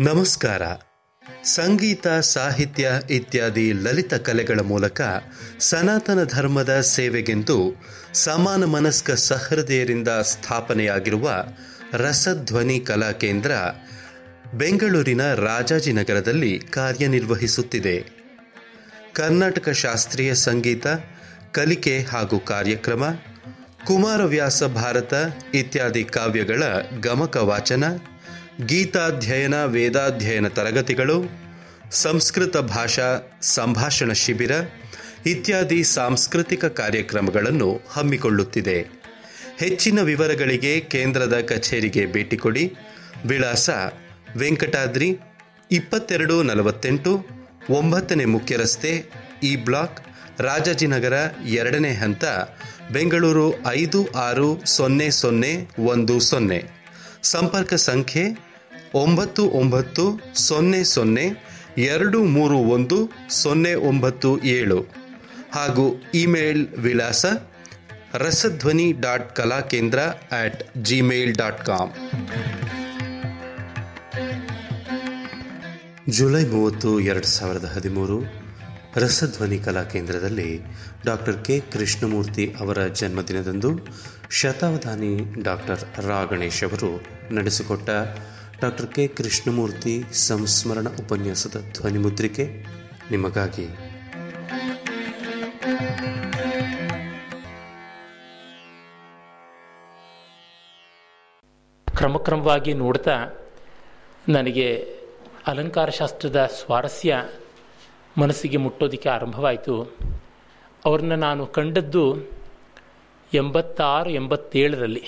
ನಮಸ್ಕಾರ. ಸಂಗೀತ, ಸಾಹಿತ್ಯ ಇತ್ಯಾದಿ ಲಲಿತ ಕಲೆಗಳ ಮೂಲಕ ಸನಾತನ ಧರ್ಮದ ಸೇವೆಗೆಂದು ಸಮಾನ ಮನಸ್ಕ ಸಹೃದಯರಿಂದ ಸ್ಥಾಪನೆಯಾಗಿರುವ ರಸಧ್ವನಿ ಕಲಾ ಕೇಂದ್ರ ಬೆಂಗಳೂರಿನ ರಾಜಾಜಿನಗರದಲ್ಲಿ ಕಾರ್ಯನಿರ್ವಹಿಸುತ್ತಿದೆ. ಕರ್ನಾಟಕ ಶಾಸ್ತ್ರೀಯ ಸಂಗೀತ, ಕಲಿಕೆ ಹಾಗೂ ಕಾರ್ಯಕ್ರಮ, ಕುಮಾರವ್ಯಾಸ ಭಾರತ ಇತ್ಯಾದಿ ಕಾವ್ಯಗಳ ಗಮಕ ವಾಚನ ಗೀತಾಧ್ಯಯನ, ವೇದಾಧ್ಯಯನ ತರಗತಿಗಳು, ಸಂಸ್ಕೃತ ಭಾಷಾ ಸಂಭಾಷಣ ಶಿಬಿರ ಇತ್ಯಾದಿ ಸಾಂಸ್ಕೃತಿಕ ಕಾರ್ಯಕ್ರಮಗಳನ್ನು ಹಮ್ಮಿಕೊಳ್ಳುತ್ತಿದೆ. ಹೆಚ್ಚಿನ ವಿವರಗಳಿಗೆ ಕೇಂದ್ರದ ಕಚೇರಿಗೆ ಭೇಟಿ ಕೊಡಿ. ವಿಳಾಸ ವೆಂಕಟಾದ್ರಿ ಇಪ್ಪತ್ತೆರಡು ನಲವತ್ತೆಂಟು ಒಂಬತ್ತನೇ ಮುಖ್ಯ ರಸ್ತೆ ಇ ಬ್ಲಾಕ್ ರಾಜಾಜಿನಗರ ಎರಡನೇ ಹಂತ ಬೆಂಗಳೂರು ಐದು ಆರು ಸೊನ್ನೆ ಸೊನ್ನೆ ಒಂದು ಸೊನ್ನೆ. ಸಂಪರ್ಕ ಸಂಖ್ಯೆ ಒಂಬತ್ತು ಒಂಬತ್ತು ಸೊನ್ನೆ ಸೊನ್ನೆ ಎರಡು ಮೂರು ಒಂದು ಸೊನ್ನೆ ಒಂಬತ್ತು ಏಳು. ಹಾಗೂ ಇಮೇಲ್ ವಿಳಾಸ Rasadhwani dot Kalakendra at gmail dot com. July ಮೂವತ್ತು ಎರಡು ಸಾವಿರದ ಹದಿಮೂರು ರಸಧ್ವನಿ ಕಲಾ ಕೇಂದ್ರದಲ್ಲಿ ಡಾಕ್ಟರ್ ಕೆ ಕೃಷ್ಣಮೂರ್ತಿ ಅವರ ಜನ್ಮದಿನದಂದು ಶತಾವಧಾನಿ ಡಾಕ್ಟರ್ ರಾ ಗಣೇಶ್ ಅವರು ನಡೆಸಿಕೊಟ್ಟ ಡಾಕ್ಟರ್ ಕೆ ಕೃಷ್ಣಮೂರ್ತಿ ಸಂಸ್ಮರಣ ಉಪನ್ಯಾಸದ ಧ್ವನಿಮುದ್ರಿಕೆ ನಿಮಗಾಗಿ. ಕ್ರಮಕ್ರಮವಾಗಿ ನೋಡ್ತಾ ನನಗೆ ಅಲಂಕಾರಶಾಸ್ತ್ರದ ಸ್ವಾರಸ್ಯ ಮನಸ್ಸಿಗೆ ಮುಟ್ಟೋದಕ್ಕೆ ಆರಂಭವಾಯಿತು. ಅವ್ರನ್ನ ನಾನು ಕಂಡದ್ದು ಎಂಬತ್ತಾರು, ಎಂಬತ್ತೇಳರಲ್ಲಿ.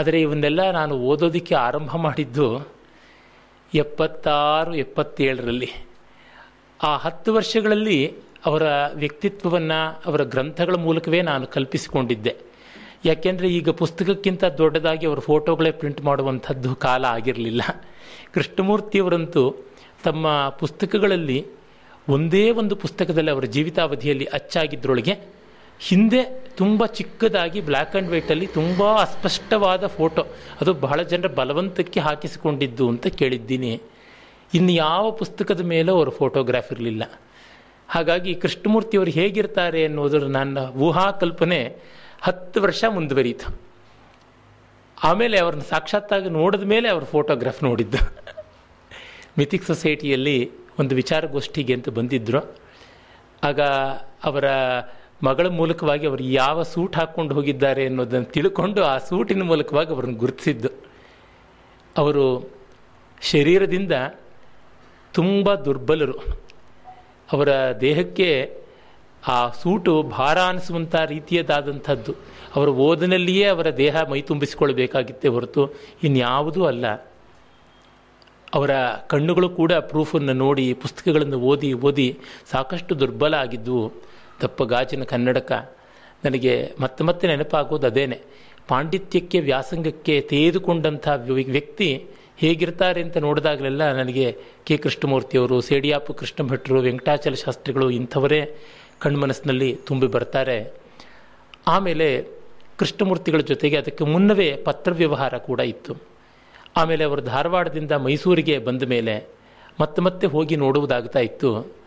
ಆದರೆ ಇವನ್ನೆಲ್ಲ ನಾನು ಓದೋದಕ್ಕೆ ಆರಂಭ ಮಾಡಿದ್ದು ಎಪ್ಪತ್ತಾರು, ಎಪ್ಪತ್ತೇಳರಲ್ಲಿ. ಆ ಹತ್ತು ವರ್ಷಗಳಲ್ಲಿ ಅವರ ವ್ಯಕ್ತಿತ್ವವನ್ನು, ಅವರ ಗ್ರಂಥಗಳ ಮೂಲಕವೇ ನಾನು ಕಲ್ಪಿಸಿಕೊಂಡಿದ್ದೆ. ಯಾಕೆಂದರೆ ಈಗ ಪುಸ್ತಕಕ್ಕಿಂತ ದೊಡ್ಡದಾಗಿ ಅವರ ಫೋಟೋಗಳೇ ಪ್ರಿಂಟ್ ಮಾಡುವಂಥದ್ದು ಕಾಲ ಆಗಿರಲಿಲ್ಲ. ಕೃಷ್ಣಮೂರ್ತಿಯವರಂತೂ ತಮ್ಮ ಪುಸ್ತಕಗಳಲ್ಲಿ ಒಂದೇ ಒಂದು ಪುಸ್ತಕದಲ್ಲಿ ಅವರ ಜೀವಿತಾವಧಿಯಲ್ಲಿ ಅಚ್ಚಾಗಿದ್ದರೊಳಗೆ ಹಿಂದೆ ತುಂಬ ಚಿಕ್ಕದಾಗಿ ಬ್ಲ್ಯಾಕ್ ಆ್ಯಂಡ್ ವೈಟಲ್ಲಿ ತುಂಬ ಅಸ್ಪಷ್ಟವಾದ ಫೋಟೋ ಅದು ಬಹಳ ಜನರ ಬಲವಂತಕ್ಕೆ ಹಾಕಿಸಿಕೊಂಡಿದ್ದು ಅಂತ ಕೇಳಿದ್ದೀನಿ. ಇನ್ನು ಯಾವ ಪುಸ್ತಕದ ಮೇಲೂ ಅವರು ಫೋಟೋಗ್ರಾಫ್ ಇರಲಿಲ್ಲ. ಹಾಗಾಗಿ ಕೃಷ್ಣಮೂರ್ತಿಯವರು ಹೇಗಿರ್ತಾರೆ ಅನ್ನೋದ್ರ ನನ್ನ ಊಹಾ ಕಲ್ಪನೆ ಹತ್ತು ವರ್ಷ ಮುಂದುವರಿಯಿತು. ಆಮೇಲೆ ಅವ್ರನ್ನ ಸಾಕ್ಷಾತ್ತಾಗಿ ನೋಡಿದ ಮೇಲೆ ಅವ್ರ ಫೋಟೋಗ್ರಾಫ್ ನೋಡಿದ್ದು. ಮಿಥಿಕ್ ಸೊಸೈಟಿಯಲ್ಲಿ ಒಂದು ವಿಚಾರಗೋಷ್ಠಿಗೆ ಅಂತ ಬಂದಿದ್ದರು ಆಗ ಅವರ ಮಗಳ ಮೂಲಕವಾಗಿ ಅವರು ಯಾವ ಸೂಟ್ ಹಾಕ್ಕೊಂಡು ಹೋಗಿದ್ದಾರೆ ಅನ್ನೋದನ್ನು ತಿಳ್ಕೊಂಡು ಆ ಸೂಟಿನ ಮೂಲಕವಾಗಿ ಅವರನ್ನು ಗುರುತಿಸಿದ್ದು. ಅವರು ಶರೀರದಿಂದ ತುಂಬ ದುರ್ಬಲರು. ಅವರ ದೇಹಕ್ಕೆ ಆ ಸೂಟು ಭಾರ ಅನಿಸುವಂಥ ರೀತಿಯದಾದಂಥದ್ದು. ಅವರ ಓದಿನಲ್ಲಿಯೇ ಅವರ ದೇಹ ಮೈ ತುಂಬಿಸಿಕೊಳ್ಬೇಕಾಗಿತ್ತೆ ಹೊರತು ಇನ್ಯಾವುದೂ ಅಲ್ಲ. ಅವರ ಕಣ್ಣುಗಳು ಕೂಡ ಪ್ರೂಫನ್ನು ನೋಡಿ ಪುಸ್ತಕಗಳನ್ನು ಓದಿ ಓದಿ ಸಾಕಷ್ಟು ದುರ್ಬಲ ಆಗಿದ್ದು ದಪ್ಪ ಗಾಜಿನ ಕನ್ನಡಕ ನನಗೆ ಮತ್ತೆ ಮತ್ತೆ ನೆನಪಾಗೋದು ಅದೇನೆ. ಪಾಂಡಿತ್ಯಕ್ಕೆ ವ್ಯಾಸಂಗಕ್ಕೆ ತೆಗೆದುಕೊಂಡಂಥ ವ್ಯಕ್ತಿ ಹೇಗಿರ್ತಾರೆ ಅಂತ ನೋಡಿದಾಗಲೆಲ್ಲ ನನಗೆ ಕೆ. ಕೃಷ್ಣಮೂರ್ತಿಯವರು, ಸೇಡಿಯಾಪು ಕೃಷ್ಣ ಭಟ್ರು ವೆಂಕಟಾಚಲ ಶಾಸ್ತ್ರಿಗಳು ಇಂಥವರೇ ಕಣ್ಮನಸ್ಸಿನಲ್ಲಿ ತುಂಬಿ ಬರ್ತಾರೆ. ಆಮೇಲೆ ಕೃಷ್ಣಮೂರ್ತಿಗಳ ಜೊತೆಗೆ ಅದಕ್ಕೆ ಮುನ್ನವೇ ಪತ್ರ ವ್ಯವಹಾರ ಕೂಡ ಇತ್ತು. ಆಮೇಲೆ ಅವರು ಧಾರವಾಡದಿಂದ ಮೈಸೂರಿಗೆ ಬಂದ ಮೇಲೆ ಮತ್ತೆ ಮತ್ತೆ ಹೋಗಿ ನೋಡುವುದಾಗ್ತಾ ಇತ್ತು.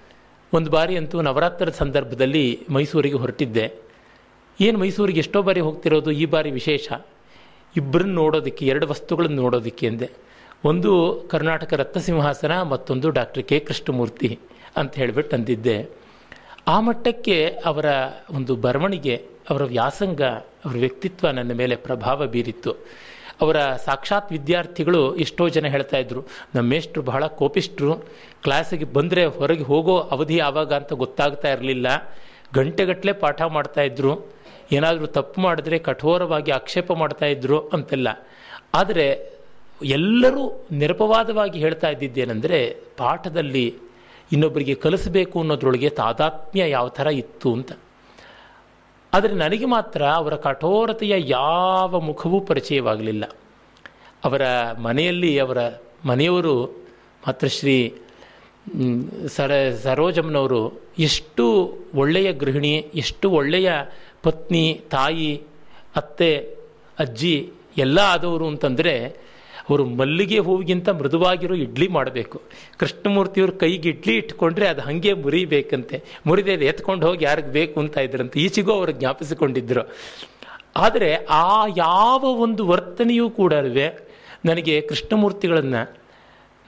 ಒಂದು ಬಾರಿ ಅಂತೂ ನವರಾತ್ರದ ಸಂದರ್ಭದಲ್ಲಿ ಮೈಸೂರಿಗೆ ಹೊರಟಿದ್ದೆ. ಏನು ಮೈಸೂರಿಗೆ ಎಷ್ಟೋ ಬಾರಿ ಹೋಗ್ತಿರೋದು ಈ ಬಾರಿ ವಿಶೇಷ. ಇಬ್ಬರನ್ನು ನೋಡೋದಕ್ಕೆ, ಎರಡು ವಸ್ತುಗಳನ್ನು ನೋಡೋದಕ್ಕೆ ಎಂದೆ. ಒಂದು ಕರ್ನಾಟಕ ರತ್ನಸಿಂಹಾಸನ, ಮತ್ತೊಂದು ಡಾಕ್ಟರ್ ಕೆ. ಕೃಷ್ಣಮೂರ್ತಿ ಅಂತ ಹೇಳಿಬಿಟ್ಟು ಅಂದಿದ್ದೆ. ಆ ಮಟ್ಟಕ್ಕೆ ಅವರ ಒಂದು ಬರವಣಿಗೆ, ಅವರ ವ್ಯಾಸಂಗ, ಅವರ ವ್ಯಕ್ತಿತ್ವ ನನ್ನ ಮೇಲೆ ಪ್ರಭಾವ ಬೀರಿತ್ತು. ಅವರ ಸಾಕ್ಷಾತ್ ವಿದ್ಯಾರ್ಥಿಗಳು ಎಷ್ಟೋ ಜನ ಹೇಳ್ತಾ ಇದ್ರು ನಮ್ಮ ಮೇಷ್ಟ್ರು ಬಹಳ ಕೋಪಿಷ್ಟ್ರು, ಕ್ಲಾಸಿಗೆ ಬಂದರೆ ಹೊರಗೆ ಹೋಗೋ ಅವಧಿ ಆವಾಗ ಅಂತ ಗೊತ್ತಾಗ್ತಾ ಇರಲಿಲ್ಲ. ಗಂಟೆಗಟ್ಟಲೆ ಪಾಠ ಮಾಡ್ತಾ ಇದ್ರು. ಏನಾದರೂ ತಪ್ಪು ಮಾಡಿದ್ರೆ ಕಠೋರವಾಗಿ ಆಕ್ಷೇಪ ಮಾಡ್ತಾ ಇದ್ರು ಅಂತೆಲ್ಲ. ಆದರೆ ಎಲ್ಲರೂ ನಿರಪವಾದವಾಗಿ ಹೇಳ್ತಾ ಇದ್ದಿದ್ದೇನೆಂದರೆ, ಪಾಠದಲ್ಲಿ ಇನ್ನೊಬ್ಬರಿಗೆ ಕಲಿಸಬೇಕು ಅನ್ನೋದ್ರೊಳಗೆ ತಾದಾತ್ಮ್ಯ ಯಾವ ಥರ ಇತ್ತು ಅಂತ. ಆದರೆ ನನಗೆ ಮಾತ್ರ ಅವರ ಕಠೋರತೆಯ ಯಾವ ಮುಖವೂ ಪರಿಚಯವಾಗಲಿಲ್ಲ. ಅವರ ಮನೆಯಲ್ಲಿ ಅವರ ಮನೆಯವರು ಮಾತ್ರ ಶ್ರೀ ಸರ, ಸರೋಜಮ್ಮನವರು ಎಷ್ಟು ಒಳ್ಳೆಯ ಗೃಹಿಣಿ, ಎಷ್ಟು ಒಳ್ಳೆಯ ಪತ್ನಿ, ತಾಯಿ, ಅತ್ತೆ, ಅಜ್ಜಿ, ಎಲ್ಲ ಆದವರು ಅಂತಂದರೆ ಅವರು ಮಲ್ಲಿಗೆ ಹೂವಿಗಿಂತ ಮೃದುವಾಗಿರೋ ಇಡ್ಲಿ ಮಾಡಬೇಕು. ಕೃಷ್ಣಮೂರ್ತಿಯವ್ರ ಕೈಗೆ ಇಡ್ಲಿ ಇಟ್ಕೊಂಡ್ರೆ ಅದು ಹಾಗೆ ಮುರಿಬೇಕಂತೆ. ಮುರಿದೇ ಎತ್ಕೊಂಡು ಹೋಗಿ ಯಾರಿಗೆ ಬೇಕು ಅಂತ ಇದ್ರಂತೆ. ಈಚೆಗೂ ಅವರು ಜ್ಞಾಪಿಸಿಕೊಂಡಿದ್ದರು ಆದರೆ ಆ ಯಾವ ಒಂದು ವರ್ತನೆಯೂ ಕೂಡ ನನಗೆ ಕೃಷ್ಣಮೂರ್ತಿಗಳನ್ನು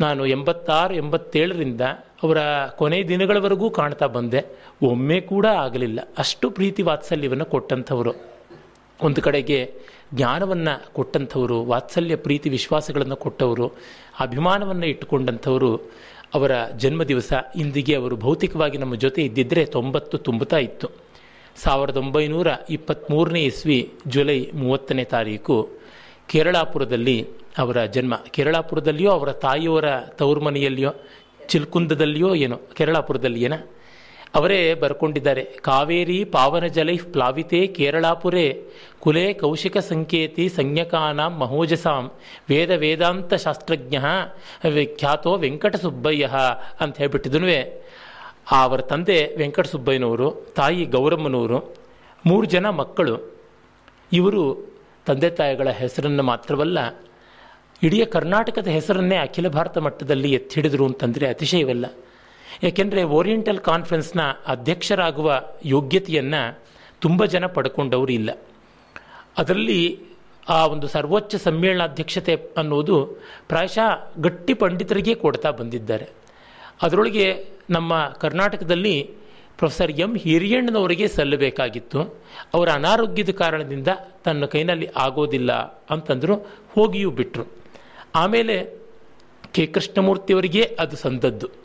ನಾನು ಎಂಬತ್ತಾರು, ಎಂಬತ್ತೇಳರಿಂದ ಅವರ ಕೊನೆ ದಿನಗಳವರೆಗೂ ಕಾಣ್ತಾ ಬಂದೆ. ಒಮ್ಮೆ ಕೂಡ ಆಗಲಿಲ್ಲ. ಅಷ್ಟು ಪ್ರೀತಿ ವಾತ್ಸಲ್ಯವನ್ನು ಕೊಟ್ಟಂಥವರು. ಒಂದು ಕಡೆಗೆ ಜ್ಞಾನವನ್ನು ಕೊಟ್ಟಂಥವರು, ವಾತ್ಸಲ್ಯ ಪ್ರೀತಿ ವಿಶ್ವಾಸಗಳನ್ನು ಕೊಟ್ಟವರು, ಅಭಿಮಾನವನ್ನು ಇಟ್ಟುಕೊಂಡಂಥವರು ಅವರ ಜನ್ಮ ದಿವಸ ಇಂದಿಗೆ ಅವರು ಭೌತಿಕವಾಗಿ ನಮ್ಮ ಜೊತೆ ಇದ್ದಿದ್ದರೆ ತೊಂಬತ್ತು ತುಂಬುತ್ತಾ ಇತ್ತು. ಸಾವಿರದ ಒಂಬೈನೂರ ಇಪ್ಪತ್ತ್ಮೂರನೇ ಇಸ್ವಿ ಜುಲೈ ಮೂವತ್ತನೇ ತಾರೀಕು ಕೇರಳಾಪುರದಲ್ಲಿ ಅವರ ಜನ್ಮ. ಕೇರಳಾಪುರದಲ್ಲಿಯೋ, ಅವರ ತಾಯಿಯವರ ತವರು ಮನೆಯಲ್ಲಿಯೋ, ಚಿಲ್ಕುಂದದಲ್ಲಿಯೋ ಏನೋ ಕೇರಳಾಪುರದಲ್ಲಿ ಏನ ಅವರೇ ಬರ್ಕೊಂಡಿದ್ದಾರೆ. ಕಾವೇರಿ ಪಾವನ ಜಲೈ ಪ್ಲಾವಿತೆ, ಕೇರಳಾಪುರೇ, ಕುಲೆ, ಕೌಶಿಕ ಸಂಕೇತಿ, ಸಂಜ್ಞಕಾನಾಂ, ಮಹೋಜಸಾಂ, ವೇದ ವೇದಾಂತ ಶಾಸ್ತ್ರಜ್ಞ ವಿಖ್ಯಾತೋ ವೆಂಕಟಸುಬ್ಬಯ್ಯ ಅಂತ ಹೇಳ್ಬಿಟ್ಟಿದನು ಅವರ ತಂದೆ ವೆಂಕಟಸುಬ್ಬಯ್ಯನವರು, ತಾಯಿ ಗೌರಮ್ಮನವರು, ಮೂರು ಜನ ಮಕ್ಕಳು. ಇವರು ತಂದೆ ತಾಯಿಗಳ ಹೆಸರನ್ನು ಮಾತ್ರವಲ್ಲ, ಇಡೀ ಕರ್ನಾಟಕದ ಹೆಸರನ್ನೇ ಅಖಿಲ ಭಾರತ ಮಟ್ಟದಲ್ಲಿ ಎತ್ತಿ ಹಿಡಿದರು ಅಂತಂದರೆ ಅತಿಶಯವಲ್ಲ. ಯಾಕೆಂದರೆ ಓರಿಯೆಂಟಲ್ ಕಾನ್ಫರೆನ್ಸ್ನ ಅಧ್ಯಕ್ಷರಾಗುವ ಯೋಗ್ಯತೆಯನ್ನು ತುಂಬ ಜನ ಪಡ್ಕೊಂಡವರು ಇಲ್ಲ. ಅದರಲ್ಲಿ ಆ ಒಂದು ಸರ್ವೋಚ್ಚ ಸಮ್ಮೇಳನಾಧ್ಯಕ್ಷತೆ ಅನ್ನೋದು ಪ್ರಾಯಶಃ ಗಟ್ಟಿ ಪಂಡಿತರಿಗೆ ಕೊಡ್ತಾ ಬಂದಿದ್ದಾರೆ. ಅದರೊಳಗೆ ನಮ್ಮ ಕರ್ನಾಟಕದಲ್ಲಿ ಪ್ರೊಫೆಸರ್ ಎಂ ಹಿರಿಯಣ್ಣನವರಿಗೆ ಸಲ್ಲಬೇಕಾಗಿತ್ತು. ಅವರ ಅನಾರೋಗ್ಯದ ಕಾರಣದಿಂದ ತನ್ನ ಕೈನಲ್ಲಿ ಆಗೋದಿಲ್ಲ ಅಂತಂದರು ಹೋಗಿಯೂ ಬಿಟ್ಟರು ಆಮೇಲೆ ಕೆ ಕೃಷ್ಣಮೂರ್ತಿಯವರಿಗೆ ಅದು ಸಂದದ್ದು.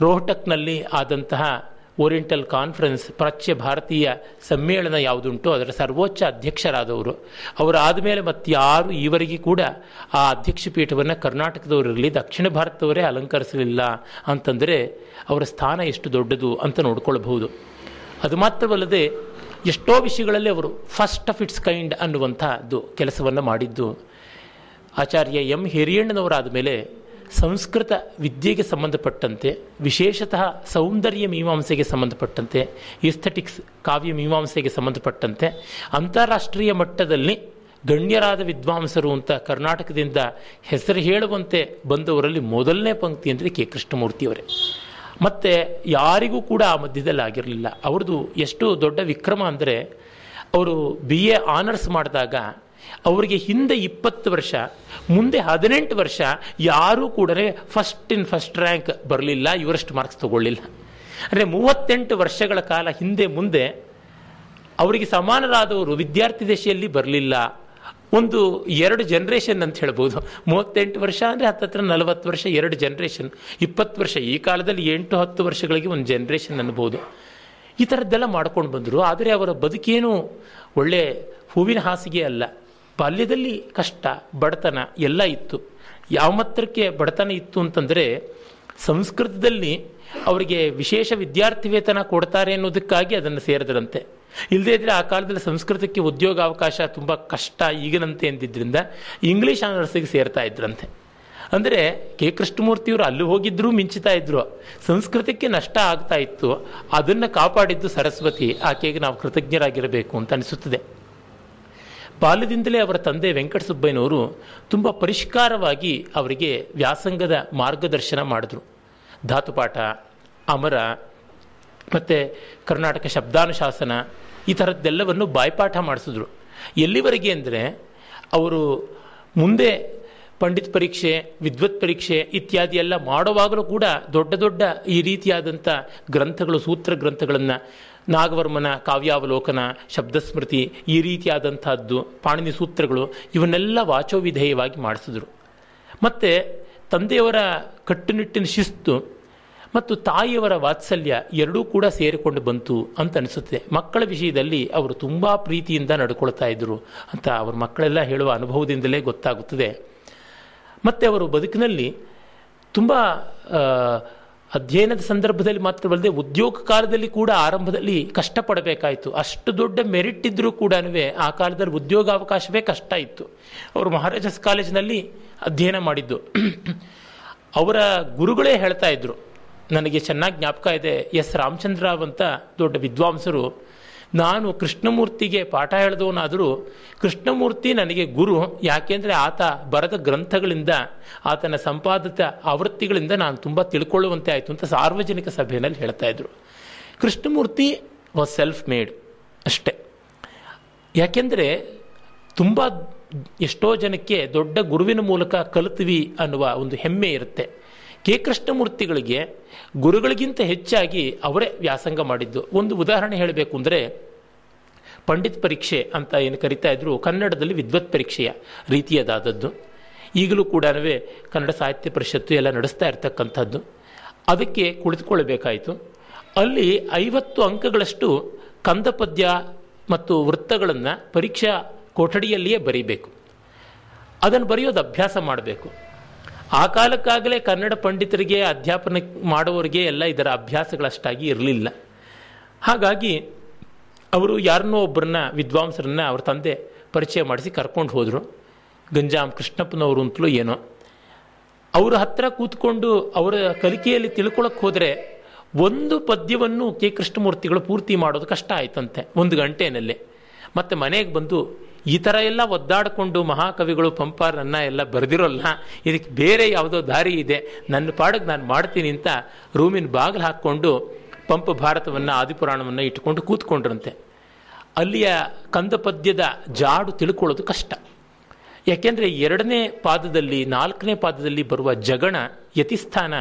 ರೋಹಟಕ್ನಲ್ಲಿ ಆದಂತಹ ಓರಿಯೆಂಟಲ್ ಕಾನ್ಫರೆನ್ಸ್ ಪ್ರಾಚ್ಯ ಭಾರತೀಯ ಸಮ್ಮೇಳನ ಯಾವುದುಂಟು ಅದರ ಸರ್ವೋಚ್ಚ ಅಧ್ಯಕ್ಷರಾದವರು. ಅವರು ಆದಮೇಲೆ ಮತ್ತಾರು ಈವರೆಗೆ ಕೂಡ ಆ ಅಧ್ಯಕ್ಷ ಪೀಠವನ್ನು ಕರ್ನಾಟಕದವರಿರಲಿ ದಕ್ಷಿಣ ಭಾರತದವರೇ ಅಲಂಕರಿಸಲಿಲ್ಲ ಅಂತಂದರೆ ಅವರ ಸ್ಥಾನ ಎಷ್ಟು ದೊಡ್ಡದು ಅಂತ ನೋಡಿಕೊಳ್ಳಬಹುದು ಅದು ಮಾತ್ರವಲ್ಲದೆ ಎಷ್ಟೋ ವಿಷಯಗಳಲ್ಲಿ ಅವರು ಫಸ್ಟ್ ಆಫ್ ಇಟ್ಸ್ ಕೈಂಡ್ ಅನ್ನುವಂಥದ್ದು ಕೆಲಸವನ್ನು ಮಾಡಿದ್ದು. ಆಚಾರ್ಯ ಎಂ ಹಿರಿಯಣ್ಣನವರಾದ ಮೇಲೆ ಸಂಸ್ಕೃತ ವಿದ್ಯೆಗೆ ಸಂಬಂಧಪಟ್ಟಂತೆ, ವಿಶೇಷತಃ ಸೌಂದರ್ಯ ಮೀಮಾಂಸೆಗೆ ಸಂಬಂಧಪಟ್ಟಂತೆ ಇಸ್ಥೆಟಿಕ್ಸ್ ಕಾವ್ಯ ಮೀಮಾಂಸೆಗೆ ಸಂಬಂಧಪಟ್ಟಂತೆ, ಅಂತಾರಾಷ್ಟ್ರೀಯ ಮಟ್ಟದಲ್ಲಿ ಗಣ್ಯರಾದ ವಿದ್ವಾಂಸರು ಅಂತ ಕರ್ನಾಟಕದಿಂದ ಹೆಸರು ಹೇಳುವಂತೆ ಬಂದವರಲ್ಲಿ ಮೊದಲನೇ ಪಂಕ್ತಿ ಅಂದರೆ ಕೆ. ಕೃಷ್ಣಮೂರ್ತಿಯವರೇ. ಮತ್ತು ಯಾರಿಗೂ ಕೂಡ ಆ ಮಧ್ಯದಲ್ಲಿ ಆಗಿರಲಿಲ್ಲ. ಅವ್ರದ್ದು ಎಷ್ಟು ದೊಡ್ಡ ವಿಕ್ರಮ ಅಂದರೆ, ಅವರು ಬಿ ಎ ಆನರ್ಸ್ ಮಾಡಿದಾಗ ಅವರಿಗೆ ಹಿಂದೆ ಇಪ್ಪತ್ತು ವರ್ಷ, ಮುಂದೆ ಹದಿನೆಂಟು ವರ್ಷ ಯಾರೂ ಕೂಡ ಫಸ್ಟ್ ಇನ್ ಫಸ್ಟ್ ರ್ಯಾಂಕ್ ಬರಲಿಲ್ಲ, ಇವರಷ್ಟು ಮಾರ್ಕ್ಸ್ ತಗೊಳ್ಳಿಲ್ಲ. ಅಂದರೆ ಮೂವತ್ತೆಂಟು ವರ್ಷಗಳ ಕಾಲ ಹಿಂದೆ ಮುಂದೆ ಅವರಿಗೆ ಸಮಾನರಾದವರು ವಿದ್ಯಾರ್ಥಿ ದಶೆಯಲ್ಲಿ ಬರಲಿಲ್ಲ. ಒಂದು ಎರಡು ಜನ್ರೇಷನ್ ಅಂತ ಹೇಳ್ಬೋದು. ಮೂವತ್ತೆಂಟು ವರ್ಷ ಅಂದರೆ ಹತ್ತತ್ರ ನಲವತ್ತು ವರ್ಷ, ಎರಡು ಜನ್ರೇಷನ್ ಇಪ್ಪತ್ತು ವರ್ಷ, ಈ ಕಾಲದಲ್ಲಿ ಎಂಟು ಹತ್ತು ವರ್ಷಗಳಿಗೆ ಒಂದು ಜನ್ರೇಷನ್ ಅನ್ಬೋದು. ಈ ಥರದ್ದೆಲ್ಲ ಮಾಡ್ಕೊಂಡು ಬಂದರು. ಆದರೆ ಅವರ ಬದುಕೇನು ಒಳ್ಳೆ ಹೂವಿನ ಹಾಸಿಗೆ ಅಲ್ಲ. ಬಾಲ್ಯದಲ್ಲಿ ಕಷ್ಟ, ಬಡತನ ಎಲ್ಲ ಇತ್ತು. ಯಾವ ಮಾತ್ರಕ್ಕೆ ಬಡತನ ಇತ್ತು ಅಂತಂದರೆ, ಸಂಸ್ಕೃತದಲ್ಲಿ ಅವರಿಗೆ ವಿಶೇಷ ವಿದ್ಯಾರ್ಥಿ ವೇತನ ಕೊಡ್ತಾರೆ ಅನ್ನೋದಕ್ಕಾಗಿ ಅದನ್ನು ಸೇರಿದ್ರಂತೆ ಇಲ್ಲದೇ ಇದ್ದರೆ ಆ ಕಾಲದಲ್ಲಿ ಸಂಸ್ಕೃತಕ್ಕೆ ಉದ್ಯೋಗ ಅವಕಾಶ ತುಂಬ ಕಷ್ಟ, ಈಗಿನಂತೆ ಎಂದಿದ್ದರಿಂದ ಇಂಗ್ಲೀಷ್ ಆನರ್ಸಿಗೆ ಸೇರ್ತಾ ಇದ್ರಂತೆ. ಅಂದರೆ ಕೆ ಕೃಷ್ಣಮೂರ್ತಿಯವರು ಅಲ್ಲಿ ಹೋಗಿದ್ರೂ ಮಿಂಚುತ್ತಾ ಇದ್ರು. ಸಂಸ್ಕೃತಕ್ಕೆ ನಷ್ಟ ಆಗ್ತಾ ಇತ್ತು. ಅದನ್ನು ಕಾಪಾಡಿದ್ದು ಸರಸ್ವತಿ, ಆಕೆಗೆ ನಾವು ಕೃತಜ್ಞರಾಗಿರಬೇಕು ಅಂತ ಅನಿಸುತ್ತದೆ. ಬಾಲ್ಯದಿಂದಲೇ ಅವರ ತಂದೆ ವೆಂಕಟಸುಬ್ಬಯ್ಯನವರು ತುಂಬ ಪರಿಷ್ಕಾರವಾಗಿ ಅವರಿಗೆ ವ್ಯಾಸಂಗದ ಮಾರ್ಗದರ್ಶನ ಮಾಡಿದ್ರು. ಧಾತುಪಾಠ, ಅಮರ ಮತ್ತು ಕರ್ನಾಟಕ ಶಬ್ದಾನುಶಾಸನ ಈ ಥರದ್ದೆಲ್ಲವನ್ನು ಬಾಯ್ಪಾಠ ಮಾಡಿಸಿದ್ರು. ಎಲ್ಲಿವರೆಗೆ ಅಂದರೆ ಅವರು ಮುಂದೆ ಪಂಡಿತ್ ಪರೀಕ್ಷೆ, ವಿದ್ವತ್ ಪರೀಕ್ಷೆ ಇತ್ಯಾದಿ ಎಲ್ಲ ಮಾಡುವಾಗಲೂ ಕೂಡ ದೊಡ್ಡ ದೊಡ್ಡ ಈ ರೀತಿಯಾದಂಥ ಗ್ರಂಥಗಳು, ಸೂತ್ರ ಗ್ರಂಥಗಳನ್ನು ನಾಗವರ್ಮನ ಕಾವ್ಯಾವಲೋಕನ, ಶಬ್ದಸ್ಮೃತಿ, ಈ ರೀತಿಯಾದಂಥದ್ದು, ಪಾಣಿನಿ ಸೂತ್ರಗಳು ಇವನ್ನೆಲ್ಲ ವಾಚೋವಿಧೇಯವಾಗಿ ಮಾಡಿಸಿದ್ರು. ಮತ್ತು ತಂದೆಯವರ ಕಟ್ಟುನಿಟ್ಟಿನ ಶಿಸ್ತು ಮತ್ತು ತಾಯಿಯವರ ವಾತ್ಸಲ್ಯ ಎರಡೂ ಕೂಡ ಸೇರಿಕೊಂಡು ಬಂತು ಅಂತ ಅನಿಸುತ್ತೆ. ಮಕ್ಕಳ ವಿಷಯದಲ್ಲಿ ಅವರು ತುಂಬ ಪ್ರೀತಿಯಿಂದ ನಡ್ಕೊಳ್ತಾ ಇದ್ದರು ಅಂತ ಅವ್ರ ಮಕ್ಕಳೆಲ್ಲ ಹೇಳುವ ಅನುಭವದಿಂದಲೇ ಗೊತ್ತಾಗುತ್ತದೆ. ಮತ್ತು ಅವರು ಬದುಕಿನಲ್ಲಿ ತುಂಬ ಅಧ್ಯಯನದ ಸಂದರ್ಭದಲ್ಲಿ ಮಾತ್ರವಲ್ಲದೆ ಉದ್ಯೋಗ ಕಾಲದಲ್ಲಿ ಕೂಡ ಆರಂಭದಲ್ಲಿ ಕಷ್ಟಪಡಬೇಕಾಯಿತು. ಅಷ್ಟು ದೊಡ್ಡ ಮೆರಿಟ್ ಇದ್ದರೂ ಕೂಡ ಆ ಕಾಲದಲ್ಲಿ ಉದ್ಯೋಗಾವಕಾಶವೇ ಕಷ್ಟ ಇತ್ತು. ಅವರು ಮಹಾರಾಜಸ್ ಕಾಲೇಜಿನಲ್ಲಿ ಅಧ್ಯಯನ ಮಾಡಿದ್ದು. ಅವರ ಗುರುಗಳೇ ಹೇಳ್ತಾ ಇದ್ರು, ನನಗೆ ಚೆನ್ನಾಗಿ ಜ್ಞಾಪಕ ಇದೆ ಎಸ್ ರಾಮಚಂದ್ರ ಅಂತ ದೊಡ್ಡ ವಿದ್ವಾಂಸರು ನಾನು ಕೃಷ್ಣಮೂರ್ತಿಗೆ ಪಾಠ ಹೇಳಿದವನಾದರೂ ಕೃಷ್ಣಮೂರ್ತಿ ನನಗೆ ಗುರು, ಯಾಕೆಂದರೆ ಆತ ಬರೆದ ಗ್ರಂಥಗಳಿಂದ, ಆತನ ಸಂಪಾದಿತ ಆವೃತ್ತಿಗಳಿಂದ ನಾನು ತುಂಬ ತಿಳ್ಕೊಳ್ಳುವಂತೆ ಆಯಿತು ಅಂತ ಸಾರ್ವಜನಿಕ ಸಭೆಯಲ್ಲಿ ಹೇಳ್ತಾ ಇದ್ರು. ಕೃಷ್ಣಮೂರ್ತಿ ವಾಸ್ ಸೆಲ್ಫ್ ಮೇಡ್ ಅಷ್ಟೇ. ಯಾಕೆಂದರೆ ತುಂಬ ಎಷ್ಟೋ ಜನಕ್ಕೆ ದೊಡ್ಡ ಗುರುವಿನ ಮೂಲಕ ಕಲಿತ್ವಿ ಅನ್ನುವ ಒಂದು ಹೆಮ್ಮೆ ಇರುತ್ತೆ. ಕೆ ಕೃಷ್ಣಮೂರ್ತಿಗಳಿಗೆ ಗುರುಗಳಿಗಿಂತ ಹೆಚ್ಚಾಗಿ ಅವರೇ ವ್ಯಾಸಂಗ ಮಾಡಿದ್ದು. ಒಂದು ಉದಾಹರಣೆ ಹೇಳಬೇಕು ಅಂದರೆ ಪಂಡಿತ್ ಪರೀಕ್ಷೆ ಅಂತ ಏನು ಕರಿತಾ ಇದ್ರು, ಕನ್ನಡದಲ್ಲಿ ವಿದ್ವತ್ ಪರೀಕ್ಷೆಯ ರೀತಿಯದಾದದ್ದು. ಈಗಲೂ ಕೂಡ ಕನ್ನಡ ಸಾಹಿತ್ಯ ಪರಿಷತ್ತು ಎಲ್ಲ ನಡೆಸ್ತಾ ಇರ್ತಕ್ಕಂಥದ್ದು. ಅದಕ್ಕೆ ಕುಳಿತುಕೊಳ್ಳಬೇಕಾಯಿತು. ಅಲ್ಲಿ ಐವತ್ತು ಅಂಕಗಳಷ್ಟು ಕಂದ ಪದ್ಯ ಮತ್ತು ವೃತ್ತಗಳನ್ನು ಪರೀಕ್ಷಾ ಕೊಠಡಿಯಲ್ಲಿಯೇ ಬರೀಬೇಕು. ಅದನ್ನು ಬರೆಯೋದು ಅಭ್ಯಾಸ ಮಾಡಬೇಕು. ಆ ಕಾಲಕ್ಕಾಗಲೇ ಕನ್ನಡ ಪಂಡಿತರಿಗೆ, ಅಧ್ಯಾಪನ ಮಾಡುವವರಿಗೆ ಎಲ್ಲ ಇದರ ಅಭ್ಯಾಸಗಳಷ್ಟಾಗಿ ಇರಲಿಲ್ಲ. ಹಾಗಾಗಿ ಅವರು ಯಾರನ್ನೋ ಒಬ್ಬರನ್ನ, ವಿದ್ವಾಂಸರನ್ನ ಅವ್ರ ತಂದೆ ಪರಿಚಯ ಮಾಡಿಸಿ ಕರ್ಕೊಂಡು ಹೋದರು. ಗಂಜಾಮ್ ಕೃಷ್ಣಪ್ಪನವರು ಅಂತಲೂ ಏನೋ. ಅವರ ಹತ್ರ ಕೂತ್ಕೊಂಡು ಅವರ ಕಲಿಕೆಯಲ್ಲಿ ತಿಳ್ಕೊಳಕ್ಕೆ ಹೋದರೆ ಒಂದು ಪದ್ಯವನ್ನು ಕೆ ಕೃಷ್ಣಮೂರ್ತಿಗಳು ಪೂರ್ತಿ ಮಾಡೋದು ಕಷ್ಟ ಆಯ್ತಂತೆ, ಒಂದು ಗಂಟೆನಲ್ಲಿ. ಮತ್ತೆ ಮನೆಗೆ ಬಂದು ಈ ಥರ ಎಲ್ಲ ಒದ್ದಾಡಿಕೊಂಡು ಮಹಾಕವಿಗಳು ಪಂಪಾರನ್ನ ಎಲ್ಲ ಬರೆದಿರೋಲ್ಲ. ಇದಕ್ಕೆ ಬೇರೆ ಯಾವುದೋ ದಾರಿ ಇದೆ. ನನ್ನ ಪಾಡಿಗೆ ನಾನು ಮಾಡ್ತೀನಿ ಅಂತ ರೂಮಿನ ಬಾಗಿಲು ಹಾಕ್ಕೊಂಡು ಪಂಪ ಭಾರತವನ್ನು, ಆದಿಪುರಾಣವನ್ನು ಇಟ್ಕೊಂಡು ಕೂತ್ಕೊಂಡ್ರಂತೆ. ಅಲ್ಲಿಯ ಕಂದ ಪದ್ಯದ ಜಾಡು ತಿಳ್ಕೊಳ್ಳೋದು ಕಷ್ಟ. ಯಾಕೆಂದರೆ ಎರಡನೇ ಪಾದದಲ್ಲಿ, ನಾಲ್ಕನೇ ಪಾದದಲ್ಲಿ ಬರುವ ಜಗಣ, ಯತಿಸ್ಥಾನ,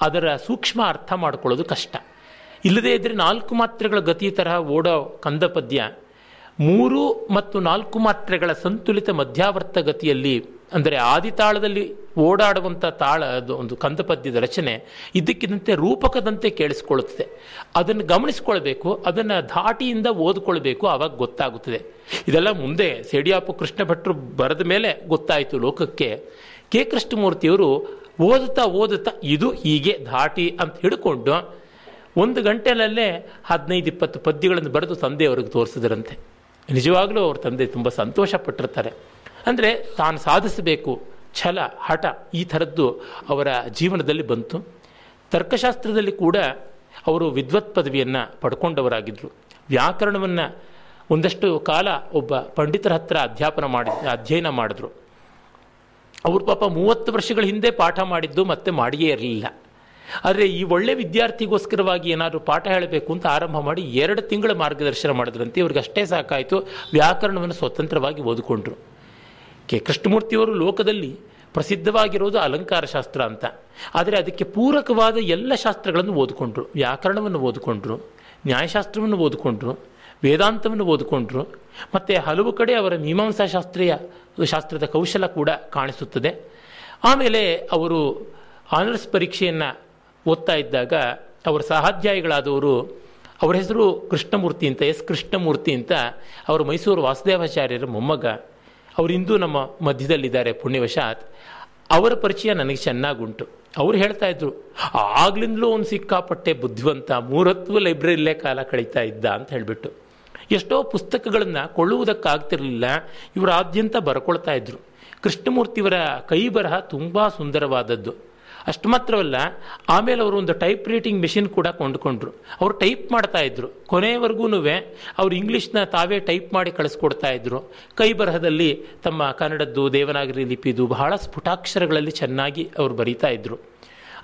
ಅದರ ಸೂಕ್ಷ್ಮ ಅರ್ಥ ಮಾಡ್ಕೊಳ್ಳೋದು ಕಷ್ಟ. ಇಲ್ಲದೇ ಇದ್ದರೆ ನಾಲ್ಕು ಮಾತ್ರೆಗಳ ಗತಿ ತರಹ ಓಡೋ ಕಂದ ಪದ್ಯ ಮೂರು ಮತ್ತು ನಾಲ್ಕು ಮಾತ್ರೆಗಳ ಸಂತುಲಿತ ಮಧ್ಯಾವರ್ತ ಗತಿಯಲ್ಲಿ ಅಂದರೆ ಆದಿತಾಳದಲ್ಲಿ ಓಡಾಡುವಂಥ ತಾಳ, ಅದು ಒಂದು ಕಂದಪದ್ಯದ ರಚನೆ ಇದ್ದಕ್ಕಿದ್ದಂತೆ ರೂಪಕದಂತೆ ಕೇಳಿಸ್ಕೊಳ್ಳುತ್ತದೆ. ಅದನ್ನು ಗಮನಿಸ್ಕೊಳ್ಬೇಕು ಅದನ್ನು ಧಾಟಿಯಿಂದ ಓದ್ಕೊಳ್ಬೇಕು ಆವಾಗ ಗೊತ್ತಾಗುತ್ತದೆ. ಇದೆಲ್ಲ ಮುಂದೆ ಸೇಡಿಯಾಪು ಕೃಷ್ಣ ಭಟ್ರು ಬರೆದ ಮೇಲೆ ಗೊತ್ತಾಯಿತು ಲೋಕಕ್ಕೆ. ಕೆ. ಕೃಷ್ಣಮೂರ್ತಿಯವರು ಓದುತ್ತಾ ಓದುತ್ತಾ, ಇದು ಹೀಗೆ ಧಾಟಿ ಅಂತ ಹಿಡ್ಕೊಂಡು ಒಂದು ಗಂಟೆಯಲ್ಲೇ ಹದಿನೈದು ಇಪ್ಪತ್ತು ಪದ್ಯಗಳನ್ನು ಬರೆದು ತಂದೆಯವರಿಗೆ ತೋರಿಸಿದ್ರಂತೆ. ನಿಜವಾಗಲೂ ಅವ್ರ ತಂದೆ ತುಂಬ ಸಂತೋಷ ಪಟ್ಟಿರ್ತಾರೆ ಅಂದರೆ ತಾನು ಸಾಧಿಸಬೇಕು, ಛಲ, ಹಠ ಈ ಥರದ್ದು ಅವರ ಜೀವನದಲ್ಲಿ ಬಂತು. ತರ್ಕಶಾಸ್ತ್ರದಲ್ಲಿ ಕೂಡ ಅವರು ವಿದ್ವತ್ ಪದವಿಯನ್ನು ಪಡ್ಕೊಂಡವರಾಗಿದ್ದರು ವ್ಯಾಕರಣವನ್ನು ಒಂದಷ್ಟು ಕಾಲ ಒಬ್ಬ ಪಂಡಿತರ ಹತ್ರ ಅಧ್ಯಾಪನ ಮಾಡಿ ಅಧ್ಯಯನ ಮಾಡಿದ್ರು. ಅವರು ಪಾಪ ಮೂವತ್ತು ವರ್ಷಗಳ ಹಿಂದೆ ಪಾಠ ಮಾಡಿದ್ದು ಮತ್ತೆ ಮಾಡಿಯೇ ಇರಲಿಲ್ಲ. ಆದರೆ ಈ ಒಳ್ಳೆ ವಿದ್ಯಾರ್ಥಿಗೋಸ್ಕರವಾಗಿ ಏನಾದರೂ ಪಾಠ ಹೇಳಬೇಕು ಅಂತ ಆರಂಭ ಮಾಡಿ ಎರಡು ತಿಂಗಳ ಮಾರ್ಗದರ್ಶನ ಮಾಡಿದ್ರಂತೆ, ಇವ್ರಿಗೆ ಅಷ್ಟೇ ಸಾಕಾಯಿತು. ವ್ಯಾಕರಣವನ್ನು ಸ್ವತಂತ್ರವಾಗಿ ಓದಿಕೊಂಡ್ರು. ಕೆ. ಕೃಷ್ಣಮೂರ್ತಿಯವರು ಲೋಕದಲ್ಲಿ ಪ್ರಸಿದ್ಧವಾಗಿರೋದು ಅಲಂಕಾರ ಶಾಸ್ತ್ರ ಅಂತ. ಆದರೆ ಅದಕ್ಕೆ ಪೂರಕವಾದ ಎಲ್ಲ ಶಾಸ್ತ್ರಗಳನ್ನು ಓದಿಕೊಂಡ್ರು. ವ್ಯಾಕರಣವನ್ನು ಓದಿಕೊಂಡ್ರು, ನ್ಯಾಯಶಾಸ್ತ್ರವನ್ನು ಓದಿಕೊಂಡ್ರು, ವೇದಾಂತವನ್ನು ಓದಿಕೊಂಡ್ರು, ಮತ್ತು ಹಲವು ಕಡೆ ಅವರ ಮೀಮಾಂಸಾ ಶಾಸ್ತ್ರೀಯ ಶಾಸ್ತ್ರದ ಕೌಶಲ ಕೂಡ ಕಾಣಿಸುತ್ತದೆ. ಆಮೇಲೆ ಅವರು ಆನರ್ಸ್ ಪರೀಕ್ಷೆಯನ್ನು ಓದ್ತಾ ಇದ್ದಾಗ ಅವರ ಸಹಾಧ್ಯಾಯಿಗಳಾದವರು, ಅವರ ಹೆಸರು ಕೃಷ್ಣಮೂರ್ತಿ ಅಂತ, ಎಸ್ ಕೃಷ್ಣಮೂರ್ತಿ ಅಂತ ಅವರು ಮೈಸೂರು ವಾಸುದೇವಾಚಾರ್ಯರ ಮೊಮ್ಮಗ. ಅವರು ಇಂದು ನಮ್ಮ ಮಧ್ಯದಲ್ಲಿದ್ದಾರೆ ಪುಣ್ಯವಶಾತ್. ಅವರ ಪರಿಚಯ ನನಗೆ ಚೆನ್ನಾಗುಂಟು. ಅವ್ರು ಹೇಳ್ತಾ ಇದ್ರು, ಆಗ್ಲಿಂದಲೂ ಒಂದು ಸಿಕ್ಕಾಪಟ್ಟೆ ಬುದ್ಧಿವಂತ ಮೂರತ್ವ ಲೈಬ್ರರಿಲೇ ಕಾಲ ಕಳೀತಾ ಇದ್ದ ಅಂತ ಹೇಳಿಬಿಟ್ಟು. ಎಷ್ಟೋ ಪುಸ್ತಕಗಳನ್ನು ಕೊಳ್ಳುವುದಕ್ಕಾಗ್ತಿರಲಿಲ್ಲ ಇವರಾದ್ಯಂತ ಬರ್ಕೊಳ್ತಾ ಇದ್ರು. ಕೃಷ್ಣಮೂರ್ತಿಯವರ ಕೈ ಬರಹ ತುಂಬ ಸುಂದರವಾದದ್ದು. ಅಷ್ಟು ಮಾತ್ರವಲ್ಲ, ಆಮೇಲೆ ಅವರು ಒಂದು ಟೈಪ್ ರೈಟಿಂಗ್ ಮೆಷಿನ್ ಕೂಡ ಕೊಂಡುಕೊಂಡ್ರು. ಅವರು ಟೈಪ್ ಮಾಡ್ತಾ ಇದ್ರು. ಕೊನೆಯವರೆಗೂ ಅವರು ಇಂಗ್ಲೀಷ್ನ ತಾವೇ ಟೈಪ್ ಮಾಡಿ ಕಳಿಸ್ಕೊಡ್ತಾ ಇದ್ರು. ಕೈ ಬರಹದಲ್ಲಿ ತಮ್ಮ ಕನ್ನಡದ್ದು, ದೇವನಾಗರಿ ಲಿಪಿದು ಬಹಳ ಸ್ಫುಟಾಕ್ಷರಗಳಲ್ಲಿ ಚೆನ್ನಾಗಿ ಅವರು ಬರೀತಾ ಇದ್ರು.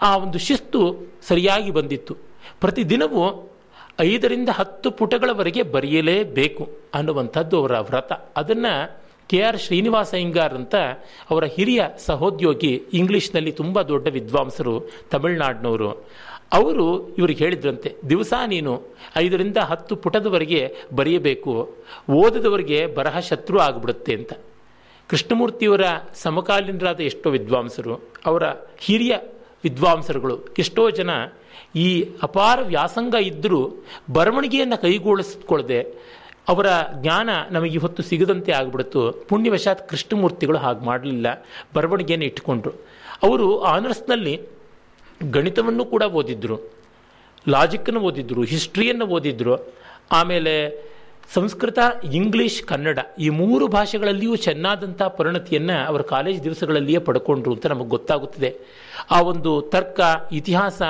ಆ ಒಂದು ಶಿಸ್ತು ಸರಿಯಾಗಿ ಬಂದಿತ್ತು. ಪ್ರತಿದಿನವೂ ಐದರಿಂದ ಹತ್ತು ಪುಟಗಳವರೆಗೆ ಬರೆಯಲೇಬೇಕು ಅನ್ನುವಂಥದ್ದು ಅವರ ವ್ರತ. ಅದನ್ನು ಕೆ ಆರ್ ಶ್ರೀನಿವಾಸ ಅಯ್ಯಂಗಾರ್ ಅಂತ ಅವರ ಹಿರಿಯ ಸಹೋದ್ಯೋಗಿ ಇಂಗ್ಲೀಷ್ನಲ್ಲಿ ತುಂಬ ದೊಡ್ಡ ವಿದ್ವಾಂಸರು, ತಮಿಳ್ನಾಡಿನವರು. ಅವರು ಇವ್ರಿಗೆ ಹೇಳಿದ್ರಂತೆ, ದಿವಸ ನೀನು ಐದರಿಂದ ಹತ್ತು ಪುಟದವರೆಗೆ ಬರೆಯಬೇಕು, ಓದದವರಿಗೆ ಬರಹ ಶತ್ರು ಆಗಿಬಿಡುತ್ತೆ ಅಂತ. ಕೃಷ್ಣಮೂರ್ತಿಯವರ ಸಮಕಾಲೀನರಾದ ಎಷ್ಟೋ ವಿದ್ವಾಂಸರು, ಅವರ ಹಿರಿಯ ವಿದ್ವಾಂಸರುಗಳು, ಎಷ್ಟೋ ಜನ ಈ ಅಪಾರ ವ್ಯಾಸಂಗ ಇದ್ದರೂ ಬರವಣಿಗೆಯನ್ನು ಕೈಗೂಡಿಸ್ಕೊಳ್ಳದೆ ಅವರ ಜ್ಞಾನ ನಮಗೆ ಇವತ್ತು ಸಿಗದಂತೆ ಆಗ್ಬಿಡ್ತು. ಪುಣ್ಯವಶಾತ್ ಕೃಷ್ಣಮೂರ್ತಿಗಳು ಹಾಗೆ ಮಾಡಲಿಲ್ಲ. ಬರವಣಿಗೆಯನ್ನು ಇಟ್ಟುಕೊಂಡ್ರು. ಅವರು ಆನರ್ಸ್ನಲ್ಲಿ ಗಣಿತವನ್ನು ಕೂಡ ಓದಿದ್ರು. ಲಾಜಿಕ್ಕನ್ನು ಓದಿದ್ರು, ಹಿಸ್ಟ್ರಿಯನ್ನು ಓದಿದ್ರು. ಆಮೇಲೆ ಸಂಸ್ಕೃತ, ಇಂಗ್ಲಿಷ್, ಕನ್ನಡ ಈ ಮೂರು ಭಾಷೆಗಳಲ್ಲಿಯೂ ಚೆನ್ನಾದಂಥ ಪರಿಣತಿಯನ್ನು ಅವರ ಕಾಲೇಜ್ ದಿವಸಗಳಲ್ಲಿಯೇ ಪಡ್ಕೊಂಡ್ರು ಅಂತ ನಮಗೆ ಗೊತ್ತಾಗುತ್ತದೆ. ಆ ಒಂದು ತರ್ಕ, ಇತಿಹಾಸ,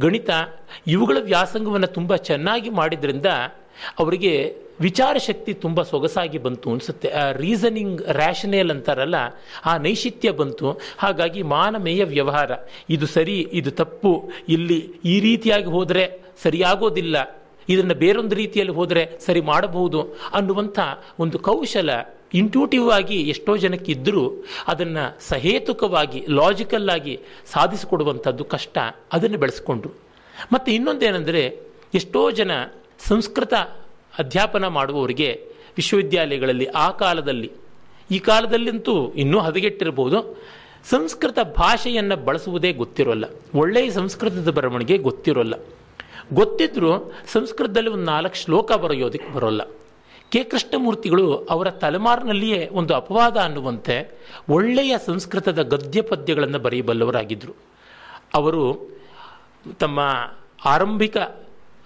ಗಣಿತ ಇವುಗಳ ವ್ಯಾಸಂಗವನ್ನು ತುಂಬ ಚೆನ್ನಾಗಿ ಮಾಡಿದ್ರಿಂದ ಅವರಿಗೆ ವಿಚಾರ ಶಕ್ತಿ ತುಂಬ ಸೊಗಸಾಗಿ ಬಂತು ಅನಿಸುತ್ತೆ. ರೀಸನಿಂಗ್ ರ್ಯಾಷನೇಲ್ ಅಂತಾರಲ್ಲ, ಆ ನೈಶಿತ್ಯ ಬಂತು. ಹಾಗಾಗಿ ಮಾನಮೇಯ ವ್ಯವಹಾರ. ಇದು ಸರಿ, ಇದು ತಪ್ಪು. ಇಲ್ಲಿ ಈ ರೀತಿಯಾಗಿ ಹೋದರೆ ಸರಿಯಾಗೋದಿಲ್ಲ. ಇದನ್ನು ಬೇರೊಂದು ರೀತಿಯಲ್ಲಿ ಹೋದರೆ ಸರಿ ಮಾಡಬಹುದು ಅನ್ನುವಂಥ ಒಂದು ಕೌಶಲ ಇಂಟ್ಯೂಟಿವ್ ಆಗಿ ಎಷ್ಟೋ ಜನಕ್ಕೆ ಇದ್ದರೂ ಅದನ್ನು ಸಹೇತುಕವಾಗಿ ಲಾಜಿಕಲ್ ಆಗಿ ಸಾಧಿಸಿಕೊಡುವಂಥದ್ದು ಕಷ್ಟ. ಅದನ್ನು ಬೆಳೆಸ್ಕೊಂಡ್ರು. ಮತ್ತು ಇನ್ನೊಂದೇನೆಂದರೆ, ಎಷ್ಟೋ ಜನ ಸಂಸ್ಕೃತ ಅಧ್ಯಾಪನ ಮಾಡುವವರಿಗೆ ವಿಶ್ವವಿದ್ಯಾಲಯಗಳಲ್ಲಿ ಆ ಕಾಲದಲ್ಲಿ, ಈ ಕಾಲದಲ್ಲಂತೂ ಇನ್ನೂ ಹದಗೆಟ್ಟಿರ್ಬೋದು ಸಂಸ್ಕೃತ ಭಾಷೆಯನ್ನು ಬಳಸುವುದೇ ಗೊತ್ತಿರೋಲ್ಲ. ಒಳ್ಳೆಯ ಸಂಸ್ಕೃತದ ಬರವಣಿಗೆ ಗೊತ್ತಿರೋಲ್ಲ. ಗೊತ್ತಿದ್ದರೂ ಸಂಸ್ಕೃತದಲ್ಲಿ ಒಂದು ನಾಲ್ಕು ಶ್ಲೋಕ ಬರೆಯೋದಕ್ಕೆ ಬರೋಲ್ಲ. ಕೆ. ಕೃಷ್ಣಮೂರ್ತಿಗಳು ಅವರ ತಲೆಮಾರಿನಲ್ಲಿಯೇ ಒಂದು ಅಪವಾದ ಅನ್ನುವಂತೆ ಒಳ್ಳೆಯ ಸಂಸ್ಕೃತದ ಗದ್ಯ ಪದ್ಯಗಳನ್ನು ಬರೆಯಬಲ್ಲವರಾಗಿದ್ದರು ಅವರು ತಮ್ಮ ಆರಂಭಿಕ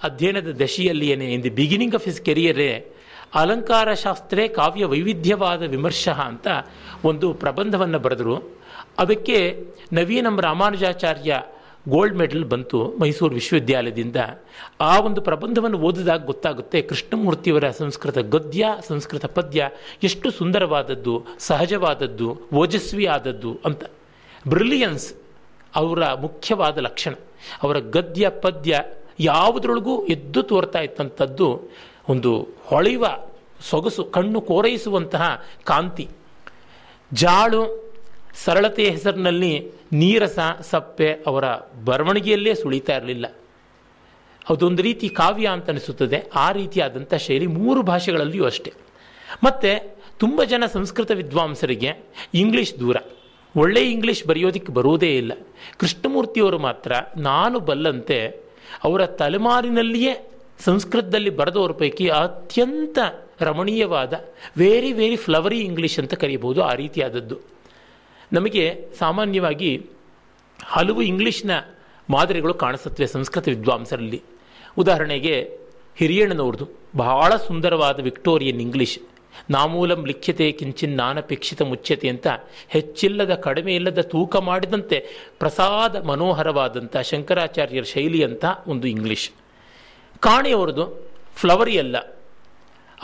ಅಧ್ಯಯನದ ದಶೆಯಲ್ಲಿಯೇ in the beginning of his ಕೆರಿಯರೇ ಅಲಂಕಾರ ಶಾಸ್ತ್ರೇ ಕಾವ್ಯ ವೈವಿಧ್ಯವಾದ ವಿಮರ್ಶ ಅಂತ ಒಂದು ಪ್ರಬಂಧವನ್ನು ಬರೆದರು. ಅದಕ್ಕೆ ನವೀನಂ ರಾಮಾನುಜಾಚಾರ್ಯ ಗೋಲ್ಡ್ ಮೆಡಲ್ ಬಂತು ಮೈಸೂರು ವಿಶ್ವವಿದ್ಯಾಲಯದಿಂದ. ಆ ಒಂದು ಪ್ರಬಂಧವನ್ನು ಓದಿದಾಗ ಗೊತ್ತಾಗುತ್ತೆ, ಕೃಷ್ಣಮೂರ್ತಿಯವರ ಸಂಸ್ಕೃತ ಗದ್ಯ, ಸಂಸ್ಕೃತ ಪದ್ಯ ಎಷ್ಟು ಸುಂದರವಾದದ್ದು, ಸಹಜವಾದದ್ದು ಓಜಸ್ವಿ ಆದದ್ದು ಅಂತ. ಬ್ರಿಲಿಯನ್ಸ್ ಅವರ ಮುಖ್ಯವಾದ ಲಕ್ಷಣ. ಅವರ ಗದ್ಯ, ಪದ್ಯ ಯಾವುದರೊಳಗೂ ಎದ್ದು ತೋರ್ತಾ ಇತ್ತಂಥದ್ದು ಒಂದು ಹೊಳೆಯುವ ಸೊಗಸು, ಕಣ್ಣು ಕೋರೈಸುವಂತಹ ಕಾಂತಿ. ಜಾಳು ಸರಳತೆಯ ಹೆಸರಿನಲ್ಲಿ ನೀರಸ, ಸಪ್ಪೆ ಅವರ ಬರವಣಿಗೆಯಲ್ಲೇ ಸುಳಿತಾ ಇರಲಿಲ್ಲ. ಅದೊಂದು ರೀತಿ ಕಾವ್ಯ ಅಂತ ಅನಿಸುತ್ತದೆ. ಆ ರೀತಿಯಾದಂಥ ಶೈಲಿ ಮೂರು ಭಾಷೆಗಳಲ್ಲಿಯೂ ಅಷ್ಟೇ. ಮತ್ತು ತುಂಬ ಜನ ಸಂಸ್ಕೃತ ವಿದ್ವಾಂಸರಿಗೆ ಇಂಗ್ಲೀಷ್ ದೂರ. ಒಳ್ಳೆಯ ಇಂಗ್ಲೀಷ್ ಬರೆಯೋದಕ್ಕೆ ಬರೋದೇ ಇಲ್ಲ. ಕೃಷ್ಣಮೂರ್ತಿಯವರು ಮಾತ್ರ ನಾನು ಬಲ್ಲಂತೆ ಅವರ ತಲೆಮಾರಿನಲ್ಲಿಯೇ ಸಂಸ್ಕೃತದಲ್ಲಿ ಬರೆದವರ ಪೈಕಿ ಅತ್ಯಂತ ರಮಣೀಯವಾದ ವೆರಿ ವೆರಿ ಫ್ಲವರಿ ಇಂಗ್ಲೀಷ್ ಅಂತ ಕರೀಬಹುದು ಆ ರೀತಿಯಾದದ್ದು. ನಮಗೆ ಸಾಮಾನ್ಯವಾಗಿ ಹಲವು ಇಂಗ್ಲೀಷ್ನ ಮಾದರಿಗಳು ಕಾಣಿಸುತ್ತವೆ ಸಂಸ್ಕೃತ ವಿದ್ವಾಂಸರಲ್ಲಿ. ಉದಾಹರಣೆಗೆ ಹಿರಿಯಣ್ಣನವ್ರದ್ದು ಬಹಳ ಸುಂದರವಾದ ವಿಕ್ಟೋರಿಯನ್ ಇಂಗ್ಲೀಷ್ ನಾಮೂಲಂ ಲಿಖ್ಯತೆ ಕಿಂಚಿನ್ ನಾನಪೇಕ್ಷಿತ ಮುಚ್ಯತೆ ಅಂತ ಹೆಚ್ಚಿಲ್ಲದ ಕಡಿಮೆ ಇಲ್ಲದ ತೂಕ ಮಾಡಿದಂತೆ ಪ್ರಸಾದ ಮನೋಹರವಾದಂಥ ಶಂಕರಾಚಾರ್ಯರ ಶೈಲಿ ಅಂತ ಒಂದು ಇಂಗ್ಲೀಷ್. ಕಾಣೆಯವರದು ಫ್ಲವರಿ ಅಲ್ಲ,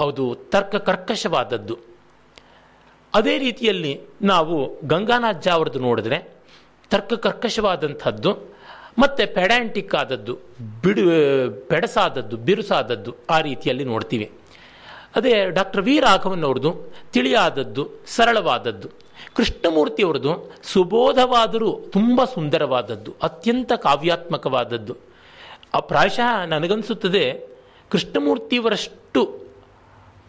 ಅದು ತರ್ಕ ಕರ್ಕಶವಾದದ್ದು. ಅದೇ ರೀತಿಯಲ್ಲಿ ನಾವು ಗಂಗಾನಾಥ್ ಅವ್ರದ್ದು ನೋಡಿದ್ರೆ ತರ್ಕ ಕರ್ಕಶವಾದಂಥದ್ದು, ಮತ್ತು ಪೆಡ್ಯಾಂಟಿಕ್ ಆದದ್ದು, ಬಿಡು ಪೆಡಸಾದದ್ದು ಬಿರುಸಾದದ್ದು ಆ ರೀತಿಯಲ್ಲಿ ನೋಡ್ತೀವಿ. ಅದೇ ಡಾಕ್ಟರ್ ವಿ ರಾಘವನ್ ಅವ್ರದ್ದು ತಿಳಿಯಾದದ್ದು, ಸರಳವಾದದ್ದು. ಕೃಷ್ಣಮೂರ್ತಿಯವ್ರದ್ದು ಸುಬೋಧವಾದರೂ ತುಂಬ ಸುಂದರವಾದದ್ದು, ಅತ್ಯಂತ ಕಾವ್ಯಾತ್ಮಕವಾದದ್ದು. ಆ ಪ್ರಾಯಶಃ ನನಗನ್ಸುತ್ತದೆ, ಕೃಷ್ಣಮೂರ್ತಿಯವರಷ್ಟು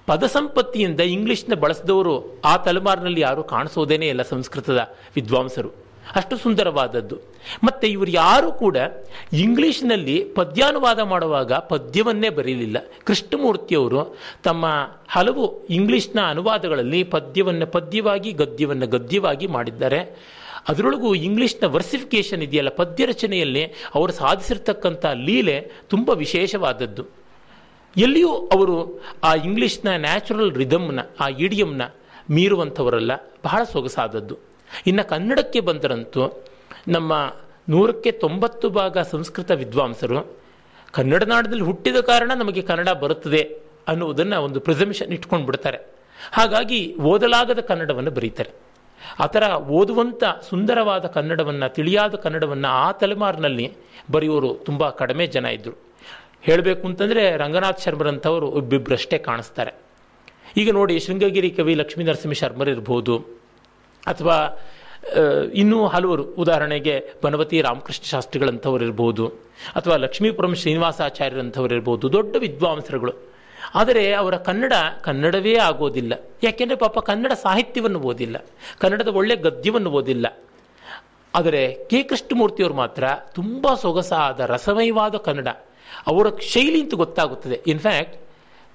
ಪದಸಂಪತ್ತಿಯಿಂದ ಇಂಗ್ಲೀಷ್ನ ಬಳಸಿದವರು ಆ ತಲೆಮಾರಿನಲ್ಲಿ ಯಾರೂ ಕಾಣಿಸೋದೇನೇ ಇಲ್ಲ ಸಂಸ್ಕೃತದ ವಿದ್ವಾಂಸರು. ಅಷ್ಟು ಸುಂದರವಾದದ್ದು. ಮತ್ತು ಇವರು ಯಾರೂ ಕೂಡ ಇಂಗ್ಲೀಷ್ನಲ್ಲಿ ಪದ್ಯಾನುವಾದ ಮಾಡುವಾಗ ಪದ್ಯವನ್ನೇ ಬರೀಲಿಲ್ಲ. ಕೃಷ್ಣಮೂರ್ತಿಯವರು ತಮ್ಮ ಹಲವು ಇಂಗ್ಲೀಷ್ನ ಅನುವಾದಗಳಲ್ಲಿ ಪದ್ಯವನ್ನು ಪದ್ಯವಾಗಿ, ಗದ್ಯವನ್ನು ಗದ್ಯವಾಗಿ ಮಾಡಿದ್ದಾರೆ. ಅದರೊಳಗೂ ಇಂಗ್ಲೀಷ್ನ ವರ್ಸಿಫಿಕೇಶನ್ ಇದೆಯಲ್ಲ, ಪದ್ಯ ರಚನೆಯಲ್ಲಿ ಅವರು ಸಾಧಿಸಿರ್ತಕ್ಕಂಥ ಲೀಲೆ ತುಂಬ ವಿಶೇಷವಾದದ್ದು. ಎಲ್ಲಿಯೂ ಅವರು ಆ ಇಂಗ್ಲೀಷ್ನ ನ್ಯಾಚುರಲ್ ರಿದಮ್ನ ಆ ಇಡಿಯಮ್ನ ಮೀರುವಂಥವರಲ್ಲ, ಬಹಳ ಸೊಗಸಾದದ್ದು. ಇನ್ನು ಕನ್ನಡಕ್ಕೆ ಬಂದರಂತೂ ನಮ್ಮ ನೂರಕ್ಕೆ ತೊಂಬತ್ತು ಭಾಗ ಸಂಸ್ಕೃತ ವಿದ್ವಾಂಸರು ಕನ್ನಡ ನಾಡದಲ್ಲಿ ಹುಟ್ಟಿದ ಕಾರಣ ನಮಗೆ ಕನ್ನಡ ಬರುತ್ತದೆ ಅನ್ನುವುದನ್ನು ಒಂದು ಪ್ರಿಸಮಿಷನ್ ಇಟ್ಕೊಂಡು ಬಿಡ್ತಾರೆ ಹಾಗಾಗಿ ಓದಲಾಗದ ಕನ್ನಡವನ್ನು ಬರೀತಾರೆ. ಆ ಥರ ಓದುವಂಥ ಸುಂದರವಾದ ಕನ್ನಡವನ್ನು, ತಿಳಿಯಾದ ಕನ್ನಡವನ್ನು ಆ ತಲೆಮಾರಿನಲ್ಲಿ ಬರೆಯೋರು ತುಂಬ ಕಡಿಮೆ ಜನ ಇದ್ದರು ಹೇಳಬೇಕು ಅಂತಂದರೆ ರಂಗನಾಥ್ ಶರ್ಮರಂಥವರು ಒಬ್ಬಿಬ್ಬರಷ್ಟೇ ಕಾಣಿಸ್ತಾರೆ. ಈಗ ನೋಡಿ ಶೃಂಗಗಿರಿ ಕವಿ ಲಕ್ಷ್ಮೀ ನರಸಿಂಹ ಅಥವಾ ಇನ್ನೂ ಹಲವರು, ಉದಾಹರಣೆಗೆ ಬನವತಿ ರಾಮಕೃಷ್ಣ ಶಾಸ್ತ್ರಿಗಳಂಥವ್ರು ಇರ್ಬೋದು, ಅಥವಾ ಲಕ್ಷ್ಮೀಪುರಂ ಶ್ರೀನಿವಾಸಾಚಾರ್ಯರಂಥವ್ರು ಇರ್ಬೋದು ದೊಡ್ಡ ವಿದ್ವಾಂಸರುಗಳು. ಆದರೆ ಅವರ ಕನ್ನಡ ಕನ್ನಡವೇ ಆಗೋದಿಲ್ಲ. ಯಾಕೆಂದರೆ ಪಾಪ ಕನ್ನಡ ಸಾಹಿತ್ಯವನ್ನು ಓದಿಲ್ಲ. ಕನ್ನಡದ ಒಳ್ಳೆ ಗದ್ಯವನ್ನು ಓದಿಲ್ಲ. ಆದರೆ ಕೆ. ಕೃಷ್ಣಮೂರ್ತಿಯವರು ಮಾತ್ರ ತುಂಬ ಸೊಗಸಾದ, ರಸಮಯವಾದ ಕನ್ನಡ. ಅವರ ಶೈಲಿ ಅಂತ ಗೊತ್ತಾಗುತ್ತದೆ. ಇನ್ಫ್ಯಾಕ್ಟ್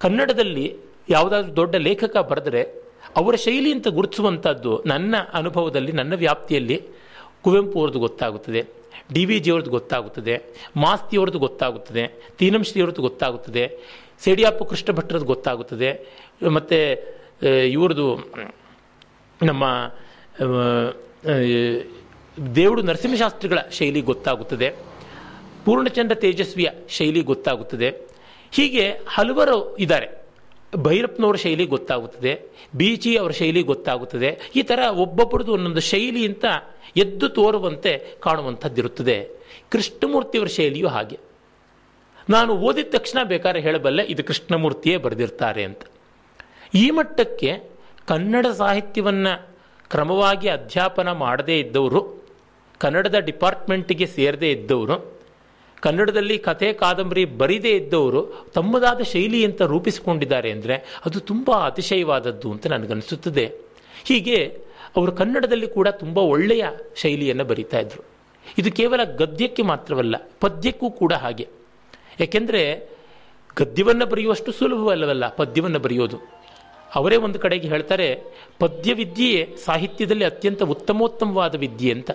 ಕನ್ನಡದಲ್ಲಿ ಯಾವುದಾದ್ರೂ ದೊಡ್ಡ ಲೇಖಕ ಬರೆದರೆ ಅವರ ಶೈಲಿ ಅಂತ ಗುರುತಿಸುವಂಥದ್ದು ನನ್ನ ಅನುಭವದಲ್ಲಿ, ನನ್ನ ವ್ಯಾಪ್ತಿಯಲ್ಲಿ ಕುವೆಂಪು ಅವ್ರದ್ದು ಗೊತ್ತಾಗುತ್ತದೆ, ಡಿ ವಿ ಜಿಯವ್ರದ್ದು ಗೊತ್ತಾಗುತ್ತದೆ ಮಾಸ್ತಿಯವ್ರದ್ದು ಗೊತ್ತಾಗುತ್ತದೆ ತೀನಂಶ್ರೀ ಅವ್ರದ್ದು ಗೊತ್ತಾಗುತ್ತದೆ, ಸೇಡಿಯಾಪು ಕೃಷ್ಣ ಭಟ್ರದ್ದು ಗೊತ್ತಾಗುತ್ತದೆ, ಮತ್ತು ಇವ್ರದ್ದು ನಮ್ಮ ದೇವುಡು ನರಸಿಂಹಶಾಸ್ತ್ರಿಗಳ ಶೈಲಿ ಗೊತ್ತಾಗುತ್ತದೆ, ಪೂರ್ಣಚಂದ್ರ ತೇಜಸ್ವಿಯ ಶೈಲಿ ಗೊತ್ತಾಗುತ್ತದೆ. ಹೀಗೆ ಹಲವರು ಇದ್ದಾರೆ. ಭೈರಪ್ಪನವರ ಶೈಲಿ ಗೊತ್ತಾಗುತ್ತದೆ ಬೀಚಿ ಅವರ ಶೈಲಿ ಗೊತ್ತಾಗುತ್ತದೆ, ಈ ಥರ ಒಬ್ಬೊಬ್ಬರದು ಒಂದೊಂದು ಶೈಲಿ ಅಂತ ಎದ್ದು ತೋರುವಂತೆ ಕಾಣುವಂಥದ್ದಿರುತ್ತದೆ. ಕೃಷ್ಣಮೂರ್ತಿಯವರ ಶೈಲಿಯೂ ಹಾಗೆ. ನಾನು ಓದಿದ ತಕ್ಷಣ ಬೇಕಾದ್ರೆ ಹೇಳಬಲ್ಲೆ, ಇದು ಕೃಷ್ಣಮೂರ್ತಿಯೇ ಬರೆದಿರ್ತಾರೆ ಅಂತ. ಈ ಮಟ್ಟಕ್ಕೆ ಕನ್ನಡ ಸಾಹಿತ್ಯವನ್ನು ಕ್ರಮವಾಗಿ ಅಧ್ಯಾಪನ ಮಾಡದೇ ಇದ್ದವರು, ಕನ್ನಡದ ಡಿಪಾರ್ಟ್ಮೆಂಟಿಗೆ ಸೇರದೇ ಇದ್ದವರು ಕನ್ನಡದಲ್ಲಿ ಕಥೆ ಕಾದಂಬರಿ ಬರೀದೇ ಇದ್ದವರು ತಮ್ಮದಾದ ಶೈಲಿ ಅಂತ ರೂಪಿಸಿಕೊಂಡಿದ್ದಾರೆ ಅಂದರೆ ಅದು ತುಂಬ ಅತಿಶಯವಾದದ್ದು ಅಂತ ನನಗನ್ನಿಸುತ್ತದೆ. ಹೀಗೆ ಅವರು ಕನ್ನಡದಲ್ಲಿ ಕೂಡ ತುಂಬ ಒಳ್ಳೆಯ ಶೈಲಿಯನ್ನು ಬರೀತಾ ಇದ್ರು. ಇದು ಕೇವಲ ಗದ್ಯಕ್ಕೆ ಮಾತ್ರವಲ್ಲ, ಪದ್ಯಕ್ಕೂ ಕೂಡ ಹಾಗೆ. ಯಾಕೆಂದರೆ ಗದ್ಯವನ್ನು ಬರೆಯುವಷ್ಟು ಸುಲಭವಲ್ಲವಲ್ಲ, ಪದ್ಯವನ್ನು ಬರೆಯೋದು. ಅವರೇ ಒಂದು ಕಡೆಗೆ ಹೇಳ್ತಾರೆ ಪದ್ಯ ವಿದ್ಯೆಯೇ ಸಾಹಿತ್ಯದಲ್ಲಿ ಅತ್ಯಂತ ಉತ್ತಮೋತ್ತಮವಾದ ವಿದ್ಯೆ ಅಂತ.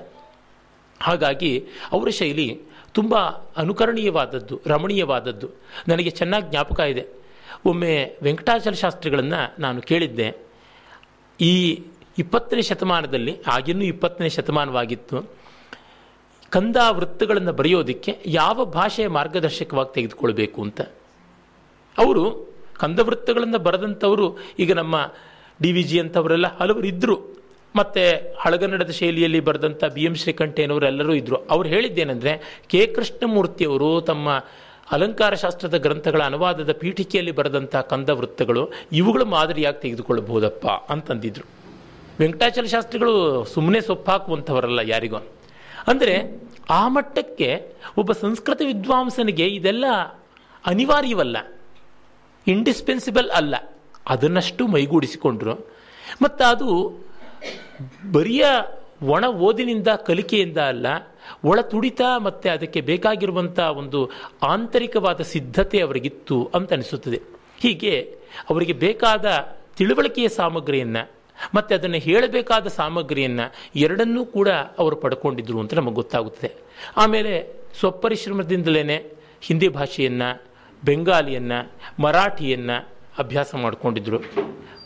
ಹಾಗಾಗಿ ಅವರ ಶೈಲಿ ತುಂಬ ಅನುಕರಣೀಯವಾದದ್ದು, ರಮಣೀಯವಾದದ್ದು. ನನಗೆ ಚೆನ್ನಾಗಿ ಜ್ಞಾಪಕ ಇದೆ. ಒಮ್ಮೆ ವೆಂಕಟಾಚಲ ಶಾಸ್ತ್ರಿಗಳನ್ನು ನಾನು ಕೇಳಿದ್ದೆ. ಈ ಇಪ್ಪತ್ತನೇ ಶತಮಾನದಲ್ಲಿ, ಆಗಿನ್ನೂ ಇಪ್ಪತ್ತನೇ ಶತಮಾನವಾಗಿತ್ತು, ಕಂದ ವೃತ್ತಗಳನ್ನು ಬರೆಯೋದಕ್ಕೆ ಯಾವ ಭಾಷೆಯ ಮಾರ್ಗದರ್ಶಕವಾಗಿ ತೆಗೆದುಕೊಳ್ಬೇಕು ಅಂತ. ಅವರು ಕಂದ ವೃತ್ತಗಳನ್ನು ಬರೆದಂಥವರು, ಈಗ ನಮ್ಮ ಡಿ ವಿ ಜಿ ಅಂಥವರೆಲ್ಲ ಹಲವರು ಮತ್ತು ಹಳಗನ್ನಡದ ಶೈಲಿಯಲ್ಲಿ ಬರೆದಂಥ ಬಿ ಎಂ ಶ್ರೀಕಂಠೇನವರೆಲ್ಲರೂ ಇದ್ದರು ಅವ್ರು ಹೇಳಿದ್ದೇನೆಂದರೆ, ಕೆ ಕೃಷ್ಣಮೂರ್ತಿಯವರು ತಮ್ಮ ಅಲಂಕಾರ ಶಾಸ್ತ್ರದ ಗ್ರಂಥಗಳ ಅನುವಾದದ ಪೀಠಿಕೆಯಲ್ಲಿ ಬರೆದಂಥ ಕಂದವೃತ್ತಗಳು ಇವುಗಳು ಮಾದರಿಯಾಗಿ ತೆಗೆದುಕೊಳ್ಳಬಹುದಪ್ಪ ಅಂತಂದಿದ್ರು. ವೆಂಕಟಾಚಲ ಶಾಸ್ತ್ರಿಗಳು ಸುಮ್ಮನೆ ಸೊಪ್ಪಾಕುವಂಥವರಲ್ಲ ಯಾರಿಗೂ. ಅಂದರೆ ಆ ಮಟ್ಟಕ್ಕೆ ಒಬ್ಬ ಸಂಸ್ಕೃತ ವಿದ್ವಾಂಸನಿಗೆ ಇದೆಲ್ಲ ಅನಿವಾರ್ಯವಲ್ಲ. ಇಂಡಿಸ್ಪೆನ್ಸಿಬಲ್ ಅಲ್ಲ. ಅದನ್ನಷ್ಟು ಮೈಗೂಡಿಸಿಕೊಂಡ್ರು. ಮತ್ತು ಅದು ಬರಿಯ ಒಣ ಓದಿನಿಂದ ಕಲಿಕೆಯಿಂದ ಅಲ್ಲ, ಒಳ ತುಡಿತ ಮತ್ತು ಅದಕ್ಕೆ ಬೇಕಾಗಿರುವಂಥ ಒಂದು ಆಂತರಿಕವಾದ ಸಿದ್ಧತೆ ಅವರಿಗಿತ್ತು ಅಂತ ಅನಿಸುತ್ತದೆ. ಹೀಗೆ ಅವರಿಗೆ ಬೇಕಾದ ತಿಳುವಳಿಕೆಯ ಸಾಮಗ್ರಿಯನ್ನು ಮತ್ತು ಅದನ್ನು ಹೇಳಬೇಕಾದ ಸಾಮಗ್ರಿಯನ್ನು ಎರಡನ್ನೂ ಕೂಡ ಅವರು ಪಡ್ಕೊಂಡಿದ್ರು ಅಂತ ನಮಗೆ ಗೊತ್ತಾಗುತ್ತದೆ. ಆಮೇಲೆ ಸ್ವಪರಿಶ್ರಮದಿಂದಲೇ ಹಿಂದಿ ಭಾಷೆಯನ್ನು, ಬೆಂಗಾಲಿಯನ್ನು, ಮರಾಠಿಯನ್ನು ಅಭ್ಯಾಸ ಮಾಡಿಕೊಂಡಿದ್ರು.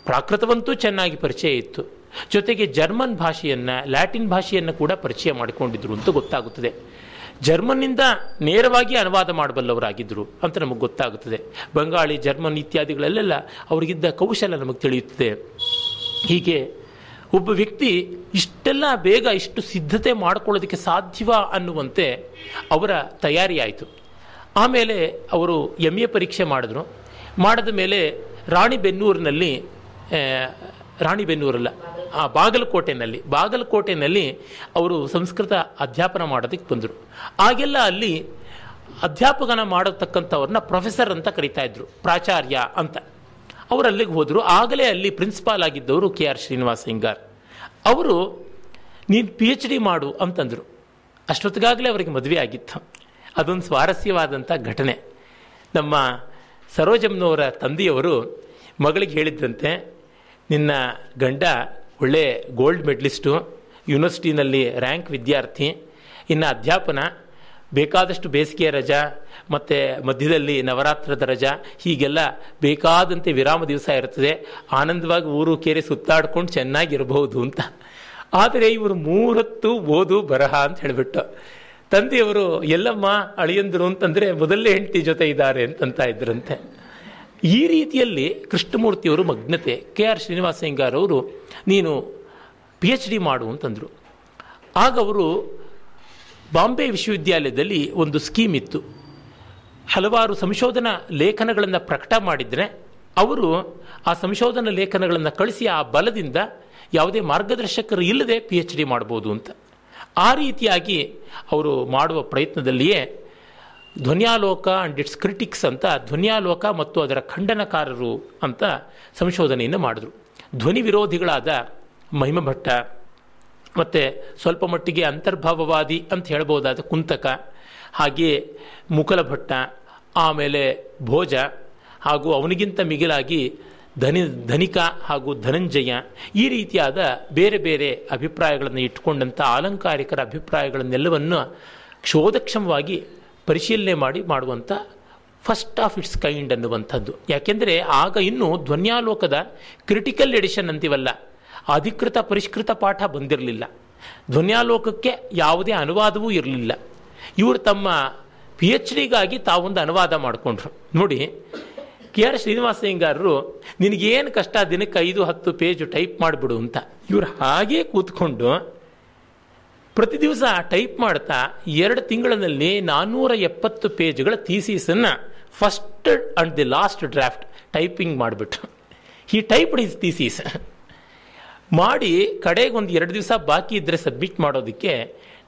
ಪ್ರಾಕೃತವಂತೂ ಚೆನ್ನಾಗಿ ಪರಿಚಯ ಇತ್ತು. ಜೊತೆಗೆ ಜರ್ಮನ್ ಭಾಷೆಯನ್ನು, ಲ್ಯಾಟಿನ್ ಭಾಷೆಯನ್ನು ಕೂಡ ಪರಿಚಯ ಮಾಡಿಕೊಂಡಿದ್ರು ಅಂತ ಗೊತ್ತಾಗುತ್ತದೆ. ಜರ್ಮನ್ನಿಂದ ನೇರವಾಗಿ ಅನುವಾದ ಮಾಡಬಲ್ಲವರಾಗಿದ್ದರು ಅಂತ ನಮಗೆ ಗೊತ್ತಾಗುತ್ತದೆ. ಬಂಗಾಳಿ, ಜರ್ಮನ್ ಇತ್ಯಾದಿಗಳಲ್ಲೆಲ್ಲ ಅವರಿಗಿದ್ದ ಕೌಶಲ ನಮಗೆ ತಿಳಿಯುತ್ತದೆ. ಹೀಗೆ ಒಬ್ಬ ವ್ಯಕ್ತಿ ಇಷ್ಟೆಲ್ಲ ಬೇಗ ಇಷ್ಟು ಸಿದ್ಧತೆ ಮಾಡಿಕೊಳ್ಳೋದಕ್ಕೆ ಸಾಧ್ಯವ ಅನ್ನುವಂತೆ ಅವರ ತಯಾರಿಯಾಯಿತು ಆಮೇಲೆ ಅವರು ಎಂ ಎ ಪರೀಕ್ಷೆ ಮಾಡಿದ್ರು. ಮಾಡಿದ ಮೇಲೆ ರಾಣಿಬೆನ್ನೂರಿನಲ್ಲಿ ರಾಣಿಬೆನ್ನೂರಲ್ಲ ಆ ಬಾಗಲಕೋಟೆನಲ್ಲಿ ಬಾಗಲಕೋಟೆನಲ್ಲಿ ಅವರು ಸಂಸ್ಕೃತ ಅಧ್ಯಾಪನ ಮಾಡೋದಕ್ಕೆ ಬಂದರು. ಆಗೆಲ್ಲ ಅಲ್ಲಿ ಅಧ್ಯಾಪಕನ ಮಾಡತಕ್ಕಂಥವ್ರನ್ನ ಪ್ರೊಫೆಸರ್ ಅಂತ ಕರಿತಾ ಇದ್ರು, ಪ್ರಾಚಾರ್ಯ ಅಂತ. ಅವರು ಅಲ್ಲಿಗೆ ಹೋದರು. ಆಗಲೇ ಅಲ್ಲಿ ಪ್ರಿನ್ಸಿಪಾಲ್ ಆಗಿದ್ದವರು ಕೆ ಆರ್ ಶ್ರೀನಿವಾಸ್ ಸಿಂಗಾರ್ ಅವರು, ನೀನು ಪಿ ಎಚ್ ಡಿ ಮಾಡು ಅಂತಂದರು. ಅಷ್ಟೊತ್ತಿಗಾಗಲೇ ಅವರಿಗೆ ಮದುವೆ ಆಗಿತ್ತು. ಅದೊಂದು ಸ್ವಾರಸ್ಯವಾದಂಥ ಘಟನೆ. ನಮ್ಮ ಸರೋಜಮ್ನವರ ತಂದೆಯವರು ಮಗಳಿಗೆ ಹೇಳಿದ್ದಂತೆ, ನಿನ್ನ ಗಂಡ ಒಳ್ಳೆ ಗೋಲ್ಡ್ ಮೆಡ್ಲಿಸ್ಟು ಯೂನಿವರ್ಸಿಟಿನಲ್ಲಿ ರ್ಯಾಂಕ್ ವಿದ್ಯಾರ್ಥಿ, ಇನ್ನು ಅಧ್ಯಾಪನ, ಬೇಕಾದಷ್ಟು ಬೇಸಿಗೆಯ ರಜಾ, ಮತ್ತು ಮಧ್ಯದಲ್ಲಿ ನವರಾತ್ರದ ರಜಾ, ಹೀಗೆಲ್ಲ ಬೇಕಾದಂತೆ ವಿರಾಮ ದಿವಸ ಇರ್ತದೆ ಆನಂದವಾಗಿ ಊರು ಕೇರಿ ಸುತ್ತಾಡ್ಕೊಂಡು ಚೆನ್ನಾಗಿರಬಹುದು ಅಂತ. ಆದರೆ ಇವರು ಮೂರತ್ತು ಓದು ಬರಹ ಅಂತ ಹೇಳಿಬಿಟ್ಟು. ತಂದೆಯವರು, ಎಲ್ಲಮ್ಮ, ಅಳಿಯಂದರು ಅಂತಂದರೆ ಮೊದಲೇ ಹೆಂಡತಿ ಜೊತೆ ಇದ್ದಾರೆ ಅಂತಂತ ಇದ್ರಂತೆ. ಈ ರೀತಿಯಲ್ಲಿ ಕೃಷ್ಣಮೂರ್ತಿಯವರು ಮಗ್ನತೆ, ಕೆ ಆರ್ ಶ್ರೀನಿವಾಸ ಅವರು, ನೀನು ಪಿ ಎಚ್ ಡಿ ಮಾಡು ಅಂತಂದರು. ಆಗ ಅವರು ಬಾಂಬೆ ವಿಶ್ವವಿದ್ಯಾಲಯದಲ್ಲಿ ಒಂದು ಸ್ಕೀಮ್ ಇತ್ತು. ಹಲವಾರು ಸಂಶೋಧನಾ ಲೇಖನಗಳನ್ನು ಪ್ರಕಟ ಮಾಡಿದರೆ, ಅವರು ಆ ಸಂಶೋಧನಾ ಲೇಖನಗಳನ್ನು ಕಳಿಸಿ ಆ ಬಲದಿಂದ ಯಾವುದೇ ಮಾರ್ಗದರ್ಶಕರು ಇಲ್ಲದೆ ಪಿ ಎಚ್ ಡಿ ಮಾಡ್ಬೋದು ಅಂತ. ಆ ರೀತಿಯಾಗಿ ಅವರು ಮಾಡುವ ಪ್ರಯತ್ನದಲ್ಲಿಯೇ ಧ್ವನ್ಯಾಲೋಕ ಅಂಡ್ ಇಟ್ಸ್ ಕ್ರಿಟಿಕ್ಸ್ ಅಂತ ಧ್ವನ್ಯಾಲೋಕ ಮತ್ತು ಅದರ ಖಂಡನಕಾರರು ಅಂತ ಸಂಶೋಧನೆಯನ್ನು ಮಾಡಿದ್ರು. ಧ್ವನಿ ವಿರೋಧಿಗಳಾದ ಮಹಿಮ ಭಟ್ಟ ಮತ್ತು ಸ್ವಲ್ಪ ಮಟ್ಟಿಗೆ ಅಂತರ್ಭಾವವಾದಿ ಅಂತ ಹೇಳ್ಬೋದಾದ ಕುಂತಕ, ಹಾಗೆಯೇ ಮುಕಲ ಭಟ್ಟ ಆಮೇಲೆ ಭೋಜ ಹಾಗೂ ಅವನಿಗಿಂತ ಮಿಗಿಲಾಗಿ ಧನಿ, ಧನಿಕ ಹಾಗೂ ಧನಂಜಯ ಈ ರೀತಿಯಾದ ಬೇರೆ ಬೇರೆ ಅಭಿಪ್ರಾಯಗಳನ್ನು ಇಟ್ಟುಕೊಂಡಂಥ ಆಲಂಕಾರಿಕರ ಅಭಿಪ್ರಾಯಗಳನ್ನೆಲ್ಲವನ್ನು ಕ್ಷೋಧಕ್ಷಮವಾಗಿ ಪರಿಶೀಲನೆ ಮಾಡಿ ಮಾಡುವಂಥ ಫಸ್ಟ್ ಆಫ್ ಇಟ್ಸ್ ಕೈಂಡ್ ಅನ್ನುವಂಥದ್ದು. ಯಾಕೆಂದರೆ ಆಗ ಇನ್ನೂ ಧ್ವನ್ಯಾಲೋಕದ ಕ್ರಿಟಿಕಲ್ ಎಡಿಷನ್ ಅಂತೀವಲ್ಲ, ಅಧಿಕೃತ ಪರಿಷ್ಕೃತ ಪಾಠ ಬಂದಿರಲಿಲ್ಲ. ಧ್ವನ್ಯಾಲೋಕಕ್ಕೆ ಯಾವುದೇ ಅನುವಾದವೂ ಇರಲಿಲ್ಲ. ಇವರು ತಮ್ಮ ಪಿ ಎಚ್ ಡಿಗಾಗಿ ತಾವೊಂದು ಅನುವಾದ ಮಾಡಿಕೊಂಡ್ರು. ನೋಡಿ, ಕೆ ಆರ್ ಶ್ರೀನಿವಾಸ ಅಯ್ಯಂಗಾರರು ನಿನಗೇನು ಕಷ್ಟ ದಿನಕ್ಕೆ ಐದು ಹತ್ತು ಪೇಜು ಟೈಪ್ ಮಾಡಿಬಿಡು ಅಂತ. ಇವ್ರು ಹಾಗೇ ಕೂತ್ಕೊಂಡು ಪ್ರತಿ ದಿವಸ ಟೈಪ್ ಮಾಡ್ತಾ ಎರಡು ತಿಂಗಳಲ್ಲಿ ನಾನ್ನೂರ ಎಪ್ಪತ್ತು ಪೇಜ್ಗಳ ಥೀಸೀಸನ್ನು first and the last draft typing ಮಾಡಿಬಿಟ್ರು. ಈ ಟೈಪ್ ಇಸ್ ಥೀಸೀಸ್ ಮಾಡಿ ಕಡೆಗೆ ಒಂದು ಎರಡು ದಿವಸ ಬಾಕಿ ಇದ್ದರೆ ಸಬ್ಮಿಟ್ ಮಾಡೋದಕ್ಕೆ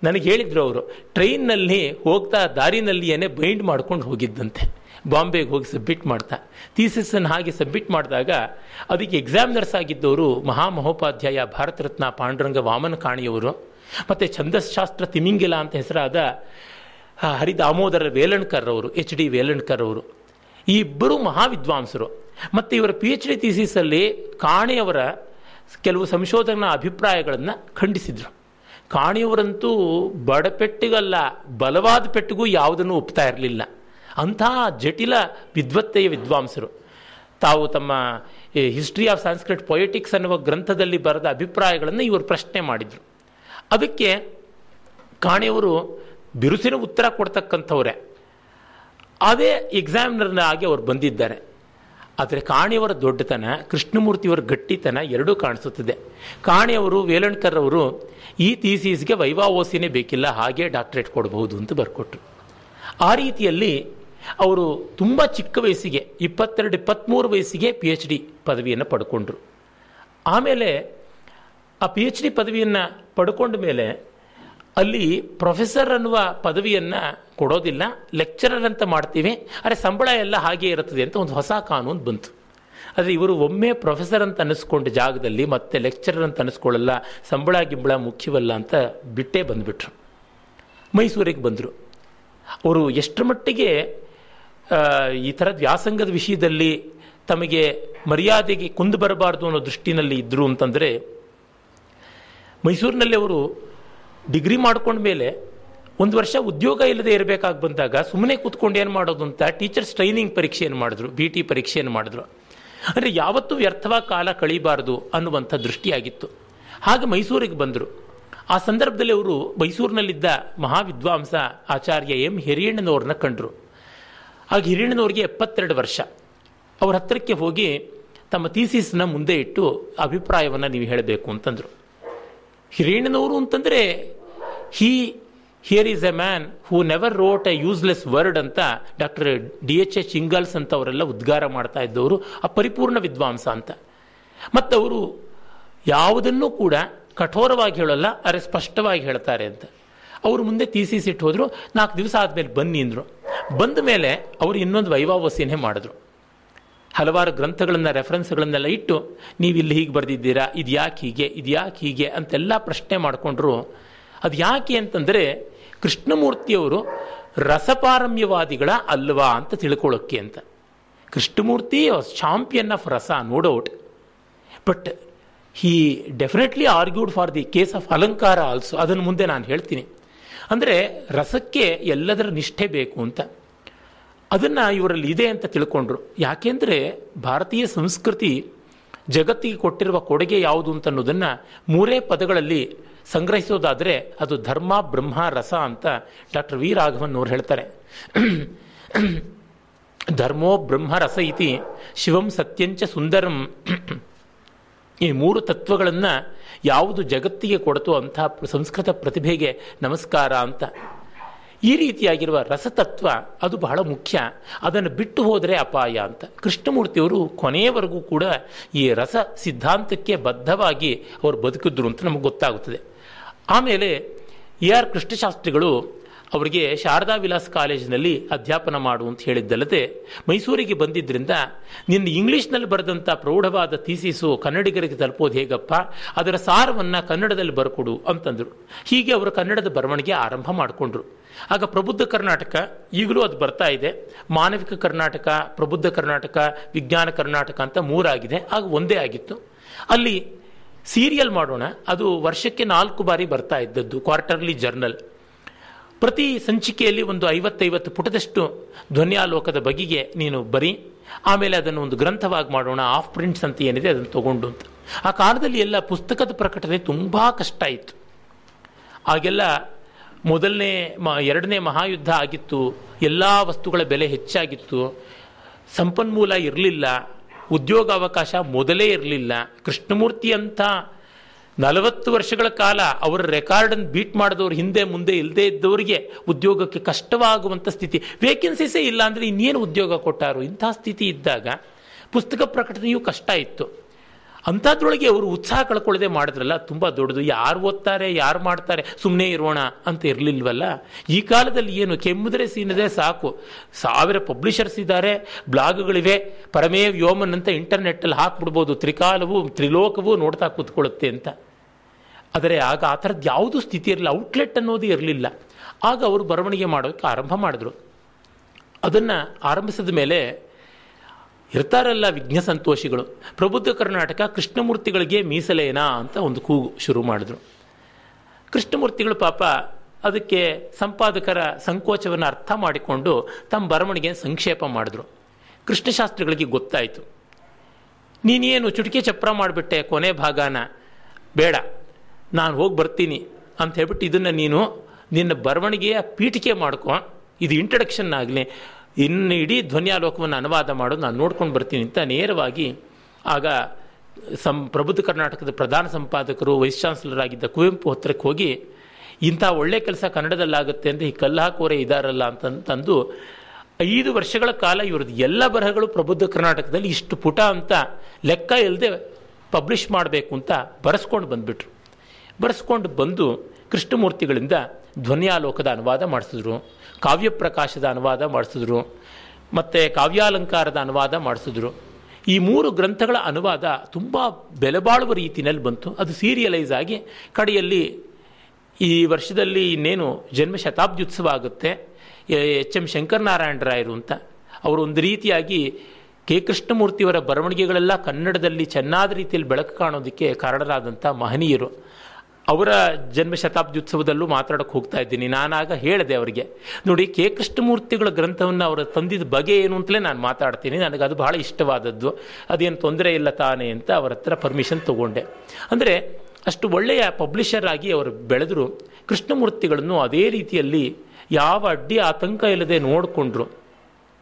ನನಗೆ ಹೇಳಿದ್ರು ಅವರು ಟ್ರೈನ್ನಲ್ಲಿ ಹೋಗ್ತಾ ದಾರಿನಲ್ಲಿ ಬೈಂಡ್ ಮಾಡ್ಕೊಂಡು ಹೋಗಿದ್ದಂತೆ. ಬಾಂಬೆಗೆ ಹೋಗಿ ಸಬ್ಮಿಟ್ ಮಾಡ್ತಾ. ಥೀಸಿಸನ್ನು ಹಾಗೆ ಸಬ್ಮಿಟ್ ಮಾಡಿದಾಗ ಅದಕ್ಕೆ ಎಕ್ಸಾಮಿನರ್ಸ್ ಆಗಿದ್ದವರು ಮಹಾಮಹೋಪಾಧ್ಯಾಯ ಭಾರತ ರತ್ನ ಪಾಂಡುರಂಗ ವಾಮನ ಕಾಣಿಯವರು ಮತ್ತು ಛಂದಸ್ಶಾಸ್ತ್ರ ತಿಮಿಂಗಿಲ ಅಂತ ಹೆಸರಾದ ಹರಿದಾಮೋದರ ವೇಲಣ್ಕರ್ ಅವರು ಎಚ್ ಡಿ ವೇಲಣ್ಕರ್ ಅವರು ಈ ಇಬ್ಬರು ಮಹಾವಿದ್ವಾಂಸರು. ಮತ್ತು ಇವರ ಪಿ ಎಚ್ ಡಿ ಥೀಸಿಸಲ್ಲಿ ಕಾಣೆಯವರ ಕೆಲವು ಸಂಶೋಧನಾ ಅಭಿಪ್ರಾಯಗಳನ್ನು ಖಂಡಿಸಿದರು. ಕಾಣಿಯವರಂತೂ ಬಡಪೆಟ್ಟಿಗಲ್ಲ ಬಲವಾದ ಪೆಟ್ಟಿಗೂ ಯಾವುದನ್ನು ಒಪ್ತಾ ಇರಲಿಲ್ಲ. ಅಂತಹ ಜಟಿಲ ವಿದ್ವತ್ತೆಯ ವಿದ್ವಾಂಸರು. ತಾವು ತಮ್ಮ ಹಿಸ್ಟ್ರಿ ಆಫ್ ಸಾಂಸ್ಕ್ರಿಟ್ ಪೊಯೆಟಿಕ್ಸ್ ಅನ್ನುವ ಗ್ರಂಥದಲ್ಲಿ ಬರೆದ ಅಭಿಪ್ರಾಯಗಳನ್ನು ಇವರು ಪ್ರಶ್ನೆ ಮಾಡಿದರು. ಅದಕ್ಕೆ ಕಾಣೆಯವರು ಬಿರುಸಿನ ಉತ್ತರ ಕೊಡ್ತಕ್ಕಂಥವ್ರೆ. ಅದೇ ಎಕ್ಸಾಮಿನರ್ನ ಹಾಗೆ ಅವ್ರು ಬಂದಿದ್ದಾರೆ. ಆದರೆ ಕಾಣೆಯವರ ದೊಡ್ಡತನ, ಕೃಷ್ಣಮೂರ್ತಿಯವರ ಗಟ್ಟಿತನ ಎರಡೂ ಕಾಣಿಸುತ್ತದೆ. ಕಾಣೆಯವರು ವೇಲಣ್ಕರ್ ಅವರು ಈ ಥೀಸೀಸ್ಗೆ ವೈವಾವೋಸಿನೇ ಬೇಕಿಲ್ಲ, ಹಾಗೆ ಡಾಕ್ಟ್ರೇಟ್ ಕೊಡಬಹುದು ಅಂತ ಬರ್ಕೊಟ್ರು. ಆ ರೀತಿಯಲ್ಲಿ ಅವರು ತುಂಬ ಚಿಕ್ಕ ವಯಸ್ಸಿಗೆ, ಇಪ್ಪತ್ತೆರಡು ಇಪ್ಪತ್ತ್ಮೂರು ವಯಸ್ಸಿಗೆ ಪಿ ಎಚ್ ಡಿ ಪದವಿಯನ್ನು ಪಡ್ಕೊಂಡ್ರು. ಆಮೇಲೆ ಆ ಪಿ ಎಚ್ ಡಿ ಪದವಿಯನ್ನು ಪಡ್ಕೊಂಡ ಮೇಲೆ ಅಲ್ಲಿ ಪ್ರೊಫೆಸರ್ ಅನ್ನುವ ಪದವಿಯನ್ನು ಕೊಡೋದಿಲ್ಲ ಲೆಕ್ಚರರ್ ಅಂತ ಮಾಡ್ತೀವಿ, ಆದರೆ ಸಂಬಳ ಎಲ್ಲ ಹಾಗೆ ಇರುತ್ತದೆ ಅಂತ ಒಂದು ಹೊಸ ಕಾನೂನು ಬಂತು. ಆದರೆ ಇವರು ಒಮ್ಮೆ ಪ್ರೊಫೆಸರ್ ಅಂತ ಅನ್ನಿಸ್ಕೊಂಡ ಜಾಗದಲ್ಲಿ ಮತ್ತೆ ಲೆಕ್ಚರರ್ ಅಂತ ಅನ್ನಿಸ್ಕೊಳ್ಳಲ್ಲ, ಸಂಬಳ ಗಿಂಬಳ ಮುಖ್ಯವಲ್ಲ ಅಂತ ಬಿಟ್ಟೇ ಬಂದುಬಿಟ್ರು. ಮೈಸೂರಿಗೆ ಬಂದರು. ಅವರು ಎಷ್ಟರ ಮಟ್ಟಿಗೆ ಈ ಥರದ ವ್ಯಾಸಂಗದ ವಿಷಯದಲ್ಲಿ ತಮಗೆ ಮರ್ಯಾದೆಗೆ ಕುಂದು ಬರಬಾರ್ದು ಅನ್ನೋ ದೃಷ್ಟಿನಲ್ಲಿ ಇದ್ದರು ಅಂತಂದರೆ ಮೈಸೂರಿನಲ್ಲಿ ಅವರು ಡಿಗ್ರಿ ಮಾಡ್ಕೊಂಡ ಮೇಲೆ ಒಂದು ವರ್ಷ ಉದ್ಯೋಗ ಇಲ್ಲದೆ ಇರಬೇಕಾಗಿ ಬಂದಾಗ ಸುಮ್ಮನೆ ಕೂತ್ಕೊಂಡು ಏನು ಮಾಡೋದು ಅಂತ ಟೀಚರ್ಸ್ ಟ್ರೈನಿಂಗ್ ಪರೀಕ್ಷೆಯನ್ನು ಮಾಡಿದ್ರು ಬಿ ಟಿ ಪರೀಕ್ಷೆಯನ್ನು ಮಾಡಿದ್ರು. ಅಂದರೆ ಯಾವತ್ತೂ ವ್ಯರ್ಥವಾಗಿ ಕಾಲ ಕಳೀಬಾರ್ದು ಅನ್ನುವಂಥ ದೃಷ್ಟಿಯಾಗಿತ್ತು. ಹಾಗೆ ಮೈಸೂರಿಗೆ ಬಂದರು. ಆ ಸಂದರ್ಭದಲ್ಲಿ ಅವರು ಮೈಸೂರಿನಲ್ಲಿದ್ದ ಮಹಾವಿದ್ವಾಂಸ ಆಚಾರ್ಯ ಎಂ ಹಿರಿಯಣ್ಣನವ್ರನ್ನ ಕಂಡರು. ಆಗ ಹಿರಿಯಣ್ಣನವ್ರಿಗೆ ಎಪ್ಪತ್ತೆರಡು ವರ್ಷ. ಅವ್ರ ಹತ್ತಿರಕ್ಕೆ ಹೋಗಿ ತಮ್ಮ ಥೀಸಿಸ್ನ ಮುಂದೆ ಇಟ್ಟು ಅಭಿಪ್ರಾಯವನ್ನು ನೀವು ಹೇಳಬೇಕು ಅಂತಂದರು. ಹಿರಿಯಣ್ಣನವರು ಅಂತಂದರೆ he here is a man who never wrote a useless word ಅಂತ doctor D H H Ingalls ಅಂತ ಅವರೆಲ್ಲ ಉದ್ಗಾರ ಮಾಡ್ತಾ ಇದ್ದವರು, ಆ ಪರಿಪೂರ್ಣ ವಿದ್ವಾಂಸ ಅಂತ. ಮತ್ತು ಅವರು ಯಾವುದನ್ನೂ ಕೂಡ ಕಠೋರವಾಗಿ ಹೇಳಲ್ಲ, ಅರೆ ಸ್ಪಷ್ಟವಾಗಿ ಹೇಳ್ತಾರೆ ಅಂತ. ಅವರು ಮುಂದೆ ತೀಸಿಸಿಟ್ಟು ಹೋದರು, ನಾಲ್ಕು ದಿವಸ ಆದಮೇಲೆ ಬನ್ನಿ ಅಂದರು. ಬಂದ ಮೇಲೆ ಅವರು ಇನ್ನೊಂದು ವೈವಾವಸ್ಯನೇ ಮಾಡಿದ್ರು. ಹಲವಾರು ಗ್ರಂಥಗಳನ್ನು ರೆಫರೆನ್ಸ್ಗಳನ್ನೆಲ್ಲ ಇಟ್ಟು, ನೀವು ಇಲ್ಲಿ ಹೀಗೆ ಬರೆದಿದ್ದೀರಾ? ಇದು ಯಾಕೆ ಹೀಗೆ? ಇದು ಯಾಕೆ ಹೀಗೆ? ಅಂತೆಲ್ಲ ಪ್ರಶ್ನೆ ಮಾಡಿಕೊಂಡ್ರು. ಅದು ಯಾಕೆ ಅಂತಂದರೆ, ಕೃಷ್ಣಮೂರ್ತಿಯವರು ರಸಪಾರಮ್ಯವಾದಿಗಳ ಅಲ್ವಾ ಅಂತ ತಿಳ್ಕೊಳ್ಳೋಕ್ಕೆ ಅಂತ. Krishnamurthy champion of rasa no doubt but he definitely argued for the case of alankara also ಅದನ್ನು ಮುಂದೆ ನಾನು ಹೇಳ್ತೀನಿ. ಅಂದರೆ, ರಸಕ್ಕೆ ಎಲ್ಲದರ ನಿಷ್ಠೆ ಬೇಕು ಅಂತ. ಅದನ್ನು ಇವರಲ್ಲಿ ಇದೆ ಅಂತ ತಿಳ್ಕೊಂಡ್ರು. ಯಾಕೆಂದರೆ ಭಾರತೀಯ ಸಂಸ್ಕೃತಿ ಜಗತ್ತಿಗೆ ಕೊಟ್ಟಿರುವ ಕೊಡುಗೆ ಯಾವುದು ಅಂತ ಅನ್ನೋದನ್ನು ಮೂರೇ ಪದಗಳಲ್ಲಿ ಸಂಗ್ರಹಿಸೋದಾದರೆ ಅದು ಧರ್ಮ, ಬ್ರಹ್ಮ, ರಸ ಅಂತ ಡಾಕ್ಟರ್ ವಿ ರಾಘವನ್ ಅವ್ರು ಹೇಳ್ತಾರೆ. ಧರ್ಮೋ, ಬ್ರಹ್ಮ, ರಸ ಇತಿ ಶಿವಂ ಸತ್ಯಂಚ ಸುಂದರಂ. ಈ ಮೂರು ತತ್ವಗಳನ್ನು ಯಾವುದು ಜಗತ್ತಿಗೆ ಕೊಡತು ಅಂತಹ ಸಂಸ್ಕೃತ ಪ್ರತಿಭೆಗೆ ನಮಸ್ಕಾರ ಅಂತ. ಈ ರೀತಿಯಾಗಿರುವ ರಸತತ್ವ ಅದು ಬಹಳ ಮುಖ್ಯ. ಅದನ್ನು ಬಿಟ್ಟು ಹೋದರೆ ಅಪಾಯ ಅಂತ. ಕೃಷ್ಣಮೂರ್ತಿಯವರು ಕೊನೆಯವರೆಗೂ ಕೂಡ ಈ ರಸ ಸಿದ್ಧಾಂತಕ್ಕೆ ಬದ್ಧವಾಗಿ ಅವರು ಬದುಕಿದ್ರು ಅಂತ ನಮಗೆ ಗೊತ್ತಾಗುತ್ತದೆ. ಆಮೇಲೆ ಎ ಆರ್ ಕೃಷ್ಣಶಾಸ್ತ್ರಿಗಳು ಅವರಿಗೆ ಶಾರದಾ ವಿಲಾಸ್ ಕಾಲೇಜಿನಲ್ಲಿ ಅಧ್ಯಾಪನ ಮಾಡು ಅಂತ ಹೇಳಿದ್ದಲ್ಲದೆ ಮೈಸೂರಿಗೆ ಬಂದಿದ್ದರಿಂದ ನಿನ್ನ ಇಂಗ್ಲೀಷ್ನಲ್ಲಿ ಬರೆದಂಥ ಪ್ರೌಢವಾದ ಥೀಸಿಸು ಕನ್ನಡಿಗರಿಗೆ ತಲುಪೋದು ಹೇಗಪ್ಪ? ಅದರ ಸಾರವನ್ನು ಕನ್ನಡದಲ್ಲಿ ಬರ್ಕೊಡು ಅಂತಂದರು. ಹೀಗೆ ಅವರು ಕನ್ನಡದ ಬರವಣಿಗೆ ಆರಂಭ ಮಾಡಿಕೊಂಡ್ರು. ಆಗ ಪ್ರಬುದ್ಧ ಕರ್ನಾಟಕ, ಈಗಲೂ ಅದು ಬರ್ತಾ ಇದೆ. ಮಾನವಿಕ ಕರ್ನಾಟಕ, ಪ್ರಬುದ್ಧ ಕರ್ನಾಟಕ, ವಿಜ್ಞಾನ ಕರ್ನಾಟಕ ಅಂತ ಮೂರಾಗಿದೆ. ಆಗ ಒಂದೇ ಆಗಿತ್ತು. ಅಲ್ಲಿ ಸೀರಿಯಲ್ ಮಾಡೋಣ. ಅದು ವರ್ಷಕ್ಕೆ ನಾಲ್ಕು ಬಾರಿ ಬರ್ತಾ ಇದ್ದದ್ದು ಕ್ವಾರ್ಟರ್ಲಿ ಜರ್ನಲ್ ಪ್ರತಿ ಸಂಚಿಕೆಯಲ್ಲಿ ಒಂದು ಐವತ್ತೈವತ್ತು ಪುಟದಷ್ಟು ಧ್ವನ್ಯಾಲೋಕದ ಬಗೆಗೆ ನೀನು ಬರಿ, ಆಮೇಲೆ ಅದನ್ನು ಒಂದು ಗ್ರಂಥವಾಗಿ ಮಾಡೋಣ ಆಫ್ ಪ್ರಿಂಟ್ಸ್ ಅಂತ ಏನಿದೆ ಅದನ್ನು ತಗೊಂಡು ಅಂತ. ಆ ಕಾಲದಲ್ಲಿ ಎಲ್ಲ ಪುಸ್ತಕದ ಪ್ರಕಟಣೆ ತುಂಬ ಕಷ್ಟ ಇತ್ತು. ಆಗೆಲ್ಲ ಮೊದಲನೇ ಮ, ಎರಡನೇ ಮಹಾಯುದ್ಧ ಆಗಿತ್ತು, ಎಲ್ಲ ವಸ್ತುಗಳ ಬೆಲೆ ಹೆಚ್ಚಾಗಿತ್ತು, ಸಂಪನ್ಮೂಲ ಇರಲಿಲ್ಲ, ಉದ್ಯೋಗಾವಕಾಶ ಮೊದಲೇ ಇರಲಿಲ್ಲ, ಕೃಷ್ಣಮೂರ್ತಿ ಅಂತ ನಲವತ್ತು ವರ್ಷಗಳ ಕಾಲ ಅವರ ರೆಕಾರ್ಡನ್ನು ಬೀಟ್ ಮಾಡಿದವರು ಹಿಂದೆ ಮುಂದೆ ಇಲ್ಲದೆ ಇದ್ದವರಿಗೆ ಉದ್ಯೋಗಕ್ಕೆ ಕಷ್ಟವಾಗುವಂಥ ಸ್ಥಿತಿ. ವೇಕೆನ್ಸೀಸೇ ಇಲ್ಲ ಅಂದರೆ ಇನ್ನೇನು ಉದ್ಯೋಗ ಕೊಟ್ಟಾರು? ಇಂಥ ಸ್ಥಿತಿ ಇದ್ದಾಗ ಪುಸ್ತಕ ಪ್ರಕಟಣೆಯೂ ಕಷ್ಟ ಇತ್ತು. ಅಂಥದ್ರೊಳಗೆ ಅವರು ಉತ್ಸಾಹ ಕಳ್ಕೊಳ್ಳದೆ ಮಾಡಿದ್ರಲ್ಲ, ತುಂಬ ದೊಡ್ಡದು. ಯಾರು ಓದ್ತಾರೆ, ಯಾರು ಮಾಡ್ತಾರೆ? ಸುಮ್ಮನೆ ಇರೋಣ ಅಂತ ಇರಲಿಲ್ವಲ್ಲ? ಈ ಕಾಲದಲ್ಲಿ ಏನು? ಕೆಮ್ಮುದ್ರೆ ಸೀನದೆ ಸಾಕು. ಸಾವಿರ ಪಬ್ಲಿಷರ್ಸ್ ಇದ್ದಾರೆ, ಬ್ಲಾಗ್ಗಳಿವೆ. ಪರಮೇ ವ್ಯೋಮನ್ ಅಂತ ಇಂಟರ್ನೆಟ್ಟಲ್ಲಿ ಹಾಕ್ಬಿಡ್ಬೋದು. ತ್ರಿಕಾಲವು, ತ್ರಿಲೋಕವೂ ನೋಡ್ತಾ ಕೂತ್ಕೊಳ್ಳುತ್ತೆ ಅಂತ. ಆದರೆ ಆಗ ಆ ಥರದ್ದು ಯಾವುದೂ ಸ್ಥಿತಿ ಇರಲಿಲ್ಲ ಔಟ್ಲೆಟ್ ಅನ್ನೋದು ಇರಲಿಲ್ಲ. ಆಗ ಅವರು ಬರವಣಿಗೆ ಮಾಡೋಕ್ಕೆ ಆರಂಭ ಮಾಡಿದ್ರು. ಅದನ್ನು ಆರಂಭಿಸಿದ ಮೇಲೆ ಇರ್ತಾರಲ್ಲ ವಿಘ್ನ ಸಂತೋಷಿಗಳು, ಪ್ರಬುದ್ಧ ಕರ್ನಾಟಕ ಕೃಷ್ಣಮೂರ್ತಿಗಳಿಗೆ ಮೀಸಲೇನಾ ಅಂತ ಒಂದು ಕೂಗು ಶುರು ಮಾಡಿದ್ರು. ಕೃಷ್ಣಮೂರ್ತಿಗಳು ಪಾಪ ಅದಕ್ಕೆ ಸಂಪಾದಕರ ಸಂಕೋಚವನ್ನು ಅರ್ಥ ಮಾಡಿಕೊಂಡು ತಮ್ಮ ಬರವಣಿಗೆ ಸಂಕ್ಷೇಪ ಮಾಡಿದ್ರು. ಕೃಷ್ಣಶಾಸ್ತ್ರಿಗಳಿಗೆ ಗೊತ್ತಾಯಿತು. ನೀನೇನು ಚುಟಿಕೆ ಚಪ್ರ ಮಾಡಿಬಿಟ್ಟೆ ಕೊನೆ ಭಾಗನ? ಬೇಡ. ನಾನು ಹೋಗಿ ಬರ್ತೀನಿ ಅಂತ ಹೇಳ್ಬಿಟ್ಟು ಇದನ್ನು ನೀನು ನಿನ್ನ ಬರವಣಿಗೆಯ ಪೀಠಿಕೆ ಮಾಡ್ಕೊ. ಇದು ಇಂಟ್ರಡಕ್ಷನ್ ಆಗಲಿ. ಇನ್ನು ಇಡೀ ಧ್ವನ್ಯಾಲೋಕವನ್ನು ಅನುವಾದ ಮಾಡು. ನಾನು ನೋಡ್ಕೊಂಡು ಬರ್ತೀನಿ ಅಂತ ನೇರವಾಗಿ ಆಗ ಸಂ ಪ್ರಬುದ್ಧ ಕರ್ನಾಟಕದ ಪ್ರಧಾನ ಸಂಪಾದಕರು ವೈಸ್ ಚಾನ್ಸಲರ್ ಆಗಿದ್ದ ಕುವೆಂಪು ಹತ್ರಕ್ಕೆ ಹೋಗಿ, ಇಂಥ ಒಳ್ಳೆ ಕೆಲಸ ಕನ್ನಡದಲ್ಲಾಗುತ್ತೆ ಅಂತ ಈ ಕಲ್ಲು ಹಾಕೋರೆ ಇದಾರಲ್ಲ ಅಂತಂತಂದು ಐದು ವರ್ಷಗಳ ಕಾಲ ಇವ್ರದ್ದು ಎಲ್ಲ ಬರಹಗಳು ಪ್ರಬುದ್ಧ ಕರ್ನಾಟಕದಲ್ಲಿ ಇಷ್ಟು ಪುಟ ಅಂತ ಲೆಕ್ಕ ಇಲ್ಲದೆ ಪಬ್ಲಿಷ್ ಮಾಡಬೇಕು ಅಂತ ಬರೆಸ್ಕೊಂಡು ಬಂದುಬಿಟ್ರು. ಬರೆಸ್ಕೊಂಡು ಬಂದು ಕೃಷ್ಣಮೂರ್ತಿಗಳಿಂದ ಧ್ವನ್ಯಾಲೋಕದ ಅನುವಾದ ಮಾಡಿಸಿದ್ರು, ಕಾವ್ಯಪ್ರಕಾಶದ ಅನುವಾದ ಮಾಡಿಸಿದ್ರು, ಮತ್ತು ಕಾವ್ಯಾಲಂಕಾರದ ಅನುವಾದ ಮಾಡಿಸಿದ್ರು. ಈ ಮೂರು ಗ್ರಂಥಗಳ ಅನುವಾದ ತುಂಬ ಬೆಲೆಬಾಳುವ ರೀತಿಯಲ್ಲಿ ಬಂತು. ಅದು ಸೀರಿಯಲೈಸ್ ಆಗಿ ಕಡೆಯಲ್ಲಿ ಈ ವರ್ಷದಲ್ಲಿ ಇನ್ನೇನು ಜನ್ಮ ಶತಾಬ್ದ್ಯುತ್ಸವ ಆಗುತ್ತೆ ಎಚ್ ಎಂ ಶಂಕರನಾರಾಯಣರಾಯರು ಅಂತ. ಅವರು ಒಂದು ರೀತಿಯಾಗಿ ಕೆ ಕೃಷ್ಣಮೂರ್ತಿಯವರ ಬರವಣಿಗೆಗಳೆಲ್ಲ ಕನ್ನಡದಲ್ಲಿ ಚೆನ್ನಾದ ರೀತಿಯಲ್ಲಿ ಬೆಳಕು ಕಾಣೋದಕ್ಕೆ ಕಾರಣರಾದಂಥ ಮಹನೀಯರು. ಅವರ ಜನ್ಮ ಶತಾಬ್ದ್ಯುತ್ಸವದಲ್ಲೂ ಮಾತಾಡೋಕ್ಕೆ ಹೋಗ್ತಾ ಇದ್ದೀನಿ. ನಾನಾಗ ಹೇಳಿದೆ ಅವರಿಗೆ, ನೋಡಿ, ಕೆ. ಕೃಷ್ಣಮೂರ್ತಿಗಳ ಗ್ರಂಥವನ್ನು ಅವರು ತಂದಿದ್ದ ಬಗೆ ಏನು ಅಂತಲೇ ನಾನು ಮಾತಾಡ್ತೀನಿ. ನನಗೆ ಅದು ಬಹಳ ಇಷ್ಟವಾದದ್ದು. ಅದೇನು ತೊಂದರೆ ಇಲ್ಲ ತಾನೇ ಅಂತ ಅವರ ಹತ್ರ ಪರ್ಮಿಷನ್ ತಗೊಂಡೆ. ಅಂದರೆ, ಅಷ್ಟು ಒಳ್ಳೆಯ ಪಬ್ಲಿಷರ್ ಆಗಿ ಅವರು ಬೆಳೆದರು. ಕೃಷ್ಣಮೂರ್ತಿಗಳನ್ನು ಅದೇ ರೀತಿಯಲ್ಲಿ ಯಾವ ಅಡ್ಡಿ ಆತಂಕ ಇಲ್ಲದೆ ನೋಡಿಕೊಂಡ್ರು.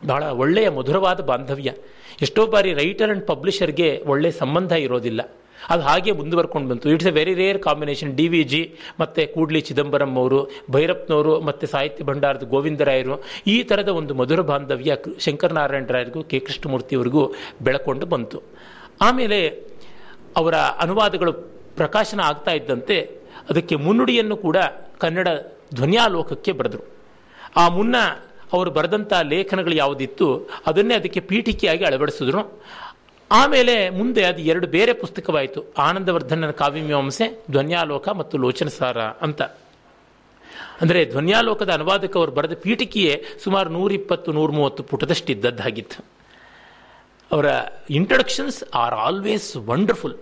ಬಹಳ ಒಳ್ಳೆಯ ಮಧುರವಾದ ಬಾಂಧವ್ಯ. ಎಷ್ಟೋ ಬಾರಿ ರೈಟರ್ ಆ್ಯಂಡ್ ಪಬ್ಲಿಷರ್ಗೆ ಒಳ್ಳೆಯ ಸಂಬಂಧ ಇರೋದಿಲ್ಲ. ಅದು ಹಾಗೆ ಮುಂದುವರ್ಕೊಂಡು ಬಂತು. It's a very rare combination D V G ಮತ್ತು ಕೂಡ್ಲಿ ಚಿದಂಬರಂ ಅವರು ಭೈರಪ್ಪನವರು ಮತ್ತು ಸಾಹಿತ್ಯ ಭಂಡಾರದ ಗೋವಿಂದರಾಯರು ಈ ಥರದ ಒಂದು ಮಧುರ ಬಾಂಧವ್ಯ ಶಂಕರನಾರಾಯಣ ರಾಯರಿಗೂ, ಕೆ ಕೃಷ್ಣಮೂರ್ತಿಯವರಿಗೂ ಬೆಳಕೊಂಡು ಬಂತು. ಆಮೇಲೆ ಅವರ ಅನುವಾದಗಳು ಪ್ರಕಾಶನ ಆಗ್ತಾ ಇದ್ದಂತೆ ಅದಕ್ಕೆ ಮುನ್ನುಡಿಯನ್ನು ಕೂಡ ಕನ್ನಡ ಧ್ವನ್ಯಾಲೋಕಕ್ಕೆ ಬರೆದರು. ಆ ಮುನ್ನ ಅವರು ಬರೆದಂಥ ಲೇಖನಗಳು ಯಾವುದಿತ್ತು, ಅದನ್ನೇ ಅದಕ್ಕೆ ಪೀಠಿಕೆಯಾಗಿ ಅಳವಡಿಸಿದ್ರು. ಆಮೇಲೆ ಮುಂದೆ ಅದು ಎರಡು ಬೇರೆ ಪುಸ್ತಕವಾಯಿತು. ಆನಂದವರ್ಧನನ ಕಾವ್ಯಮೀಮಾಂಸೆ, ಧ್ವನ್ಯಾಲೋಕ ಮತ್ತು ಲೋಚನಸಾರ ಅಂತ. ಅಂದರೆ ಧ್ವನ್ಯಾಲೋಕದ ಅನುವಾದಕ್ಕೆ ಅವರು ಬರೆದ ಪೀಠಿಕೆಯೇ ಸುಮಾರು ನೂರಿಪ್ಪತ್ತು ನೂರ ಮೂವತ್ತು ಪುಟದಷ್ಟಿದ್ದದ್ದಾಗಿತ್ತು ಅವರ introductions are always wonderful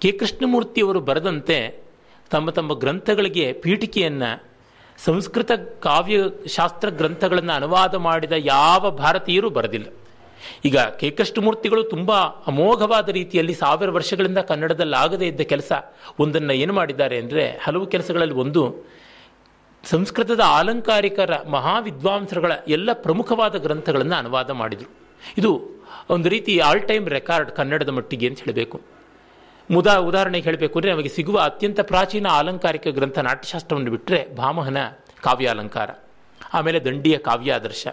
K ಕೃಷ್ಣಮೂರ್ತಿಯವರು ಬರೆದಂತೆ ತಮ್ಮ ತಮ್ಮ ಗ್ರಂಥಗಳಿಗೆ ಪೀಠಿಕೆಯನ್ನು, ಸಂಸ್ಕೃತ ಕಾವ್ಯಶಾಸ್ತ್ರ ಗ್ರಂಥಗಳನ್ನು ಅನುವಾದ ಮಾಡಿದ ಯಾವ ಭಾರತೀಯರು ಬರೆದಿಲ್ಲ. ಈಗ ಕೆ ಕೃಷ್ಣಮೂರ್ತಿಗಳು ತುಂಬ ಅಮೋಘವಾದ ರೀತಿಯಲ್ಲಿ ಸಾವಿರ ವರ್ಷಗಳಿಂದ ಕನ್ನಡದಲ್ಲಿ ಆಗದೇ ಇದ್ದ ಕೆಲಸ. ಒಂದನ್ನು ಏನು ಮಾಡಿದ್ದಾರೆ ಅಂದರೆ ಹಲವು ಕೆಲಸಗಳಲ್ಲಿ ಒಂದು ಸಂಸ್ಕೃತದ ಆಲಂಕಾರಿಕರ ಮಹಾವಿದ್ವಾಂಸರುಗಳ ಎಲ್ಲ ಪ್ರಮುಖವಾದ ಗ್ರಂಥಗಳನ್ನು ಅನುವಾದ ಮಾಡಿದರು. ಇದು ಒಂದು ರೀತಿ ಆಲ್ ಟೈಮ್ ರೆಕಾರ್ಡ್ ಕನ್ನಡದ ಮಟ್ಟಿಗೆ ಅಂತ ಹೇಳಬೇಕು. ಮುದಾ ಉದಾಹರಣೆಗೆ ಹೇಳಬೇಕು ಅಂದರೆ ನಮಗೆ ಸಿಗುವ ಅತ್ಯಂತ ಪ್ರಾಚೀನ ಆಲಂಕಾರಿಕ ಗ್ರಂಥ ನಾಟ್ಯಶಾಸ್ತ್ರವನ್ನು ಬಿಟ್ಟರೆ ಭಾಮಹನ ಕಾವ್ಯಾಲಂಕಾರ, ಆಮೇಲೆ ದಂಡಿಯ ಕಾವ್ಯಾದರ್ಶ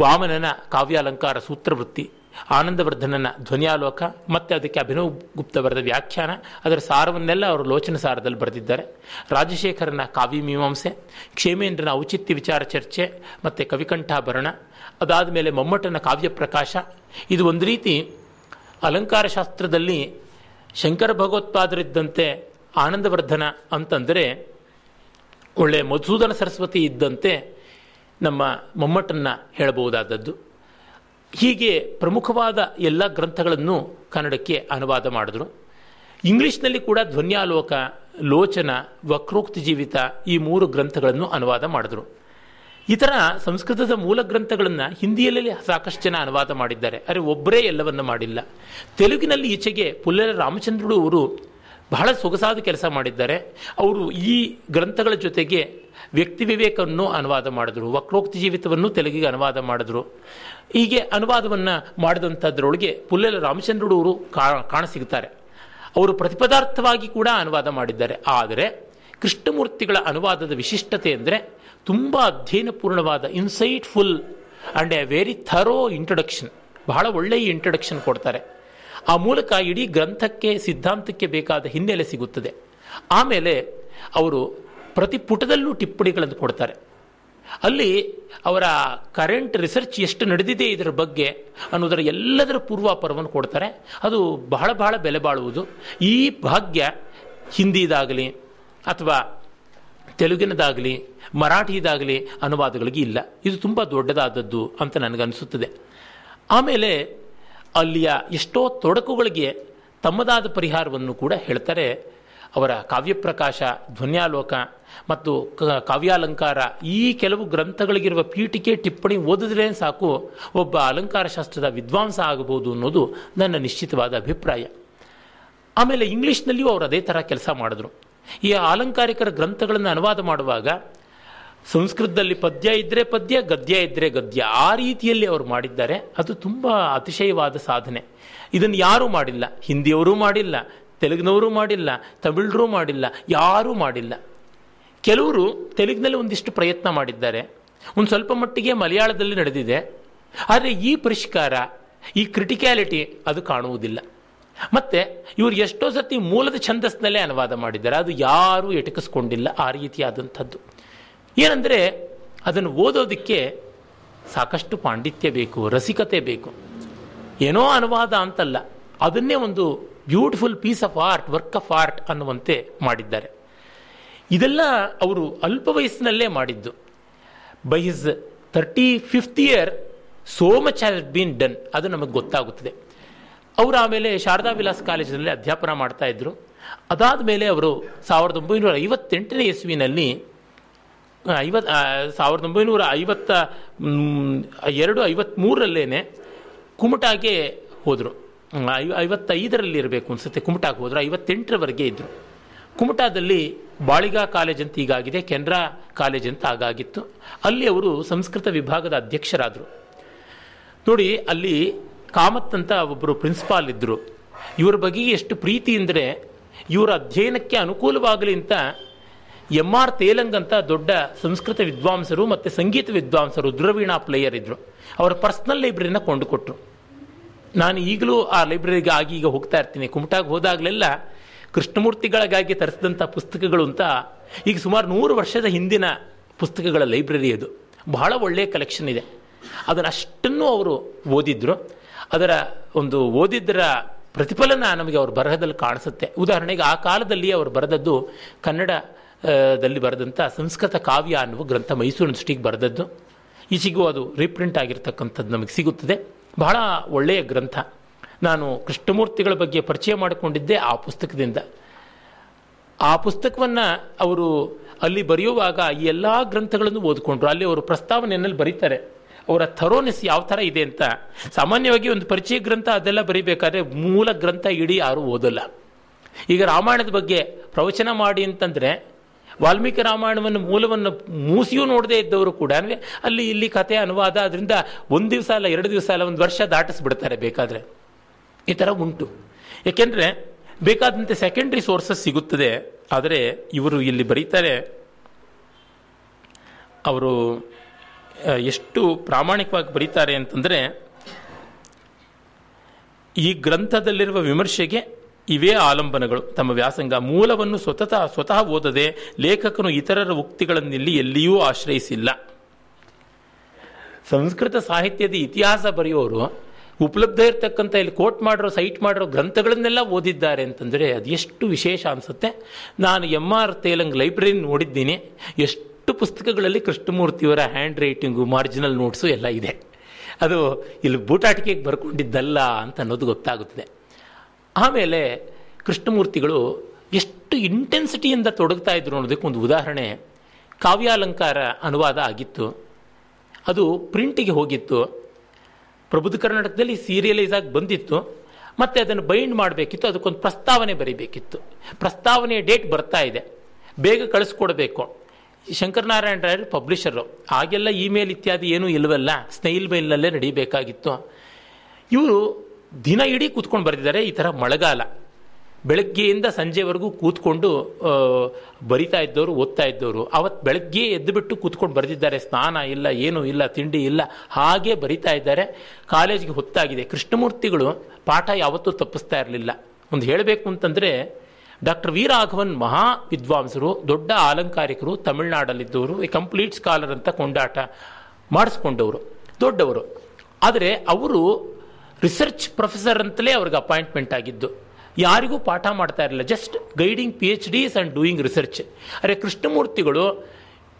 ವಾಮನನ ಕಾವ್ಯಾಲಂಕಾರ ಸೂತ್ರವೃತ್ತಿ, ಆನಂದವರ್ಧನನ ಧ್ವನಿಯಾಲೋಕ, ಮತ್ತು ಅದಕ್ಕೆ ಅಭಿನವ್ ಗುಪ್ತ ಬರೆದ ವ್ಯಾಖ್ಯಾನ, ಅದರ ಸಾರವನ್ನೆಲ್ಲ ಅವರು ಲೋಚನ ಸಾರದಲ್ಲಿ ಬರೆದಿದ್ದಾರೆ. ರಾಜಶೇಖರನ ಕಾವ್ಯಮೀಮಾಂಸೆ ಕ್ಷೇಮೇಂದ್ರನ ಔಚಿತ್ಯ ವಿಚಾರ ಚರ್ಚೆ, ಮತ್ತು ಕವಿಕಂಠಾಭರಣ ಅದಾದ ಮೇಲೆ ಮಮ್ಮಟನ ಕಾವ್ಯಪ್ರಕಾಶ ಇದು ಒಂದು ರೀತಿ ಅಲಂಕಾರ ಶಾಸ್ತ್ರದಲ್ಲಿ ಶಂಕರ ಭಗವತ್ಪಾದರಿದ್ದಂತೆ ಆನಂದವರ್ಧನ ಅಂತಂದರೆ ಒಳ್ಳೆಯ ಮಧುಸೂದನ ಸರಸ್ವತಿ ಇದ್ದಂತೆ ನಮ್ಮ ಮಮ್ಮಟನ್ನು ಹೇಳಬಹುದಾದದ್ದು. ಹೀಗೆ ಪ್ರಮುಖವಾದ ಎಲ್ಲ ಗ್ರಂಥಗಳನ್ನು ಕನ್ನಡಕ್ಕೆ ಅನುವಾದ ಮಾಡಿದ್ರು. ಇಂಗ್ಲಿಷ್ನಲ್ಲಿ ಕೂಡ ಧ್ವನ್ಯಾಲೋಕ, ಲೋಚನ, ವಕ್ರೋಕ್ತಿ ಜೀವಿತ ಈ ಮೂರು ಗ್ರಂಥಗಳನ್ನು ಅನುವಾದ ಮಾಡಿದ್ರು. ಇತರ ಸಂಸ್ಕೃತದ ಮೂಲ ಗ್ರಂಥಗಳನ್ನು ಹಿಂದಿಯಲ್ಲಿ ಸಾಕಷ್ಟು ಜನ ಅನುವಾದ ಮಾಡಿದ್ದಾರೆ. ಅರೆ ಒಬ್ಬರೇ ಎಲ್ಲವನ್ನು ಮಾಡಿಲ್ಲ. ತೆಲುಗಿನಲ್ಲಿ ಈಚೆಗೆ ಪುಲ್ಲರ ರಾಮಚಂದ್ರರು ಅವರು ಬಹಳ ಸೊಗಸಾದ ಕೆಲಸ ಮಾಡಿದ್ದಾರೆ. ಅವರು ಈ ಗ್ರಂಥಗಳ ಜೊತೆಗೆ ವ್ಯಕ್ತಿ ವಿವೇಕವನ್ನು ಅನುವಾದ ಮಾಡಿದ್ರು, ವಕ್ರೋಕ್ತಿ ಜೀವಿತವನ್ನು ತೆಲುಗಿಗೆ ಅನುವಾದ ಮಾಡಿದ್ರು. ಹೀಗೆ ಅನುವಾದವನ್ನು ಮಾಡಿದಂಥದ್ರೊಳಗೆ ಪುಲ್ಲೆಲ ರಾಮಚಂದ್ರಡೂರು ಕಾಣಸಿಗ್ತಾರೆ ಅವರು ಪ್ರತಿಪದಾರ್ಥವಾಗಿ ಕೂಡ ಅನುವಾದ ಮಾಡಿದ್ದಾರೆ. ಆದರೆ ಕೃಷ್ಣಮೂರ್ತಿಗಳ ಅನುವಾದದ ವಿಶಿಷ್ಟತೆ ಅಂದರೆ ತುಂಬ ಅಧ್ಯಯನಪೂರ್ಣವಾದ insightful and a very thorough introduction ಬಹಳ ಒಳ್ಳೆಯ ಇಂಟ್ರಡಕ್ಷನ್ ಕೊಡ್ತಾರೆ. ಆ ಮೂಲಕ ಇಡೀ ಗ್ರಂಥಕ್ಕೆ, ಸಿದ್ಧಾಂತಕ್ಕೆ ಬೇಕಾದ ಹಿನ್ನೆಲೆ ಸಿಗುತ್ತದೆ. ಆಮೇಲೆ ಅವರು ಪ್ರತಿ ಪುಟದಲ್ಲೂ ಟಿಪ್ಪಣಿಗಳನ್ನು ಕೊಡ್ತಾರೆ. ಅಲ್ಲಿ ಅವರ ಕರೆಂಟ್ ರಿಸರ್ಚ್ ಎಷ್ಟು ನಡೆದಿದೆ ಇದರ ಬಗ್ಗೆ ಅನ್ನೋದರ ಎಲ್ಲದರ ಪೂರ್ವಾಪರವನ್ನು ಕೊಡ್ತಾರೆ. ಅದು ಬಹಳ ಬಹಳ ಬೆಲೆ ಬಾಳುವುದು. ಈ ಭಾಗ್ಯ ಹಿಂದಿದಾಗಲಿ ಅಥವಾ ತೆಲುಗಿನದಾಗಲಿ ಮರಾಠಿದಾಗಲಿ ಅನುವಾದಗಳಿಗೆ ಇಲ್ಲ. ಇದು ತುಂಬ ದೊಡ್ಡದಾದದ್ದು ಅಂತ ನನಗನ್ನಿಸುತ್ತದೆ ಆಮೇಲೆ ಅಲ್ಲಿಯ ಎಷ್ಟೋ ತೊಡಕುಗಳಿಗೆ ತಮ್ಮದಾದ ಪರಿಹಾರವನ್ನು ಕೂಡ ಹೇಳ್ತಾರೆ ಅವರ ಕಾವ್ಯಪ್ರಕಾಶ, ಧ್ವನ್ಯಾಲೋಕ ಮತ್ತು ಕಾವ್ಯಾಲಂಕಾರ ಈ ಕೆಲವು ಗ್ರಂಥಗಳಿಗಿರುವ ಪೀಠಿಕೆ ಟಿಪ್ಪಣಿ ಓದಿದ್ರೆ ಸಾಕು. ಒಬ್ಬ ಅಲಂಕಾರ ಶಾಸ್ತ್ರದ ವಿದ್ವಾಂಸ ಆಗಬಹುದು ಅನ್ನೋದು ನನ್ನ ನಿಶ್ಚಿತವಾದ ಅಭಿಪ್ರಾಯ. ಆಮೇಲೆ ಇಂಗ್ಲೀಷ್ನಲ್ಲಿಯೂ ಅವರು ಅದೇ ಥರ ಕೆಲಸ ಮಾಡಿದ್ರು. ಈ ಅಲಂಕಾರಿಕರ ಗ್ರಂಥಗಳನ್ನು ಅನುವಾದ ಮಾಡುವಾಗ ಸಂಸ್ಕೃತದಲ್ಲಿ ಪದ್ಯ ಇದ್ದರೆ ಪದ್ಯ, ಗದ್ಯ ಇದ್ದರೆ ಗದ್ಯ ಆ ರೀತಿಯಲ್ಲಿ ಅವರು ಮಾಡಿದ್ದಾರೆ. ಅದು ತುಂಬ ಅತಿಶಯವಾದ ಸಾಧನೆ. ಇದನ್ನು ಯಾರೂ ಮಾಡಿಲ್ಲ. ಹಿಂದಿಯವರೂ ಮಾಡಿಲ್ಲ. ತೆಲುಗಿನವರು ಮಾಡಿಲ್ಲ, ತಮಿಳರು ಮಾಡಿಲ್ಲ, ಯಾರೂ ಮಾಡಿಲ್ಲ. ಕೆಲವರು ತೆಲುಗಿನಲ್ಲಿ ಒಂದಿಷ್ಟು ಪ್ರಯತ್ನ ಮಾಡಿದ್ದಾರೆ. ಒಂದು ಸ್ವಲ್ಪ ಮಟ್ಟಿಗೆ ಮಲಯಾಳದಲ್ಲಿ ನಡೆದಿದೆ. ಆದರೆ ಈ ಪರಿಷ್ಕಾರ, ಈ ಕ್ರಿಟಿಕ್ಯಾಲಿಟಿ ಅದು ಕಾಣುವುದಿಲ್ಲ. ಮತ್ತೆ ಇವರು ಎಷ್ಟೋ ಸತಿ ಮೂಲದ ಛಂದಸ್ನಲ್ಲೇ ಅನುವಾದ ಮಾಡಿದ್ದಾರೆ. ಅದು ಯಾರೂ ಎಟಕಿಸ್ಕೊಂಡಿಲ್ಲ ಆ ರೀತಿಯಾದಂಥದ್ದು. ಏನಂದರೆ ಅದನ್ನು ಓದೋದಕ್ಕೆ ಸಾಕಷ್ಟು ಪಾಂಡಿತ್ಯ ಬೇಕು, ರಸಿಕತೆ ಬೇಕು. ಏನೋ ಅನುವಾದ ಅಂತಲ್ಲ, ಅದನ್ನೇ ಒಂದು beautiful piece of art work of art ಅನ್ನುವಂತೆ ಮಾಡಿದ್ದಾರೆ. ಇದೆಲ್ಲ ಅವರು ಅಲ್ಪ ವಯಸ್ಸಿನಲ್ಲೇ ಮಾಡಿದ್ದು. By his thirty fifth year so much has been done ಅದು ನಮಗೆ ಗೊತ್ತಾಗುತ್ತದೆ. ಅವರು ಆಮೇಲೆ ಶಾರದಾ ವಿಲಾಸ್ ಕಾಲೇಜಿನಲ್ಲಿ ಅಧ್ಯಾಪನ ಮಾಡ್ತಾ ಇದ್ರು. ಅದಾದ ಮೇಲೆ ಅವರು ಸಾವಿರದ ಒಂಬೈನೂರ ಐವತ್ತೆಂಟನೇ ಇಸ್ವಿನಲ್ಲಿ ಐವತ್ ಸಾವಿರದ ಒಂಬೈನೂರ ಐವತ್ತ ಎರಡು ಐವತ್ತ್ಮೂರರಲ್ಲೇನೆ ಕುಮಟಾಗೆ ಹೋದರು. ಐವತ್ತೈದರಲ್ಲಿ ಇರಬೇಕು ಅನ್ಸುತ್ತೆ. ಕುಮಟಾಗೆ ಹೋದ್ರೆ ಐವತ್ತೆಂಟರವರೆಗೆ ಇದ್ದರು ಕುಮಟಾದಲ್ಲಿ ಬಾಳಿಗಾ ಕಾಲೇಜ್ ಅಂತ ಈಗಾಗಿದೆ, ಕೆನರಾ ಕಾಲೇಜ್ ಅಂತ ಆಗಾಗಿತ್ತು. ಅಲ್ಲಿ ಅವರು ಸಂಸ್ಕೃತ ವಿಭಾಗದ ಅಧ್ಯಕ್ಷರಾದರು. ನೋಡಿ, ಅಲ್ಲಿ ಕಾಮತ್ ಅಂತ ಒಬ್ಬರು ಪ್ರಿನ್ಸಿಪಾಲ್ ಇದ್ದರು ಇವರ ಬಗ್ಗೆ ಎಷ್ಟು ಪ್ರೀತಿ ಅಂದರೆ, ಇವರ ಅಧ್ಯಯನಕ್ಕೆ ಅನುಕೂಲವಾಗಲಿ ಅಂತ ಎಂ ಆರ್ ತೇಲಂಗ್ ಅಂತ ದೊಡ್ಡ ಸಂಸ್ಕೃತ ವಿದ್ವಾಂಸರು ಮತ್ತು ಸಂಗೀತ ವಿದ್ವಾಂಸರು ದುರವೀಣಾ ಪ್ಲೇಯರ್ ಇದ್ದರು ಅವರ ಪರ್ಸ್ನಲ್ ಲೈಬ್ರರಿನ ಕೊಂಡುಕೊಟ್ರು. ನಾನು ಈಗಲೂ ಆ ಲೈಬ್ರರಿಗೆ ಆಗಿ ಈಗ ಹೋಗ್ತಾ ಇರ್ತೀನಿ. ಕುಮಟಾಗಿ ಹೋದಾಗಲೆಲ್ಲ ಕೃಷ್ಣಮೂರ್ತಿಗಳಿಗಾಗಿ ತರಿಸಿದಂಥ ಪುಸ್ತಕಗಳು ಅಂತ ಈಗ ಸುಮಾರು ನೂರು ವರ್ಷದ ಹಿಂದಿನ ಪುಸ್ತಕಗಳ ಲೈಬ್ರರಿ ಅದು. ಬಹಳ ಒಳ್ಳೆಯ ಕಲೆಕ್ಷನ್ ಇದೆ. ಅದನ್ನು ಅಷ್ಟನ್ನು ಅವರು ಓದಿದ್ರು. ಅದರ ಒಂದು ಓದಿದ್ದರ ಪ್ರತಿಫಲನ ನಮಗೆ ಅವ್ರ ಬರಹದಲ್ಲಿ ಕಾಣಿಸುತ್ತೆ. ಉದಾಹರಣೆಗೆ ಆ ಕಾಲದಲ್ಲಿ ಅವರು ಬರೆದದ್ದು ಕನ್ನಡದಲ್ಲಿ ಬರೆದಂಥ ಸಂಸ್ಕೃತ ಕಾವ್ಯ ಅನ್ನುವ ಗ್ರಂಥ ಮೈಸೂರು ಯೂನಿವರ್ಸಿಟಿಗೆ ಬರೆದದ್ದು. ಈಚೆಗೂ ಅದು ರೀಪ್ರಿಂಟ್ ಆಗಿರ್ತಕ್ಕಂಥದ್ದು ನಮಗೆ ಸಿಗುತ್ತದೆ. ಬಹಳ ಒಳ್ಳೆಯ ಗ್ರಂಥ. ನಾನು ಕೃಷ್ಣಮೂರ್ತಿಗಳ ಬಗ್ಗೆ ಪರಿಚಯ ಮಾಡಿಕೊಂಡಿದ್ದೆ ಆ ಪುಸ್ತಕದಿಂದ. ಆ ಪುಸ್ತಕವನ್ನು ಅವರು ಅಲ್ಲಿ ಬರೆಯುವಾಗ ಈ ಎಲ್ಲ ಗ್ರಂಥಗಳನ್ನು ಓದಿಕೊಂಡ್ರು. ಅಲ್ಲಿ ಅವರು ಪ್ರಸ್ತಾವನೆಯಲ್ಲಿ ಬರೀತಾರೆ. ಅವರ ಥರೋನೆಸ್ ಯಾವ ಥರ ಇದೆ ಅಂತ. ಸಾಮಾನ್ಯವಾಗಿ ಒಂದು ಪರಿಚಯ ಗ್ರಂಥ ಅದೆಲ್ಲ ಬರೀಬೇಕಾದ್ರೆ ಮೂಲ ಗ್ರಂಥ ಇಡೀ ಯಾರೂ ಓದಲ್ಲ. ಈಗ ರಾಮಾಯಣದ ಬಗ್ಗೆ ಪ್ರವಚನ ಮಾಡಿ ಅಂತಂದರೆ ವಾಲ್ಮೀಕಿ ರಾಮಾಯಣವನ್ನು ಮೂಲವನ್ನು ಮೂಸಿಯೂ ನೋಡದೇ ಇದ್ದವರು ಕೂಡ, ಅಂದರೆ ಅಲ್ಲಿ ಇಲ್ಲಿ ಕಥೆ ಅನುವಾದ ಅದರಿಂದ ಒಂದು ದಿವಸ ಅಲ್ಲ, ಎರಡು ದಿವಸ ಅಲ್ಲ, ಒಂದು ವರ್ಷ ದಾಟಿಸ್ಬಿಡ್ತಾರೆ ಬೇಕಾದರೆ. ಈ ಥರ ಉಂಟು. ಏಕೆಂದರೆ ಬೇಕಾದಂತೆ ಸೆಕೆಂಡ್ರಿ ಸೋರ್ಸಸ್ ಸಿಗುತ್ತದೆ, ಆದರೆ ಇವರು ಇಲ್ಲಿ ಬರೀತಾರೆ, ಅವರು ಎಷ್ಟು ಪ್ರಾಮಾಣಿಕವಾಗಿ ಬರೀತಾರೆ ಅಂತಂದರೆ, ಈ ಗ್ರಂಥದಲ್ಲಿರುವ ವಿಮರ್ಶೆಗೆ ಇವೇ ಆಲಂಬನಗಳು. ತಮ್ಮ ವ್ಯಾಸಂಗ, ಮೂಲವನ್ನು ಸ್ವತಃ ಸ್ವತಃ ಓದದೆ ಲೇಖಕನು ಇತರರ ಉಕ್ತಿಗಳನ್ನಿಲ್ಲಿ ಎಲ್ಲಿಯೂ ಆಶ್ರಯಿಸಿಲ್ಲ. ಸಂಸ್ಕೃತ ಸಾಹಿತ್ಯದ ಇತಿಹಾಸ ಬರೆಯೋರು ಉಪಲಬ್ಧ ಇರತಕ್ಕಂಥ ಇಲ್ಲಿ ಕೋಟ್ ಮಾಡಿರೋ, ಸೈಟ್ ಮಾಡಿರೋ ಗ್ರಂಥಗಳನ್ನೆಲ್ಲ ಓದಿದ್ದಾರೆ ಅಂತಂದರೆ ಅದು ಎಷ್ಟು ವಿಶೇಷ ಅನಿಸುತ್ತೆ. ನಾನು ಎಂ ಆರ್ ತೇಲಂಗ್ ಲೈಬ್ರರಿ ನೋಡಿದ್ದೀನಿ. ಎಷ್ಟು ಪುಸ್ತಕಗಳಲ್ಲಿ ಕೃಷ್ಣಮೂರ್ತಿಯವರ ಹ್ಯಾಂಡ್ ರೈಟಿಂಗು, ಮಾರ್ಜಿನಲ್ ನೋಟ್ಸು ಎಲ್ಲ ಇದೆ. ಅದು ಇಲ್ಲಿ ಬೂಟಾಟಿಕೆಗೆ ಬರ್ಕೊಂಡಿದ್ದಲ್ಲ ಅಂತ ಅನ್ನೋದು ಗೊತ್ತಾಗುತ್ತದೆ. ಆಮೇಲೆ ಕೃಷ್ಣಮೂರ್ತಿಗಳು ಎಷ್ಟು ಇಂಟೆನ್ಸಿಟಿಯಿಂದ ತೊಡಗ್ತಾ ಇದ್ರು ಅನ್ನೋದಕ್ಕೆ ಒಂದು ಉದಾಹರಣೆ. ಕಾವ್ಯಾಲಂಕಾರ ಅನುವಾದ ಆಗಿತ್ತು. ಅದು ಪ್ರಿಂಟಿಗೆ ಹೋಗಿತ್ತು. ಪ್ರಬುದ್ಧ ಕರ್ನಾಟಕದಲ್ಲಿ ಸೀರಿಯಲೈಸ್ ಆಗಿ ಬಂದಿತ್ತು. ಮತ್ತು ಅದನ್ನು ಬೈಂಡ್ ಮಾಡಬೇಕಿತ್ತು. ಅದಕ್ಕೊಂದು ಪ್ರಸ್ತಾವನೆ ಬರೀಬೇಕಿತ್ತು. ಪ್ರಸ್ತಾವನೆಯ ಡೇಟ್ ಬರ್ತಾ ಇದೆ. ಬೇಗ ಕಳಿಸ್ಕೊಡ್ಬೇಕು. ಶಂಕರನಾರಾಯಣ ರಾಯರು ಪಬ್ಲಿಷರು ಆಗೆಲ್ಲ ಇಮೇಲ್ ಇತ್ಯಾದಿ ಏನೂ ಇಲ್ಲವಲ್ಲ ಸ್ನೇಹಿಲ್ ಮೇಲ್ನಲ್ಲೇ ನಡೀಬೇಕಾಗಿತ್ತು. ಇವರು ದಿನ ಇಡೀ ಕೂತ್ಕೊಂಡು ಬರೆದಿದ್ದಾರೆ ಈ ಥರ ಮಳೆಗಾಲ. ಬೆಳಗ್ಗೆಯಿಂದ ಸಂಜೆವರೆಗೂ ಕೂತ್ಕೊಂಡು ಬರಿತಾ ಇದ್ದವರು, ಓದ್ತಾ ಇದ್ದವರು. ಅವತ್ತು ಬೆಳಗ್ಗೆ ಎದ್ದುಬಿಟ್ಟು ಕೂತ್ಕೊಂಡು ಬರೆದಿದ್ದಾರೆ ಸ್ನಾನ ಇಲ್ಲ, ಏನೂ ಇಲ್ಲ, ತಿಂಡಿ ಇಲ್ಲ, ಹಾಗೆ ಬರಿತಾ ಇದ್ದಾರೆ. ಕಾಲೇಜಿಗೆ ಹೊತ್ತಾಗಿದೆ. ಕೃಷ್ಣಮೂರ್ತಿಗಳು ಪಾಠ ಯಾವತ್ತೂ ತಪ್ಪಿಸ್ತಾ ಇರಲಿಲ್ಲ. ಒಂದು ಹೇಳಬೇಕು ಅಂತಂದರೆ ಡಾಕ್ಟರ್ ವಿ ರಾಘವನ್ ಮಹಾ ವಿದ್ವಾಂಸರು, ದೊಡ್ಡ ಅಲಂಕಾರಿಕರು ತಮಿಳುನಾಡಲ್ಲಿದ್ದವರು ಕಂಪ್ಲೀಟ್ ಸ್ಕಾಲರ್ ಅಂತ ಕೊಂಡಾಟ ಮಾಡಿಸ್ಕೊಂಡವರು, ದೊಡ್ಡವರು. ಆದರೆ ಅವರು ರಿಸರ್ಚ್ ಪ್ರೊಫೆಸರ್ ಅಂತಲೇ ಅವ್ರಿಗೆ ಅಪಾಯಿಂಟ್ಮೆಂಟ್ ಆಗಿದ್ದು. ಯಾರಿಗೂ ಪಾಠ ಮಾಡ್ತಾ ಇರಲಿಲ್ಲ. Just guiding P H Ds and doing research ಅರೆ ಕೃಷ್ಣಮೂರ್ತಿಗಳು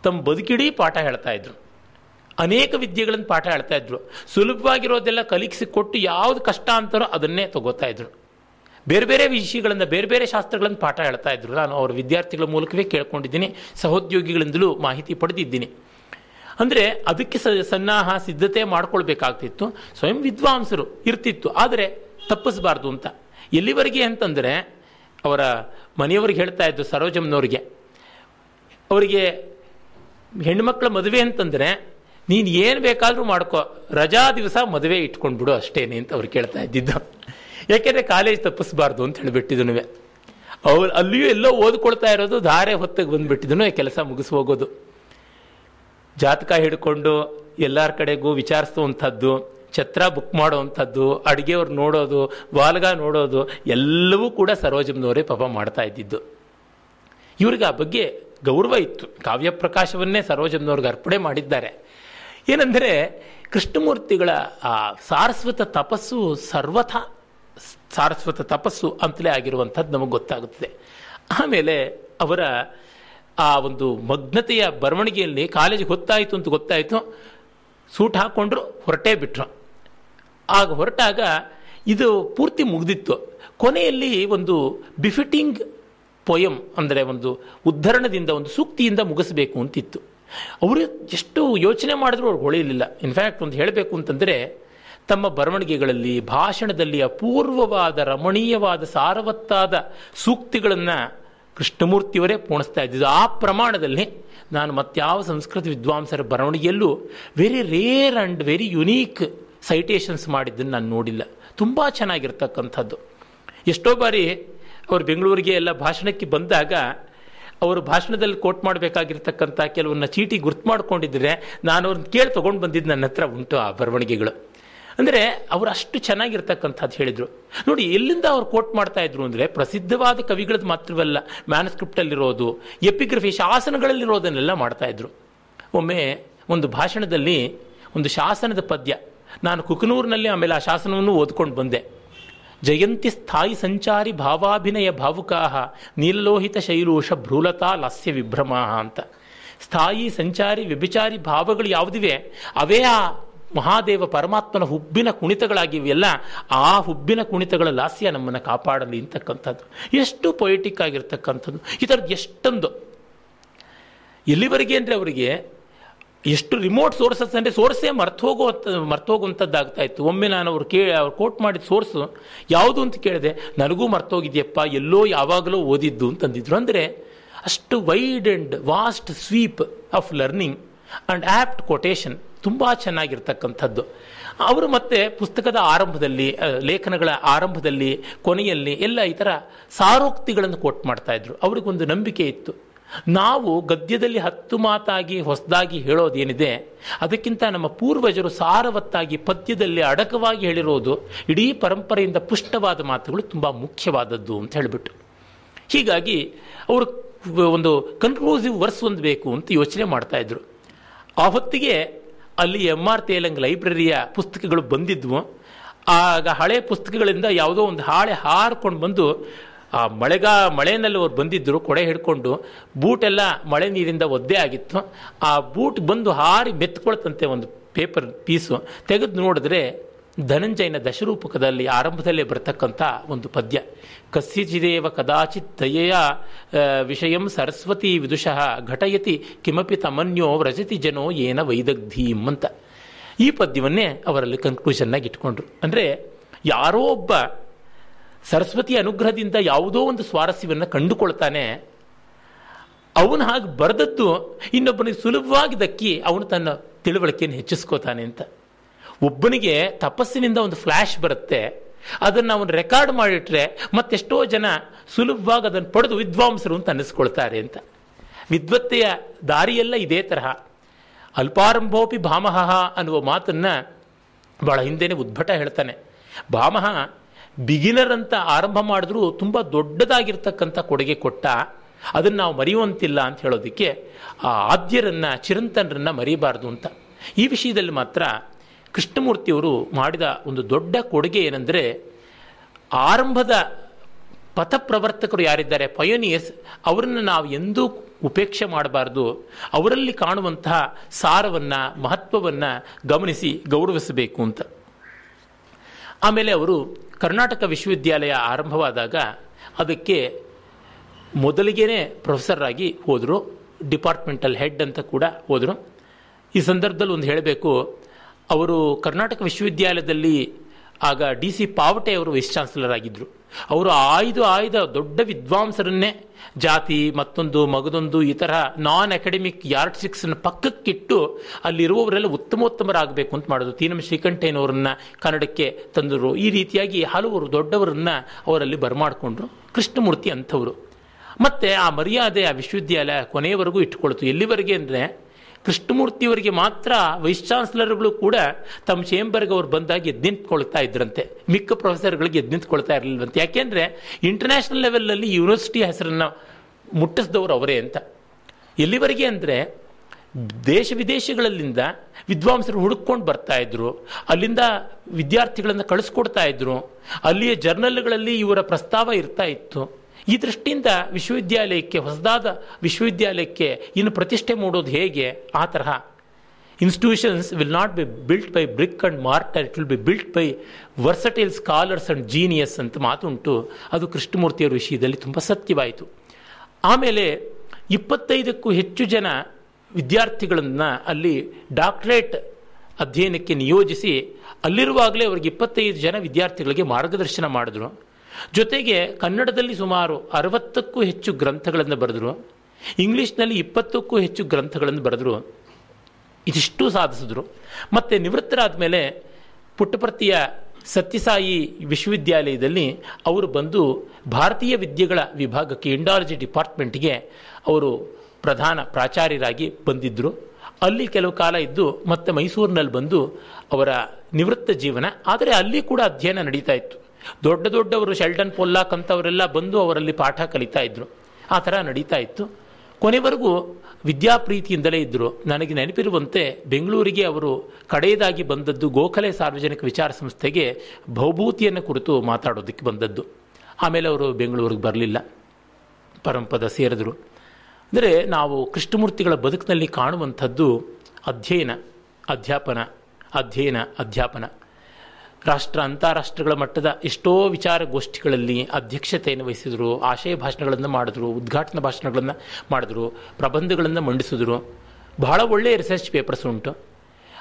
ತಮ್ಮ ಬದುಕಿಡೀ ಪಾಠ ಹೇಳ್ತಾ ಇದ್ರು. ಅನೇಕ ವಿದ್ಯೆಗಳನ್ನು ಪಾಠ ಹೇಳ್ತಾ ಇದ್ರು. ಸುಲಭವಾಗಿರೋದೆಲ್ಲ ಕಲಿಕಿಸಿ ಕೊಟ್ಟು ಯಾವ್ದು ಕಷ್ಟ ಅಂತಾರೋ ಅದನ್ನೇ ತಗೋತಾ ಇದ್ರು. ಬೇರೆ ಬೇರೆ ವಿಷಯಗಳನ್ನು, ಬೇರೆ ಬೇರೆ ಶಾಸ್ತ್ರಗಳನ್ನು ಪಾಠ ಹೇಳ್ತಾ ಇದ್ರು. ನಾನು ಅವರ ವಿದ್ಯಾರ್ಥಿಗಳ ಮೂಲಕವೇ ಕೇಳ್ಕೊಂಡಿದ್ದೀನಿ. ಸಹೋದ್ಯೋಗಿಗಳಿಂದಲೂ ಮಾಹಿತಿ ಪಡೆದಿದ್ದೀನಿ. ಅಂದರೆ ಅದಕ್ಕೆ ಸನ್ನಾಹ, ಸಿದ್ಧತೆ ಮಾಡ್ಕೊಳ್ಬೇಕಾಗ್ತಿತ್ತು. ಸ್ವಯಂ ವಿದ್ವಾಂಸರು ಇರ್ತಿತ್ತು. ಆದರೆ ತಪ್ಪಿಸಬಾರ್ದು ಅಂತ. ಎಲ್ಲಿವರೆಗೆ ಅಂತಂದರೆ, ಅವರ ಮನೆಯವ್ರಿಗೆ ಹೇಳ್ತಾ ಇದ್ದು ಸರೋಜಮ್ನವ್ರಿಗೆ ಅವರಿಗೆ ಹೆಣ್ಮಕ್ಳ ಮದುವೆ ಅಂತಂದರೆ, ನೀನು ಏನು ಬೇಕಾದರೂ ಮಾಡ್ಕೋ, ರಜಾ ದಿವಸ ಮದುವೆ ಇಟ್ಕೊಂಡ್ಬಿಡು ಅಷ್ಟೇನೆ ಅಂತ ಅವ್ರು ಕೇಳ್ತಾ ಇದ್ದಿದ್ದು. ಯಾಕೆಂದರೆ ಕಾಲೇಜ್ ತಪ್ಪಿಸ್ಬಾರ್ದು ಅಂತ ಹೇಳಿಬಿಟ್ಟಿದ್ನು ಅವ್ರು ಅಲ್ಲಿಯೂ ಎಲ್ಲೋ ಓದ್ಕೊಳ್ತಾ ಇರೋದು ಧಾರೆ ಹೊತ್ತಿಗೆ ಬಂದುಬಿಟ್ಟಿದ್ದನು ಕೆಲಸ ಮುಗಿಸ್ ಹೋಗೋದು ಜಾತಕ ಹಿಡ್ಕೊಂಡು ಎಲ್ಲರ ಕಡೆಗೂ ವಿಚಾರಿಸುವಂಥದ್ದು, ಛತ್ರ ಬುಕ್ ಮಾಡುವಂಥದ್ದು, ಅಡುಗೆಯವ್ರು ನೋಡೋದು, ವಾಲ್ಗ ನೋಡೋದು, ಎಲ್ಲವೂ ಕೂಡ ಸರೋಜಮ್ನವರೇ ಪಾಪ ಮಾಡ್ತಾ ಇದ್ದಿದ್ದು. ಇವ್ರಿಗೆ ಆ ಬಗ್ಗೆ ಗೌರವ ಇತ್ತು. ಕಾವ್ಯ ಪ್ರಕಾಶವನ್ನೇ ಸರೋಜಮ್ನವ್ರಿಗೆ ಅರ್ಪಣೆ ಮಾಡಿದ್ದಾರೆ. ಏನಂದರೆ, ಕೃಷ್ಣಮೂರ್ತಿಗಳ ಆ ಸಾರಸ್ವತ ತಪಸ್ಸು ಸರ್ವಥ ಸಾರಸ್ವತ ತಪಸ್ಸು ಅಂತಲೇ ಆಗಿರುವಂಥದ್ದು ನಮಗೆ ಗೊತ್ತಾಗುತ್ತದೆ. ಆಮೇಲೆ ಅವರ ಆ ಒಂದು ಮಗ್ನತೆಯ ಬರವಣಿಗೆಯಲ್ಲಿ ಕಾಲೇಜಿಗೆ ಗೊತ್ತಾಯಿತು ಅಂತ ಗೊತ್ತಾಯಿತು, ಸೂಟ್ ಹಾಕ್ಕೊಂಡ್ರು ಹೊರಟೇ ಬಿಟ್ರು. ಆಗ ಹೊರಟಾಗ ಇದು ಪೂರ್ತಿ ಮುಗ್ದಿತ್ತು. ಕೊನೆಯಲ್ಲಿ ಒಂದು ಬಿಫಿಟಿಂಗ್ ಪೊಯಮ್ ಅಂದರೆ ಒಂದು ಉದ್ಧರಣದಿಂದ, ಒಂದು ಸೂಕ್ತಿಯಿಂದ ಮುಗಿಸಬೇಕು ಅಂತಿತ್ತು. ಅವರು ಎಷ್ಟು ಯೋಚನೆ ಮಾಡಿದ್ರು ಅವ್ರಿಗೆ ಹೊಳೆಯಲಿಲ್ಲ. ಇನ್ಫ್ಯಾಕ್ಟ್ ಒಂದು ಹೇಳಬೇಕು ಅಂತಂದರೆ, ತಮ್ಮ ಬರವಣಿಗೆಗಳಲ್ಲಿ, ಭಾಷಣದಲ್ಲಿ ಅಪೂರ್ವವಾದ, ರಮಣೀಯವಾದ, ಸಾರವತ್ತಾದ ಸೂಕ್ತಿಗಳನ್ನು ಕೃಷ್ಣಮೂರ್ತಿಯವರೇ ಪೋಣಿಸ್ತಾ ಇದ್ದಿದ್ದು. ಆ ಪ್ರಮಾಣದಲ್ಲಿ ನಾನು ಮತ್ಯಾವ ಸಂಸ್ಕೃತ ವಿದ್ವಾಂಸರ ಬರವಣಿಗೆಯಲ್ಲೂ very rare and very unique citations ಮಾಡಿದ್ದನ್ನು ನಾನು ನೋಡಿಲ್ಲ. ತುಂಬ ಚೆನ್ನಾಗಿರ್ತಕ್ಕಂಥದ್ದು. ಎಷ್ಟೋ ಬಾರಿ ಅವರು ಬೆಂಗಳೂರಿಗೆ ಎಲ್ಲ ಭಾಷಣಕ್ಕೆ ಬಂದಾಗ ಅವರು ಭಾಷಣದಲ್ಲಿ ಕೋಟ್ ಮಾಡಬೇಕಾಗಿರ್ತಕ್ಕಂಥ ಕೆಲವನ್ನ ಚೀಟಿ ಗುರ್ತು ಮಾಡ್ಕೊಂಡಿದ್ರೆ ನಾನು ಅವ್ರನ್ನ ಕೇಳಿ ತೊಗೊಂಡು ಬಂದಿದ್ದು ನನ್ನ ಹತ್ರ ಉಂಟು ಆ ಬರವಣಿಗೆಗಳು. ಅಂದರೆ ಅವರು ಅಷ್ಟು ಚೆನ್ನಾಗಿರ್ತಕ್ಕಂಥದ್ದು ಹೇಳಿದರು. ನೋಡಿ, ಎಲ್ಲಿಂದ ಅವ್ರು ಕೋಟ್ ಮಾಡ್ತಾ ಇದ್ರು ಅಂದರೆ ಪ್ರಸಿದ್ಧವಾದ ಕವಿಗಳದ್ದು ಮಾತ್ರವಲ್ಲ ಮ್ಯಾನ್ಸ್ಕ್ರಿಪ್ಟಲ್ಲಿರೋದು ಎಪಿಗ್ರಫಿ ಶಾಸನಗಳಲ್ಲಿರೋದನ್ನೆಲ್ಲ ಮಾಡ್ತಾ ಇದ್ರು. ಒಮ್ಮೆ ಒಂದು ಭಾಷಣದಲ್ಲಿ ಒಂದು ಶಾಸನದ ಪದ್ಯ, ನಾನು ಕುಕನೂರಿನಲ್ಲಿ ಆಮೇಲೆ ಆ ಶಾಸನವನ್ನು ಓದ್ಕೊಂಡು ಬಂದೆ. ಜಯಂತಿ ಸ್ಥಾಯಿ ಸಂಚಾರಿ ಭಾವಾಭಿನಯ ಭಾವುಕಾಹ ನೀಲಲೋಹಿತ ಶೈಲೋಷ ಭ್ರೂಲತಾ ಲಾಸ್ಯ ವಿಭ್ರಮ ಅಂತ. ಸ್ಥಾಯಿ, ಸಂಚಾರಿ, ವ್ಯಭಿಚಾರಿ ಭಾವಗಳು ಯಾವುದಿವೆ? ಅವೇ ಆ ಮಹಾದೇವ ಪರಮಾತ್ಮನ ಹುಬ್ಬಿನ ಕುಣಿತಗಳಾಗಿವೆಯಲ್ಲ, ಆ ಹುಬ್ಬಿನ ಕುಣಿತಗಳ ಲಾಸ್ಯ ನಮ್ಮನ್ನು ಕಾಪಾಡಲಿ ಅಂತಕ್ಕಂಥದ್ದು. ಎಷ್ಟು ಪೊಯಿಟಿಕ್ ಆಗಿರ್ತಕ್ಕಂಥದ್ದು. ಈ ಥರದ್ದು ಎಷ್ಟೊಂದು. ಎಲ್ಲಿವರೆಗೆ ಅಂದರೆ ಅವರಿಗೆ ಎಷ್ಟು ರಿಮೋಟ್ ಸೋರ್ಸಸ್ ಅಂದರೆ ಸೋರ್ಸೇ ಮರ್ತೋಗೋ ಮರ್ತೋಗುವಂಥದ್ದಾಗ್ತಾ ಇತ್ತು ಒಮ್ಮೆ ನಾನು ಅವ್ರು ಕೇಳಿ, ಅವ್ರು ಕೋಟ್ ಮಾಡಿದ ಸೋರ್ಸು ಯಾವುದು ಅಂತ ಕೇಳಿದೆ, ನನಗೂ ಮರ್ತೋಗಿದೆಯಪ್ಪ ಎಲ್ಲೋ ಯಾವಾಗಲೂ ಓದಿದ್ದು ಅಂತಂದಿದ್ರು. ಅಂದರೆ ಅಷ್ಟು wide and vast sweep of learning and apt quotation ತುಂಬ ಚೆನ್ನಾಗಿರ್ತಕ್ಕಂಥದ್ದು. ಅವರು ಮತ್ತೆ ಪುಸ್ತಕದ ಆರಂಭದಲ್ಲಿ ಲೇಖನಗಳ ಆರಂಭದಲ್ಲಿ, ಕೊನೆಯಲ್ಲಿ ಎಲ್ಲ ಈ ಥರ ಸಾರೋಕ್ತಿಗಳನ್ನು ಕೋಟ್ ಮಾಡ್ತಾ ಇದ್ರು. ಅವ್ರಿಗೊಂದು ನಂಬಿಕೆ ಇತ್ತು. ನಾವು ಗದ್ಯದಲ್ಲಿ ಹತ್ತು ಮಾತಾಗಿ ಹೊಸದಾಗಿ ಹೇಳೋದೇನಿದೆ, ಅದಕ್ಕಿಂತ ನಮ್ಮ ಪೂರ್ವಜರು ಸಾರವತ್ತಾಗಿ ಪದ್ಯದಲ್ಲಿ ಅಡಕವಾಗಿ ಹೇಳಿರೋದು ಇಡೀ ಪರಂಪರೆಯಿಂದ ಪುಷ್ಟವಾದ ಮಾತುಗಳು ತುಂಬ ಮುಖ್ಯವಾದದ್ದು ಅಂತ ಹೇಳಿಬಿಟ್ಟು. ಹೀಗಾಗಿ ಅವರು ಒಂದು ಕನ್ಕ್ಲೂಸಿವ್ ವರ್ಸ್ ಒಂದು ಬೇಕು ಅಂತ ಯೋಚನೆ ಮಾಡ್ತಾ ಆ ಹೊತ್ತಿಗೆ ಅಲ್ಲಿ ಎಂ ಆರ್ ತೇಲಂಗ್ ಲೈಬ್ರರಿಯ ಪುಸ್ತಕಗಳು ಬಂದಿದ್ವು. ಆಗ ಹಳೆ ಪುಸ್ತಕಗಳಿಂದ ಯಾವುದೋ ಒಂದು ಹಾಳೆ ಹಾರ್ಕೊಂಡು ಬಂದು, ಆ ಮಳೆಗಾ ಮಳೆಯಲ್ಲಿ ಅವ್ರು ಬಂದಿದ್ದರು ಕೊಡೆ ಹಿಡ್ಕೊಂಡು ಬೂಟೆಲ್ಲ ಮಳೆ ನೀರಿಂದ ಒದ್ದೆ ಆಗಿತ್ತು. ಆ ಬೂಟ್ ಬಂದು ಹಾರಿ ಮೆತ್ಕೊಳ್ತಂತೆ ಒಂದು ಪೇಪರ್, ಪೀಸು. ತೆಗೆದು ನೋಡಿದ್ರೆ ಧನಂಜಯನ ದಶರೂಪಕದಲ್ಲಿ ಆರಂಭದಲ್ಲೇ ಬರತಕ್ಕಂಥ ಒಂದು ಪದ್ಯ. ಕಸ್ಯಚಿದೇವ ಕದಾಚಿತ್ ದಯೆಯ ವಿಷಯಂ ಸರಸ್ವತಿ ವಿದುಷಃ ಘಟಯತಿ, ಕಿಮಪಿ ತಮನ್ಯೋ ವ್ರಜತಿ ಜನೋ ಏನ ವೈದಗ್ಧೀಂ ಅಂತ. ಈ ಪದ್ಯವನ್ನೇ ಅವರಲ್ಲಿ ಕನ್ಕ್ಲೂಷನ್ನಾಗಿ ಇಟ್ಕೊಂಡ್ರು. ಅಂದರೆ ಯಾರೋ ಒಬ್ಬ ಸರಸ್ವತಿ ಅನುಗ್ರಹದಿಂದ ಯಾವುದೋ ಒಂದು ಸ್ವಾರಸ್ಯವನ್ನು ಕಂಡುಕೊಳ್ತಾನೆ. ಅವನು ಹಾಗೆ ಬರೆದದ್ದು ಇನ್ನೊಬ್ಬನಿಗೆ ಸುಲಭವಾಗಿ ದಕ್ಕಿ ಅವನು ತನ್ನ ತಿಳುವಳಿಕೆಯನ್ನು ಹೆಚ್ಚಿಸ್ಕೋತಾನೆ ಅಂತ. ಒಬ್ಬನಿಗೆ ತಪಸ್ಸಿನಿಂದ ಒಂದು ಫ್ಲ್ಯಾಶ್ ಬರುತ್ತೆ. ಅದನ್ನು ಅವನು ರೆಕಾರ್ಡ್ ಮಾಡಿಟ್ರೆ ಮತ್ತೆಷ್ಟೋ ಜನ ಸುಲಭವಾಗಿ ಅದನ್ನು ಪಡೆದು ವಿದ್ವಾಂಸರು ಅಂತ ಅನ್ನಿಸ್ಕೊಳ್ತಾರೆ ಅಂತ. ವಿದ್ವತ್ತೆಯ ದಾರಿಯೆಲ್ಲ ಇದೇ ತರಹ. ಅಲ್ಪಾರಂಭೋಪಿ ಭಾಮಹ ಅನ್ನುವ ಮಾತನ್ನು ಬಹಳ ಹಿಂದೆನೆ ಉದ್ಭಟ ಹೇಳ್ತಾನೆ. ಭಾಮಹ ಬಿಗಿನರ್ ಅಂತ ಆರಂಭ ಮಾಡಿದ್ರು ತುಂಬ ದೊಡ್ಡದಾಗಿರ್ತಕ್ಕಂಥ ಕೊಡುಗೆ ಕೊಟ್ಟ. ಅದನ್ನು ನಾವು ಮರೆಯುವಂತಿಲ್ಲ ಅಂತ ಹೇಳೋದಕ್ಕೆ ಆ ಆದ್ಯರನ್ನು ಚಿರಂತನರನ್ನು ಮರಿಬಾರ್ದು ಅಂತ. ಈ ವಿಷಯದಲ್ಲಿ ಮಾತ್ರ ಕೃಷ್ಣಮೂರ್ತಿಯವರು ಮಾಡಿದ ಒಂದು ದೊಡ್ಡ ಕೊಡುಗೆ ಏನೆಂದರೆ ಆರಂಭದ ಪಥಪ್ರವರ್ತಕರು ಯಾರಿದ್ದಾರೆ? ಪಯೋನಿಯರ್ಸ್ ಅವರನ್ನು ನಾವು ಎಂದೂ ಉಪೇಕ್ಷೆ ಮಾಡಬಾರ್ದು. ಅವರಲ್ಲಿ ಕಾಣುವಂತಹ ಸಾರವನ್ನು, ಮಹತ್ವವನ್ನು ಗಮನಿಸಿ ಗೌರವಿಸಬೇಕು ಅಂತ. ಆಮೇಲೆ ಅವರು ಕರ್ನಾಟಕ ವಿಶ್ವವಿದ್ಯಾಲಯ ಆರಂಭವಾದಾಗ ಅದಕ್ಕೆ ಮೊದಲಿಗೇನೆ ಪ್ರೊಫೆಸರ್ ಆಗಿ ಹೋದರು. ಡಿಪಾರ್ಟ್ಮೆಂಟಲ್ ಹೆಡ್ ಅಂತ ಕೂಡ ಹೋದರು. ಈ ಸಂದರ್ಭದಲ್ಲಿ ಒಂದು ಹೇಳಬೇಕು. ಅವರು ಕರ್ನಾಟಕ ವಿಶ್ವವಿದ್ಯಾಲಯದಲ್ಲಿ ಆಗ ಡಿ ಸಿ ಪಾವಟೆ ಅವರು ವೈಸ್ ಚಾನ್ಸಲರ್ ಆಗಿದ್ದರು ಅವರು ಆಯ್ದು ಆಯ್ದ ದೊಡ್ಡ ವಿದ್ವಾಂಸರನ್ನೇ ಜಾತಿ, ಮತ್ತೊಂದು ಮಗದೊಂದು, ಈ ತರಹ ನಾನ್ ಅಕಾಡೆಮಿಕ್ ಯಾರ್ಡ್ಸಿಕ್ಸ್ನ ಪಕ್ಕಕ್ಕಿಟ್ಟು ಅಲ್ಲಿರುವವರೆಲ್ಲ ಉತ್ತಮೋತ್ತಮರಾಗಬೇಕು ಅಂತ ಮಾಡೋದು ತೀನಂ ಶ್ರೀಕಂಠಯ್ಯನವರನ್ನ ಕನ್ನಡಕ್ಕೆ ತಂದರು. ಈ ರೀತಿಯಾಗಿ ಹಲವರು ದೊಡ್ಡವರನ್ನ ಅವರಲ್ಲಿ ಬರಮಾಡಿಕೊಂಡ್ರು. ಕೃಷ್ಣಮೂರ್ತಿ ಅಂಥವರು. ಮತ್ತೆ ಆ ಮರ್ಯಾದೆ ಆ ವಿಶ್ವವಿದ್ಯಾಲಯ ಕೊನೆಯವರೆಗೂ ಇಟ್ಕೊಳ್ತು ಎಲ್ಲಿವರೆಗೆ ಅಂದರೆ ಕೃಷ್ಣಮೂರ್ತಿಯವರಿಗೆ ಮಾತ್ರ ವೈಸ್ ಚಾನ್ಸಲರ್ಗಳು ಕೂಡ ತಮ್ಮ ಚೇಂಬರ್ಗೆ ಅವ್ರು ಬಂದಾಗ ಎದ್ದು ನಿಂತ್ಕೊಳ್ತಾ ಇದ್ರಂತೆ. ಮಿಕ್ಕ ಪ್ರೊಫೆಸರ್ಗಳಿಗೆ ಎದ್ದು ನಿಂತ್ಕೊಳ್ತಾ ಇರಲಿಲ್ಲವಂತೆ ಯಾಕೆಂದರೆ ಇಂಟರ್ನ್ಯಾಷನಲ್ ಲೆವೆಲಲ್ಲಿ ಯೂನಿವರ್ಸಿಟಿ ಹೆಸರನ್ನು ಮುಟ್ಟಿಸಿದವರು ಅವರೇ ಅಂತ. ಎಲ್ಲಿವರೆಗೆ ಅಂದರೆ ದೇಶ ವಿದೇಶಗಳಲ್ಲಿಂದ ವಿದ್ವಾಂಸರು ಹುಡುಕೊಂಡು ಬರ್ತಾ ಇದ್ರು. ಅಲ್ಲಿಂದ ವಿದ್ಯಾರ್ಥಿಗಳನ್ನು ಕಳಿಸ್ಕೊಡ್ತಾ ಇದ್ರು. ಅಲ್ಲಿಯ ಜರ್ನಲ್ಗಳಲ್ಲಿ ಇವರ ಪ್ರಸ್ತಾವ ಇರ್ತಾ ಇತ್ತು. ಈ ದೃಷ್ಟಿಯಿಂದ ವಿಶ್ವವಿದ್ಯಾಲಯಕ್ಕೆ, ಹೊಸದಾದ ವಿಶ್ವವಿದ್ಯಾಲಯಕ್ಕೆ ಇನ್ನು ಪ್ರತಿಷ್ಠೆ ಮೂಡೋದು ಹೇಗೆ? ಆ ತರಹ. Institutions will not be built by brick and mortar it will be built by versatile scholars and genius ಅಂತ ಮಾತುಂಟು. ಅದು ಕೃಷ್ಣಮೂರ್ತಿಯವರ ವಿಷಯದಲ್ಲಿ ತುಂಬ ಸತ್ಯವಾಯಿತು. ಆಮೇಲೆ ಇಪ್ಪತ್ತೈದಕ್ಕೂ ಹೆಚ್ಚು ಜನ ವಿದ್ಯಾರ್ಥಿಗಳನ್ನು ಅಲ್ಲಿ ಡಾಕ್ಟರೇಟ್ ಅಧ್ಯಯನಕ್ಕೆ ನಿಯೋಜಿಸಿ ಅಲ್ಲಿರುವಾಗಲೇ ಅವ್ರಿಗೆ ಇಪ್ಪತ್ತೈದು ಜನ ವಿದ್ಯಾರ್ಥಿಗಳಿಗೆ ಮಾರ್ಗದರ್ಶನ ಮಾಡಿದ್ರು. ಜೊತೆಗೆ ಕನ್ನಡದಲ್ಲಿ ಸುಮಾರು ಅರವತ್ತಕ್ಕೂ ಹೆಚ್ಚು ಗ್ರಂಥಗಳನ್ನು ಬರೆದರು, ಇಂಗ್ಲೀಷ್ನಲ್ಲಿ ಇಪ್ಪತ್ತಕ್ಕೂ ಹೆಚ್ಚು ಗ್ರಂಥಗಳನ್ನು ಬರೆದರು, ಇದಿಷ್ಟು ಸಾಧಿಸಿದ್ರು. ಮತ್ತು ನಿವೃತ್ತರಾದ ಮೇಲೆ ಪುಟ್ಟಪರ್ತಿಯ ಸತ್ಯಸಾಯಿ ವಿಶ್ವವಿದ್ಯಾಲಯದಲ್ಲಿ ಅವರು ಬಂದು ಭಾರತೀಯ ವಿದ್ಯೆಗಳ ವಿಭಾಗಕ್ಕೆ ಇಂಡಾಲಜಿ ಡಿಪಾರ್ಟ್ಮೆಂಟ್ಗೆ ಅವರು ಪ್ರಧಾನ ಪ್ರಾಚಾರ್ಯರಾಗಿ ಬಂದಿದ್ದರು ಅಲ್ಲಿ ಕೆಲವು ಕಾಲ ಇದ್ದು ಮತ್ತೆ ಮೈಸೂರಿನಲ್ಲಿ ಬಂದು ಅವರ ನಿವೃತ್ತ ಜೀವನ. ಆದರೆ ಅಲ್ಲಿ ಕೂಡ ಅಧ್ಯಯನ ನಡೀತಾ ಇತ್ತು. ದೊಡ್ಡ ದೊಡ್ಡವರು ಶೆಲ್ಡನ್ ಪೊಲ್ಲಾಕ್ ಅಂತವರೆಲ್ಲ ಬಂದು ಅವರಲ್ಲಿ ಪಾಠ ಕಲಿತಾ ಇದ್ರು. ಆ ಥರ ನಡೀತಾ ಇತ್ತು. ಕೊನೆವರೆಗೂ ವಿದ್ಯಾಪ್ರೀತಿಯಿಂದಲೇ ಇದ್ದರು ನನಗೆ ನೆನಪಿರುವಂತೆ ಬೆಂಗಳೂರಿಗೆ ಅವರು ಕಡೆಯದಾಗಿ ಬಂದದ್ದು ಗೋಖಲೆ ಸಾರ್ವಜನಿಕ ವಿಚಾರ ಸಂಸ್ಥೆಗೆ ಭೌಭೂತಿಯನ್ನು ಕುರಿತು ಮಾತಾಡೋದಕ್ಕೆ ಬಂದದ್ದು. ಆಮೇಲೆ ಅವರು ಬೆಂಗಳೂರಿಗೆ ಬರಲಿಲ್ಲ. ಪರಂಪದ ಸೇರಿದ್ರು. ಅಂದರೆ ನಾವು ಕೃಷ್ಣಮೂರ್ತಿಗಳ ಬದುಕಿನಲ್ಲಿ ಕಾಣುವಂಥದ್ದು ಅಧ್ಯಯನ, ಅಧ್ಯಾಪನ ಅಧ್ಯಯನ, ಅಧ್ಯಾಪನ. ರಾಷ್ಟ್ರ ಅಂತಾರಾಷ್ಟ್ರಗಳ ಮಟ್ಟದ ಎಷ್ಟೋ ವಿಚಾರಗೋಷ್ಠಿಗಳಲ್ಲಿ ಅಧ್ಯಕ್ಷತೆಯನ್ನು ವಹಿಸಿದರು, ಆಶಯ ಭಾಷಣಗಳನ್ನು ಮಾಡಿದ್ರು, ಉದ್ಘಾಟನಾ ಭಾಷಣಗಳನ್ನು ಮಾಡಿದ್ರು, ಪ್ರಬಂಧಗಳನ್ನು ಮಂಡಿಸಿದ್ರು. ಬಹಳ ಒಳ್ಳೆಯ ರಿಸರ್ಚ್ ಪೇಪರ್ಸ್ ಉಂಟು.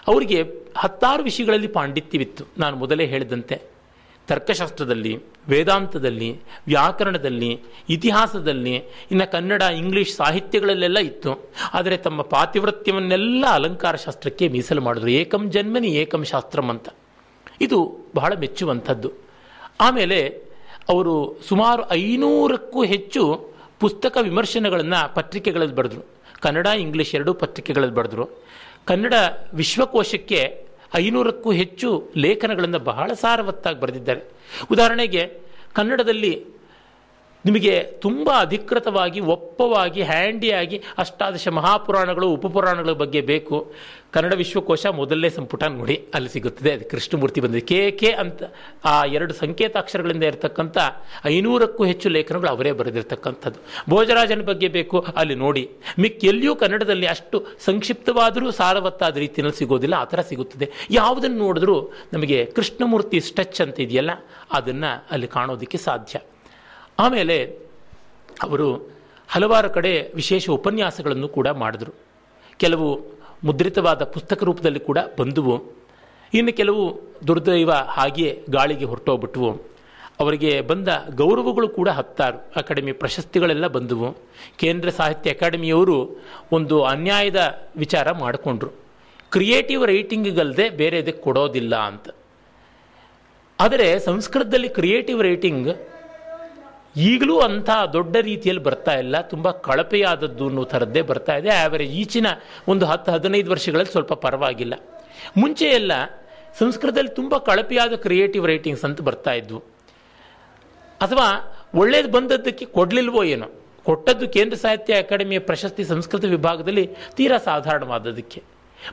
ಅವರಿಗೆ ಹತ್ತಾರು ವಿಷಯಗಳಲ್ಲಿ ಪಾಂಡಿತ್ಯವಿತ್ತು. ನಾನು ಮೊದಲೇ ಹೇಳಿದಂತೆ. ತರ್ಕಶಾಸ್ತ್ರದಲ್ಲಿ, ವೇದಾಂತದಲ್ಲಿ, ವ್ಯಾಕರಣದಲ್ಲಿ, ಇತಿಹಾಸದಲ್ಲಿ, ಇನ್ನು ಕನ್ನಡ, ಇಂಗ್ಲಿಷ್ ಸಾಹಿತ್ಯಗಳಲ್ಲೆಲ್ಲ ಇತ್ತು. ಆದರೆ ತಮ್ಮ ಪಾತಿವೃತ್ಯವನ್ನೆಲ್ಲ ಅಲಂಕಾರ ಶಾಸ್ತ್ರಕ್ಕೆ ಮೀಸಲು ಮಾಡಿದ್ರು. ಏಕಂ ಜನ್ಮನಿ ಏಕಂ ಶಾಸ್ತ್ರಂ ಅಂತ. ಇದು ಬಹಳ ಮೆಚ್ಚುವಂಥದ್ದು. ಆಮೇಲೆ ಅವರು ಸುಮಾರು ಐನೂರಕ್ಕೂ ಹೆಚ್ಚು ಪುಸ್ತಕ ವಿಮರ್ಶನಗಳನ್ನು ಪತ್ರಿಕೆಗಳಲ್ಲಿ ಬರೆದ್ರು. ಕನ್ನಡ, ಇಂಗ್ಲೀಷ್ ಎರಡೂ ಪತ್ರಿಕೆಗಳಲ್ಲಿ ಬರೆದ್ರು. ಕನ್ನಡ ವಿಶ್ವಕೋಶಕ್ಕೆ ಐನೂರಕ್ಕೂ ಹೆಚ್ಚು ಲೇಖನಗಳನ್ನು ಬಹಳ ಸಾರವತ್ತಾಗಿ ಬರೆದಿದ್ದಾರೆ. ಉದಾಹರಣೆಗೆ ಕನ್ನಡದಲ್ಲಿ ನಿಮಗೆ ತುಂಬ ಅಧಿಕೃತವಾಗಿ, ಒಪ್ಪವಾಗಿ, ಹ್ಯಾಂಡಿಯಾಗಿ ಅಷ್ಟಾದಶ ಮಹಾಪುರಾಣಗಳು, ಉಪಪುರಾಣಗಳ ಬಗ್ಗೆ ಬೇಕು. ಕನ್ನಡ ವಿಶ್ವಕೋಶ ಮೊದಲನೇ ಸಂಪುಟ ನೋಡಿ, ಅಲ್ಲಿ ಸಿಗುತ್ತದೆ. ಅದು ಕೃಷ್ಣಮೂರ್ತಿ ಬಂದಿದೆ. ಕೆ ಕೆ ಅಂತ, ಆ ಎರಡು ಸಂಕೇತಾಕ್ಷರಗಳಿಂದ ಇರತಕ್ಕಂಥ ಐನೂರಕ್ಕೂ ಹೆಚ್ಚು ಲೇಖನಗಳು ಅವರೇ ಬರೆದಿರ್ತಕ್ಕಂಥದ್ದು. ಭೋಜರಾಜನ ಬಗ್ಗೆ ಬೇಕು, ಅಲ್ಲಿ ನೋಡಿ. ಮಿಕ್ಕ ಎಲ್ಲಿಯೂ ಕನ್ನಡದಲ್ಲಿ ಅಷ್ಟು ಸಂಕ್ಷಿಪ್ತವಾದರೂ ಸಾರವತ್ತಾದ ರೀತಿಯಲ್ಲಿ ಸಿಗೋದಿಲ್ಲ, ಆ ಥರ ಸಿಗುತ್ತದೆ. ಯಾವುದನ್ನು ನೋಡಿದ್ರೂ ನಮಗೆ ಕೃಷ್ಣಮೂರ್ತಿ ಸ್ಟಚ್ ಅಂತ ಇದೆಯಲ್ಲ, ಅದನ್ನು ಅಲ್ಲಿ ಕಾಣೋದಕ್ಕೆ ಸಾಧ್ಯ. ಆಮೇಲೆ ಅವರು ಹಲವಾರು ಕಡೆ ವಿಶೇಷ ಉಪನ್ಯಾಸಗಳನ್ನು ಕೂಡ ಮಾಡಿದ್ರು. ಕೆಲವು ಮುದ್ರಿತವಾದ ಪುಸ್ತಕ ರೂಪದಲ್ಲಿ ಕೂಡ ಬಂದುವು. ಇನ್ನು ಕೆಲವು ದುರ್ದೈವ ಹಾಗೆಯೇ ಗಾಳಿಗೆ ಹೊರಟೋಗ್ಬಿಟ್ವು. ಅವರಿಗೆ ಬಂದ ಗೌರವಗಳು ಕೂಡ ಹತ್ತಾರು. ಅಕಾಡೆಮಿ ಪ್ರಶಸ್ತಿಗಳೆಲ್ಲ ಬಂದವು. ಕೇಂದ್ರ ಸಾಹಿತ್ಯ ಅಕಾಡೆಮಿಯವರು ಒಂದು ಅನ್ಯಾಯದ ವಿಚಾರ ಮಾಡಿಕೊಂಡ್ರು. ಕ್ರಿಯೇಟಿವ್ ರೈಟಿಂಗ್ಗಲ್ಲದೆ ಬೇರೆ ಇದಕ್ಕೆ ಕೊಡೋದಿಲ್ಲ ಅಂತ. ಆದರೆ ಸಂಸ್ಕೃತದಲ್ಲಿ ಕ್ರಿಯೇಟಿವ್ ರೈಟಿಂಗ್ ಈಗಲೂ ಅಂಥ ದೊಡ್ಡ ರೀತಿಯಲ್ಲಿ ಬರ್ತಾ ಇಲ್ಲ. ತುಂಬ ಕಳಪೆಯಾದದ್ದು ಅನ್ನೋ ಥರದ್ದೇ ಬರ್ತಾ ಇದೆ. ಆವರೇಜ್ ಈಚಿನ ಒಂದು ಹತ್ತು, ಹದಿನೈದು ವರ್ಷಗಳಲ್ಲಿ ಸ್ವಲ್ಪ ಪರವಾಗಿಲ್ಲ. ಮುಂಚೆ ಎಲ್ಲ ಸಂಸ್ಕೃತದಲ್ಲಿ ತುಂಬ ಕಳಪೆಯಾದ ಕ್ರಿಯೇಟಿವ್ ರೈಟಿಂಗ್ಸ್ ಅಂತ ಬರ್ತಾ ಇದ್ವು. ಅಥವಾ ಒಳ್ಳೇದು ಬಂದದ್ದಕ್ಕೆ ಕೊಡಲಿಲ್ವೋ ಏನೋ. ಕೊಟ್ಟದ್ದು ಕೇಂದ್ರ ಸಾಹಿತ್ಯ ಅಕಾಡೆಮಿಯ ಪ್ರಶಸ್ತಿ ಸಂಸ್ಕೃತ ವಿಭಾಗದಲ್ಲಿ ತೀರಾ ಸಾಧಾರಣವಾದದಕ್ಕೆ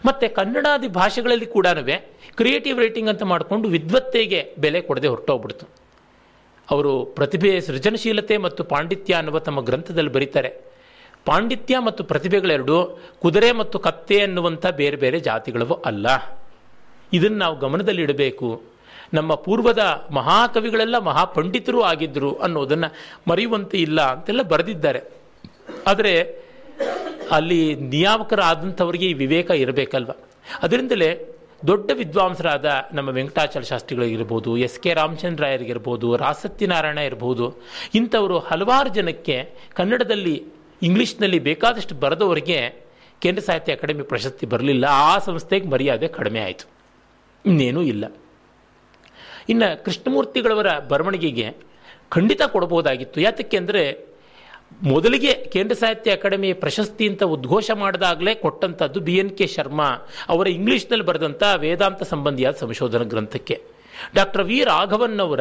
ಮತ್ತೆ ಕನ್ನಡಾದಿ ಭಾಷೆಗಳಲ್ಲಿ ಕೂಡ ಕ್ರಿಯೇಟಿವ್ ರೈಟಿಂಗ್ ಅಂತ ಮಾಡಿಕೊಂಡು ವಿದ್ವತ್ತೆಗೆ ಬೆಲೆ ಕೊಡದೆ ಹೊರಟೋಗ್ಬಿಡ್ತು. ಅವರು ಪ್ರತಿಭೆ, ಸೃಜನಶೀಲತೆ ಮತ್ತು ಪಾಂಡಿತ್ಯ ಅನ್ನುವ ತಮ್ಮ ಗ್ರಂಥದಲ್ಲಿ ಬರೀತಾರೆ. ಪಾಂಡಿತ್ಯ ಮತ್ತು ಪ್ರತಿಭೆಗಳೆರಡು ಕುದುರೆ ಮತ್ತು ಕತ್ತೆ ಅನ್ನುವಂಥ ಬೇರೆ ಬೇರೆ ಜಾತಿಗಳು ಅಲ್ಲ. ಇದನ್ನು ನಾವು ಗಮನದಲ್ಲಿಡಬೇಕು ನಮ್ಮ ಪೂರ್ವದ ಮಹಾಕವಿಗಳೆಲ್ಲ ಮಹಾಪಂಡಿತರು ಆಗಿದ್ದರು ಅನ್ನೋದನ್ನು ಮರೆಯುವಂತೆ ಇಲ್ಲ ಅಂತೆಲ್ಲ ಬರೆದಿದ್ದಾರೆ. ಆದರೆ ಅಲ್ಲಿ ನಿಯಾಮಕರಾದಂಥವರಿಗೆ ಈ ವಿವೇಕ ಇರಬೇಕಲ್ವ? ಅದರಿಂದಲೇ ದೊಡ್ಡ ವಿದ್ವಾಂಸರಾದ ನಮ್ಮ ವೆಂಕಟಾಚಲ ಶಾಸ್ತ್ರಿಗಳಿಗಿರ್ಬೋದು ಎಸ್ ಕೆ ರಾಮಚಂದ್ರ ರಾಯರಿಗಿರ್ಬೋದು ರಾಸತ್ಯನಾರಾಯಣ ಇರ್ಬೋದು, ಇಂಥವರು ಹಲವಾರು ಜನಕ್ಕೆ ಕನ್ನಡದಲ್ಲಿ, ಇಂಗ್ಲೀಷ್ನಲ್ಲಿ ಬೇಕಾದಷ್ಟು ಬರೆದವರಿಗೆ ಕೇಂದ್ರ ಸಾಹಿತ್ಯ ಅಕಾಡೆಮಿ ಪ್ರಶಸ್ತಿ ಬರಲಿಲ್ಲ. ಆ ಸಂಸ್ಥೆಗೆ ಮರ್ಯಾದೆ ಕಡಿಮೆ ಆಯಿತು. ಇನ್ನೇನೂ ಇಲ್ಲ. ಇನ್ನು ಕೃಷ್ಣಮೂರ್ತಿಗಳವರ ಬರವಣಿಗೆಗೆ ಖಂಡಿತ ಕೊಡ್ಬೋದಾಗಿತ್ತು. ಯಾತಕ್ಕೆ ಅಂದರೆ ಮೊದಲಿಗೆ ಕೇಂದ್ರ ಸಾಹಿತ್ಯ ಅಕಾಡೆಮಿ ಪ್ರಶಸ್ತಿ ಅಂತ ಉದ್ಘೋಷ ಮಾಡಿದಾಗಲೇ ಕೊಟ್ಟಂಥದ್ದು ಬಿ ಎನ್ ಕೆ ಶರ್ಮಾ ಅವರ ಇಂಗ್ಲಿಷ್ನಲ್ಲಿ ಬರೆದಂಥ ವೇದಾಂತ ಸಂಬಂಧಿಯಾದ ಸಂಶೋಧನಾ ಗ್ರಂಥಕ್ಕೆ. ಡಾಕ್ಟರ್ ವಿ ರಾಘವನ್ ಅವರ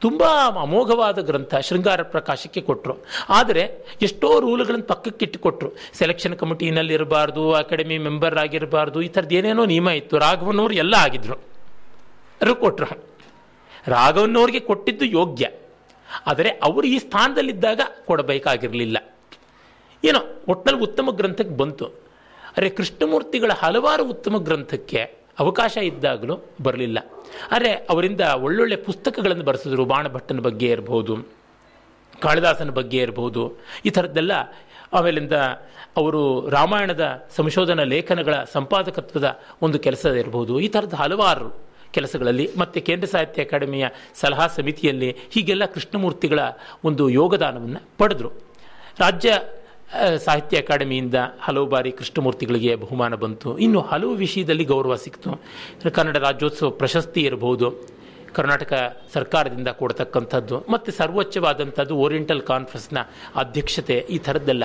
ತುಂಬ ಅಮೋಘವಾದ ಗ್ರಂಥ ಶೃಂಗಾರ ಪ್ರಕಾಶಕ್ಕೆ ಕೊಟ್ಟರು ಆದರೆ ಎಷ್ಟೋ ರೂಲ್ಗಳನ್ನು ಪಕ್ಕಕ್ಕೆ ಇಟ್ಟುಕೊಟ್ರು. ಸೆಲೆಕ್ಷನ್ ಕಮಿಟಿನಲ್ಲಿರಬಾರ್ದು, ಅಕಾಡೆಮಿ ಮೆಂಬರ್ ಆಗಿರಬಾರ್ದು, ಈ ಥರದ್ದು ಏನೇನೋ ನಿಯಮ ಇತ್ತು. ರಾಘವನ್ನವರು ಎಲ್ಲ ಆಗಿದ್ರು. ಕೊಟ್ಟರು ರಾಘವನ್ನವ್ರಿಗೆ ಕೊಟ್ಟಿದ್ದು ಯೋಗ್ಯ. ಆದರೆ ಅವರು ಈ ಸ್ಥಾನದಲ್ಲಿದ್ದಾಗ ಕೊಡಬೇಕಾಗಿರಲಿಲ್ಲ. ಏನೋ ಒಟ್ಟಿನಲ್ಲಿ ಉತ್ತಮ ಗ್ರಂಥಕ್ಕೆ ಬಂತು. ಅರೆ, ಕೃಷ್ಣಮೂರ್ತಿಗಳ ಹಲವಾರು ಉತ್ತಮ ಗ್ರಂಥಕ್ಕೆ ಅವಕಾಶ ಇದ್ದಾಗಲೂ ಬರಲಿಲ್ಲ. ಆದರೆ ಅವರಿಂದ ಒಳ್ಳೊಳ್ಳೆ ಪುಸ್ತಕಗಳನ್ನು ಬರೆಸಿದ್ರು, ಬಾಣಭಟ್ಟನ ಬಗ್ಗೆ ಇರಬಹುದು ಕಾಳಿದಾಸನ ಬಗ್ಗೆ ಇರಬಹುದು ಈ ಥರದ್ದೆಲ್ಲ. ಆಮೇಲಿಂದ ಅವರು ರಾಮಾಯಣದ ಸಂಶೋಧನಾ ಲೇಖನಗಳ ಸಂಪಾದಕತ್ವದ ಒಂದು ಕೆಲಸ ಇರಬಹುದು ಈ ಥರದ ಹಲವಾರು ಕೆಲಸಗಳಲ್ಲಿ ಮತ್ತು ಕೇಂದ್ರ ಸಾಹಿತ್ಯ ಅಕಾಡೆಮಿಯ ಸಲಹಾ ಸಮಿತಿಯಲ್ಲಿ ಹೀಗೆಲ್ಲ ಕೃಷ್ಣಮೂರ್ತಿಗಳ ಒಂದು ಯೋಗದಾನವನ್ನು ಪಡೆದರು. ರಾಜ್ಯ ಸಾಹಿತ್ಯ ಅಕಾಡೆಮಿಯಿಂದ ಹಲವು ಬಾರಿ ಕೃಷ್ಣಮೂರ್ತಿಗಳಿಗೆ ಬಹುಮಾನ ಬಂತು. ಇನ್ನು ಹಲವು ವಿಷಯದಲ್ಲಿ ಗೌರವ ಸಿಕ್ತು. ಕನ್ನಡ ರಾಜ್ಯೋತ್ಸವ ಪ್ರಶಸ್ತಿ ಇರಬಹುದು, ಕರ್ನಾಟಕ ಸರ್ಕಾರದಿಂದ ಕೊಡ್ತಕ್ಕಂಥದ್ದು, ಮತ್ತು ಸರ್ವೋಚ್ಚವಾದಂಥದ್ದು ಓರಿಯೆಂಟಲ್ ಕಾನ್ಫರೆನ್ಸ್ನ ಅಧ್ಯಕ್ಷತೆ ಈ ಥರದ್ದೆಲ್ಲ.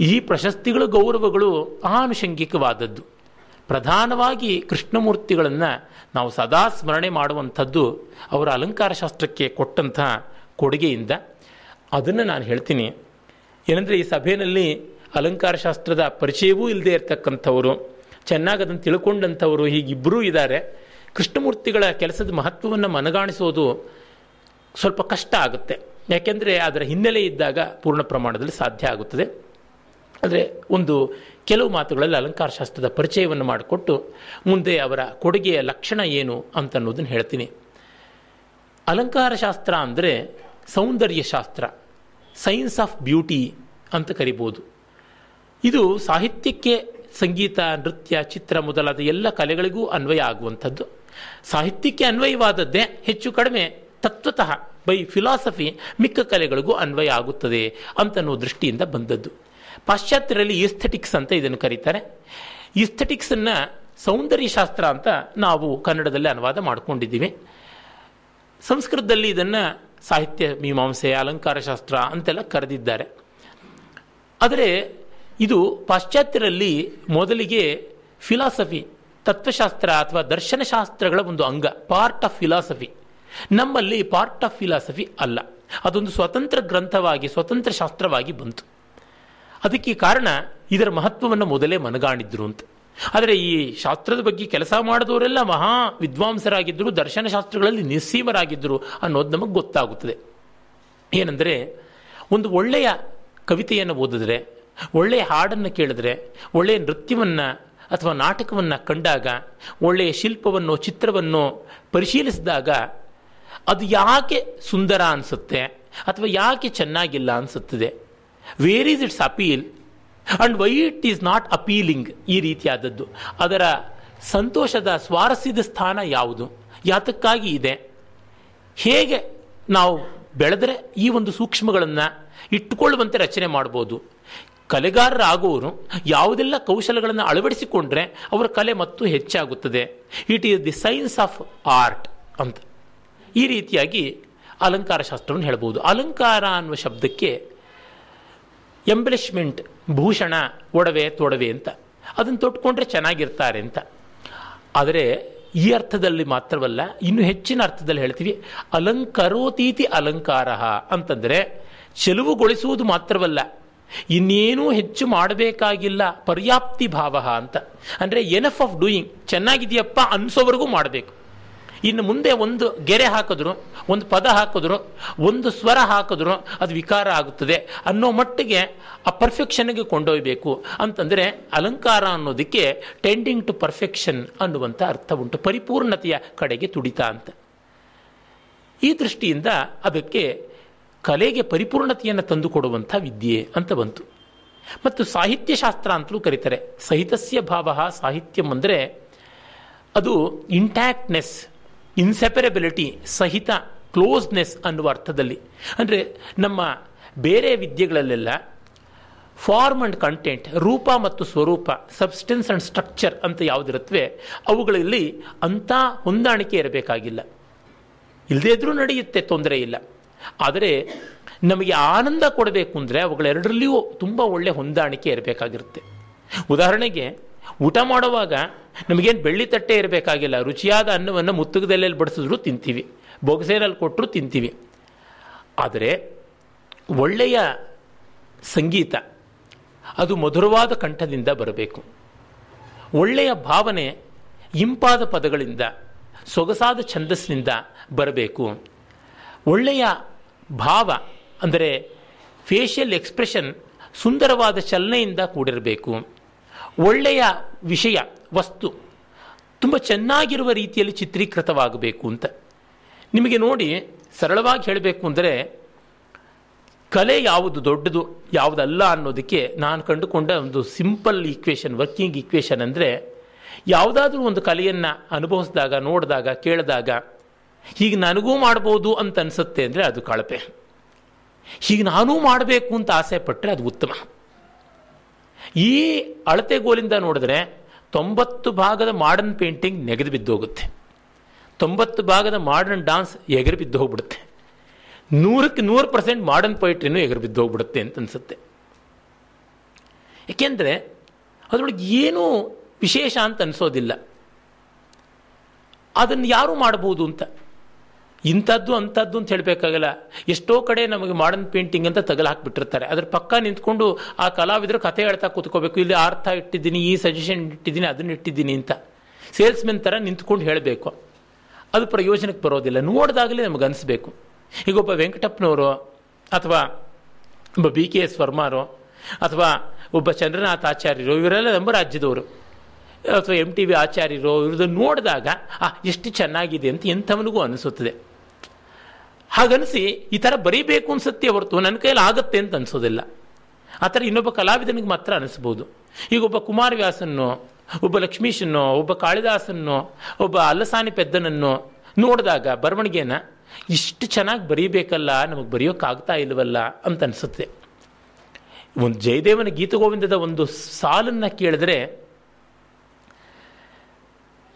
ಈ ಪ್ರಶಸ್ತಿಗಳು, ಗೌರವಗಳು ಆನುಷಂಗಿಕವಾದದ್ದು. ಪ್ರಧಾನವಾಗಿ ಕೃಷ್ಣಮೂರ್ತಿಗಳನ್ನು ನಾವು ಸದಾ ಸ್ಮರಣೆ ಮಾಡುವಂಥದ್ದು ಅವರ ಅಲಂಕಾರ ಶಾಸ್ತ್ರಕ್ಕೆ ಕೊಟ್ಟಂತಹ ಕೊಡುಗೆಯಿಂದ. ಅದನ್ನು ನಾನು ಹೇಳ್ತೀನಿ. ಏನಂದರೆ ಈ ಸಭೆಯಲ್ಲಿ ಅಲಂಕಾರ ಶಾಸ್ತ್ರದ ಪರಿಚಯವೂ ಇಲ್ಲದೆ ಇರತಕ್ಕಂಥವರು ಚೆನ್ನಾಗಿ ಅದನ್ನು ತಿಳ್ಕೊಂಡಂಥವರು ಹೀಗಿಬ್ಬರೂ ಇದ್ದಾರೆ. ಕೃಷ್ಣಮೂರ್ತಿಗಳ ಕೆಲಸದ ಮಹತ್ವವನ್ನು ಮನಗಾಣಿಸೋದು ಸ್ವಲ್ಪ ಕಷ್ಟ ಆಗುತ್ತೆ. ಯಾಕೆಂದರೆ ಅದರ ಹಿನ್ನೆಲೆ ಇದ್ದಾಗ ಪೂರ್ಣ ಪ್ರಮಾಣದಲ್ಲಿ ಸಾಧ್ಯ ಆಗುತ್ತದೆ. ಆದರೆ ಒಂದು ಕೆಲವು ಮಾತುಗಳಲ್ಲಿ ಅಲಂಕಾರ ಶಾಸ್ತ್ರದ ಪರಿಚಯವನ್ನು ಮಾಡಿಕೊಟ್ಟು ಮುಂದೆ ಅವರ ಕೊಡುಗೆಯ ಲಕ್ಷಣ ಏನು ಅಂತ ಅನ್ನೋದನ್ನು ಹೇಳ್ತೀನಿ. ಅಲಂಕಾರ ಶಾಸ್ತ್ರ ಅಂದರೆ ಸೌಂದರ್ಯ ಶಾಸ್ತ್ರ, ಸೈನ್ಸ್ ಆಫ್ ಬ್ಯೂಟಿ ಅಂತ ಕರಿಬೋದು. ಇದು ಸಾಹಿತ್ಯಕ್ಕೆ ಸಂಗೀತ, ನೃತ್ಯ, ಚಿತ್ರ ಮೊದಲಾದ ಎಲ್ಲ ಕಲೆಗಳಿಗೂ ಅನ್ವಯ ಆಗುವಂಥದ್ದು. ಸಾಹಿತ್ಯಕ್ಕೆ ಅನ್ವಯವಾದದ್ದೇ ಹೆಚ್ಚು ಕಡಿಮೆ ತತ್ವತಃ ಬೈ ಫಿಲಾಸಫಿ ಮಿಕ್ಕ ಕಲೆಗಳಿಗೂ ಅನ್ವಯ ಆಗುತ್ತದೆ ಅಂತನ್ನೋ ದೃಷ್ಟಿಯಿಂದ ಬಂದದ್ದು. ಪಾಶ್ಚಾತ್ಯರಲ್ಲಿ ಈಸ್ಥೆಟಿಕ್ಸ್ ಅಂತ ಇದನ್ನು ಕರೀತಾರೆ. ಈಸ್ಥೆಟಿಕ್ಸನ್ನು ಸೌಂದರ್ಯ ಶಾಸ್ತ್ರ ಅಂತ ನಾವು ಕನ್ನಡದಲ್ಲಿ ಅನುವಾದ ಮಾಡಿಕೊಂಡಿದ್ದೀವಿ. ಸಂಸ್ಕೃತದಲ್ಲಿ ಇದನ್ನು ಸಾಹಿತ್ಯ, ಮೀಮಾಂಸೆ, ಅಲಂಕಾರ ಶಾಸ್ತ್ರ ಅಂತೆಲ್ಲ ಕರೆದಿದ್ದಾರೆ. ಆದರೆ ಇದು ಪಾಶ್ಚಾತ್ಯರಲ್ಲಿ ಮೊದಲಿಗೆ ಫಿಲಾಸಫಿ ತತ್ವಶಾಸ್ತ್ರ ಅಥವಾ ದರ್ಶನಶಾಸ್ತ್ರಗಳ ಒಂದು ಅಂಗ ಪಾರ್ಟ್ ಆಫ್ ಫಿಲಾಸಫಿ ನಮ್ಮಲ್ಲಿ ಪಾರ್ಟ್ ಆಫ್ ಫಿಲಾಸಫಿ ಅಲ್ಲ. ಅದೊಂದು ಸ್ವತಂತ್ರ ಗ್ರಂಥವಾಗಿ, ಸ್ವತಂತ್ರ ಶಾಸ್ತ್ರವಾಗಿ ಬಂತು. ಅದಕ್ಕೆ ಕಾರಣ ಇದರ ಮಹತ್ವವನ್ನು ಮೊದಲೇ ಮನಗಾಣಿದ್ರು ಅಂತ. ಆದರೆ ಈ ಶಾಸ್ತ್ರದ ಬಗ್ಗೆ ಕೆಲಸ ಮಾಡಿದವರೆಲ್ಲ ಮಹಾ ವಿದ್ವಾಂಸರಾಗಿದ್ದರು ದರ್ಶನಶಾಸ್ತ್ರಗಳಲ್ಲಿ ನಿಸ್ಸೀಮರಾಗಿದ್ದರು ಅನ್ನೋದು ನಮಗೆ ಗೊತ್ತಾಗುತ್ತದೆ. ಏನೆಂದರೆ, ಒಂದು ಒಳ್ಳೆಯ ಕವಿತೆಯನ್ನು ಓದಿದ್ರೆ, ಒಳ್ಳೆಯ ಹಾಡನ್ನು ಕೇಳಿದ್ರೆ, ಒಳ್ಳೆಯ ನೃತ್ಯವನ್ನು ಅಥವಾ ನಾಟಕವನ್ನು ಕಂಡಾಗ, ಒಳ್ಳೆಯ ಶಿಲ್ಪವನ್ನು, ಚಿತ್ರವನ್ನು ಪರಿಶೀಲಿಸಿದಾಗ ಅದು ಯಾಕೆ ಸುಂದರ ಅನಿಸುತ್ತೆ ಅಥವಾ ಯಾಕೆ ಚೆನ್ನಾಗಿಲ್ಲ ಅನಿಸುತ್ತದೆ? Where is its appeal and why it is not appealing ಈ ರೀತಿಯಾದದ್ದು? ಅದರ ಸಂತೋಷದ ಸ್ವಾರಸ್ಯದ ಸ್ಥಾನ ಯಾವುದು? ಯಾತಕ್ಕಾಗಿ ಇದೆ? ಹೇಗೆ ನಾವು ಬೆಳೆದ್ರೆ ಈ ಒಂದು ಸೂಕ್ಷ್ಮಗಳನ್ನು ಇಟ್ಟುಕೊಳ್ಳುವಂತೆ ರಚನೆ ಮಾಡ್ಬೋದು? ಕಲೆಗಾರರಾಗುವವರು ಯಾವುದೆಲ್ಲ ಕೌಶಲಗಳನ್ನು ಅಳವಡಿಸಿಕೊಂಡ್ರೆ ಅವರ ಕಲೆ ಮತ್ತು ಹೆಚ್ಚಾಗುತ್ತದೆ? It is the science of art ಅಂತ. ಈ ರೀತಿಯಾಗಿ ಅಲಂಕಾರ ಶಾಸ್ತ್ರವನ್ನು ಹೇಳ್ಬೋದು. ಅಲಂಕಾರ ಅನ್ನುವ ಶಬ್ದಕ್ಕೆ ಎಂಬಲಿಷ್ಮೆಂಟ್, ಭೂಷಣ, ಒಡವೆ, ತೊಡವೆ ಅಂತ. ಅದನ್ನು ತೊಟ್ಕೊಂಡ್ರೆ ಚೆನ್ನಾಗಿರ್ತಾರೆ ಅಂತ. ಆದರೆ ಈ ಅರ್ಥದಲ್ಲಿ ಮಾತ್ರವಲ್ಲ, ಇನ್ನು ಹೆಚ್ಚಿನ ಅರ್ಥದಲ್ಲಿ ಹೇಳ್ತೀವಿ, ಅಲಂಕಾರೋತೀತಿ ಅಲಂಕಾರ ಅಂತಂದರೆ ಚೆಲುವುಗೊಳಿಸುವುದು ಮಾತ್ರವಲ್ಲ, ಇನ್ನೇನೂ ಹೆಚ್ಚು ಮಾಡಬೇಕಾಗಿಲ್ಲ, ಪರ್ಯಾಪ್ತಿ ಭಾವ ಅಂತ. ಅಂದರೆ ಎನಫ್ ಆಫ್ ಡೂಯಿಂಗ್ ಚೆನ್ನಾಗಿದೆಯಪ್ಪ ಅನ್ಸೋವರೆಗೂ ಮಾಡಬೇಕು. ಇನ್ನು ಮುಂದೆ ಒಂದು ಗೆರೆ ಹಾಕಿದ್ರು, ಒಂದು ಪದ ಹಾಕಿದ್ರು, ಒಂದು ಸ್ವರ ಹಾಕಿದ್ರು, ಅದು ವಿಕಾರ ಆಗುತ್ತದೆ. ಅನ್ನೋ ಮಟ್ಟಿಗೆ ಆ ಪರ್ಫೆಕ್ಷನ್ಗೆ ಕೊಂಡೊಯ್ಬೇಕು. ಅಂತಂದರೆ ಅಲಂಕಾರ ಅನ್ನೋದಕ್ಕೆ ಟೆಂಡಿಂಗ್ ಟು ಪರ್ಫೆಕ್ಷನ್ ಅನ್ನುವಂಥ ಅರ್ಥ ಉಂಟು. ಪರಿಪೂರ್ಣತೆಯ ಕಡೆಗೆ ತುಡಿತ ಅಂತ. ಈ ದೃಷ್ಟಿಯಿಂದ ಅದಕ್ಕೆ ಕಲೆಗೆ ಪರಿಪೂರ್ಣತೆಯನ್ನು ತಂದುಕೊಡುವಂಥ ವಿದ್ಯೆ ಅಂತ ಬಂತು. ಮತ್ತು ಸಾಹಿತ್ಯಶಾಸ್ತ್ರ ಅಂತಲೂ ಕರೀತಾರೆ. ಸಹಿತಸ್ಯ ಭಾವ ಸಾಹಿತ್ಯಂ ಅಂದರೆ ಅದು ಇಂಟ್ಯಾಕ್ಟ್ನೆಸ್ ಇನ್ಸೆಪರಬಿಲಿಟಿ ಸಹಿತ ಕ್ಲೋಸ್ನೆಸ್ ಅನ್ನುವ ಅರ್ಥದಲ್ಲಿ. ಅಂದರೆ ನಮ್ಮ ಬೇರೆ ವಿದ್ಯೆಗಳಲ್ಲೆಲ್ಲ ಫಾರ್ಮ್ ಅಂಡ್ ಕಂಟೆಂಟ್ ರೂಪ ಮತ್ತು ಸ್ವರೂಪ ಸಬ್ಸ್ಟೆನ್ಸ್ ಆ್ಯಂಡ್ ಸ್ಟ್ರಕ್ಚರ್ ಅಂತ ಯಾವುದಿರುತ್ತವೆ ಅವುಗಳಲ್ಲಿ ಅಂಥ ಹೊಂದಾಣಿಕೆ ಇರಬೇಕಾಗಿಲ್ಲ. ಇಲ್ಲದೇ ಇದ್ರೂ ನಡೆಯುತ್ತೆ, ತೊಂದರೆ ಇಲ್ಲ. ಆದರೆ ನಮಗೆ ಆನಂದ ಕೊಡಬೇಕು ಅಂದರೆ ಅವುಗಳೆರಡರಲ್ಲಿಯೂ ತುಂಬ ಒಳ್ಳೆಯ ಹೊಂದಾಣಿಕೆ ಇರಬೇಕಾಗಿರುತ್ತೆ. ಉದಾಹರಣೆಗೆ, ಊಟ ಮಾಡುವಾಗ ನಮಗೇನು ಬೆಳ್ಳಿ ತಟ್ಟೆ ಇರಬೇಕಾಗಿಲ್ಲ. ರುಚಿಯಾದ ಅನ್ನವನ್ನು ಮುತ್ತುಗದಲ್ಲೆಲ್ಲಿ ಬಡಿಸಿದ್ರು ತಿಂತೀವಿ. ಬೊಗಸೇನಲ್ಲಿ ಕೊಟ್ಟರು ತಿಂತೀವಿ. ಆದರೆ ಒಳ್ಳೆಯ ಸಂಗೀತ, ಅದು ಮಧುರವಾದ ಕಂಠದಿಂದ ಬರಬೇಕು. ಒಳ್ಳೆಯ ಭಾವನೆ ಇಂಪಾದ ಪದಗಳಿಂದ, ಸೊಗಸಾದ ಛಂದಸ್ಸಿನಿಂದ ಬರಬೇಕು. ಒಳ್ಳೆಯ ಭಾವ, ಅಂದರೆ ಫೇಶಿಯಲ್ ಎಕ್ಸ್ಪ್ರೆಷನ್ ಸುಂದರವಾದ ಚಲನೆಯಿಂದ ಕೂಡಿರಬೇಕು. ಒಳ್ಳೆಯ ವಿಷಯ ವಸ್ತು. ತುಂಬ ಚೆನ್ನಾಗಿರುವ ರೀತಿಯಲ್ಲಿ ಚಿತ್ರೀಕೃತವಾಗಬೇಕು ಅಂತ. ನಿಮಗೆ ನೋಡಿ, ಸರಳವಾಗಿ ಹೇಳಬೇಕು ಅಂದರೆ, ಕಲೆ ಯಾವುದು ದೊಡ್ಡದು, ಯಾವುದಲ್ಲ ಅನ್ನೋದಕ್ಕೆ ನಾನು ಕಂಡುಕೊಂಡ ಒಂದು ಸಿಂಪಲ್ ಈಕ್ವೇಷನ್ ವರ್ಕಿಂಗ್ ಈಕ್ವೇಷನ್ ಅಂದರೆ, ಯಾವುದಾದ್ರೂ ಒಂದು ಕಲೆಯನ್ನು ಅನುಭವಿಸಿದಾಗ, ನೋಡಿದಾಗ, ಕೇಳಿದಾಗ, ಹೀಗೆ ನನಗೂ ಮಾಡ್ಬೋದು ಅಂತ ಅನಿಸುತ್ತೆ ಅಂದರೆ ಅದು ಕಳಪೆ. ಹೀಗೆ ನಾನೂ ಮಾಡಬೇಕು ಅಂತ ಆಸೆ ಪಟ್ಟರೆ ಅದು ಉತ್ತಮ. ಈ ಅಳತೆಗೋಲಿಂದ ನೋಡಿದ್ರೆ ತೊಂಬತ್ತು ಭಾಗದ ಮಾಡರ್ನ್ ಪೇಂಟಿಂಗ್ ನೆಗೆದು ಬಿದ್ದೋಗುತ್ತೆ ತೊಂಬತ್ತು ಭಾಗದ ಮಾಡರ್ನ್ ಡಾನ್ಸ್ ಎಗರು ಬಿದ್ದು ಹೋಗ್ಬಿಡುತ್ತೆ. ನೂರಕ್ಕೆ ನೂರು ಪರ್ಸೆಂಟ್ ಮಾಡರ್ನ್ ಪೊಯಿಟ್ರಿನೂ ಎಗರು ಬಿದ್ದು ಹೋಗ್ಬಿಡುತ್ತೆ ಅಂತ ಅನಿಸುತ್ತೆ. ಏಕೆಂದರೆ ಅದರೊಳಗೆ ಏನೂ ವಿಶೇಷ ಅಂತ ಅನಿಸೋದಿಲ್ಲ. ಅದನ್ನು ಯಾರು ಮಾಡಬಹುದು ಅಂತ? ಇಂಥದ್ದು ಅಂಥದ್ದು ಅಂತ ಹೇಳಬೇಕಾಗಲ್ಲ. ಎಷ್ಟೋ ಕಡೆ ನಮಗೆ ಮಾಡರ್ನ್ ಪೇಂಟಿಂಗ್ ಅಂತ ತಗಲು ಹಾಕಿಬಿಟ್ಟಿರ್ತಾರೆ. ಅದ್ರ ಪಕ್ಕ ನಿಂತ್ಕೊಂಡು ಆ ಕಲಾವಿದರು ಕಥೆ ಹೇಳ್ತಾ ಕೂತ್ಕೋಬೇಕು. ಇಲ್ಲಿ ಅರ್ಥ ಇಟ್ಟಿದ್ದೀನಿ, ಈ ಸಜೆಷನ್ ಇಟ್ಟಿದ್ದೀನಿ, ಅದನ್ನ ಇಟ್ಟಿದ್ದೀನಿ ಅಂತ. ಸೇಲ್ಸ್ಮೆನ್ ಥರ ನಿಂತ್ಕೊಂಡು ಹೇಳಬೇಕು. ಅದು ಪ್ರಯೋಜನಕ್ಕೆ ಬರೋದಿಲ್ಲ. ನೋಡಿದಾಗಲೇ ನಮಗೆ ಅನಿಸ್ಬೇಕು. ಈಗ ಒಬ್ಬ ವೆಂಕಟಪ್ಪನವರು ಅಥವಾ ಒಬ್ಬ ಬಿ ಕೆ ಎಸ್ ವರ್ಮಾರು ಅಥವಾ ಒಬ್ಬ ಚಂದ್ರನಾಥ್ ಆಚಾರ್ಯರು, ಇವರೆಲ್ಲ ನಮ್ಮ ರಾಜ್ಯದವರು. ಅಥವಾ ಎಂ ಟಿ ವಿ ಆಚಾರ್ಯರು ಇವ್ರದ್ದು ನೋಡಿದಾಗ, ಆ, ಎಷ್ಟು ಚೆನ್ನಾಗಿದೆ ಅಂತ ಎಂಥವನಿಗೂ ಅನಿಸುತ್ತದೆ. ಹಾಗನಿಸಿ ಈ ಥರ ಬರೀಬೇಕು ಅನ್ಸುತ್ತೆ ಹೊರತು ನನ್ನ ಕೈಯಲ್ಲಿ ಆಗುತ್ತೆ ಅಂತ ಅನಿಸೋದಿಲ್ಲ. ಆ ಥರ ಇನ್ನೊಬ್ಬ ಕಲಾವಿದನಿಗೆ ಮಾತ್ರ ಅನಿಸ್ಬೋದು. ಈಗ ಒಬ್ಬ ಕುಮಾರವ್ಯಾಸನ್ನು ಒಬ್ಬ ಲಕ್ಷ್ಮೀಶನ್ನು ಒಬ್ಬ ಕಾಳಿದಾಸನ್ನು ಒಬ್ಬ ಅಲ್ಲಸಾನಿ ಪೆದ್ದನನ್ನು ನೋಡಿದಾಗ ಬರವಣಿಗೆನ, ಇಷ್ಟು ಚೆನ್ನಾಗಿ ಬರೀಬೇಕಲ್ಲ, ನಮಗೆ ಬರೆಯೋಕ್ಕಾಗ್ತಾ ಇಲ್ವಲ್ಲ ಅಂತ ಅನಿಸುತ್ತೆ. ಒಂದು ಜಯದೇವನ ಗೀತಗೋವಿಂದದ ಒಂದು ಸಾಲನ್ನು ಕೇಳಿದ್ರೆ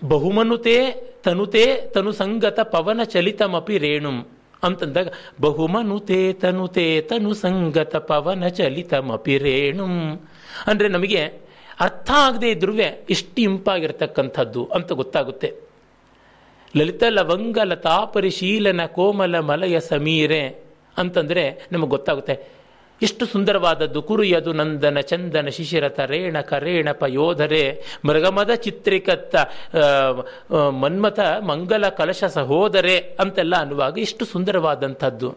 ಬಹುಮನುತೆ ತನುತೆ ತನು ಸಂಗತ ಪವನ ಚಲಿತಮಪಿ ರೇಣುಂ ಅಂತಂದಾಗ ಬಹುಮನುತೆ ತನುತೆ ತನು ಸಂಗತ ಪವನ ಚಲಿತಮಪಿ ರೇಣುಂ. ಅಂದರೆ ನಮಗೆ ಅರ್ಥ ಆಗದೆ ಇದ್ರೂ ಇಷ್ಟು ಇಂಪಾಗಿರ್ತಕ್ಕಂಥದ್ದು ಅಂತ ಗೊತ್ತಾಗುತ್ತೆ. ಲಲಿತ ಲವಂಗ ಲತಾ ಪರಿಶೀಲನ ಕೋಮಲ ಮಲಯ ಸಮೀರೆ ಅಂತಂದರೆ ನಮಗೆ ಗೊತ್ತಾಗುತ್ತೆ. ಎಷ್ಟು ಸುಂದರವಾದದ್ದು. ಕುರಿಯದು ನಂದನ ಚಂದನ ಶಿಶಿರತ ರೇಣ ಕರೇಣ ಯೋಧರೆ ಮೃಗಮದ ಚಿತ್ರಿಕತ್ತ ಮನ್ಮಥ ಮಂಗಲ ಕಲಶ ಸಹೋದರೆ ಅಂತೆಲ್ಲ ಅನ್ನುವಾಗ ಎಷ್ಟು ಸುಂದರವಾದಂಥದ್ದು.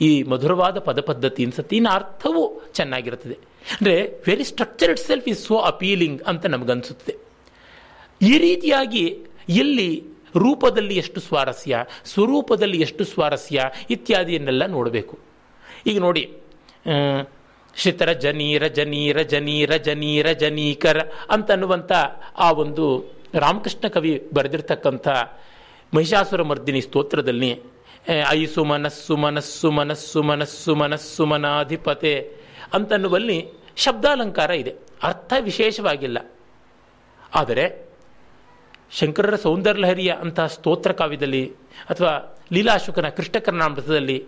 ಈ ಮಧುರವಾದ ಪದ ಪದ್ಧತಿ ಅನ್ಸುತ್ತೆ ಇನ್ನು ಅರ್ಥವೂ ಚೆನ್ನಾಗಿರುತ್ತದೆ. ಅಂದರೆ very structure itself is so appealing ಅಂತ ನಮಗನ್ಸುತ್ತೆ. ಈ ರೀತಿಯಾಗಿ ಇಲ್ಲಿ ರೂಪದಲ್ಲಿ ಎಷ್ಟು ಸ್ವಾರಸ್ಯ, ಸ್ವರೂಪದಲ್ಲಿ ಎಷ್ಟು ಸ್ವಾರಸ್ಯ ಇತ್ಯಾದಿಯನ್ನೆಲ್ಲ ನೋಡಬೇಕು. ಈಗ ನೋಡಿ ಶಿತರ ಜನೀರ ಜನೀರ ಜನೀರ ಜನೀರ, ಜನೀಕರ ಅಂತನ್ನುವಂಥ ಆ ಒಂದು ರಾಮಕೃಷ್ಣ ಕವಿ ಬರೆದಿರ್ತಕ್ಕಂಥ ಮಹಿಷಾಸುರ ಮರ್ದಿನಿ ಸ್ತೋತ್ರದಲ್ಲಿ ಐ ಸುಮನಸ್ಸು ಮನಸ್ಸು ಮನಸ್ಸು ಮನಸ್ಸು ಮನಸ್ಸು ಮನಾಧಿಪತೆ ಅಂತನ್ನುವಲ್ಲಿ ಶಬ್ದಾಲಂಕಾರ ಇದೆ. ಅರ್ಥ ವಿಶೇಷವಾಗಿಲ್ಲ. ಆದರೆ ಶಂಕರರ ಸೌಂದರ್ಯಲಹರಿಯ ಅಂತಹ ಸ್ತೋತ್ರ ಕಾವ್ಯದಲ್ಲಿ ಅಥವಾ ಲೀಲಾಶುಕನ ಕೃಷ್ಣಕರ್ಣಾಮೃತದಲ್ಲಿ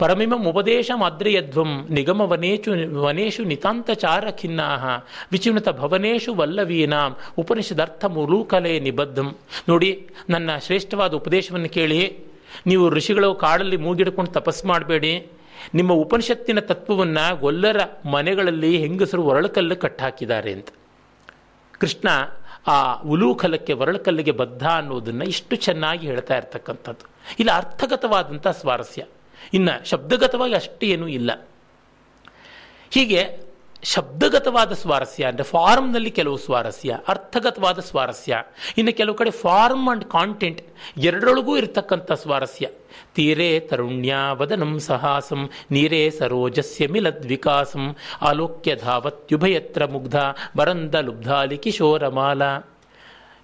ಪರಮಿಮಂ ಉಪದೇಶ ಮಾದ್ರಿಯಧ್ವಂ ನಿಗಮ ವನೇಶು ವನೇಶು ನಿತಾಂತಚಾರ ಖಿನ್ನಾಹ ವಿಚುನತ ಭವನೇಶು ವಲ್ಲವೀನಾಂ ಉಪನಿಷದರ್ಥ ಮುಲೂಕಲೆ ನಿಬದ್ಧಂ. ನೋಡಿ, ನನ್ನ ಶ್ರೇಷ್ಠವಾದ ಉಪದೇಶವನ್ನು ಕೇಳಿ. ನೀವು ಋಷಿಗಳು ಕಾಡಲ್ಲಿ ಮೂಗಿಡ್ಕೊಂಡು ತಪಸ್ಸು ಮಾಡಬೇಡಿ. ನಿಮ್ಮ ಉಪನಿಷತ್ತಿನ ತತ್ವವನ್ನು ಗೊಲ್ಲರ ಮನೆಗಳಲ್ಲಿ ಹೆಂಗಸರು ಒರಳಕಲ್ಲು ಕಟ್ಟಾಕಿದ್ದಾರೆ ಅಂತ. ಕೃಷ್ಣ ಆ ಉಲೂಕಲಕ್ಕೆ ಒರಳಕಲ್ಲಿಗೆ ಬದ್ಧ ಅನ್ನೋದನ್ನು ಇಷ್ಟು ಚೆನ್ನಾಗಿ ಹೇಳ್ತಾ ಇರ್ತಕ್ಕಂಥದ್ದು. ಇಲ್ಲಿ ಅರ್ಥಗತವಾದಂಥ ಸ್ವಾರಸ್ಯ. ಇನ್ನು ಶಬ್ದಗತವಾಗಿ ಅಷ್ಟೇನೂ ಇಲ್ಲ. ಹೀಗೆ ಶಬ್ದಗತವಾದ ಸ್ವಾರಸ್ಯ ಅಂದರೆ ಫಾರ್ಮ್ನಲ್ಲಿ ಕೆಲವು ಸ್ವಾರಸ್ಯ, ಅರ್ಥಗತವಾದ ಸ್ವಾರಸ್ಯ, ಇನ್ನು ಕೆಲವು ಕಡೆ ಫಾರ್ಮ್ ಅಂಡ್ ಕಾಂಟೆಂಟ್ ಎರಡರೊಳಗೂ ಇರತಕ್ಕಂಥ ಸ್ವಾರಸ್ಯ. ತೀರೇ ತರುಣ್ಯ ವದನಂ ಸಹಾಸಂ, ನೀರೇ ಸರೋಜಸ್ಯ ಮಿಲದ್ವಿಕಾಸಂ, ಆಲೋಕ್ಯ ಧಾವತ್ಯುಭಯತ್ರ ಮುಗ್ಧ ಬರಂದ ಲುಬ್ಧಾಲಿ ಕಿಶೋರಮಾಲ.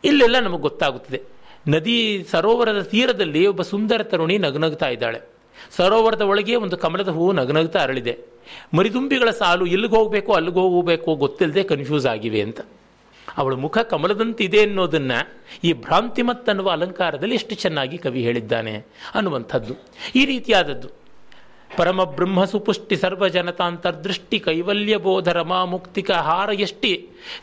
ಇಲ್ಲೆಲ್ಲ ನಮಗೆ ಗೊತ್ತಾಗುತ್ತದೆ. ನದಿ ಸರೋವರದ ತೀರದಲ್ಲಿ ಒಬ್ಬ ಸುಂದರ ತರುಣಿ ನಗನಗ್ತಾ ಇದ್ದಾಳೆ. ಸರೋವರದ ಒಳಗೆ ಒಂದು ಕಮಲದ ಹೂವು ನಗನಗ್ತಾ ಅರಳಿದೆ. ಮರಿದುಂಬಿಗಳ ಸಾಲು ಎಲ್ಲಿಗೆ ಹೋಗಬೇಕು ಅಲ್ಲಿಗೆ ಹೋಗಬೇಕು ಗೊತ್ತಿಲ್ಲದೆ ಕನ್ಫ್ಯೂಸ್ ಆಗಿವೆ ಅಂತ. ಅವಳ ಮುಖ ಕಮಲದಂತಿದೆ ಅನ್ನೋದನ್ನ ಈ ಭ್ರಾಂತಿಮತ್ ಅನ್ನುವ ಅಲಂಕಾರದಲ್ಲಿ ಎಷ್ಟು ಚೆನ್ನಾಗಿ ಕವಿ ಹೇಳಿದ್ದಾನೆ ಅನ್ನುವಂಥದ್ದು. ಈ ರೀತಿಯಾದದ್ದು. ಪರಮ ಬ್ರಹ್ಮ ಸುಪುಷ್ಟಿ ಸರ್ವ ಜನತಾಂತರ್ದೃಷ್ಟಿ ಕೈವಲ್ಯ ಬೋಧ ರಮಾ ಮುಕ್ತಿಕ ಹಾರ ಎಷ್ಟಿ.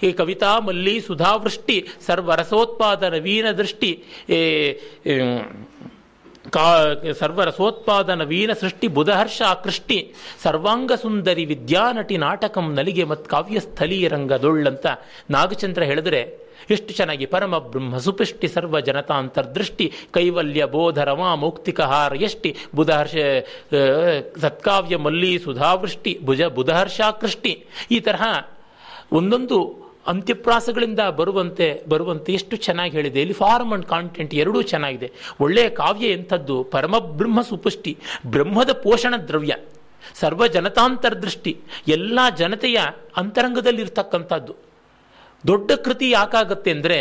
ಈ ಕವಿತಾ ಮಲ್ಲಿ ಸುಧಾವೃಷ್ಟಿ ಸರ್ವ ರಸೋತ್ಪಾದ ನವೀನ ದೃಷ್ಟಿ ಕಾ ಸರ್ವರಸೋತ್ಪಾದನ ವೀನ ಸೃಷ್ಟಿ ಬುಧಹರ್ಷ ಆಕೃಷ್ಟಿ ಸರ್ವಾಂಗ ಸುಂದರಿ ವಿದ್ಯಾ ನಟಿ ನಾಟಕಂ ನಲಿಗೆ ಮತ್ತು ಕಾವ್ಯಸ್ಥಲೀಯ ರಂಗದೊಳ್ಳಂತ ನಾಗಚಂದ್ರ ಹೇಳಿದ್ರೆ ಎಷ್ಟು ಚೆನ್ನಾಗಿ ಪರಮ ಬ್ರಹ್ಮ ಸುಪಿಷ್ಟಿ ಸರ್ವ ಜನತಾಂತರ್ದೃಷ್ಟಿ, ಕೈವಲ್ಯ ಬೋಧ ರಮಾ ಮೌಕ್ತಿಕಹಾರ ಎಷ್ಟಿ ಬುಧಹರ್ಷ ಸತ್ಕಾವ್ಯ ಮಲ್ಲಿ ಸುಧಾವೃಷ್ಟಿ, ಭುಜ ಬುಧಹರ್ಷಾಕೃಷ್ಟಿ ಈ ತರಹ ಒಂದೊಂದು ಅಂತ್ಯಪ್ರಾಸಗಳಿಂದ ಬರುವಂತೆ ಬರುವಂತೆ ಎಷ್ಟು ಚೆನ್ನಾಗಿ ಹೇಳಿದೆ. ಇಲ್ಲಿ ಫಾರ್ಮ್ ಅಂಡ್ ಕಾಂಟೆಂಟ್ ಎರಡೂ ಚೆನ್ನಾಗಿದೆ. ಒಳ್ಳೆಯ ಕಾವ್ಯ ಎಂಥದ್ದು? ಪರಮಬ್ರಹ್ಮ ಸುಪುಷ್ಟಿ, ಬ್ರಹ್ಮದ ಪೋಷಣ ದ್ರವ್ಯ, ಸರ್ವ ಜನತಾಂತರ್ದೃಷ್ಟಿ ಎಲ್ಲ ಜನತೆಯ ಅಂತರಂಗದಲ್ಲಿರ್ತಕ್ಕಂಥದ್ದು. ದೊಡ್ಡ ಕೃತಿ ಯಾಕಾಗತ್ತೆ ಅಂದರೆ,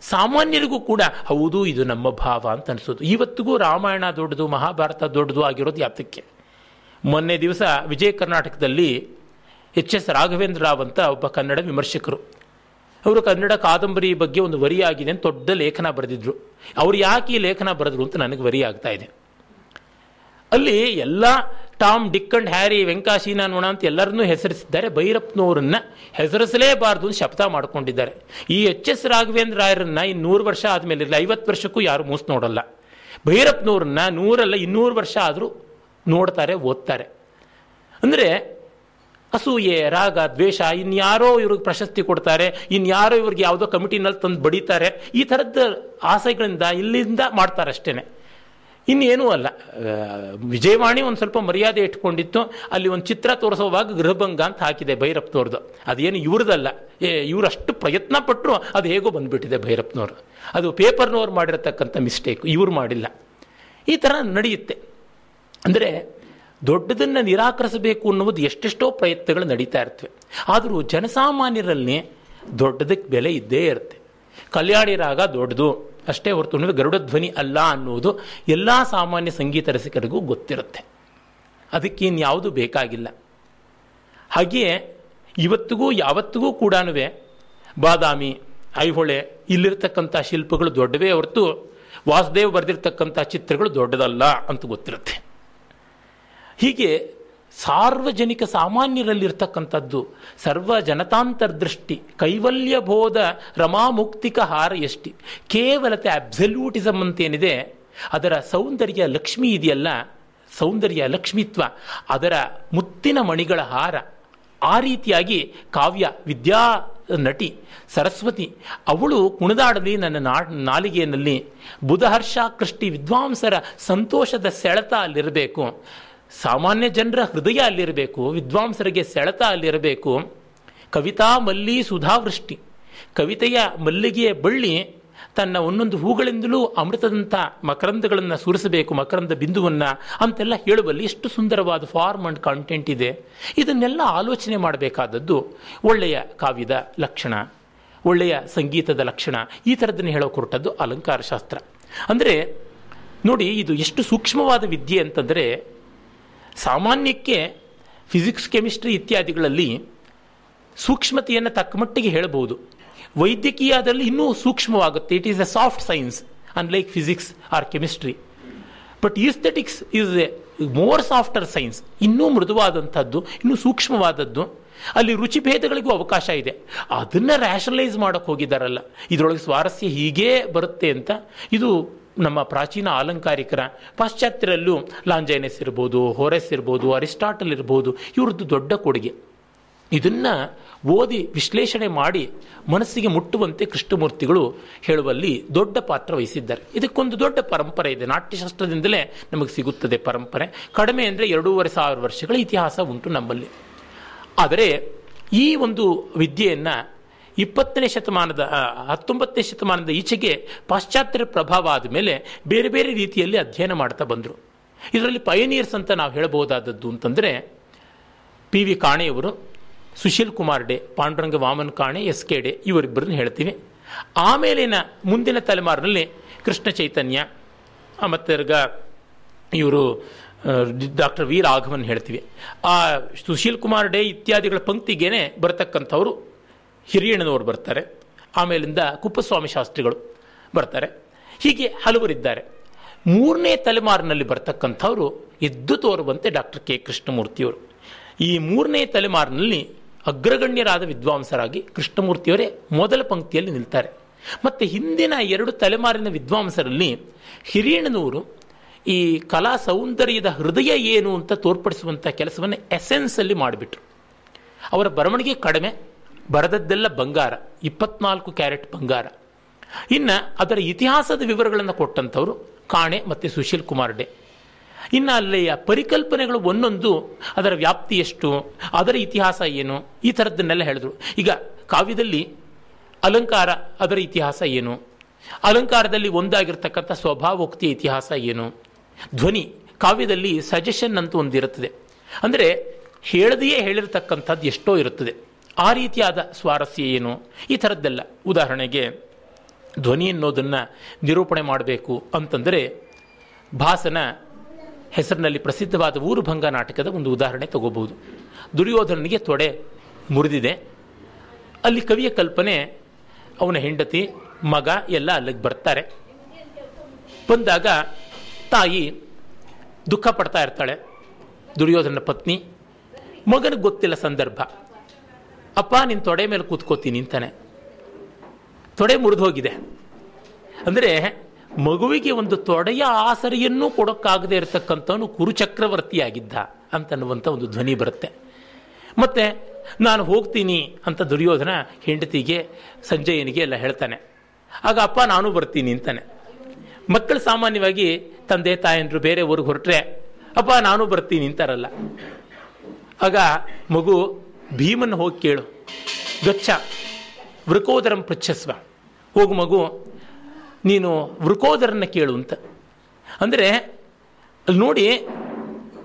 ಸಾಮಾನ್ಯರಿಗೂ ಕೂಡ, ಹೌದು, ಇದು ನಮ್ಮ ಭಾವ ಅಂತ ಅನಿಸೋದು. ಇವತ್ತಿಗೂ ರಾಮಾಯಣ ದೊಡ್ಡದು, ಮಹಾಭಾರತ ದೊಡ್ಡದು ಆಗಿರೋದು ಯಾತಕ್ಕೆ? ಮೊನ್ನೆ ದಿವಸ ವಿಜಯ ಕರ್ನಾಟಕದಲ್ಲಿ ಎಚ್ ಎಸ್ ರಾಘವೇಂದ್ರ ರಾವ್ ಅಂತ ಒಬ್ಬ ಕನ್ನಡ ವಿಮರ್ಶಕರು ಅವರು ಕನ್ನಡ ಕಾದಂಬರಿ ಬಗ್ಗೆ ಒಂದು ವರಿಯಾಗಿದೆ ಅಂತ ದೊಡ್ಡ ಲೇಖನ ಬರೆದಿದ್ರು. ಅವ್ರು ಯಾಕೆ ಈ ಲೇಖನ ಬರೆದ್ರು ಅಂತ ನನಗೆ ವರಿ ಆಗ್ತಾ ಇದೆ. ಅಲ್ಲಿ ಎಲ್ಲ ಟಾಮ್, ಡಿಕ್ ಅಂಡ್ ಹ್ಯಾರಿ ವೆಂಕಾಶೀನ ನೋಣ ಅಂತ ಎಲ್ಲರನ್ನೂ ಹೆಸರಿಸಿದ್ದಾರೆ. ಭೈರಪ್ಪನವರನ್ನ ಹೆಸರಿಸಲೇಬಾರದು ಅಂತ ಶಪಥ ಮಾಡಿಕೊಂಡಿದ್ದಾರೆ. ಈ ಎಚ್ ಎಸ್ ರಾಘವೇಂದ್ರ ರಾಯರನ್ನ ಇನ್ನು ನೂರು ವರ್ಷ ಆದಮೇಲೆ ಐವತ್ತು ವರ್ಷಕ್ಕೂ ಯಾರು ಮೂಸ್ ನೋಡಲ್ಲ. ಭೈರಪ್ಪನವ್ರನ್ನ ನೂರಲ್ಲ, ಇನ್ನೂರು ವರ್ಷ ಆದರೂ ನೋಡ್ತಾರೆ, ಓದ್ತಾರೆ. ಅಂದರೆ ಅಸೂಯೆ, ರಾಗ, ದ್ವೇಷ, ಇನ್ಯಾರೋ ಇವ್ರಿಗೆ ಪ್ರಶಸ್ತಿ ಕೊಡ್ತಾರೆ, ಇನ್ಯಾರೋ ಇವ್ರಿಗೆ ಯಾವುದೋ ಕಮಿಟಿನಲ್ಲಿ ತಂದು ಬಡಿತಾರೆ, ಈ ಥರದ ಆಸೆಗಳಿಂದ ಇಲ್ಲಿಂದ ಮಾಡ್ತಾರೆ ಅಷ್ಟೇ ಇನ್ನೇನೂ ಅಲ್ಲ. ವಿಜಯವಾಣಿ ಒಂದು ಸ್ವಲ್ಪ ಮರ್ಯಾದೆ ಇಟ್ಕೊಂಡಿತ್ತು, ಅಲ್ಲಿ ಒಂದು ಚಿತ್ರ ತೋರಿಸೋವಾಗ ಗೃಹಭಂಗ ಅಂತ ಹಾಕಿದೆ ಭೈರಪ್ಪನವ್ರದ್ದು ಅದೇನು ಇವ್ರದಲ್ಲ. ಏ, ಇವರಷ್ಟು ಪ್ರಯತ್ನ ಪಟ್ಟರು ಅದು ಹೇಗೋ ಬಂದ್ಬಿಟ್ಟಿದೆ ಭೈರಪ್ಪನವ್ರು ಅದು ಪೇಪರ್ನವ್ರು ಮಾಡಿರತಕ್ಕಂಥ ಮಿಸ್ಟೇಕ್, ಇವ್ರು ಮಾಡಿಲ್ಲ. ಈ ಥರ ನಡೆಯುತ್ತೆ. ಅಂದರೆ ದೊಡ್ಡದನ್ನು ನಿರಾಕರಿಸಬೇಕು ಅನ್ನುವುದು ಎಷ್ಟೆಷ್ಟೋ ಪ್ರಯತ್ನಗಳು ನಡೀತಾ ಇರ್ತವೆ. ಆದರೂ ಜನಸಾಮಾನ್ಯರಲ್ಲಿ ದೊಡ್ಡದಕ್ಕೆ ಬೆಲೆ ಇದ್ದೇ ಇರುತ್ತೆ. ಕಲ್ಯಾಣಿ ರಾಗ ದೊಡ್ಡದು. ಅಷ್ಟೇ ಹೊರತು ಗರುಡ ಧ್ವನಿ ಅಲ್ಲ ಅನ್ನುವುದು ಎಲ್ಲ ಸಾಮಾನ್ಯ ಸಂಗೀತ ರಸಿಕರಿಗೂ ಗೊತ್ತಿರುತ್ತೆ. ಅದಕ್ಕೆ ಇನ್ಯಾವುದು ಬೇಕಾಗಿಲ್ಲ. ಹಾಗೆಯೇ ಇವತ್ತಿಗೂ ಯಾವತ್ತಿಗೂ ಕೂಡ ಬಾದಾಮಿ, ಐಹೊಳೆ, ಇಲ್ಲಿರ್ತಕ್ಕಂಥ ಶಿಲ್ಪಗಳು ದೊಡ್ಡವೇ ಹೊರತು ವಾಸುದೇವ್ ಬರೆದಿರ್ತಕ್ಕಂಥ ಚಿತ್ರಗಳು ದೊಡ್ಡದಲ್ಲ ಅಂತ ಗೊತ್ತಿರುತ್ತೆ. ಹೀಗೆ ಸಾರ್ವಜನಿಕ ಸಾಮಾನ್ಯರಲ್ಲಿರ್ತಕ್ಕಂಥದ್ದು ಸರ್ವ ಜನತಾಂತರ್ದೃಷ್ಟಿ ಕೈವಲ್ಯ ಬೋಧ ರಮಾಮುಕ್ತಿಕ ಹಾರ ಎಷ್ಟಿ ಕೇವಲತೆ ಅಬ್ಸಲ್ಯೂಟಿಸಮ್ ಅಂತೇನಿದೆ, ಅದರ ಸೌಂದರ್ಯ ಲಕ್ಷ್ಮಿ ಇದೆಯಲ್ಲ, ಸೌಂದರ್ಯ ಲಕ್ಷ್ಮಿತ್ವ, ಅದರ ಮುತ್ತಿನ ಮಣಿಗಳ ಹಾರ. ಆ ರೀತಿಯಾಗಿ ಕಾವ್ಯ ವಿದ್ಯಾ ನಟಿ ಸರಸ್ವತಿ, ಅವಳು ಕುಣಿದಾಡಲಿ ನನ್ನ ನಾ, ನಾಲಿಗೆಯಲ್ಲಿ, ಬುಧಹರ್ಷ ಕೃಷ್ಟಿ ವಿದ್ವಾಂಸರ ಸಂತೋಷದ ಸೆಳೆತ ಅಲ್ಲಿರಬೇಕು. ಸಾಮಾನ್ಯ ಜನರ ಹೃದಯ ಅಲ್ಲಿರಬೇಕು, ವಿದ್ವಾಂಸರಿಗೆ ಸೆಳೆತ ಅಲ್ಲಿರಬೇಕು. ಕವಿತಾ ಮಲ್ಲಿ ಸುಧಾವೃಷ್ಟಿ. ಕವಿತೆಯ ಮಲ್ಲಿಗೆಯ ಬಳ್ಳಿ ತನ್ನ ಒಂದೊಂದು ಹೂಗಳಿಂದಲೂ ಅಮೃತದಂಥ ಮಕರಂದಗಳನ್ನು ಸುರಿಸಬೇಕು, ಮಕರಂದ ಬಿಂದುವನ್ನು ಅಂತೆಲ್ಲ ಹೇಳುವಲ್ಲಿ ಎಷ್ಟು ಸುಂದರವಾದ ಫಾರ್ಮ್ ಅಂಡ್ ಕಾಂಟೆಂಟ್ ಇದೆ. ಇದನ್ನೆಲ್ಲ ಆಲೋಚನೆ ಮಾಡಬೇಕಾದದ್ದು ಒಳ್ಳೆಯ ಕಾವ್ಯದ ಲಕ್ಷಣ, ಒಳ್ಳೆಯ ಸಂಗೀತದ ಲಕ್ಷಣ, ಈ ಥರದನ್ನು ಹೇಳೋ ಅಲಂಕಾರ ಶಾಸ್ತ್ರ ಅಂದರೆ ನೋಡಿ, ಇದು ಎಷ್ಟು ಸೂಕ್ಷ್ಮವಾದ ವಿದ್ಯೆ ಅಂತಂದರೆ ಸಾಮಾನ್ಯಕ್ಕೆ ಫಿಸಿಕ್ಸ್ ಕೆಮಿಸ್ಟ್ರಿ ಇತ್ಯಾದಿಗಳಲ್ಲಿ ಸೂಕ್ಷ್ಮತೆಯನ್ನು ತಕ್ಕ ಮಟ್ಟಿಗೆ ಹೇಳಬಹುದು. ವೈದ್ಯಕೀಯದಲ್ಲಿ ಇನ್ನೂ ಸೂಕ್ಷ್ಮವಾಗುತ್ತೆ. It is a soft science unlike physics or chemistry but aesthetics is a more softer science ಇನ್ನೂ ಮೃದುವಾದಂಥದ್ದು, ಇನ್ನೂ ಸೂಕ್ಷ್ಮವಾದದ್ದು. ಅಲ್ಲಿ ರುಚಿಭೇದಗಳಿಗೂ ಅವಕಾಶ ಇದೆ. ಅದನ್ನು ರ್ಯಾಷನಲೈಸ್ ಮಾಡೋಕೆ ಹೋಗಿದ್ದಾರಲ್ಲ ಇದರೊಳಗೆ ಸ್ವಾರಸ್ಯ ಹೀಗೇ ಬರುತ್ತೆ ಅಂತ ಇದು ನಮ್ಮ ಪ್ರಾಚೀನ ಅಲಂಕಾರಿಕರ ಪಾಶ್ಚಾತ್ಯರಲ್ಲೂ ಲಾಂಜೈನಸ್ ಇರ್ಬೋದು ಹೊರೆಸ್ ಇರ್ಬೋದು ಅರಿಸ್ಟಾಟಲ್ ಇರ್ಬೋದು ಇವ್ರದ್ದು ದೊಡ್ಡ ಕೊಡುಗೆ. ಇದನ್ನು ಓದಿ ವಿಶ್ಲೇಷಣೆ ಮಾಡಿ ಮನಸ್ಸಿಗೆ ಮುಟ್ಟುವಂತೆ ಕೃಷ್ಣಮೂರ್ತಿಗಳು ಹೇಳುವಲ್ಲಿ ದೊಡ್ಡ ಪಾತ್ರ ವಹಿಸಿದ್ದಾರೆ. ಇದಕ್ಕೊಂದು ದೊಡ್ಡ ಪರಂಪರೆ ಇದೆ. ನಾಟ್ಯಶಾಸ್ತ್ರದಿಂದಲೇ ನಮಗೆ ಸಿಗುತ್ತದೆ ಪರಂಪರೆ. ಕಡಿಮೆ ಅಂದರೆ ಎರಡೂವರೆ ಸಾವಿರ ವರ್ಷಗಳ ಇತಿಹಾಸ ಉಂಟು ನಮ್ಮಲ್ಲಿ. ಆದರೆ ಈ ಒಂದು ವಿದ್ಯೆಯನ್ನು ಇಪ್ಪತ್ತನೇ ಶತಮಾನದ ಹತ್ತೊಂಬತ್ತನೇ ಶತಮಾನದ ಈಚೆಗೆ ಪಾಶ್ಚಾತ್ಯರ ಪ್ರಭಾವ ಆದಮೇಲೆ ಬೇರೆ ಬೇರೆ ರೀತಿಯಲ್ಲಿ ಅಧ್ಯಯನ ಮಾಡ್ತಾ ಬಂದರು. ಇದರಲ್ಲಿ ಪಯನೀರ್ಸ್ ಅಂತ ನಾವು ಹೇಳಬಹುದಾದದ್ದು ಅಂತಂದರೆ ಪಿ ವಿ ಕಾಣೆಯವರು ಸುಶೀಲ್ ಕುಮಾರ್ ಡೆ, ಪಾಂಡುರಂಗ ವಾಮನ್ ಕಾಣೆ, ಎಸ್ ಕೆ ಡೆ, ಇವರಿಬ್ಬರನ್ನ ಹೇಳ್ತೀವಿ. ಆಮೇಲಿನ ಮುಂದಿನ ತಲೆಮಾರಿನಲ್ಲಿ ಕೃಷ್ಣ ಚೈತನ್ಯ ಮತ್ತು ಇವರು ಡಾಕ್ಟರ್ ವಿ ರಾಘವನ್ ಹೇಳ್ತೀವಿ. ಆ, ಸುಶೀಲ್ ಕುಮಾರ್ ಡೇ ಇತ್ಯಾದಿಗಳ ಪಂಕ್ತಿಗೇನೆ ಬರತಕ್ಕಂಥವರು ಹಿರಿಯಣ್ಣನವರು ಬರ್ತಾರೆ. ಆಮೇಲಿಂದ ಕುಪ್ಪಸ್ವಾಮಿ ಶಾಸ್ತ್ರಿಗಳು ಬರ್ತಾರೆ. ಹೀಗೆ ಹಲವರಿದ್ದಾರೆ. ಮೂರನೇ ತಲೆಮಾರಿನಲ್ಲಿ ಬರ್ತಕ್ಕಂಥವರು ಎದ್ದು ತೋರುವಂತೆ ಡಾಕ್ಟರ್ ಕೆ ಕೃಷ್ಣಮೂರ್ತಿಯವರು. ಈ ಮೂರನೇ ತಲೆಮಾರಿನಲ್ಲಿ ಅಗ್ರಗಣ್ಯರಾದ ವಿದ್ವಾಂಸರಾಗಿ ಕೃಷ್ಣಮೂರ್ತಿಯವರೇ ಮೊದಲ ಪಂಕ್ತಿಯಲ್ಲಿ ನಿಲ್ತಾರೆ. ಮತ್ತು ಹಿಂದಿನ ಎರಡು ತಲೆಮಾರಿನ ವಿದ್ವಾಂಸರಲ್ಲಿ ಹಿರಿಯಣ್ಣನವರು ಈ ಕಲಾ ಸೌಂದರ್ಯದ ಹೃದಯ ಏನು ಅಂತ ತೋರ್ಪಡಿಸುವಂಥ ಕೆಲಸವನ್ನು ಎಸೆನ್ಸಲ್ಲಿ ಮಾಡಿಬಿಟ್ರು. ಅವರ ಬರವಣಿಗೆ ಕಡಿಮೆ ಬರೆದದ್ದೆಲ್ಲ ಬಂಗಾರ, ಇಪ್ಪತ್ನಾಲ್ಕು ಕ್ಯಾರೆಟ್ ಬಂಗಾರ. ಇನ್ನು ಅದರ ಇತಿಹಾಸದ ವಿವರಗಳನ್ನು ಕೊಟ್ಟಂಥವರು ಕಾಣೆ ಮತ್ತು ಸುಶೀಲ್ ಕುಮಾರ್ ಡೆ. ಇನ್ನು ಅಲ್ಲಿಯ ಪರಿಕಲ್ಪನೆಗಳು ಒಂದೊಂದು, ಅದರ ವ್ಯಾಪ್ತಿ ಎಷ್ಟು, ಅದರ ಇತಿಹಾಸ ಏನು, ಈ ಥರದ್ದನ್ನೆಲ್ಲ ಹೇಳಿದ್ರು. ಈಗ ಕಾವ್ಯದಲ್ಲಿ ಅಲಂಕಾರ, ಅದರ ಇತಿಹಾಸ ಏನು? ಅಲಂಕಾರದಲ್ಲಿ ಒಂದಾಗಿರ್ತಕ್ಕಂಥ ಸ್ವಭಾವೋಕ್ತಿಯ ಇತಿಹಾಸ ಏನು? ಧ್ವನಿ, ಕಾವ್ಯದಲ್ಲಿ ಸಜೆಷನ್ ಅಂತ ಒಂದಿರುತ್ತದೆ. ಅಂದರೆ ಹೇಳದೆಯೇ ಹೇಳಿರ್ತಕ್ಕಂಥದ್ದು ಎಷ್ಟೋ ಇರುತ್ತದೆ. ಆ ರೀತಿಯಾದ ಸ್ವಾರಸ್ಯ ಏನು? ಈ ಥರದ್ದೆಲ್ಲ. ಉದಾಹರಣೆಗೆ, ಧ್ವನಿ ಅನ್ನೋದನ್ನು ನಿರೂಪಣೆ ಮಾಡಬೇಕು ಅಂತಂದರೆ, ಭಾಸನ ಹೆಸರಿನಲ್ಲಿ ಪ್ರಸಿದ್ಧವಾದ ಊರುಭಂಗ ನಾಟಕದ ಒಂದು ಉದಾಹರಣೆ ತಗೋಬಹುದು. ದುರ್ಯೋಧನನಿಗೆ ತೊಡೆ ಮುರಿದಿದೆ. ಅಲ್ಲಿ ಕವಿಯ ಕಲ್ಪನೆ, ಅವನ ಹೆಂಡತಿ, ಮಗ ಎಲ್ಲ ಅಲ್ಲಿಗೆ ಬರ್ತಾರೆ. ಬಂದಾಗ ತಾಯಿ ದುಃಖ ಪಡ್ತಾ ಇರ್ತಾಳೆ. ದುರ್ಯೋಧನ ಪತ್ನಿ, ಮಗನಿಗೆ ಗೊತ್ತಿಲ್ಲ ಸಂದರ್ಭ. ಅಪ್ಪ ನಿನ್ನ ತೊಡೆ ಮೇಲೆ ಕೂತ್ಕೋತೀನಿ ಅಂತಾನೆ. ತೊಡೆ ಮುರಿದು ಹೋಗಿದೆ. ಅಂದರೆ, ಮಗುವಿಗೆ ಒಂದು ತೊಡೆಯ ಆಸರಿಯನ್ನು ಕೊಡೋಕ್ಕಾಗದೇ ಇರತಕ್ಕಂಥವನು ಕುರುಚಕ್ರವರ್ತಿಯಾಗಿದ್ದ ಅಂತನ್ನುವಂಥ ಒಂದು ಧ್ವನಿ ಬರುತ್ತೆ. ಮತ್ತೆ, ನಾನು ಹೋಗ್ತೀನಿ ಅಂತ ದುರ್ಯೋಧನ ಹೆಂಡತಿಗೆ, ಸಂಜಯನಿಗೆ ಎಲ್ಲ ಹೇಳ್ತಾನೆ. ಆಗ ಅಪ್ಪ, ನಾನು ಬರ್ತೀನಿ ಅಂತಾನೆ. ಮಕ್ಕಳು ಸಾಮಾನ್ಯವಾಗಿ ತಂದೆ, ತಾಯಂದ್ರು ಬೇರೆ ಊರಿಗೆ ಹೊರಟ್ರೆ, ಅಪ್ಪ, ನಾನು ಬರ್ತೀನಿ ಅಂತಾರಲ್ಲ. ಆಗ ಮಗು ಭೀಮನ್ನು ಹೋಗಿ ಕೇಳು. ಗಚ್ಚ, ವೃಕೋದರಂ ಪೃಚ್ಛಸ್ವ. ಹೋಗು ಮಗು, ನೀನು ವೃಕೋದರನ್ನ ಕೇಳು ಅಂತ. ಅಂದರೆ, ಅಲ್ಲಿ ನೋಡಿ,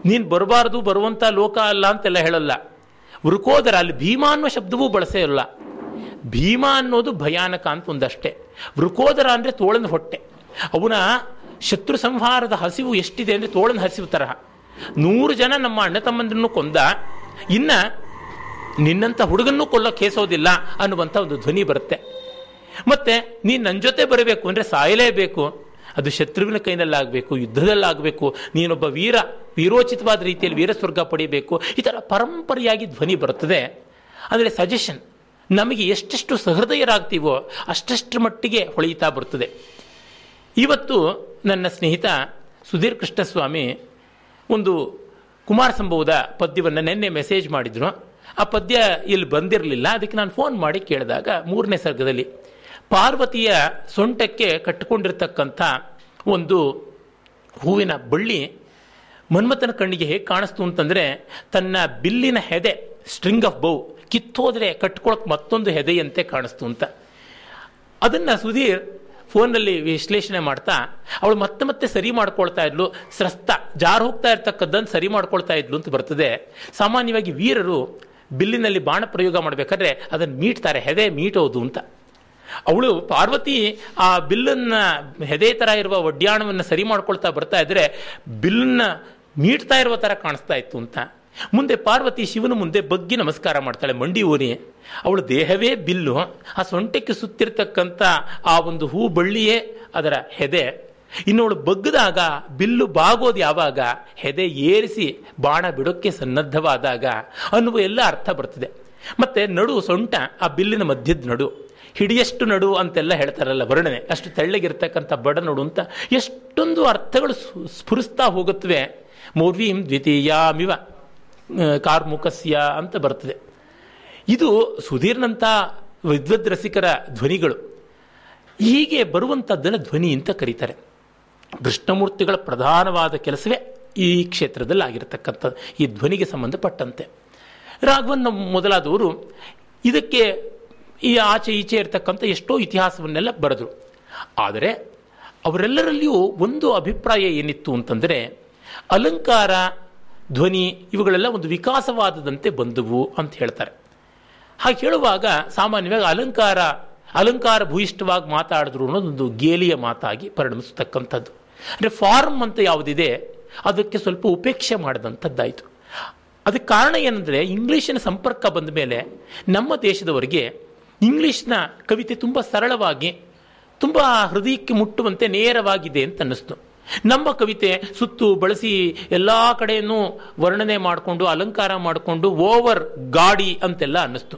ನೀನು ಬರಬಾರ್ದು ಬರುವಂಥ ಲೋಕ ಅಲ್ಲ ಅಂತೆಲ್ಲ ಹೇಳಲ್ಲ. ವೃಕೋದರ, ಅಲ್ಲಿ ಭೀಮ ಅನ್ನೋ ಶಬ್ದವೂ ಬಳಸೇ ಇಲ್ಲ. ಭೀಮ ಅನ್ನೋದು ಭಯಾನಕ ಅಂತ ಒಂದಷ್ಟೇ. ವೃಕೋದರ ಅಂದರೆ ತೋಳನ ಹೊಟ್ಟೆ. ಅವನ ಶತ್ರು ಸಂಹಾರದ ಹಸಿವು ಎಷ್ಟಿದೆ ಅಂದರೆ ತೋಳನ ಹಸಿವು ತರಹ. ನೂರು ಜನ ನಮ್ಮ ಅಣ್ಣ ತಮ್ಮಂದ್ರನ್ನು ಕೊಂದ, ಇನ್ನ ನಿನ್ನಂಥ ಹುಡುಗನ್ನು ಕೊಲ್ಲ ಕೇಸೋದಿಲ್ಲ ಅನ್ನುವಂಥ ಒಂದು ಧ್ವನಿ ಬರುತ್ತೆ. ಮತ್ತೆ ನೀನು ನನ್ನ ಜೊತೆ ಬರಬೇಕು ಅಂದರೆ ಸಾಯಲೇಬೇಕು ಅದು ಶತ್ರುವಿನ ಕೈನಲ್ಲಾಗಬೇಕು, ಯುದ್ಧದಲ್ಲಾಗಬೇಕು. ನೀನೊಬ್ಬ ವೀರ, ವೀರೋಚಿತವಾದ ರೀತಿಯಲ್ಲಿ ವೀರ ಸ್ವರ್ಗ ಪಡೆಯಬೇಕು ಈ ಥರ ಪರಂಪರೆಯಾಗಿ ಧ್ವನಿ ಬರುತ್ತದೆ. ಅಂದರೆ ಸಜೆಷನ್ ನಮಗೆ ಎಷ್ಟೆಷ್ಟು ಸಹೃದಯರಾಗ್ತೀವೋ ಅಷ್ಟಷ್ಟು ಮಟ್ಟಿಗೆ ಹೊಳೆಯುತ್ತಾ ಬರ್ತದೆ. ಇವತ್ತು ನನ್ನ ಸ್ನೇಹಿತ ಸುಧೀರ್ ಕೃಷ್ಣಸ್ವಾಮಿ ಒಂದು ಕುಮಾರ ಸಂಭವದ ಪದ್ಯವನ್ನು ನಿನ್ನೆ ಮೆಸೇಜ್ ಮಾಡಿದ್ರು. ಆ ಪದ್ಯ ಇಲ್ಲಿ ಬಂದಿರಲಿಲ್ಲ. ಅದಕ್ಕೆ ನಾನು ಫೋನ್ ಮಾಡಿ ಕೇಳಿದಾಗ ಮೂರನೇ ಸರ್ಗದಲ್ಲಿ ಪಾರ್ವತಿಯ ಸೊಂಟಕ್ಕೆ ಕಟ್ಟಿಕೊಂಡಿರ್ತಕ್ಕಂಥ ಒಂದು ಹೂವಿನ ಬಳ್ಳಿ ಮನ್ಮಥನ ಕಣ್ಣಿಗೆ ಹೇಗೆ ಕಾಣಿಸ್ತು ಅಂತಂದರೆ ತನ್ನ ಬಿಲ್ಲಿನ ಹೆದೆ ಸ್ಟ್ರಿಂಗ್ ಆಫ್ ಬೌ ಕಿತ್ತೋದ್ರೆ ಕಟ್ಕೊಳಕ್ಕೆ ಮತ್ತೊಂದು ಹೆದೆಯಂತೆ ಕಾಣಿಸ್ತು ಅಂತ. ಅದನ್ನು ಸುಧೀರ್ ಫೋನಲ್ಲಿ ವಿಶ್ಲೇಷಣೆ ಮಾಡ್ತಾ, ಅವಳು ಮತ್ತೆ ಮತ್ತೆ ಸರಿ ಮಾಡ್ಕೊಳ್ತಾ ಇದ್ಲು. ಸ್ರಸ್ತ, ಜಾರು ಹೋಗ್ತಾ ಇರ್ತಕ್ಕದ್ದನ್ನು ಸರಿ ಮಾಡ್ಕೊಳ್ತಾ ಇದ್ಲು ಅಂತ ಬರ್ತದೆ. ಸಾಮಾನ್ಯವಾಗಿ ವೀರರು ಬಿಲ್ಲಿನಲ್ಲಿ ಬಾಣ ಪ್ರಯೋಗ ಮಾಡಬೇಕಾದ್ರೆ ಅದನ್ನು ಮೀಟ್ತಾರೆ, ಹೆದೆ ಮೀಟೋದು ಅಂತ. ಅವಳು ಪಾರ್ವತಿ ಆ ಬಿಲ್ಲನ್ನು, ಹೆದೆ ಥರ ಇರುವ ಒಡ್ಯಾಣವನ್ನು ಸರಿ ಮಾಡ್ಕೊಳ್ತಾ ಬರ್ತಾ ಇದ್ರೆ ಬಿಲ್ಲನ್ನು ಮೀಟ್ತಾ ಇರುವ ಥರ ಕಾಣಿಸ್ತಾ ಇತ್ತು ಅಂತ. ಮುಂದೆ ಪಾರ್ವತಿ ಶಿವನ ಮುಂದೆ ಬಗ್ಗಿ ನಮಸ್ಕಾರ ಮಾಡ್ತಾಳೆ, ಮಂಡಿ ಊರಿ, ಅವಳ ದೇಹವೇ ಬಿಲ್ಲು. ಆ ಸೊಂಟಕ್ಕೆ ಸುತ್ತಿರ್ತಕ್ಕಂಥ ಆ ಒಂದು ಹೂ ಬಳ್ಳಿಯೇ ಅದರ ಹೆದೆ. ಇನ್ನವಳು ಬಗ್ಗದಾಗ ಬಿಲ್ಲು ಬಾಗೋದು ಯಾವಾಗ? ಹೆದೆ ಏರಿಸಿ ಬಾಣ ಬಿಡೋಕ್ಕೆ ಸನ್ನದ್ಧವಾದಾಗ ಅನ್ನುವ ಎಲ್ಲ ಅರ್ಥ ಬರ್ತದೆ. ಮತ್ತೆ ನಡು ಸೊಂಟ, ಆ ಬಿಲ್ಲಿನ ಮಧ್ಯದ ನಡು. ಹಿಡಿಯಷ್ಟು ನಡು ಅಂತೆಲ್ಲ ಹೇಳ್ತಾರಲ್ಲ ವರ್ಣನೆ. ಅಷ್ಟು ತೆಳ್ಳಗಿರ್ತಕ್ಕಂಥ ಬಡ ನಡು ಅಂತ ಎಷ್ಟೊಂದು ಅರ್ಥಗಳು ಸ್ಫುರಿಸ್ತಾ ಹೋಗುತ್ತವೆ. ಮೌರ್ವೀಂ ದ್ವಿತೀಯಾಮಿವ ಕಾರ್ಮುಖಸ್ಯ ಅಂತ ಬರ್ತದೆ. ಇದು ಸುಧೀರ್ನಂಥ ವಿದ್ವದ್ ರಸಿಕರ ಧ್ವನಿಗಳು. ಹೀಗೆ ಬರುವಂಥದ್ದನ್ನು ಧ್ವನಿ ಅಂತ ಕರೀತಾರೆ. ಕೃಷ್ಣಮೂರ್ತಿಗಳ ಪ್ರಧಾನವಾದ ಕೆಲಸವೇ ಈ ಕ್ಷೇತ್ರದಲ್ಲಿ ಆಗಿರತಕ್ಕಂಥದ್ದು ಈ ಧ್ವನಿಗೆ ಸಂಬಂಧಪಟ್ಟಂತೆ. ರಾಘವನ್ನ ಮೊದಲಾದವರು ಇದಕ್ಕೆ ಈ ಆಚೆ ಈಚೆ ಇರತಕ್ಕಂಥ ಎಷ್ಟೋ ಇತಿಹಾಸವನ್ನೆಲ್ಲ ಬರೆದರು. ಆದರೆ ಅವರೆಲ್ಲರಲ್ಲಿಯೂ ಒಂದು ಅಭಿಪ್ರಾಯ ಏನಿತ್ತು ಅಂತಂದರೆ, ಅಲಂಕಾರ, ಧ್ವನಿ ಇವುಗಳೆಲ್ಲ ಒಂದು ವಿಕಾಸವಾದದಂತೆ ಬಂದವು ಅಂತ ಹೇಳ್ತಾರೆ. ಹಾಗೆ ಹೇಳುವಾಗ ಸಾಮಾನ್ಯವಾಗಿ ಅಲಂಕಾರ ಅಲಂಕಾರ ಭೂಯಿಷ್ಠವಾಗಿ ಮಾತಾಡಿದ್ರು ಅನ್ನೋದೊಂದು ಗೇಲಿಯ ಮಾತಾಗಿ ಪರಿಣಮಿಸತಕ್ಕಂಥದ್ದು. ಅಂದರೆ ಫಾರ್ಮ್ ಅಂತ ಯಾವುದಿದೆ, ಅದಕ್ಕೆ ಸ್ವಲ್ಪ ಉಪೇಕ್ಷೆ ಮಾಡಿದಂಥದ್ದಾಯಿತು. ಅದಕ್ಕೆ ಕಾರಣ ಏನಂದರೆ ಇಂಗ್ಲೀಷಿನ ಸಂಪರ್ಕ ಬಂದ ಮೇಲೆ ನಮ್ಮ ದೇಶದವರಿಗೆ ಇಂಗ್ಲೀಷ್ನ ಕವಿತೆ ತುಂಬ ಸರಳವಾಗಿ, ತುಂಬ ಹೃದಯಕ್ಕೆ ಮುಟ್ಟುವಂತೆ ನೇರವಾಗಿದೆ ಅಂತ ಅನ್ನಿಸ್ತು. ನಮ್ಮ ಕವಿತೆ ಸುತ್ತು, ಬಳಸಿ ಎಲ್ಲ ಕಡೆಯೂ ವರ್ಣನೆ ಮಾಡಿಕೊಂಡು, ಅಲಂಕಾರ ಮಾಡಿಕೊಂಡು, ಓವರ್ ಗಾಡಿ ಅಂತೆಲ್ಲ ಅನ್ನಿಸ್ತು.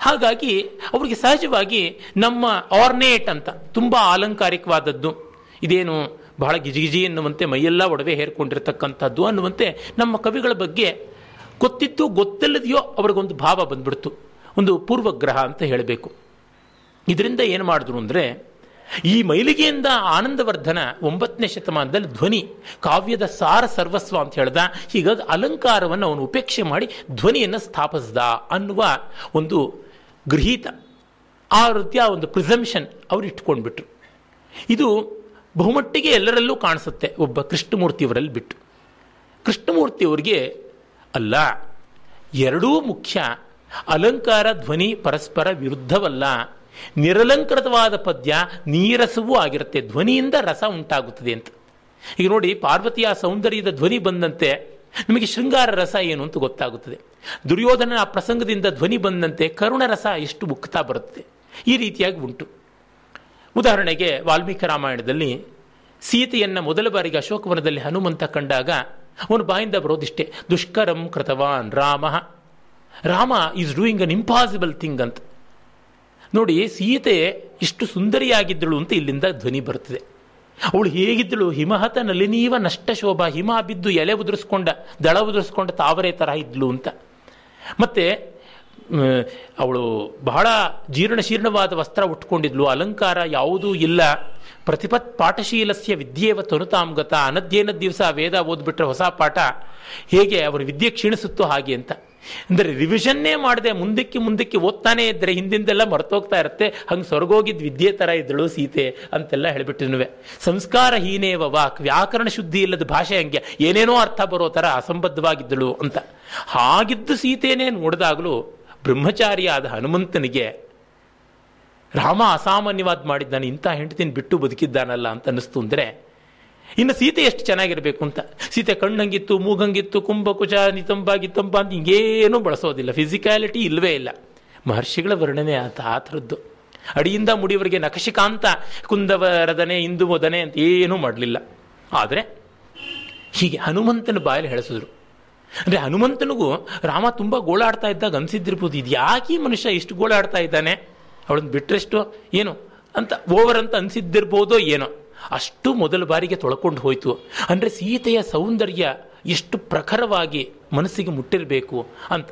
ಹಾಗಾಗಿ, ಅವರಿಗೆ ಸಹಜವಾಗಿ ನಮ್ಮ ಆರ್ನೇಟ್ ಅಂತ ತುಂಬ ಅಲಂಕಾರಿಕವಾದದ್ದು ಇದೇನು ಬಹಳ ಗಿಜಿಗಿಜಿ ಎನ್ನುವಂತೆ ಮೈಯೆಲ್ಲ ಒಡವೆ ಹೇರ್ಕೊಂಡಿರ್ತಕ್ಕಂಥದ್ದು ಅನ್ನುವಂತೆ ನಮ್ಮ ಕವಿಗಳ ಬಗ್ಗೆ ಗೊತ್ತಿತ್ತು ಗೊತ್ತಿಲ್ಲದೆಯೋ ಅವ್ರಿಗೊಂದು ಭಾವ ಬಂದ್ಬಿಡ್ತು. ಒಂದು ಪೂರ್ವಗ್ರಹ ಅಂತ ಹೇಳಬೇಕು. ಇದರಿಂದ ಏನು ಮಾಡಿದ್ರು ಅಂದರೆ, ಈ ಮೈಲಿಗೆಯಿಂದ ಆನಂದವರ್ಧನ ಒಂಬತ್ತನೇ ಶತಮಾನದಲ್ಲಿ ಧ್ವನಿ, ಕಾವ್ಯದ ಸಾರ ಸರ್ವಸ್ವ ಅಂತ ಹೇಳ್ದ, ಹೀಗಾಗಿ ಅಲಂಕಾರವನ್ನು ಅವನು ಉಪೇಕ್ಷೆ ಮಾಡಿ ಧ್ವನಿಯನ್ನು ಸ್ಥಾಪಿಸ್ದ ಅನ್ನುವ ಒಂದು ಗೃಹೀತ ಆ ರೀತಿಯ ಒಂದು ಪ್ರಿಸಂಪ್ಷನ್ ಅವರು ಇಟ್ಕೊಂಡ್ಬಿಟ್ರು. ಇದು ಬಹುಮಟ್ಟಿಗೆ ಎಲ್ಲರಲ್ಲೂ ಕಾಣಿಸುತ್ತೆ ಒಬ್ಬ ಕೃಷ್ಣಮೂರ್ತಿಯವರಲ್ಲಿ ಬಿಟ್ಟು. ಕೃಷ್ಣಮೂರ್ತಿಯವರಿಗೆ ಅಲ್ಲ, ಎರಡೂ ಮುಖ್ಯ ಅಲಂಕಾರ, ಧ್ವನಿ, ಪರಸ್ಪರ ವಿರುದ್ಧವಲ್ಲ. ನಿರಲಂಕೃತವಾದ ಪದ್ಯ ನೀರಸವೂ ಆಗಿರುತ್ತೆ, ಧ್ವನಿಯಿಂದ ರಸ ಉಂಟಾಗುತ್ತದೆ ಅಂತ. ಈಗ ನೋಡಿ, ಪಾರ್ವತಿಯ ಸೌಂದರ್ಯದ ಧ್ವನಿ ಬಂದಂತೆ ನಿಮಗೆ ಶೃಂಗಾರ ರಸ ಏನು ಅಂತ ಗೊತ್ತಾಗುತ್ತದೆ. ದುರ್ಯೋಧನ ಆ ಪ್ರಸಂಗದಿಂದ ಧ್ವನಿ ಬಂದಂತೆ ಕರುಣ ರಸ ಎಷ್ಟು ಮುಕ್ತಾ ಬರುತ್ತೆ ಈ ರೀತಿಯಾಗಿ ಉಂಟು. ಉದಾಹರಣೆಗೆ ವಾಲ್ಮೀಕಿ ರಾಮಾಯಣದಲ್ಲಿ ಸೀತೆಯನ್ನು ಮೊದಲ ಬಾರಿಗೆ ಅಶೋಕವನದಲ್ಲಿ ಹನುಮಂತ ಕಂಡಾಗ ಅವನು ಬಾಯಿಂದ ಬರೋದಿಷ್ಟೇ, ದುಷ್ಕರಂ ಕೃತವಾನ್ Rama Rama is doing an impossible thing ಅಂತ. ನೋಡಿ, ಸೀತೆ ಇಷ್ಟು ಸುಂದರಿಯಾಗಿದ್ದಳು ಅಂತ ಇಲ್ಲಿಂದ ಧ್ವನಿ ಬರುತ್ತದೆ. ಅವಳು ಹೇಗಿದ್ದಳು? ಹಿಮಹತ ನಲಿನೀವ ನಷ್ಟ ಶೋಭ, ಹಿಮ ಬಿದ್ದು ಎಲೆ ಉದುರಿಸ್ಕೊಂಡ, ದಳ ಉದುರಿಸ್ಕೊಂಡ ತಾವರೆ ತರಹ ಇದ್ಲು ಅಂತ. ಮತ್ತೆ ಅವಳು ಬಹಳ ಜೀರ್ಣಶೀರ್ಣವಾದ ವಸ್ತ್ರ ಉಟ್ಕೊಂಡಿದ್ಲು. ಅಲಂಕಾರ ಯಾವುದೂ ಇಲ್ಲ. ಪ್ರತಿಪತ್ ಪಾಠಶೀಲಸ್ಯ ವಿದ್ಯೆವ ತನುತಾಂಗತ ಅನಧ್ಯಯನ ದಿವಸ ವೇದ ಓದ್ಬಿಟ್ರೆ ಹೊಸ ಪಾಠ. ಹೇಗೆ ಅವರ ವಿದ್ಯೆ ಕ್ಷೀಣಿಸುತ್ತೋ ಹಾಗೆ ಅಂತ. ಅಂದರೆ ರಿವಿಷನ್ನೇ ಮಾಡದೆ ಮುಂದಕ್ಕೆ ಮುಂದಕ್ಕೆ ಓದ್ತಾನೆ ಇದ್ದರೆ ಹಿಂದಿಂದೆಲ್ಲ ಮರ್ತೋಗ್ತಾ ಇರುತ್ತೆ. ಹಂಗೆ ಸ್ವರ್ಗೋಗಿದ್ದ ವಿದ್ಯೆ ಥರ ಇದ್ದಳು ಸೀತೆ ಅಂತೆಲ್ಲ ಹೇಳಿಬಿಟ್ಟಿದ್ನುವೆ. ಸಂಸ್ಕಾರ ಹೀನೇವ ವಾಕ್ ವ್ಯಾಕರಣ ಶುದ್ಧಿ ಇಲ್ಲದ ಭಾಷೆ ಹಂಗೆ. ಏನೇನೋ ಅರ್ಥ ಬರೋ ಥರ ಅಸಂಬದ್ಧವಾಗಿದ್ದಳು ಅಂತ. ಹಾಗಿದ್ದು ಸೀತೆನೇ ನೋಡಿದಾಗಲೂ ಬ್ರಹ್ಮಚಾರಿಯಾದ ಹನುಮಂತನಿಗೆ, ರಾಮ ಅಸಾಮಾನ್ಯವಾದ ಮಾಡಿದ್ದಾನೆ, ಇಂಥ ಹೆಂಡತಿನ ಬಿಟ್ಟು ಬದುಕಿದ್ದಾನಲ್ಲ ಅಂತ ಅನ್ನಿಸ್ತು ಅಂದರೆ, ಇನ್ನು ಸೀತೆ ಎಷ್ಟು ಚೆನ್ನಾಗಿರಬೇಕು ಅಂತ. ಸೀತೆ ಕಣ್ಣಂಗಿತ್ತು, ಮೂಗಂಗಿತ್ತು ಕುಂಭಕುಚ ನಿತಂಬ, ಗಿತಂಬ ಅಂತ ಹಿಂಗೇನೂ ಬಳಸೋದಿಲ್ಲ. ಫಿಸಿಕ್ಯಾಲಿಟಿ ಇಲ್ಲವೇ ಇಲ್ಲ. ಮಹರ್ಷಿಗಳ ವರ್ಣನೆ ಆತ ಆ ಥರದ್ದು. ಅಡಿಯಿಂದ ಮುಡಿಯವರಿಗೆ ನಕಶಿಕಾಂತ ಕುಂದವರದನೆ ಇಂದು ಅಂತ ಏನೂ ಮಾಡಲಿಲ್ಲ. ಆದರೆ, ಹೀಗೆ ಹನುಮಂತನ ಬಾಯಲ್ಲಿ ಹೇಳಿಸಿದ್ರು. ಅಂದರೆ ಹನುಮಂತನಿಗೂ ರಾಮ ತುಂಬ ಗೋಳಾಡ್ತಾ ಇದ್ದಾಗ ಅನ್ಸಿದ್ದಿರ್ಬೋದು, ಇದು ಯಾಕೆ ಮನುಷ್ಯ ಇಷ್ಟು ಗೋಳಾಡ್ತಾ ಇದ್ದಾನೆ? ಅವಳನ್ನು ಬಿಟ್ಟರೆಷ್ಟು ಏನು? ಅಂತ ಓವರ್ ಅಂತ ಅನ್ಸಿದ್ದಿರ್ಬೋದೋ ಏನೋ? ಅಷ್ಟು ಮೊದಲ ಬಾರಿಗೆ ತೊಳ್ಕೊಂಡು ಹೋಯ್ತು. ಅಂದರೆ ಸೀತೆಯ ಸೌಂದರ್ಯ ಎಷ್ಟು ಪ್ರಖರವಾಗಿ ಮನಸ್ಸಿಗೆ ಮುಟ್ಟಿರಬೇಕು ಅಂತ.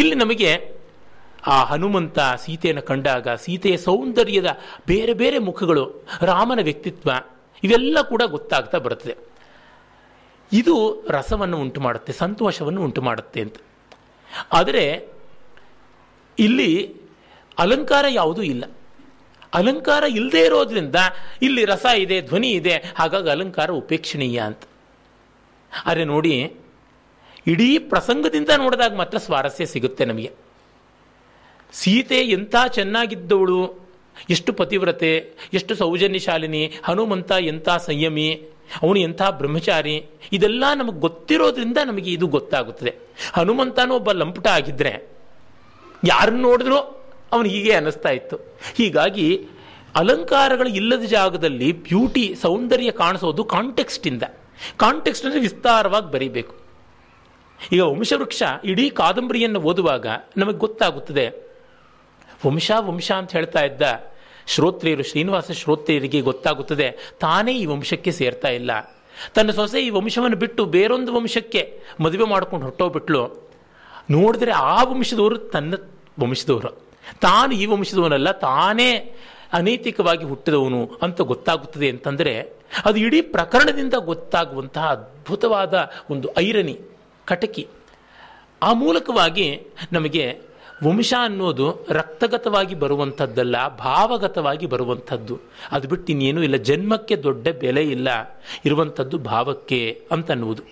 ಇಲ್ಲಿ ನಮಗೆ ಆ ಹನುಮಂತ ಸೀತೆಯನ್ನು ಕಂಡಾಗ ಸೀತೆಯ ಸೌಂದರ್ಯದ ಬೇರೆ ಬೇರೆ ಮುಖಗಳು, ರಾಮನ ವ್ಯಕ್ತಿತ್ವ, ಇವೆಲ್ಲ ಕೂಡ ಗೊತ್ತಾಗ್ತಾ ಬರುತ್ತದೆ ಇದು ರಸವನ್ನು ಉಂಟು ಮಾಡುತ್ತೆ ಸಂತೋಷವನ್ನು ಉಂಟು ಮಾಡುತ್ತೆ ಅಂತ. ಆದರೆ ಇಲ್ಲಿ ಅಲಂಕಾರ ಯಾವುದೂ ಇಲ್ಲ. ಅಲಂಕಾರ ಇಲ್ಲದೆ ಇರೋದ್ರಿಂದ ಇಲ್ಲಿ ರಸ ಇದೆ, ಧ್ವನಿ ಇದೆ, ಹಾಗಾಗಿ ಅಲಂಕಾರ ಉಪೇಕ್ಷಣೀಯ ಅಂತ. ಆದರೆ ನೋಡಿ, ಇಡೀ ಪ್ರಸಂಗದಿಂದ ನೋಡಿದಾಗ ಮಾತ್ರ ಸ್ವಾರಸ್ಯ ಸಿಗುತ್ತೆ ನಮಗೆ. ಸೀತೆ ಎಂಥ ಚೆನ್ನಾಗಿದ್ದವಳು, ಎಷ್ಟು ಪತಿವ್ರತೆ, ಎಷ್ಟು ಸೌಜನ್ಯಶಾಲಿನಿ, ಹನುಮಂತ ಎಂಥ ಸಂಯಮಿ ಅವನು ಎಂಥ ಬ್ರಹ್ಮಚಾರಿ? ಇದೆಲ್ಲ ನಮಗೆ ಗೊತ್ತಿರೋದ್ರಿಂದ ನಮಗೆ ಇದು ಗೊತ್ತಾಗುತ್ತದೆ. ಹನುಮಂತನೂ ಒಬ್ಬ ಲಂಪುಟ ಆಗಿದ್ರೆ ಯಾರನ್ನು ನೋಡಿದ್ರೂ ಅವನು ಹೀಗೆ ಅನ್ನಿಸ್ತಾ ಇತ್ತು. ಹೀಗಾಗಿ ಅಲಂಕಾರಗಳು ಇಲ್ಲದ ಜಾಗದಲ್ಲಿ ಬ್ಯೂಟಿ, ಸೌಂದರ್ಯ ಕಾಣಿಸೋದು ಕಾಂಟೆಕ್ಸ್ಟಿಂದ ಕಾಂಟೆಕ್ಸ್ಟ್ ಅಂದರೆ ವಿಸ್ತಾರವಾಗಿ ಬರೀಬೇಕು. ಈಗ ವಂಶವೃಕ್ಷ ಇಡೀ ಕಾದಂಬರಿಯನ್ನು ಓದುವಾಗ ನಮಗೆ ಗೊತ್ತಾಗುತ್ತದೆ. ವಂಶ ವಂಶ ಅಂತ ಹೇಳ್ತಾ ಇದ್ದ ಶ್ರೋತ್ರಿಯರು, ಶ್ರೀನಿವಾಸ ಶ್ರೋತ್ರಿಯರಿಗೆ ಗೊತ್ತಾಗುತ್ತದೆ, ತಾನೇ ಈ ವಂಶಕ್ಕೆ ಸೇರ್ತಾ ಇಲ್ಲ. ತನ್ನ ಸೊಸೆ ಈ ವಂಶವನ್ನು ಬಿಟ್ಟು ಬೇರೊಂದು ವಂಶಕ್ಕೆ ಮದುವೆ ಮಾಡ್ಕೊಂಡು ಹೊರಟೋಗ್ಬಿಟ್ಲು. ನೋಡಿದ್ರೆ ಆ ವಂಶದವರು ತನ್ನ ವಂಶದವರು. ತಾನು ಈ ವಂಶದವನಲ್ಲ, ತಾನೇ ಅನೈತಿಕವಾಗಿ ಹುಟ್ಟಿದವನು ಅಂತ ಗೊತ್ತಾಗುತ್ತದೆ ಅಂತಂದರೆ, ಅದು ಇಡೀ ಪ್ರಕರಣದಿಂದ ಗೊತ್ತಾಗುವಂತಹ ಅದ್ಭುತವಾದ ಒಂದು ಐರನಿ ಕಟಕಿ. ಆ ಮೂಲಕವಾಗಿ ನಮಗೆ ವಂಶ ಅನ್ನೋದು ರಕ್ತಗತವಾಗಿ ಬರುವಂಥದ್ದಲ್ಲ, ಭಾವಗತವಾಗಿ ಬರುವಂಥದ್ದು. ಅದು ಬಿಟ್ಟು ಇನ್ನೇನು ಇಲ್ಲ. ಜನ್ಮಕ್ಕೆ ದೊಡ್ಡ ಬೆಲೆ ಇಲ್ಲ. ಇರುವಂಥದ್ದು ಭಾವಕ್ಕೆ ಅಂತನ್ನುವುದು.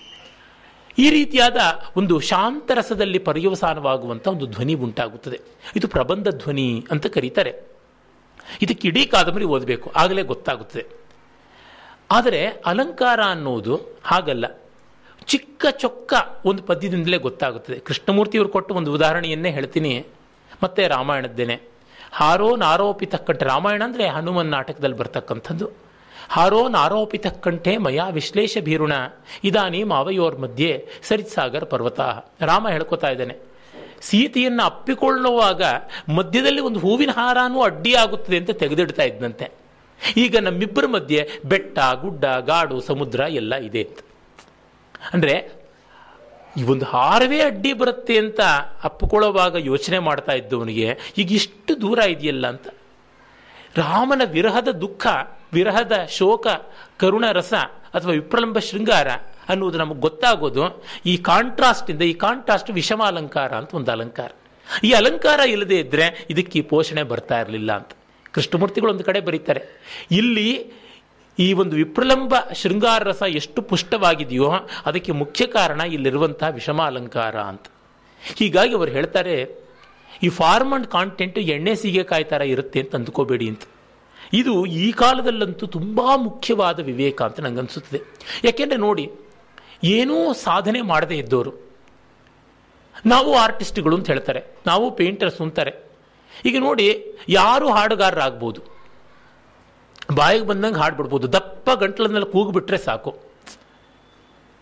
ಈ ರೀತಿಯಾದ ಒಂದು ಶಾಂತರಸದಲ್ಲಿ ಪರ್ಯವಸಾನವಾಗುವಂಥ ಒಂದು ಧ್ವನಿ ಉಂಟಾಗುತ್ತದೆ. ಇದು ಪ್ರಬಂಧ ಧ್ವನಿ ಅಂತ ಕರೀತಾರೆ. ಇದಕ್ಕೆ ಇಡೀ ಕಾದಂಬರಿ ಓದಬೇಕು. ಆಗಲೇ ಗೊತ್ತಾಗುತ್ತದೆ. ಆದರೆ ಅಲಂಕಾರ ಅನ್ನೋದು ಹಾಗಲ್ಲ. ಚಿಕ್ಕ ಚೊಕ್ಕ ಒಂದು ಪದ್ಯದಿಂದಲೇ ಗೊತ್ತಾಗುತ್ತದೆ. ಕೃಷ್ಣಮೂರ್ತಿಯವರು ಕೊಟ್ಟು ಒಂದು ಉದಾಹರಣೆಯನ್ನೇ ಹೇಳ್ತೀನಿ. ಮತ್ತೆ ರಾಮಾಯಣದ್ದೇನೆ. ಹಾರೋ ನಾರೋಪಿತ ಕಂಠೆ ರಾಮಾಯಣ ಅಂದರೆ ಹನುಮನ್ ನಾಟಕದಲ್ಲಿ ಬರ್ತಕ್ಕಂಥದ್ದು. ಹಾರೋ ನಾರೋಪಿತ ಕಂಠೆ ಮಯಾ ವಿಶ್ಲೇಷ ಭೀರುಣ. ಇದಾನಿ ಮಾವಯೋರ್ ಮಧ್ಯೆ ಸರಿತ್ಸಾಗರ್ ಪರ್ವತ. ರಾಮ ಹೇಳ್ಕೊತಾ ಇದ್ದಾನೆ. ಸೀತೆಯನ್ನು ಅಪ್ಪಿಕೊಳ್ಳುವಾಗ ಮಧ್ಯದಲ್ಲಿ ಒಂದು ಹೂವಿನ ಹಾರಾನೂ ಅಡ್ಡಿ ಆಗುತ್ತದೆ ಅಂತ ತೆಗೆದಿಡ್ತಾ ಇದ್ದಂತೆ ಈಗ ನಮ್ಮಿಬ್ಬರ ಮಧ್ಯೆ ಬೆಟ್ಟ, ಗುಡ್ಡ, ಗಾಡು, ಸಮುದ್ರ ಎಲ್ಲ ಇದೆ ಅಂತ. ಅಂದರೆ ಈ ಒಂದು ಹಾರವೇ ಅಡ್ಡಿ ಬರುತ್ತೆ ಅಂತ ಅಪ್ಪಿಕೊಳ್ಳುವಾಗ ಯೋಚನೆ ಮಾಡ್ತಾ ಇದ್ದವನಿಗೆ, ಈಗ ಇಷ್ಟು ದೂರ ಇದೆಯಲ್ಲ ಅಂತ? ರಾಮನ ವಿರಹದ ದುಃಖ, ವಿರಹದ ಶೋಕ, ಕರುಣ ರಸ ಅಥವಾ ವಿಪ್ರಲಂಬ ಶೃಂಗಾರ ಅನ್ನುವುದು ನಮಗೆ ಗೊತ್ತಾಗೋದು. ಈ ಕಾಂಟ್ರಾಸ್ಟಿಂದ ಈ ಕಾಂಟ್ರಾಸ್ಟ್ ವಿಷಮ ಅಲಂಕಾರ ಅಂತ ಒಂದು ಅಲಂಕಾರ. ಈ ಅಲಂಕಾರ ಇಲ್ಲದೆ ಇದ್ದರೆ ಇದಕ್ಕೆ ಈ ಪೋಷಣೆ ಬರ್ತಾ ಇರಲಿಲ್ಲ ಅಂತ. ಕೃಷ್ಣಮೂರ್ತಿಗಳು ಒಂದು ಕಡೆ ಬರೀತಾರೆ, ಇಲ್ಲಿ ಈ ಒಂದು ವಿಪ್ರಲಂಬ ಶೃಂಗಾರ ರಸ ಎಷ್ಟು ಪುಷ್ಟವಾಗಿದೆಯೋ ಅದಕ್ಕೆ ಮುಖ್ಯ ಕಾರಣ ಇಲ್ಲಿರುವಂತಹ ವಿಷಮ ಅಲಂಕಾರ ಅಂತ. ಹೀಗಾಗಿ ಅವರು ಹೇಳ್ತಾರೆ, ಈ ಫಾರ್ಮ್ ಅಂಡ್ ಕಾಂಟೆಂಟ್ ಎಣ್ಣೆ ಸೀಗೆ ಕಾಯ್ತಾರ ಇರುತ್ತೆ ಅಂತ ಅಂದ್ಕೋಬೇಡಿ ಅಂತ. ಇದು ಈ ಕಾಲದಲ್ಲಂತೂ ತುಂಬ ಮುಖ್ಯವಾದ ವಿವೇಕ ಅಂತ ನನಗನ್ಸುತ್ತದೆ ಯಾಕೆಂದರೆ ನೋಡಿ, ಏನೂ ಸಾಧನೆ ಮಾಡದೇ ಇದ್ದವರು ನಾವು ಆರ್ಟಿಸ್ಟ್ಗಳು ಅಂತ ಹೇಳ್ತಾರೆ, ನಾವು ಪೇಂಟರ್ಸ್ ಅಂತಾರೆ. ಈಗ ನೋಡಿ, ಯಾರು ಹಾಡುಗಾರರಾಗ್ಬೋದು? ಬಾಯಿಗೆ ಬಂದಂಗೆ ಹಾಡ್ಬಿಡ್ಬೋದು ದಪ್ಪ ಗಂಟ್ಲನ್ನೆಲ್ಲ ಕೂಗ್ಬಿಟ್ರೆ ಸಾಕು.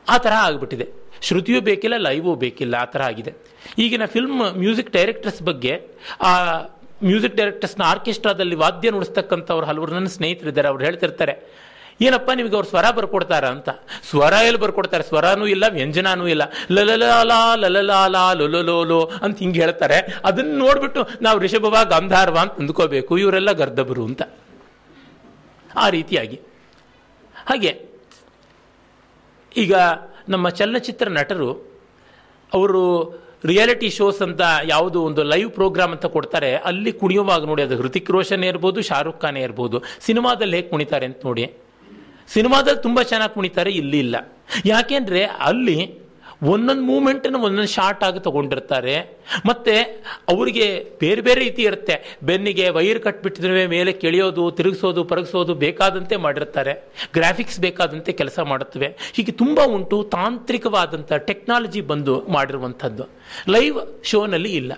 ಆ ಥರ ಆಗಿಬಿಟ್ಟಿದೆ. ಶ್ರುತಿಯೂ ಬೇಕಿಲ್ಲ, ಲೈವೂ ಬೇಕಿಲ್ಲ, ಆ ಥರ ಆಗಿದೆ. ಈಗಿನ ಫಿಲ್ಮ್ ಮ್ಯೂಸಿಕ್ ಡೈರೆಕ್ಟರ್ಸ್ ಬಗ್ಗೆ, ಆ ಮ್ಯೂಸಿಕ್ ಡೈರೆಕ್ಟರ್ಸ್ನ ಆರ್ಕೆಸ್ಟ್ರಾದಲ್ಲಿ ವಾದ್ಯ ನುಡಿಸ್ತಕ್ಕಂಥವ್ರು ಹಲವರು ನನ್ನ ಸ್ನೇಹಿತರಿದ್ದಾರೆ, ಅವ್ರು ಹೇಳ್ತಿರ್ತಾರೆ, ಏನಪ್ಪ ನಿಮಗೆ ಅವ್ರು ಸ್ವರ ಬರ್ಕೊಡ್ತಾರ ಅಂತ? ಸ್ವರ ಎಲ್ಲಿ ಬರ್ಕೊಡ್ತಾರೆ? ಸ್ವರನೂ ಇಲ್ಲ, ವ್ಯಂಜನಾನೂ ಇಲ್ಲ. ಲಲಲಾಲಾ ಲಲಲಾಲಾ, ಲೊಲೊಲೋಲೋ ಅಂತ ಹಿಂಗೆ ಹೇಳ್ತಾರೆ. ಅದನ್ನು ನೋಡ್ಬಿಟ್ಟು ನಾವು ರಿಷಭವ ಗಾಂಧಾರ್ವ ಅಂತ ಅಂದ್ಕೋಬೇಕು. ಇವರೆಲ್ಲ ಗರ್ದಬರು ಅಂತ. ಆ ರೀತಿಯಾಗಿ. ಹಾಗೆ ಈಗ ನಮ್ಮ ಚಲನಚಿತ್ರ ನಟರು ಅವರು ರಿಯಾಲಿಟಿ ಶೋಸ್ ಅಂತ ಯಾವುದು ಒಂದು ಲೈವ್ ಪ್ರೋಗ್ರಾಮ್ ಅಂತ ಕೊಡ್ತಾರೆ, ಅಲ್ಲಿ ಕುಣಿಯುವಾಗ ನೋಡಿ, ಅದು ಹೃತಿಕ್ ರೋಷನ್ ಇರ್ಬೋದು, ಶಾರುಖ್ ಖಾನ್ ಇರ್ಬೋದು, ಸಿನಿಮಾದಲ್ಲಿ ಹೇಗೆ ಕುಣಿತಾರೆ ಅಂತ ನೋಡಿ. ಸಿನಿಮಾದಲ್ಲಿ ತುಂಬ ಚೆನ್ನಾಗಿ ಕುಣಿತಾರೆ, ಇಲ್ಲಿ ಇಲ್ಲ. ಯಾಕೆಂದರೆ ಅಲ್ಲಿ ಒಂದೊಂದು ಮೂಮೆಂಟನ್ನು ಒಂದೊಂದು ಶಾರ್ಟ್ ಆಗಿ ತಗೊಂಡಿರ್ತಾರೆ. ಮತ್ತೆ ಅವರಿಗೆ ಬೇರೆ ಬೇರೆ ರೀತಿ ಇರುತ್ತೆ. ಬೆನ್ನಿಗೆ ವೈರ್ ಕಟ್ಬಿಟ್ಟಿದ್ರೆ ಮೇಲೆ ಕೆಳೆಯೋದು, ತಿರುಗಿಸೋದು, ಪರಗಿಸೋದು ಬೇಕಾದಂತೆ ಮಾಡಿರ್ತಾರೆ. ಗ್ರಾಫಿಕ್ಸ್ ಬೇಕಾದಂತೆ ಕೆಲಸ ಮಾಡುತ್ತವೆ. ಹೀಗೆ ತುಂಬ ಉಂಟು ತಾಂತ್ರಿಕವಾದಂಥ ಟೆಕ್ನಾಲಜಿ ಬಂದು ಮಾಡಿರುವಂಥದ್ದು. ಲೈವ್ ಶೋನಲ್ಲಿ ಇಲ್ಲ.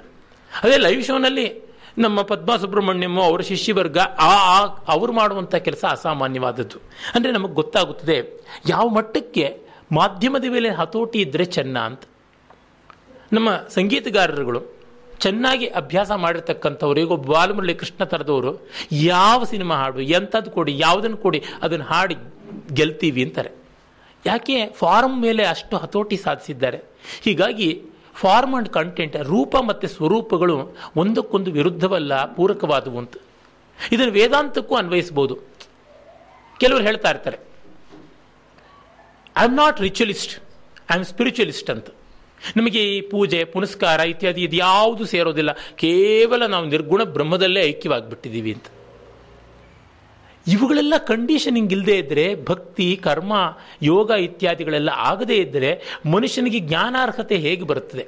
ಅದೇ ಲೈವ್ ಶೋನಲ್ಲಿ ನಮ್ಮ ಪದ್ಮಾ ಸುಬ್ರಹ್ಮಣ್ಯಮ್ಮ ಅವರ ಶಿಷ್ಯವರ್ಗ ಆ ಅವರು ಮಾಡುವಂಥ ಕೆಲಸ ಅಸಾಮಾನ್ಯವಾದದ್ದು. ಅಂದರೆ ನಮಗೆ ಗೊತ್ತಾಗುತ್ತದೆ, ಯಾವ ಮಟ್ಟಕ್ಕೆ ಮಾಧ್ಯಮದ ಮೇಲೆ ಹತೋಟಿ ಇದ್ದರೆ ಚೆನ್ನ ಅಂತ. ನಮ್ಮ ಸಂಗೀತಗಾರರುಗಳು ಚೆನ್ನಾಗಿ ಅಭ್ಯಾಸ ಮಾಡಿರ್ತಕ್ಕಂಥವ್ರು, ಈಗ ಬಾಲಮುರಳಿ ಕೃಷ್ಣ ಥರದವರು ಯಾವ ಸಿನಿಮಾ ಹಾಡು, ಎಂಥದ್ದು ಕೊಡಿ, ಯಾವುದನ್ನು ಕೊಡಿ, ಅದನ್ನು ಹಾಡಿ ಗೆಲ್ತೀವಿ ಅಂತಾರೆ. ಯಾಕೆ ಫಾರ್ಮ್ ಮೇಲೆ ಅಷ್ಟು ಹತೋಟಿ ಸಾಧಿಸಿದ್ದಾರೆ. ಹೀಗಾಗಿ ಫಾರ್ಮ್ ಅಂಡ್ ಕಂಟೆಂಟ್, ರೂಪ ಮತ್ತು ಸ್ವರೂಪಗಳು ಒಂದಕ್ಕೊಂದು ವಿರುದ್ಧವಲ್ಲ, ಪೂರಕವಾದವು ಅಂತ. ಇದನ್ನು ವೇದಾಂತಕ್ಕೂ ಅನ್ವಯಿಸ್ಬೋದು. ಕೆಲವರು ಹೇಳ್ತಾ ಇರ್ತಾರೆ I am not ritualist I am spiritualist ಅಂತ. ನಮಗೆ ಈ ಪೂಜೆ, ಪುನಸ್ಕಾರ ಇತ್ಯಾದಿ ಇದು ಯಾವುದು ಸೇರೋದಿಲ್ಲ. ಕೇವಲ ನಾವು ನಿರ್ಗುಣ ಬ್ರಹ್ಮದಲ್ಲೇ ಐಕ್ಯವಾಗಿಬಿಟ್ಟಿದ್ದೀವಿ ಅಂತ. ಇವುಗಳೆಲ್ಲ ಕಂಡೀಷನಿಂಗ್ ಇಲ್ಲದೆ ಇದ್ದರೆ ಭಕ್ತಿ, ಕರ್ಮ, ಯೋಗ ಇತ್ಯಾದಿಗಳೆಲ್ಲ ಆಗದೇ ಇದ್ದರೆ ಮನುಷ್ಯನಿಗೆ ಜ್ಞಾನಾರ್ಹತೆ ಹೇಗೆ ಬರುತ್ತದೆ?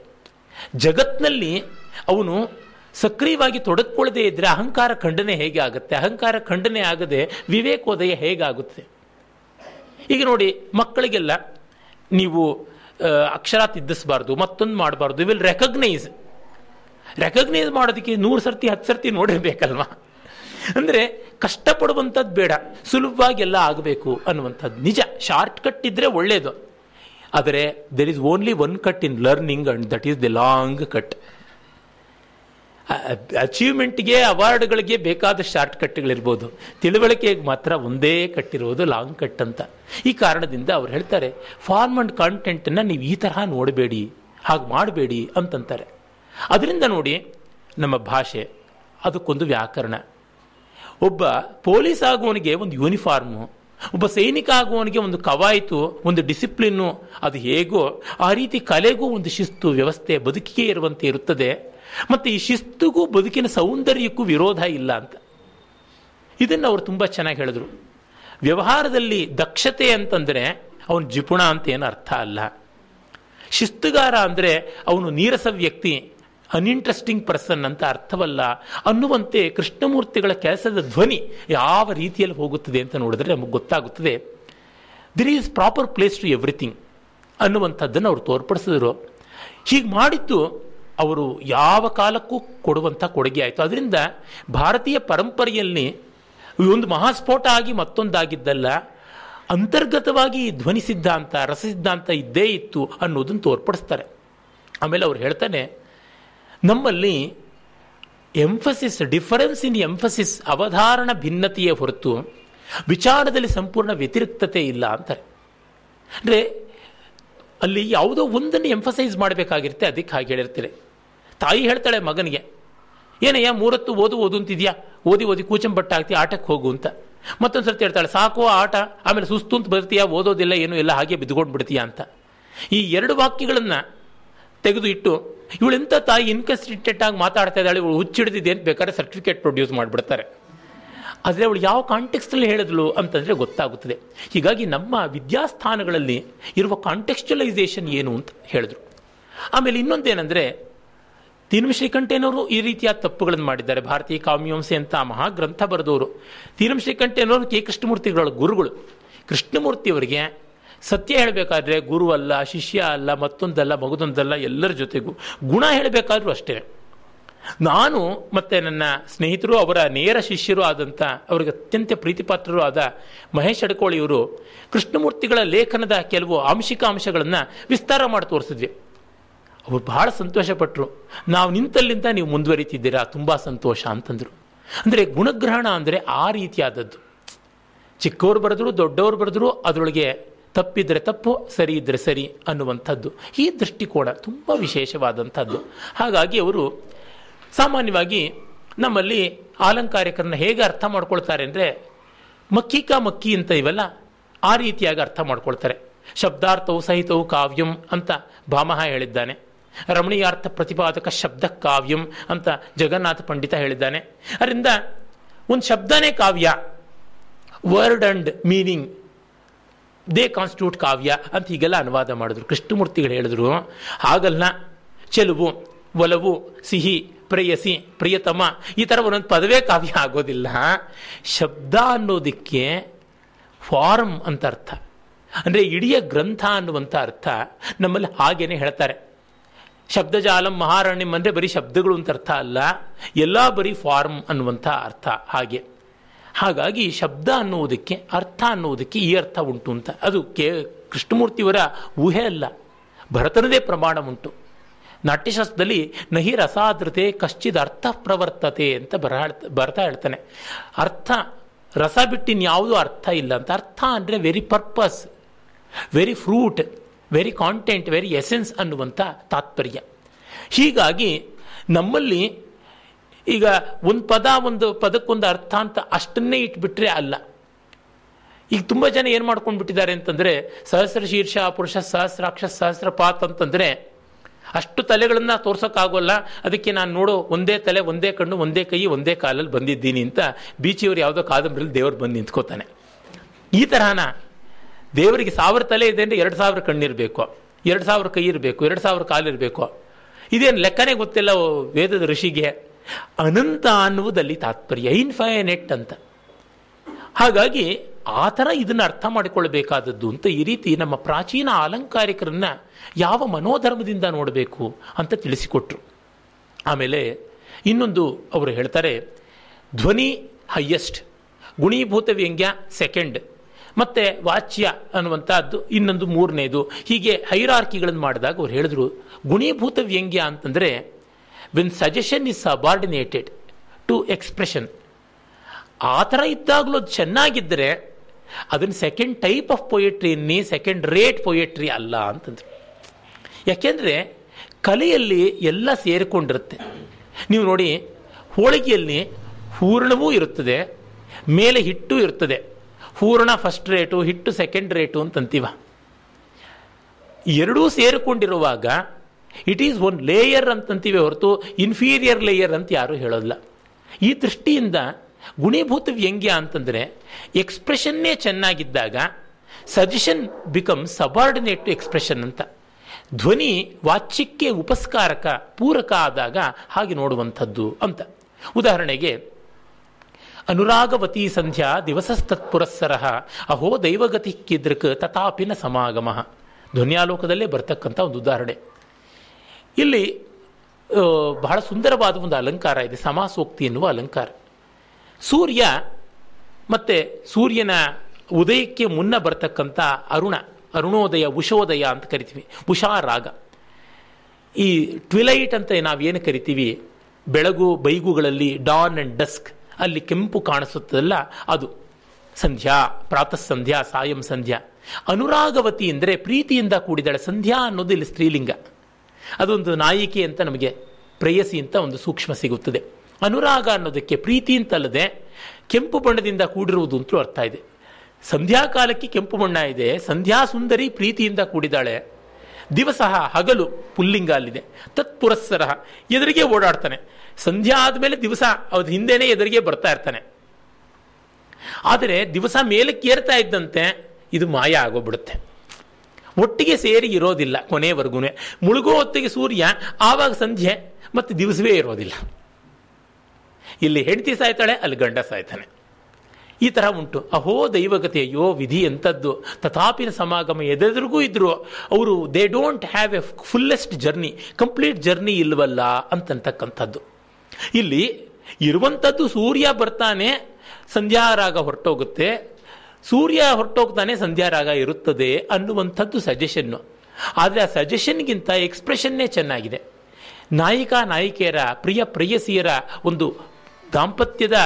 ಜಗತ್ನಲ್ಲಿ ಅವನು ಸಕ್ರಿಯವಾಗಿ ತೊಡಕೊಳ್ಳದೆ ಇದ್ದರೆ ಅಹಂಕಾರ ಖಂಡನೆ ಹೇಗೆ ಆಗುತ್ತೆ? ಅಹಂಕಾರ ಖಂಡನೆ ಆಗದೆ ವಿವೇಕೋದಯ ಹೇಗಾಗುತ್ತೆ ಈಗ ನೋಡಿ, ಮಕ್ಕಳಿಗೆಲ್ಲ ನೀವು ಅಕ್ಷರ ತಿದ್ದಿಸ್ಬಾರ್ದು ಮತ್ತೊಂದು ಮಾಡಬಾರ್ದು ವಿಲ್ ರೆಕಗ್ನೈಸ್ ರೆಕಗ್ನೈಸ್ ಮಾಡೋದಕ್ಕೆ ನೂರು ಸರ್ತಿ, ಹತ್ತು ಸರ್ತಿ ನೋಡಿರ್ಬೇಕಲ್ವಾ? ಅಂದರೆ ಕಷ್ಟಪಡುವಂಥದ್ದು ಬೇಡ ಸುಲಭವಾಗಿ ಎಲ್ಲ ಆಗಬೇಕು ಅನ್ನುವಂಥದ್ದು ನಿಜ. ಶಾರ್ಟ್ ಕಟ್ ಇದ್ದರೆ ಒಳ್ಳೆಯದು ಆದರೆ there is only one cut in learning and that is the long cut ಅಚೀವ್ಮೆಂಟ್ಗೆ ಅವಾರ್ಡ್ಗಳಿಗೆ ಬೇಕಾದ ಶಾರ್ಟ್ ಕಟ್ಗಳಿರ್ಬೋದು ತಿಳುವಳಿಕೆಗೆ ಮಾತ್ರ ಒಂದೇ ಕಟ್ಟಿರುವುದು ಲಾಂಗ್ ಕಟ್ ಅಂತ. ಈ ಕಾರಣದಿಂದ ಅವ್ರು ಹೇಳ್ತಾರೆ ಫಾರ್ಮ್ ಅಂಡ್ ಕಾಂಟೆಂಟನ್ನು ನೀವು ಈ ತರಹ ನೋಡಬೇಡಿ, ಹಾಗೆ ಮಾಡಬೇಡಿ ಅಂತಂತಾರೆ. ಅದರಿಂದ ನೋಡಿ, ನಮ್ಮ ಭಾಷೆ, ಅದಕ್ಕೊಂದು ವ್ಯಾಕರಣ. ಒಬ್ಬ ಪೊಲೀಸ್ ಆಗುವವನಿಗೆ ಒಂದು ಯೂನಿಫಾರ್ಮು ಒಬ್ಬ ಸೈನಿಕ ಆಗುವವನಿಗೆ ಒಂದು ಕವಾಯಿತು, ಒಂದು ಡಿಸಿಪ್ಲಿನ್ನು ಅದು ಹೇಗೋ, ಆ ರೀತಿ ಕಲೆಗೂ ಒಂದು ಶಿಸ್ತು, ವ್ಯವಸ್ಥೆ, ಬದುಕಿಗೆ ಇರುವಂತೆ ಇರುತ್ತದೆ. ಮತ್ತು ಈ ಶಿಸ್ತುಗೂ ಬದುಕಿನ ಸೌಂದರ್ಯಕ್ಕೂ ವಿರೋಧ ಇಲ್ಲ ಅಂತ. ಇದನ್ನು ಅವರು ತುಂಬ ಚೆನ್ನಾಗಿ ಹೇಳಿದ್ರು. ವ್ಯವಹಾರದಲ್ಲಿ ದಕ್ಷತೆ ಅಂತಂದರೆ ಅವನು ಜಿಪುಣ ಅಂತ ಏನು ಅರ್ಥ ಅಲ್ಲ. ಶಿಸ್ತುಗಾರ ಅಂದರೆ ಅವನು ನೀರಸ ವ್ಯಕ್ತಿ ಅನ್ಇಂಟ್ರೆಸ್ಟಿಂಗ್ ಪರ್ಸನ್ ಅಂತ ಅರ್ಥವಲ್ಲ, ಅನ್ನುವಂತೆ ಕೃಷ್ಣಮೂರ್ತಿಗಳ ಕೆಲಸದ ಧ್ವನಿ ಯಾವ ರೀತಿಯಲ್ಲಿ ಹೋಗುತ್ತದೆ ಅಂತ ನೋಡಿದ್ರೆ ನಮಗೆ ಗೊತ್ತಾಗುತ್ತದೆ. There is proper place to everything ಅನ್ನುವಂಥದ್ದನ್ನು ಅವರು ತೋರ್ಪಡಿಸಿದ್ರು. ಹೀಗೆ ಮಾಡಿದ್ದು ಅವರು ಯಾವ ಕಾಲಕ್ಕೂ ಕೊಡುವಂಥ ಕೊಡುಗೆ ಆಯಿತು. ಅದರಿಂದ ಭಾರತೀಯ ಪರಂಪರೆಯಲ್ಲಿ ಒಂದು ಮಹಾಸ್ಫೋಟ ಆಗಿ ಮತ್ತೊಂದಾಗಿದ್ದಲ್ಲ, ಅಂತರ್ಗತವಾಗಿ ಧ್ವನಿ ಸಿದ್ಧಾಂತ, ರಸ ಸಿದ್ಧಾಂತ ಇದ್ದೇ ಇತ್ತು ಅನ್ನೋದನ್ನು ತೋರ್ಪಡಿಸ್ತಾರೆ. ಆಮೇಲೆ ಅವ್ರು ಹೇಳ್ತಾನೆ, ನಮ್ಮಲ್ಲಿ ಎಂಫಸಿಸ್ ಡಿಫರೆನ್ಸ್ ಇನ್ ಎಂಫಸಿಸ್ ಅವಧಾರಣ ಭಿನ್ನತೆಯೇ ಹೊರತು ವಿಚಾರದಲ್ಲಿ ಸಂಪೂರ್ಣ ವ್ಯತಿರಿಕ್ತತೆ ಇಲ್ಲ ಅಂತಾರೆ. ಅಂದರೆ ಅಲ್ಲಿ ಯಾವುದೋ ಒಂದನ್ನು ಎಂಫಸೈಸ್ ಮಾಡಬೇಕಾಗಿರುತ್ತೆ, ಅದಕ್ಕೆ ಹಾಗೆ ಹೇಳಿರ್ತಾರೆ. ತಾಯಿ ಹೇಳ್ತಾಳೆ ಮಗನಿಗೆ, ಏನಯ್ಯ, ಮೂರತ್ತು ಓದು ಓದು ಅಂತಿದ್ಯಾ? ಓದಿ ಓದಿ ಕೂಚಂಬಟ್ಟ ಆಗ್ತಿ, ಆಟಕ್ಕೆ ಹೋಗು ಅಂತ. ಮತ್ತೊಂದು ಸರ್ತಿ ಹೇಳ್ತಾಳೆ, ಸಾಕು ಆಟ, ಆಮೇಲೆ ಸುಸ್ತು ಅಂತ ಬರ್ತೀಯಾ ಓದೋದಿಲ್ಲ, ಏನು ಎಲ್ಲ ಹಾಗೆ ಬಿದ್ದುಕೊಂಡು ಬಿಡ್ತೀಯಾ ಅಂತ. ಈ ಎರಡು ವಾಕ್ಯಗಳನ್ನು ತೆಗೆದು ಇಟ್ಟು ಇವಳೆಂಥ ತಾಯಿ ಇನ್ಕನ್ಸಿಸ್ಟೆಂಟ್ ಆಗಿ ಮಾತಾಡ್ತಾ ಇದ್ದಾಳೆ? ಇವಳು ಹುಚ್ಚಿಡಿದಿದೆ ಅಂತ ಬೇಕಾದ್ರೆ ಸರ್ಟಿಫಿಕೇಟ್ ಪ್ರೊಡ್ಯೂಸ್ ಮಾಡಿಬಿಡ್ತಾರೆ. ಆದರೆ ಅವಳು ಯಾವ ಕಾಂಟೆಕ್ಸ್ಟಲ್ಲಿ ಹೇಳಿದ್ಲು ಅಂತಂದರೆ ಗೊತ್ತಾಗುತ್ತದೆ. ಹೀಗಾಗಿ ನಮ್ಮ ವಿದ್ಯಾಸ್ಥಾನಗಳಲ್ಲಿ ಇರುವ ಕಾಂಟೆಕ್ಸ್ಟಲೈಸೇಷನ್ ಏನು ಅಂತ ಹೇಳಿದ್ರು. ಆಮೇಲೆ ಇನ್ನೊಂದೇನೆಂದರೆ ತೀನು ಶ್ರೀಕಂಠೇನವರು ಈ ರೀತಿಯ ತಪ್ಪುಗಳನ್ನು ಮಾಡಿದ್ದಾರೆ. ಭಾರತೀಯ ಕಾಮ್ಯಂಸೆ ಅಂತ ಮಹಾ ಗ್ರಂಥ ಬರೆದವರು. ತೀನು ಶ್ರೀಕಂಠೇನವರು ಕೆ ಕೃಷ್ಣಮೂರ್ತಿಗಳ ಗುರುಗಳು. ಕೃಷ್ಣಮೂರ್ತಿಯವರಿಗೆ ಸತ್ಯ ಹೇಳಬೇಕಾದ್ರೆ ಗುರು ಅಲ್ಲ, ಶಿಷ್ಯ ಅಲ್ಲ, ಮತ್ತೊಂದಲ್ಲ, ಮಗದೊಂದಲ್ಲ, ಎಲ್ಲರ ಜೊತೆಗೂ ಗುಣ ಹೇಳಬೇಕಾದ್ರೂ ಅಷ್ಟೇ. ನಾನು ಮತ್ತೆ ನನ್ನ ಸ್ನೇಹಿತರು, ಅವರ ನೇರ ಶಿಷ್ಯರು ಆದಂಥ ಅವರಿಗೆ ಅತ್ಯಂತ ಪ್ರೀತಿಪಾತ್ರರು ಆದ ಮಹೇಶ್ ಅಡ್ಕೋಳಿಯವರು ಕೃಷ್ಣಮೂರ್ತಿಗಳ ಲೇಖನದ ಕೆಲವು ಆಂಶಿಕ ಅಂಶಗಳನ್ನು ವಿಸ್ತಾರ ಮಾಡಿ ತೋರಿಸಿದ್ವಿ. ಅವರು ಬಹಳ ಸಂತೋಷಪಟ್ಟರು ನಾವು ನಿಂತಲ್ಲಿಂದ ನೀವು ಮುಂದುವರಿತಿದ್ದೀರಾ? ತುಂಬ ಸಂತೋಷ ಅಂತಂದರು. ಅಂದರೆ ಗುಣಗ್ರಹಣ ಅಂದರೆ ಆ ರೀತಿಯಾದದ್ದು. ಚಿಕ್ಕವ್ರು ಬರೆದ್ರು, ದೊಡ್ಡವರು ಬರೆದ್ರು, ಅದರೊಳಗೆ ತಪ್ಪಿದ್ರೆ ತಪ್ಪು, ಸರಿ ಇದ್ರೆ ಸರಿ ಅನ್ನುವಂಥದ್ದು. ಈ ದೃಷ್ಟಿಕೋನ ತುಂಬ ವಿಶೇಷವಾದಂಥದ್ದು. ಹಾಗಾಗಿ ಅವರು ಸಾಮಾನ್ಯವಾಗಿ ನಮ್ಮಲ್ಲಿ ಆಲಂಕಾರಿಕರನ್ನ ಹೇಗೆ ಅರ್ಥ ಮಾಡ್ಕೊಳ್ತಾರೆ ಅಂದರೆ ಮಕ್ಕಿಕಾ ಮಕ್ಕಿ ಅಂತ ಇವೆಲ್ಲ, ಆ ರೀತಿಯಾಗಿ ಅರ್ಥ ಮಾಡ್ಕೊಳ್ತಾರೆ. ಶಬ್ದಾರ್ಥವು ಸಹಿತವು ಕಾವ್ಯಂ ಅಂತ ಭಾಮಹ ಹೇಳಿದ್ದಾನೆ. ರಮಣೀಯಾರ್ಥ ಪ್ರತಿಪಾದಕ ಶಬ್ದ ಕಾವ್ಯಂ ಅಂತ ಜಗನ್ನಾಥ ಪಂಡಿತ ಹೇಳಿದ್ದಾನೆ. ಅದರಿಂದ ಒಂದು ಶಬ್ದನೇ ಕಾವ್ಯ word and meaning they constitute kavya ಅಂತ ಹೀಗೆಲ್ಲ ಅನುವಾದ ಮಾಡಿದ್ರು. ಕೃಷ್ಣಮೂರ್ತಿಗಳು ಹೇಳಿದ್ರು ಹಾಗಲ್ಲ ಚೆಲುವು, ಒಲವು, ಸಿಹಿ, ಪ್ರೇಯಸಿ, ಪ್ರಿಯತಮ, ಈ ಥರ ಒಂದೊಂದು ಪದವೇ ಕಾವ್ಯ ಆಗೋದಿಲ್ಲ. ಶಬ್ದ ಅನ್ನೋದಕ್ಕೆ ಫಾರ್ಮ್ ಅಂತ ಅರ್ಥ. ಅಂದರೆ ಇಡೀ ಗ್ರಂಥ ಅನ್ನುವಂಥ ಅರ್ಥ ನಮ್ಮಲ್ಲಿ ಹಾಗೇನೆ ಹೇಳ್ತಾರೆ. ಶಬ್ದಜಾಲಂ ಮಹಾರಾಣಿ ಅಂದರೆ ಬರೀ ಶಬ್ದಗಳು ಅಂತ ಅರ್ಥ ಅಲ್ಲ, ಎಲ್ಲ ಬರೀ ಫಾರ್ಮ್ ಅನ್ನುವಂಥ ಅರ್ಥ ಹಾಗೆ. ಹಾಗಾಗಿ ಶಬ್ದ ಅನ್ನುವುದಕ್ಕೆ, ಅರ್ಥ ಅನ್ನುವುದಕ್ಕೆ ಈ ಅರ್ಥ ಉಂಟು ಅಂತ. ಅದು ಕೇ ಕೃಷ್ಣಮೂರ್ತಿಯವರ ಊಹೆ ಅಲ್ಲ, ಭರತನದೇ ಪ್ರಮಾಣ ಉಂಟು. ನಾಟ್ಯಶಾಸ್ತ್ರದಲ್ಲಿ ನಹಿ ರಸಾದ್ರತೆ ಕಶ್ಚಿದ ಅರ್ಥ ಪ್ರವರ್ತತೆ ಅಂತ ಬರ ಬರ್ತಾ ಹೇಳ್ತಾನೆ. ಅರ್ಥ, ರಸ ಬಿಟ್ಟಿನ್ಯಾವುದೂ ಅರ್ಥ ಇಲ್ಲ ಅಂತ. ಅರ್ಥ ಅಂದರೆ very purpose very fruit very content very essence ಅನ್ನುವಂಥ ತಾತ್ಪರ್ಯ. ಹೀಗಾಗಿ ನಮ್ಮಲ್ಲಿ ಈಗ ಒಂದು ಪದ, ಒಂದು ಪದಕ್ಕೊಂದು ಅರ್ಥ ಅಂತ ಅಷ್ಟನ್ನೇ ಇಟ್ಬಿಟ್ರೆ ಅಲ್ಲ. ಈಗ ತುಂಬ ಜನ ಏನು ಮಾಡ್ಕೊಂಡು ಬಿಟ್ಟಿದ್ದಾರೆ ಅಂತಂದರೆ ಸಹಸ್ರ ಶೀರ್ಷ, ಪುರುಷ ಸಹಸ್ರಾಕ್ಷ ಸಹಸ್ರ, ಪಾತ್ ಅಂತಂದರೆ ಅಷ್ಟು ತಲೆಗಳನ್ನು ತೋರ್ಸೋಕ್ಕಾಗೋಲ್ಲ. ಅದಕ್ಕೆ ನಾನು ನೋಡೋ ಒಂದೇ ತಲೆ, ಒಂದೇ ಕಣ್ಣು, ಒಂದೇ ಕೈ, ಒಂದೇ ಕಾಲಲ್ಲಿ ಬಂದಿದ್ದೀನಿ ಅಂತ ಬೀಚಿಯವರು ಯಾವುದೋ ಕಾದಂಬರಿಲಿ ದೇವರು ಬಂದು ನಿಂತ್ಕೋತಾನೆ. ಈ ತರಹನ ದೇವರಿಗೆ ಸಾವಿರ ತಲೆ ಇದೆ ಅಂದರೆ ಎರಡು ಸಾವಿರ ಕಣ್ಣಿರಬೇಕು, ಎರಡು ಸಾವಿರ ಕೈ ಇರಬೇಕು, ಎರಡು ಸಾವಿರ ಕಾಲಿರಬೇಕು. ಇದೇನು ಲೆಕ್ಕನೇ ಗೊತ್ತಿಲ್ಲ ವೇದದ ಋಷಿಗೆ. ಅನಂತ ಅನ್ನುವುದಲ್ಲಿ ತಾತ್ಪರ್ಯ ಇನ್ಫೈನೆಟ್ ಅಂತ. ಹಾಗಾಗಿ ಆ ಥರ ಇದನ್ನು ಅರ್ಥ ಮಾಡಿಕೊಳ್ಳಬೇಕಾದದ್ದು ಅಂತ ಈ ರೀತಿ ನಮ್ಮ ಪ್ರಾಚೀನ ಅಲಂಕಾರಿಕರನ್ನ ಯಾವ ಮನೋಧರ್ಮದಿಂದ ನೋಡಬೇಕು ಅಂತ ತಿಳಿಸಿಕೊಟ್ರು. ಆಮೇಲೆ ಇನ್ನೊಂದು ಅವರು ಹೇಳ್ತಾರೆ, ಧ್ವನಿ ಹೈಯೆಸ್ಟ್ ಗುಣೀಭೂತ ವ್ಯಂಗ್ಯ ಸೆಕೆಂಡ್ ಮತ್ತೆ ವಾಚ್ಯ ಅನ್ನುವಂಥದ್ದು ಇನ್ನೊಂದು ಮೂರನೇದು. ಹೀಗೆ ಹೈರಾರ್ಕಿಗಳನ್ನು ಮಾಡಿದಾಗ ಅವ್ರು ಹೇಳಿದ್ರು, ಗುಣೀಭೂತ ವ್ಯಂಗ್ಯ ಅಂತಂದರೆ when suggestion is subordinated to expression ಆ ಥರ ಇದ್ದಾಗಲೂ ಅದು ಚೆನ್ನಾಗಿದ್ದರೆ, ಅದನ್ನು ಸೆಕೆಂಡ್ ಟೈಪ್ ಆಫ್ ಪೊಯೆಟ್ರಿ ನೀ ಸೆಕೆಂಡ್ ರೇಟ್ ಪೊಯೆಟ್ರಿ ಅಲ್ಲ ಅಂತಂದ್ರು. ಯಾಕೆಂದರೆ, ಕಲೆಯಲ್ಲಿ ಎಲ್ಲ ಸೇರಿಕೊಂಡಿರುತ್ತೆ. ನೀವು ನೋಡಿ, ಹೋಳಿಗೆಯಲ್ಲಿ ಹೂರಣವೂ ಇರುತ್ತದೆ, ಮೇಲೆ ಹಿಟ್ಟು ಇರ್ತದೆ. ಹೂರಣ ಫಸ್ಟ್ ರೇಟು ಹಿಟ್ಟು ಸೆಕೆಂಡ್ ರೇಟು ಅಂತಂತೀವ. ಎರಡೂ ಸೇರಿಕೊಂಡಿರುವಾಗ ಇಟ್ ಈಸ್ ಒನ್ ಲೇಯರ್ ಅಂತಂತೀವಿ ಹೊರತು ಇನ್ಫೀರಿಯರ್ ಲೇಯರ್ ಅಂತ ಯಾರೂ ಹೇಳೋದಿಲ್ಲ. ಈ ದೃಷ್ಟಿಯಿಂದ ಗುಣೀಭೂತ ವ್ಯಂಗ್ಯ ಅಂತಂದರೆ ಎಕ್ಸ್ಪ್ರೆಷನ್ನೇ ಚೆನ್ನಾಗಿದ್ದಾಗ suggestion become subordinate to expression ಅಂತ. ಧ್ವನಿ ವಾಚ್ಯಕ್ಕೆ ಉಪಸ್ಕಾರಕ, ಪೂರಕ ಆದಾಗ ಹಾಗೆ ನೋಡುವಂಥದ್ದು ಅಂತ. ಉದಾಹರಣೆಗೆ ಅನುರಾಗವತಿ ಸಂಧ್ಯಾ ದಿವಸಸ್ತತ್ಪುರಸ್ಸರ. ಅಹೋ ದೈವಗತಿ ಕಿದೃಕ್ ತಥಾಪಿನ ಸಮಾಗಮ. ಧ್ವನ್ಯಾಲೋಕದಲ್ಲೇ ಬರ್ತಕ್ಕಂಥ ಒಂದು ಉದಾಹರಣೆ. ಇಲ್ಲಿ ಬಹಳ ಸುಂದರವಾದ ಒಂದು ಅಲಂಕಾರ ಇದೆ, ಸಮಾಸೋಕ್ತಿ ಎನ್ನುವ ಅಲಂಕಾರ. ಸೂರ್ಯ ಮತ್ತೆ ಸೂರ್ಯನ ಉದಯಕ್ಕೆ ಮುನ್ನ ಬರ್ತಕ್ಕಂಥ ಅರುಣ, ಅರುಣೋದಯ, ಉಷೋದಯ ಅಂತ ಕರಿತೀವಿ ಉಷಾರಾಗ ಈ ಟ್ವಿಲೈಟ್ ಅಂತ ನಾವೇನು ಕರಿತೀವಿ, ಬೆಳಗು, ಬೈಗುಗಳಲ್ಲಿ ಡಾನ್ ಅಂಡ್ ಡಸ್ಕ್ ಅಲ್ಲಿ ಕೆಂಪು ಕಾಣಿಸುತ್ತದಲ್ಲ ಅದು. ಸಂಧ್ಯಾ ಪ್ರಾತಃ ಸಂಧ್ಯಾ ಸಾಯಂ ಸಂಧ್ಯಾ. ಅನುರಾಗವತಿ ಅಂದರೆ ಪ್ರೀತಿಯಿಂದ ಕೂಡಿದಳೆ. ಸಂಧ್ಯಾ ಅನ್ನೋದು ಇಲ್ಲಿ ಸ್ತ್ರೀಲಿಂಗ. ಅದೊಂದು ನಾಯಿಕೆ ಅಂತ ನಮಗೆ ಪ್ರೇಯಸಿ ಅಂತ ಒಂದು ಸೂಕ್ಷ್ಮ ಸಿಗುತ್ತದೆ. ಅನುರಾಗ ಅನ್ನೋದಕ್ಕೆ ಪ್ರೀತಿ ಅಂತಲ್ಲದೆ ಕೆಂಪು ಬಣ್ಣದಿಂದ ಕೂಡಿರುವುದು ಅಂತಲೂ ಅರ್ಥ ಇದೆ. ಸಂಧ್ಯಾಕಾಲಕ್ಕೆ ಕೆಂಪು ಬಣ್ಣ ಇದೆ. ಸಂಧ್ಯಾ ಸುಂದರಿ ಪ್ರೀತಿಯಿಂದ ಕೂಡಿದಾಳೆ. ದಿವಸ ಹಗಲು ಪುಲ್ಲಿಂಗ ಅಲ್ಲಿದೆ. ತತ್ಪುರಸ್ಸರ ಎದುರಿಗೆ ಓಡಾಡ್ತಾನೆ. ಸಂಧ್ಯಾ ಆದಮೇಲೆ ದಿವಸ ಅವ್ರ ಹಿಂದೆನೇ ಎದುರಿಗೆ ಬರ್ತಾ ಇರ್ತಾನೆ. ಆದರೆ ದಿವಸ ಮೇಲಕ್ಕೆ ಏರ್ತಾ ಇದ್ದಂತೆ ಇದು ಮಾಯ ಆಗೋಗ್ಬಿಡುತ್ತೆ. ಒಟ್ಟಿಗೆ ಸೇರಿ ಇರೋದಿಲ್ಲ ಕೊನೆವರೆಗೂ ಮುಳುಗೋ ಹೊತ್ತಿಗೆ ಸೂರ್ಯ, ಆವಾಗ ಸಂಧ್ಯೆ, ಮತ್ತು ದಿವಸವೇ ಇರೋದಿಲ್ಲ. ಇಲ್ಲಿ ಹೆಂಡತಿ ಸಾಯ್ತಾಳೆ, ಅಲ್ಲಿ ಗಂಡ ಸಾಯ್ತಾನೆ. ಈ ತರ ಉಂಟು. ಅಹೋ ದೈವಗತೆ, ಅಯ್ಯೋ ವಿಧಿ ಎಂಥದ್ದು. ತಥಾಪಿನ ಸಮಾಗಮ ಎದೆದ್ರಿಗೂ ಇದ್ರು. ಅವರು they don't have a fullest journey complete journey ಇಲ್ವಲ್ಲ ಅಂತಕ್ಕಂಥದ್ದು ಇಲ್ಲಿ ಇರುವಂಥದ್ದು ಸೂರ್ಯ ಬರ್ತಾನೆ ಸಂಧ್ಯಾರಾಗ ಹೊರಟೋಗುತ್ತೆ. ಸೂರ್ಯ ಹೊರಟೋಗ್ತಾನೆ ಸಂಧ್ಯಾರಾಗ ಇರುತ್ತದೆ ಅನ್ನುವಂಥದ್ದು ಸಜೆಷನ್ನು ಆದರೆ ಆ ಸಜೆಷನ್ಗಿಂತ ಎಕ್ಸ್ಪ್ರೆಷನ್ನೇ ಚೆನ್ನಾಗಿದೆ. ನಾಯಿಕ ನಾಯಿಕೆಯರ ಪ್ರಿಯ, ಪ್ರೇಯಸಿಯರ ಒಂದು ದಾಂಪತ್ಯದ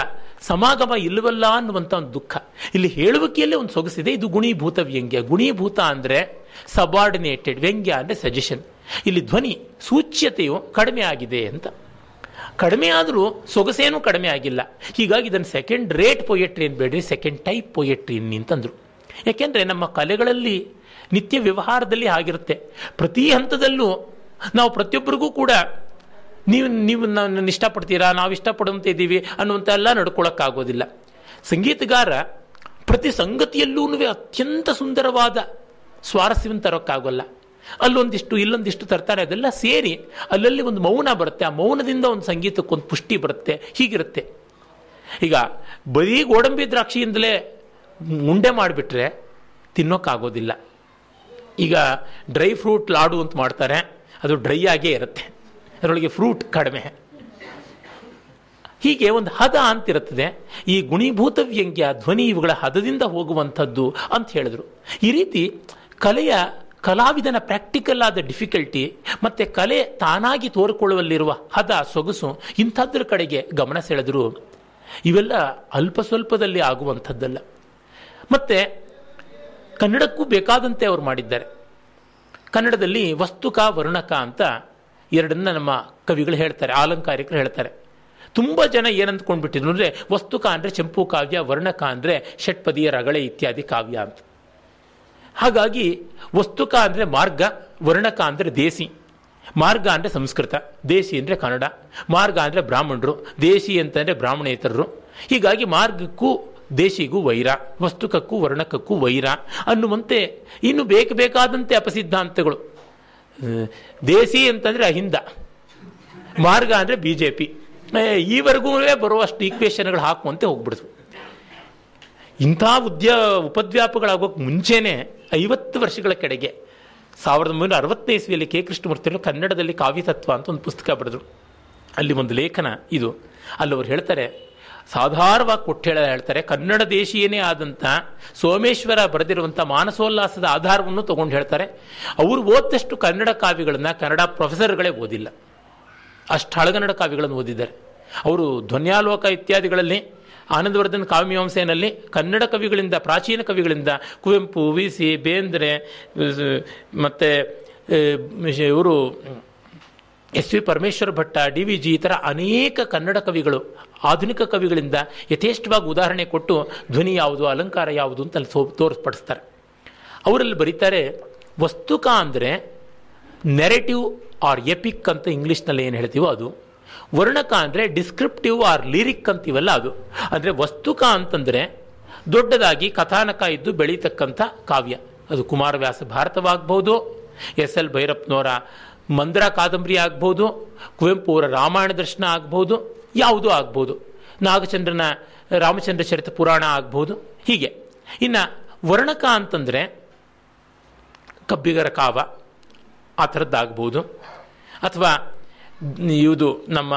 ಸಮಾಗಮ ಇಲ್ಲವಲ್ಲ ಅನ್ನುವಂಥ ಒಂದು ದುಃಖ. ಇಲ್ಲಿ ಹೇಳುವಿಕೆಯಲ್ಲೇ ಒಂದು ಸೊಗಸಿದೆ, ಇದು ಗುಣೀಭೂತ ವ್ಯಂಗ್ಯ. ಗುಣೀಭೂತ ಅಂದರೆ ಸಬಾರ್ಡಿನೇಟೆಡ್ ವ್ಯಂಗ್ಯ ಅಂದರೆ ಸಜೆಷನ್ ಇಲ್ಲಿ ಧ್ವನಿ ಸೂಚ್ಯತೆಯು ಕಡಿಮೆ ಆಗಿದೆ ಅಂತ. ಕಡಿಮೆ ಆದರೂ ಸೊಗಸೇನು ಕಡಿಮೆ ಆಗಿಲ್ಲ. ಹೀಗಾಗಿ ಇದನ್ನು ಸೆಕೆಂಡ್ ರೇಟ್ ಪೊಯೆಟ್ರಿ ಬೇಡ್ರಿ? ಸೆಕೆಂಡ್ ಟೈಪ್ ಪೊಯೆಟ್ರಿ ಅಂತಂದರು ಯಾಕೆಂದರೆ ನಮ್ಮ ಕಲೆಗಳಲ್ಲಿ, ನಿತ್ಯ ವ್ಯವಹಾರದಲ್ಲಿ ಆಗಿರುತ್ತೆ ಪ್ರತಿ ಹಂತದಲ್ಲೂ ನಾವು ಪ್ರತಿಯೊಬ್ಬರಿಗೂ ಕೂಡ ನೀವು ನೀವು ನನ್ನ ಇಷ್ಟಪಡ್ತೀರಾ? ನಾವು ಇಷ್ಟಪಡುವಂತ ಇದ್ದೀವಿ ಅನ್ನುವಂಥ ಎಲ್ಲ ನಡ್ಕೊಳ್ಳೋಕ್ಕಾಗೋದಿಲ್ಲ ಸಂಗೀತಗಾರ ಪ್ರತಿ ಸಂಗತಿಯಲ್ಲೂ ಅತ್ಯಂತ ಸುಂದರವಾದ ಸ್ವಾರಸ್ಯವನ್ನು ತರೋಕ್ಕಾಗೋಲ್ಲ. ಅಲ್ಲೊಂದಿಷ್ಟು ಇಲ್ಲೊಂದಿಷ್ಟು ತರ್ತಾರೆ, ಅದೆಲ್ಲ ಸೇರಿ ಅಲ್ಲಲ್ಲಿ ಒಂದು ಮೌನ ಬರುತ್ತೆ. ಆ ಮೌನದಿಂದ ಒಂದು ಸಂಗೀತಕ್ಕೊಂದು ಪುಷ್ಟಿ ಬರುತ್ತೆ, ಹೀಗಿರುತ್ತೆ. ಈಗ ಬರೀ ಗೋಡಂಬಿ ದ್ರಾಕ್ಷಿಯಿಂದಲೇ ಉಂಡೆ ಮಾಡಿಬಿಟ್ರೆ ತಿನ್ನೋಕ್ಕಾಗೋದಿಲ್ಲ. ಈಗ ಡ್ರೈ ಫ್ರೂಟ್ ಲಾಡು ಅಂತ ಮಾಡ್ತಾರೆ, ಅದು ಡ್ರೈ ಆಗೇ ಇರುತ್ತೆ. ಅದರೊಳಗೆ ಫ್ರೂಟ್ ಕಡಿಮೆ. ಹೀಗೆ ಒಂದು ಹದ ಅಂತಿರುತ್ತದೆ. ಈ ಗುಣೀಭೂತ ವ್ಯಂಗ್ಯ ಧ್ವನಿ ಇವುಗಳ ಹದದಿಂದ ಹೋಗುವಂಥದ್ದು ಅಂತ ಹೇಳಿದ್ರು. ಈ ರೀತಿ ಕಲೆಯ ಕಲಾವಿದನ ಪ್ರಾಕ್ಟಿಕಲ್ ಆದ ಡಿಫಿಕಲ್ಟಿ ಮತ್ತೆ ಕಲೆ ತಾನಾಗಿ ತೋರಿಕೊಳ್ಳುವಲ್ಲಿರುವ ಹದ, ಸೊಗಸು ಇಂಥದ್ರ ಕಡೆಗೆ ಗಮನ ಸೆಳೆದ್ರು. ಇವೆಲ್ಲ ಅಲ್ಪ ಸ್ವಲ್ಪದಲ್ಲಿ ಆಗುವಂಥದ್ದಲ್ಲ. ಮತ್ತೆ ಕನ್ನಡಕ್ಕೂ ಬೇಕಾದಂತೆ ಅವರು ಮಾಡಿದ್ದಾರೆ. ಕನ್ನಡದಲ್ಲಿ ವಸ್ತುಕ ವರ್ಣಕ ಅಂತ ಎರಡನ್ನ ನಮ್ಮ ಕವಿಗಳು ಹೇಳ್ತಾರೆ, ಆಲಂಕಾರಿಕರು ಹೇಳ್ತಾರೆ. ತುಂಬ ಜನ ಏನಂದ್ಕೊಂಡ್ಬಿಟ್ಟಿದ್ರು ಅಂದರೆ ವಸ್ತುಕ ಅಂದರೆ ಚಂಪು ಕಾವ್ಯ ವರ್ಣಕ ಅಂದರೆ ಷಟ್ಪದಿಯ ರಗಳೆ ಇತ್ಯಾದಿ ಕಾವ್ಯ ಅಂತ. ಹಾಗಾಗಿ ವಸ್ತುಕ ಅಂದರೆ ಮಾರ್ಗ, ವರ್ಣಕ ಅಂದರೆ ದೇಸಿ. ಮಾರ್ಗ ಅಂದರೆ ಸಂಸ್ಕೃತ, ದೇಸಿ ಅಂದರೆ ಕನ್ನಡ, ಮಾರ್ಗ ಅಂದರೆ ಬ್ರಾಹ್ಮಣರು, ದೇಸಿ ಅಂತಂದರೆ ಬ್ರಾಹ್ಮಣೇತರರು. ಹೀಗಾಗಿ ಮಾರ್ಗಕ್ಕೂ ದೇಶಿಗೂ ವೈರ, ವಸ್ತುಕಕ್ಕೂ ವರ್ಣಕಕ್ಕೂ ವೈರ ಅನ್ನುವಂತೆ ಇನ್ನು ಬೇಕು ಬೇಕಾದಂತೆ ಅಪಸಿದ್ಧಾಂತಗಳು. ದೇಸಿ ಅಂತಂದರೆ ಅಹಿಂದ, ಮಾರ್ಗ ಅಂದರೆ ಬಿ ಜೆ ಪಿ ಈವರೆಗೂ ಬರುವಷ್ಟು ಈಕ್ವೇಶನ್ಗಳು ಹಾಕುವಂತೆ ಹೋಗ್ಬಿಡ್ತು. ಇಂಥ ಉದ್ಯ ಉಪದ್ವ್ಯಾಪಗಳಾಗೋಕ್ಕೆ ಮುಂಚೆನೇ ಐವತ್ತು ವರ್ಷಗಳ ಕಡೆಗೆ ಸಾವಿರದ ಒಂಬೈನೂರ ಅರವತ್ತನೇ ಇಸ್ವಿಯಲ್ಲಿ ಕೆ ಕೃಷ್ಣಮೂರ್ತಿಗಳು ಕನ್ನಡದಲ್ಲಿ ಕಾವ್ಯತತ್ವ ಅಂತ ಒಂದು ಪುಸ್ತಕ ಬರೆದರು. ಅಲ್ಲಿ ಒಂದು ಲೇಖನ ಇದು. ಅಲ್ಲಿ ಅವರು ಹೇಳ್ತಾರೆ ಸಾಧಾರಣವಾಗಿ ಕೊಟ್ಟು ಹೇಳ ಹೇಳ್ತಾರೆ, ಕನ್ನಡ ದೇಶೀಯನೇ ಆದಂಥ ಸೋಮೇಶ್ವರ ಬರೆದಿರುವಂಥ ಮಾನಸೋಲ್ಲಾಸದ ಆಧಾರವನ್ನು ತಗೊಂಡು ಹೇಳ್ತಾರೆ, ಅವರು ಓದ್ದಷ್ಟು ಕನ್ನಡ ಕಾವ್ಯಗಳನ್ನು ಕನ್ನಡ ಪ್ರೊಫೆಸರ್ಗಳೇ ಓದಿಲ್ಲ. ಅಷ್ಟು ಹಳಗನ್ನಡ ಕಾವ್ಯಗಳನ್ನು ಓದಿದ್ದಾರೆ. ಅವರು ಧ್ವನ್ಯಾಲೋಕ ಇತ್ಯಾದಿಗಳಲ್ಲಿ ಆನಂದವರ್ಧನ್ ಕಾವ್ಯಮೀಮಾಂಸೆಯಲ್ಲಿ ಕನ್ನಡ ಕವಿಗಳಿಂದ, ಪ್ರಾಚೀನ ಕವಿಗಳಿಂದ ಕುವೆಂಪು, ವಿ ಸಿ, ಬೇಂದ್ರೆ ಮತ್ತು ಇವರು, S V Parameshwara Bhatta, D V G ಈ ಥರ ಅನೇಕ ಕನ್ನಡ ಕವಿಗಳು ಆಧುನಿಕ ಕವಿಗಳಿಂದ ಯಥೇಷ್ಟವಾಗಿ ಉದಾಹರಣೆ ಕೊಟ್ಟು ಧ್ವನಿ ಯಾವುದು, ಅಲಂಕಾರ ಯಾವುದು ಅಂತ ಅಲ್ಲಿ ತೋರಿಸ್ಪಡಿಸ್ತಾರೆ. ಅವರಲ್ಲಿ ಬರೀತಾರೆ, ವಸ್ತುಕ ಅಂದರೆ ನೆರೆಟಿವ್ ಆರ್ ಎಪಿಕ್ ಅಂತ ಇಂಗ್ಲೀಷ್ನಲ್ಲಿ ಏನು ಹೇಳ್ತೀವೋ ಅದು. ವರ್ಣಕ ಅಂದರೆ ಡಿಸ್ಕ್ರಿಪ್ಟಿವ್ ಆರ್ ಲಿರಿಕ್ ಅಂತೀವಲ್ಲ ಅದು. ಅಂದರೆ ವಸ್ತುಕ ಅಂತಂದರೆ ದೊಡ್ಡದಾಗಿ ಕಥಾನಕ ಇದ್ದು ಬೆಳೀತಕ್ಕಂಥ ಕಾವ್ಯ. ಅದು ಕುಮಾರವ್ಯಾಸ ಭಾರತವಾಗಬಹುದು, ಎಸ್ ಎಲ್ ಭೈರಪ್ಪನವರ ಮಂದ್ರ ಕಾದಂಬರಿ ಆಗ್ಬೋದು ಕುವೆಂಪು ಅವರ ರಾಮಾಯಣ ದರ್ಶನ ಆಗ್ಬೋದು ಯಾವುದೂ ಆಗ್ಬೋದು ನಾಗಚಂದ್ರನ, ರಾಮಚಂದ್ರ ಚರಿತ ಪುರಾಣ ಆಗ್ಬೋದು ಹೀಗೆ. ಇನ್ನು ವರ್ಣಕ ಅಂತಂದರೆ ಕಬ್ಬಿಗರ ಕಾವ, ಆ ಥರದ್ದಾಗ್ಬೋದು ಅಥವಾ ಇದು ನಮ್ಮ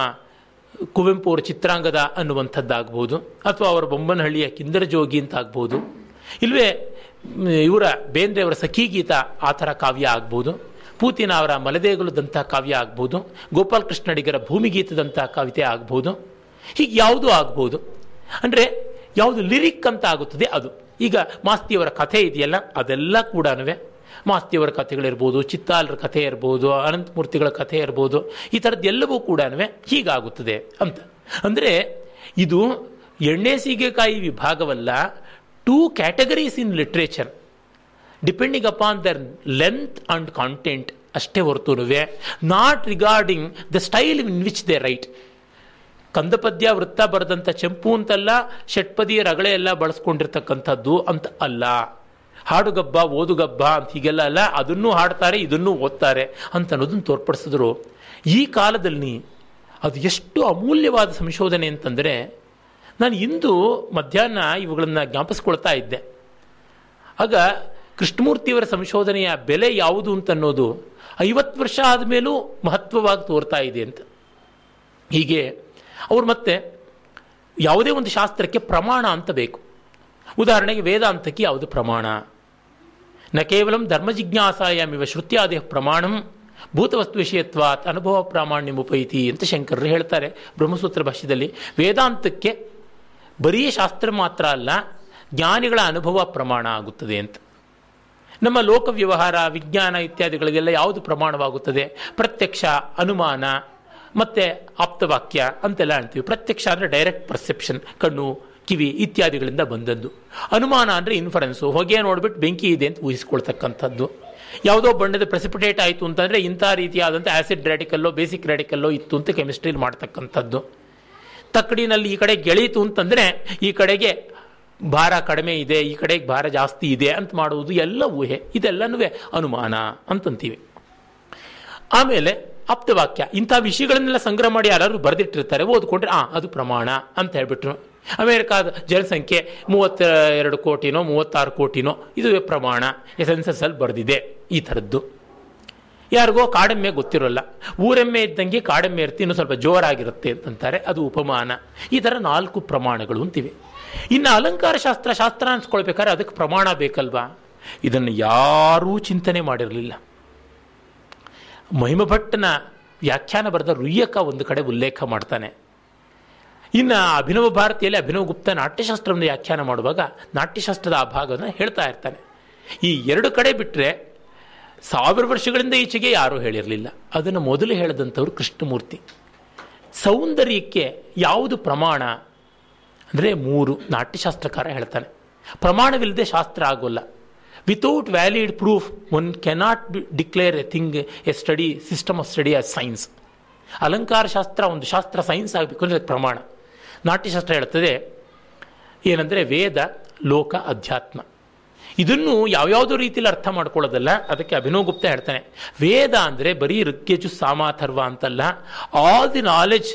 ಕುವೆಂಪು ಅವರ ಚಿತ್ರಾಂಗದ ಅನ್ನುವಂಥದ್ದಾಗ್ಬೋದು, ಅಥವಾ ಅವರ ಬೊಮ್ಮನಹಳ್ಳಿಯ ಕಿಂದರ ಜೋಗಿ ಅಂತ ಆಗ್ಬೋದು ಇಲ್ಲವೇ ಇವರ ಬೇಂದ್ರೆಯವರ ಸಖೀಗೀತ ಆ ಥರ ಕಾವ್ಯ ಆಗ್ಬೋದು ಪೂತಿನ ಅವರ ಮಲದೇಗುಲದಂಥ ಕಾವ್ಯ ಆಗ್ಬೋದು ಗೋಪಾಲ್ ಕೃಷ್ಣಡಿಗರ ಭೂಮಿಗೀತದಂಥ ಕವಿತೆ ಆಗ್ಬೋದು, ಹೀಗೆ ಯಾವುದು ಆಗ್ಬೋದು. ಅಂದರೆ ಯಾವುದು ಲಿರಿಕ್ ಅಂತ ಆಗುತ್ತದೆ ಅದು. ಈಗ ಮಾಸ್ತಿಯವರ ಕಥೆ ಇದೆಯಲ್ಲ, ಅದೆಲ್ಲ ಕೂಡ ಮಾಸ್ತಿಯವರ ಕಥೆಗಳಿರ್ಬೋದು ಚಿತ್ತಾಲರ ಕಥೆ ಇರ್ಬೋದು ಅನಂತಮೂರ್ತಿಗಳ ಕಥೆ ಇರ್ಬೋದು, ಈ ಥರದ್ದೆಲ್ಲವೂ ಕೂಡ ಹೀಗಾಗುತ್ತದೆ ಅಂತ. ಅಂದರೆ ಇದು ಎಣ್ಣೆ ಸೀಗೆಕಾಯಿ ವಿಭಾಗವಲ್ಲ two categories in literature depending upon their length and content ಅಷ್ಟೇ ಹೊರತುನುವೆ. Not regarding the style in which they write ಕಂದಪದ್ಯ ವೃತ್ತ ಬರೆದಂಥ ಚೆಂಪು ಅಂತಲ್ಲ ಷಟ್ಪದಿ ರಗಳೆ ಎಲ್ಲ ಬಳಸ್ಕೊಂಡಿರ್ತಕ್ಕಂಥದ್ದು ಅಂತ ಅಲ್ಲ. ಹಾಡುಗಬ್ಬ, ಓದುಗಬ್ಬ ಅಂತ ಹೀಗೆಲ್ಲ ಅಲ್ಲ, ಅದನ್ನು ಹಾಡ್ತಾರೆ, ಇದನ್ನು ಓದ್ತಾರೆ ಅಂತ ಅನ್ನೋದನ್ನು ತೋರ್ಪಡಿಸಿದ್ರು. ಈ ಕಾಲದಲ್ಲಿ ಅದು ಎಷ್ಟು ಅಮೂಲ್ಯವಾದ ಸಂಶೋಧನೆ ಅಂತಂದರೆ, ನಾನು ಇಂದು ಮಧ್ಯಾಹ್ನ ಇವುಗಳನ್ನು ಜ್ಞಾಪಿಸ್ಕೊಳ್ತಾ ಇದ್ದೆ. ಆಗ ಕೃಷ್ಣಮೂರ್ತಿಯವರ ಸಂಶೋಧನೆಯ ಬೆಲೆ ಯಾವುದು ಅಂತ ಅನ್ನೋದು ಐವತ್ತು ವರ್ಷ ಆದಮೇಲೂ ಮಹತ್ವವಾಗಿ ತೋರ್ತಾ ಇದೆ ಅಂತ. ಹೀಗೆ ಅವರು ಮತ್ತೆ ಯಾವುದೇ ಒಂದು ಶಾಸ್ತ್ರಕ್ಕೆ ಪ್ರಮಾಣ ಅಂತ ಬೇಕು. ಉದಾಹರಣೆಗೆ ವೇದಾಂತಕ್ಕೆ ಯಾವುದು ಪ್ರಮಾಣ? ನ ಕೇವಲ ಧರ್ಮ ಶ್ರುತ್ಯಾದೇ ಪ್ರಮಾಣಂ ಭೂತವಸ್ತು ವಿಷಯತ್ವಾತ್ ಅನುಭವ ಪ್ರಾಮಾಣ್ಯ ಉಪೈತಿ ಅಂತ ಶಂಕರರು ಹೇಳ್ತಾರೆ ಬ್ರಹ್ಮಸೂತ್ರ ಭಾಷ್ಯದಲ್ಲಿ. ವೇದಾಂತಕ್ಕೆ ಬರೀ ಶಾಸ್ತ್ರ ಮಾತ್ರ ಅಲ್ಲ, ಜ್ಞಾನಿಗಳ ಅನುಭವ ಪ್ರಮಾಣ ಆಗುತ್ತದೆ ಅಂತ. ನಮ್ಮ ಲೋಕ ವ್ಯವಹಾರ, ವಿಜ್ಞಾನ ಇತ್ಯಾದಿಗಳಿಗೆಲ್ಲ ಯಾವುದು ಪ್ರಮಾಣವಾಗುತ್ತದೆ? ಪ್ರತ್ಯಕ್ಷ, ಅನುಮಾನ, ಮತ್ತು ಆಪ್ತವಾಕ್ಯ ಅಂತೆಲ್ಲ ಅಂತೀವಿ. ಪ್ರತ್ಯಕ್ಷ ಅಂದರೆ ಡೈರೆಕ್ಟ್ ಪರ್ಸೆಪ್ಷನ್ ಕಣ್ಣು ಕಿವಿ ಇತ್ಯಾದಿಗಳಿಂದ ಬಂದದ್ದು. ಅನುಮಾನ ಅಂದರೆ ಇನ್ಫರೆನ್ಸು ಹೊಗೆ ನೋಡ್ಬಿಟ್ಟು ಬೆಂಕಿ ಇದೆ ಅಂತ ಊಹಿಸ್ಕೊಳ್ತಕ್ಕಂಥದ್ದು. ಯಾವುದೋ ಬಣ್ಣದ ಪ್ರೆಸಿಪಿಟೇಟ್ ಆಯಿತು ಅಂತಂದರೆ ಇಂಥ ರೀತಿಯಾದಂಥ ಆ್ಯಸಿಡ್ ರ್ಯಾಡಿಕಲ್ಲೋ ಬೇಸಿಕ್ ರ್ಯಾಡಿಕಲ್ಲೋ ಇತ್ತು ಅಂತ ಕೆಮಿಸ್ಟ್ರಿಲಿ ಮಾಡ್ತಕ್ಕಂಥದ್ದು. ತಕ್ಕಡಿನಲ್ಲಿ ಈ ಕಡೆ ಗೆಳೀತು ಅಂತಂದರೆ ಈ ಕಡೆಗೆ ಭಾರ ಕಡಿಮೆ ಇದೆ, ಈ ಕಡೆಗೆ ಭಾರ ಜಾಸ್ತಿ ಇದೆ ಅಂತ ಮಾಡುವುದು ಎಲ್ಲ ಊಹೆ. ಇದೆಲ್ಲನೂ ಅನುಮಾನ ಅಂತಂತೀವಿ. ಆಮೇಲೆ ಆಪ್ತವಾಕ್ಯ. ಇಂಥ ವಿಷಯಗಳನ್ನೆಲ್ಲ ಸಂಗ್ರಹ ಮಾಡಿ ಯಾರು ಬರೆದಿಟ್ಟಿರ್ತಾರೆ, ಓದ್ಕೊಂಡ್ರೆ, ಆ, ಅದು ಪ್ರಮಾಣ ಅಂತ ಹೇಳ್ಬಿಟ್ರು. ಅಮೇರಿಕಾದ ಜನಸಂಖ್ಯೆ ಮೂವತ್ತ ಎರಡು ಕೋಟಿನೋ, ಮೂವತ್ತಾರು ಕೋಟಿನೋ ಇದು ಪ್ರಮಾಣ ಸೆನ್ಸಸ್ಸಲ್ಲಿ ಬರೆದಿದೆ ಈ ಥರದ್ದು. ಯಾರಿಗೋ ಕಾಡೆಮ್ಮೆ ಗೊತ್ತಿರೋಲ್ಲ. ಊರೆಮ್ಮೆ ಇದ್ದಂಗೆ ಕಾಡೆಮ್ಮೆ ಇರ್ತಿ, ಇನ್ನೂ ಸ್ವಲ್ಪ ಜೋರಾಗಿರುತ್ತೆ ಅಂತಂತಾರೆ. ಅದು ಉಪಮಾನ. ಈ ಥರ ನಾಲ್ಕು ಪ್ರಮಾಣಗಳು ಅಂತಿವೆ. ಇನ್ನು ಅಲಂಕಾರ ಶಾಸ್ತ್ರ ಶಾಸ್ತ್ರ ಅನ್ಸ್ಕೊಳ್ಬೇಕಾದ್ರೆ ಅದಕ್ಕೆ ಪ್ರಮಾಣ ಬೇಕಲ್ವಾ? ಇದನ್ನು ಯಾರೂ ಚಿಂತನೆ ಮಾಡಿರಲಿಲ್ಲ. ಮಹಿಮಭಟ್ಟನ ವ್ಯಾಖ್ಯಾನ ಬರೆದ ರುಯ್ಯಕ ಒಂದು ಕಡೆ ಉಲ್ಲೇಖ ಮಾಡ್ತಾನೆ. ಇನ್ನು ಅಭಿನವ ಭಾರತಿಯಲ್ಲಿ ಅಭಿನವ ಗುಪ್ತ ನಾಟ್ಯಶಾಸ್ತ್ರವನ್ನು ವ್ಯಾಖ್ಯಾನ ಮಾಡುವಾಗ ನಾಟ್ಯಶಾಸ್ತ್ರದ ಆ ಭಾಗವನ್ನು ಹೇಳ್ತಾ ಇರ್ತಾನೆ. ಈ ಎರಡು ಕಡೆ ಬಿಟ್ಟರೆ ಸಾವಿರ ವರ್ಷಗಳಿಂದ ಈಚೆಗೆ ಯಾರೂ ಹೇಳಿರಲಿಲ್ಲ. ಅದನ್ನು ಮೊದಲು ಹೇಳಿದಂಥವ್ರು ಕೃಷ್ಣಮೂರ್ತಿ. ಸೌಂದರ್ಯಕ್ಕೆ ಯಾವುದು ಪ್ರಮಾಣ ಅಂದರೆ ಮೂರು ನಾಟ್ಯಶಾಸ್ತ್ರಕಾರ ಹೇಳ್ತಾನೆ. ಪ್ರಮಾಣವಿಲ್ಲದೆ ಶಾಸ್ತ್ರ ಆಗೋಲ್ಲ. Without valid proof one cannot be declare a thing a study system of study as science ಅಲಂಕಾರ ಶಾಸ್ತ್ರ ಒಂದು ಶಾಸ್ತ್ರ ಸೈನ್ಸ್ ಆಗಬೇಕು ಅಂದರೆ ಪ್ರಮಾಣ. ನಾಟ್ಯಶಾಸ್ತ್ರ ಹೇಳ್ತದೆ ಏನಂದರೆ ವೇದ ಲೋಕ ಅಧ್ಯಾತ್ಮ. ಇದನ್ನು ಯಾವ್ಯಾವುದೋ ರೀತಿಯಲ್ಲಿ ಅರ್ಥ ಮಾಡ್ಕೊಳ್ಳೋದಲ್ಲ, ಅದಕ್ಕೆ ಅಭಿನವ್ ಗುಪ್ತ ಹೇಳ್ತಾನೆ, ವೇದ ಅಂದರೆ ಬರೀ ಋಗ್ಯಜು ಸಾಮಾಥರ್ವ ಅಂತಲ್ಲ all the knowledge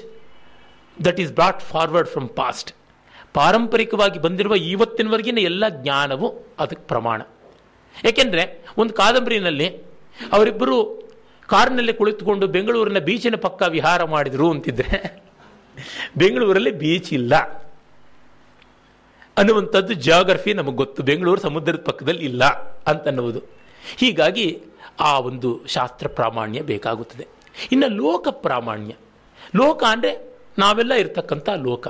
that is brought forward from past ಪಾರಂಪರಿಕವಾಗಿ ಬಂದಿರುವ ಇವತ್ತಿನವರೆಗಿನ ಎಲ್ಲ ಜ್ಞಾನವು ಅದಕ್ಕೆ ಪ್ರಮಾಣ. ಏಕೆಂದರೆ ಒಂದು ಕಾದಂಬರಿನಲ್ಲಿ ಅವರಿಬ್ಬರು ಕಾರ್ನಲ್ಲಿ ಕುಳಿತುಕೊಂಡು ಬೆಂಗಳೂರಿನ ಬೀಚಿನ ಪಕ್ಕ ವಿಹಾರ ಮಾಡಿದರು ಅಂತಿದ್ರೆ ಬೆಂಗಳೂರಲ್ಲಿ ಬೀಚ್ ಇಲ್ಲ. ಅನ್ನುವಂಥದ್ದು ಜಿಯೋಗ್ರಫಿ ನಮಗೆ ಗೊತ್ತು. ಬೆಂಗಳೂರು ಸಮುದ್ರದ ಪಕ್ಕದಲ್ಲಿ ಇಲ್ಲ ಅಂತನ್ನುವುದು. ಹೀಗಾಗಿ ಆ ಒಂದು ಶಾಸ್ತ್ರ ಪ್ರಾಮಾಣ್ಯ ಬೇಕಾಗುತ್ತದೆ. ಇನ್ನು ಲೋಕ ಪ್ರಾಮಾಣ್ಯ. ಲೋಕ ಅಂದರೆ ನಾವೆಲ್ಲ ಇರ್ತಕ್ಕಂಥ ಲೋಕ.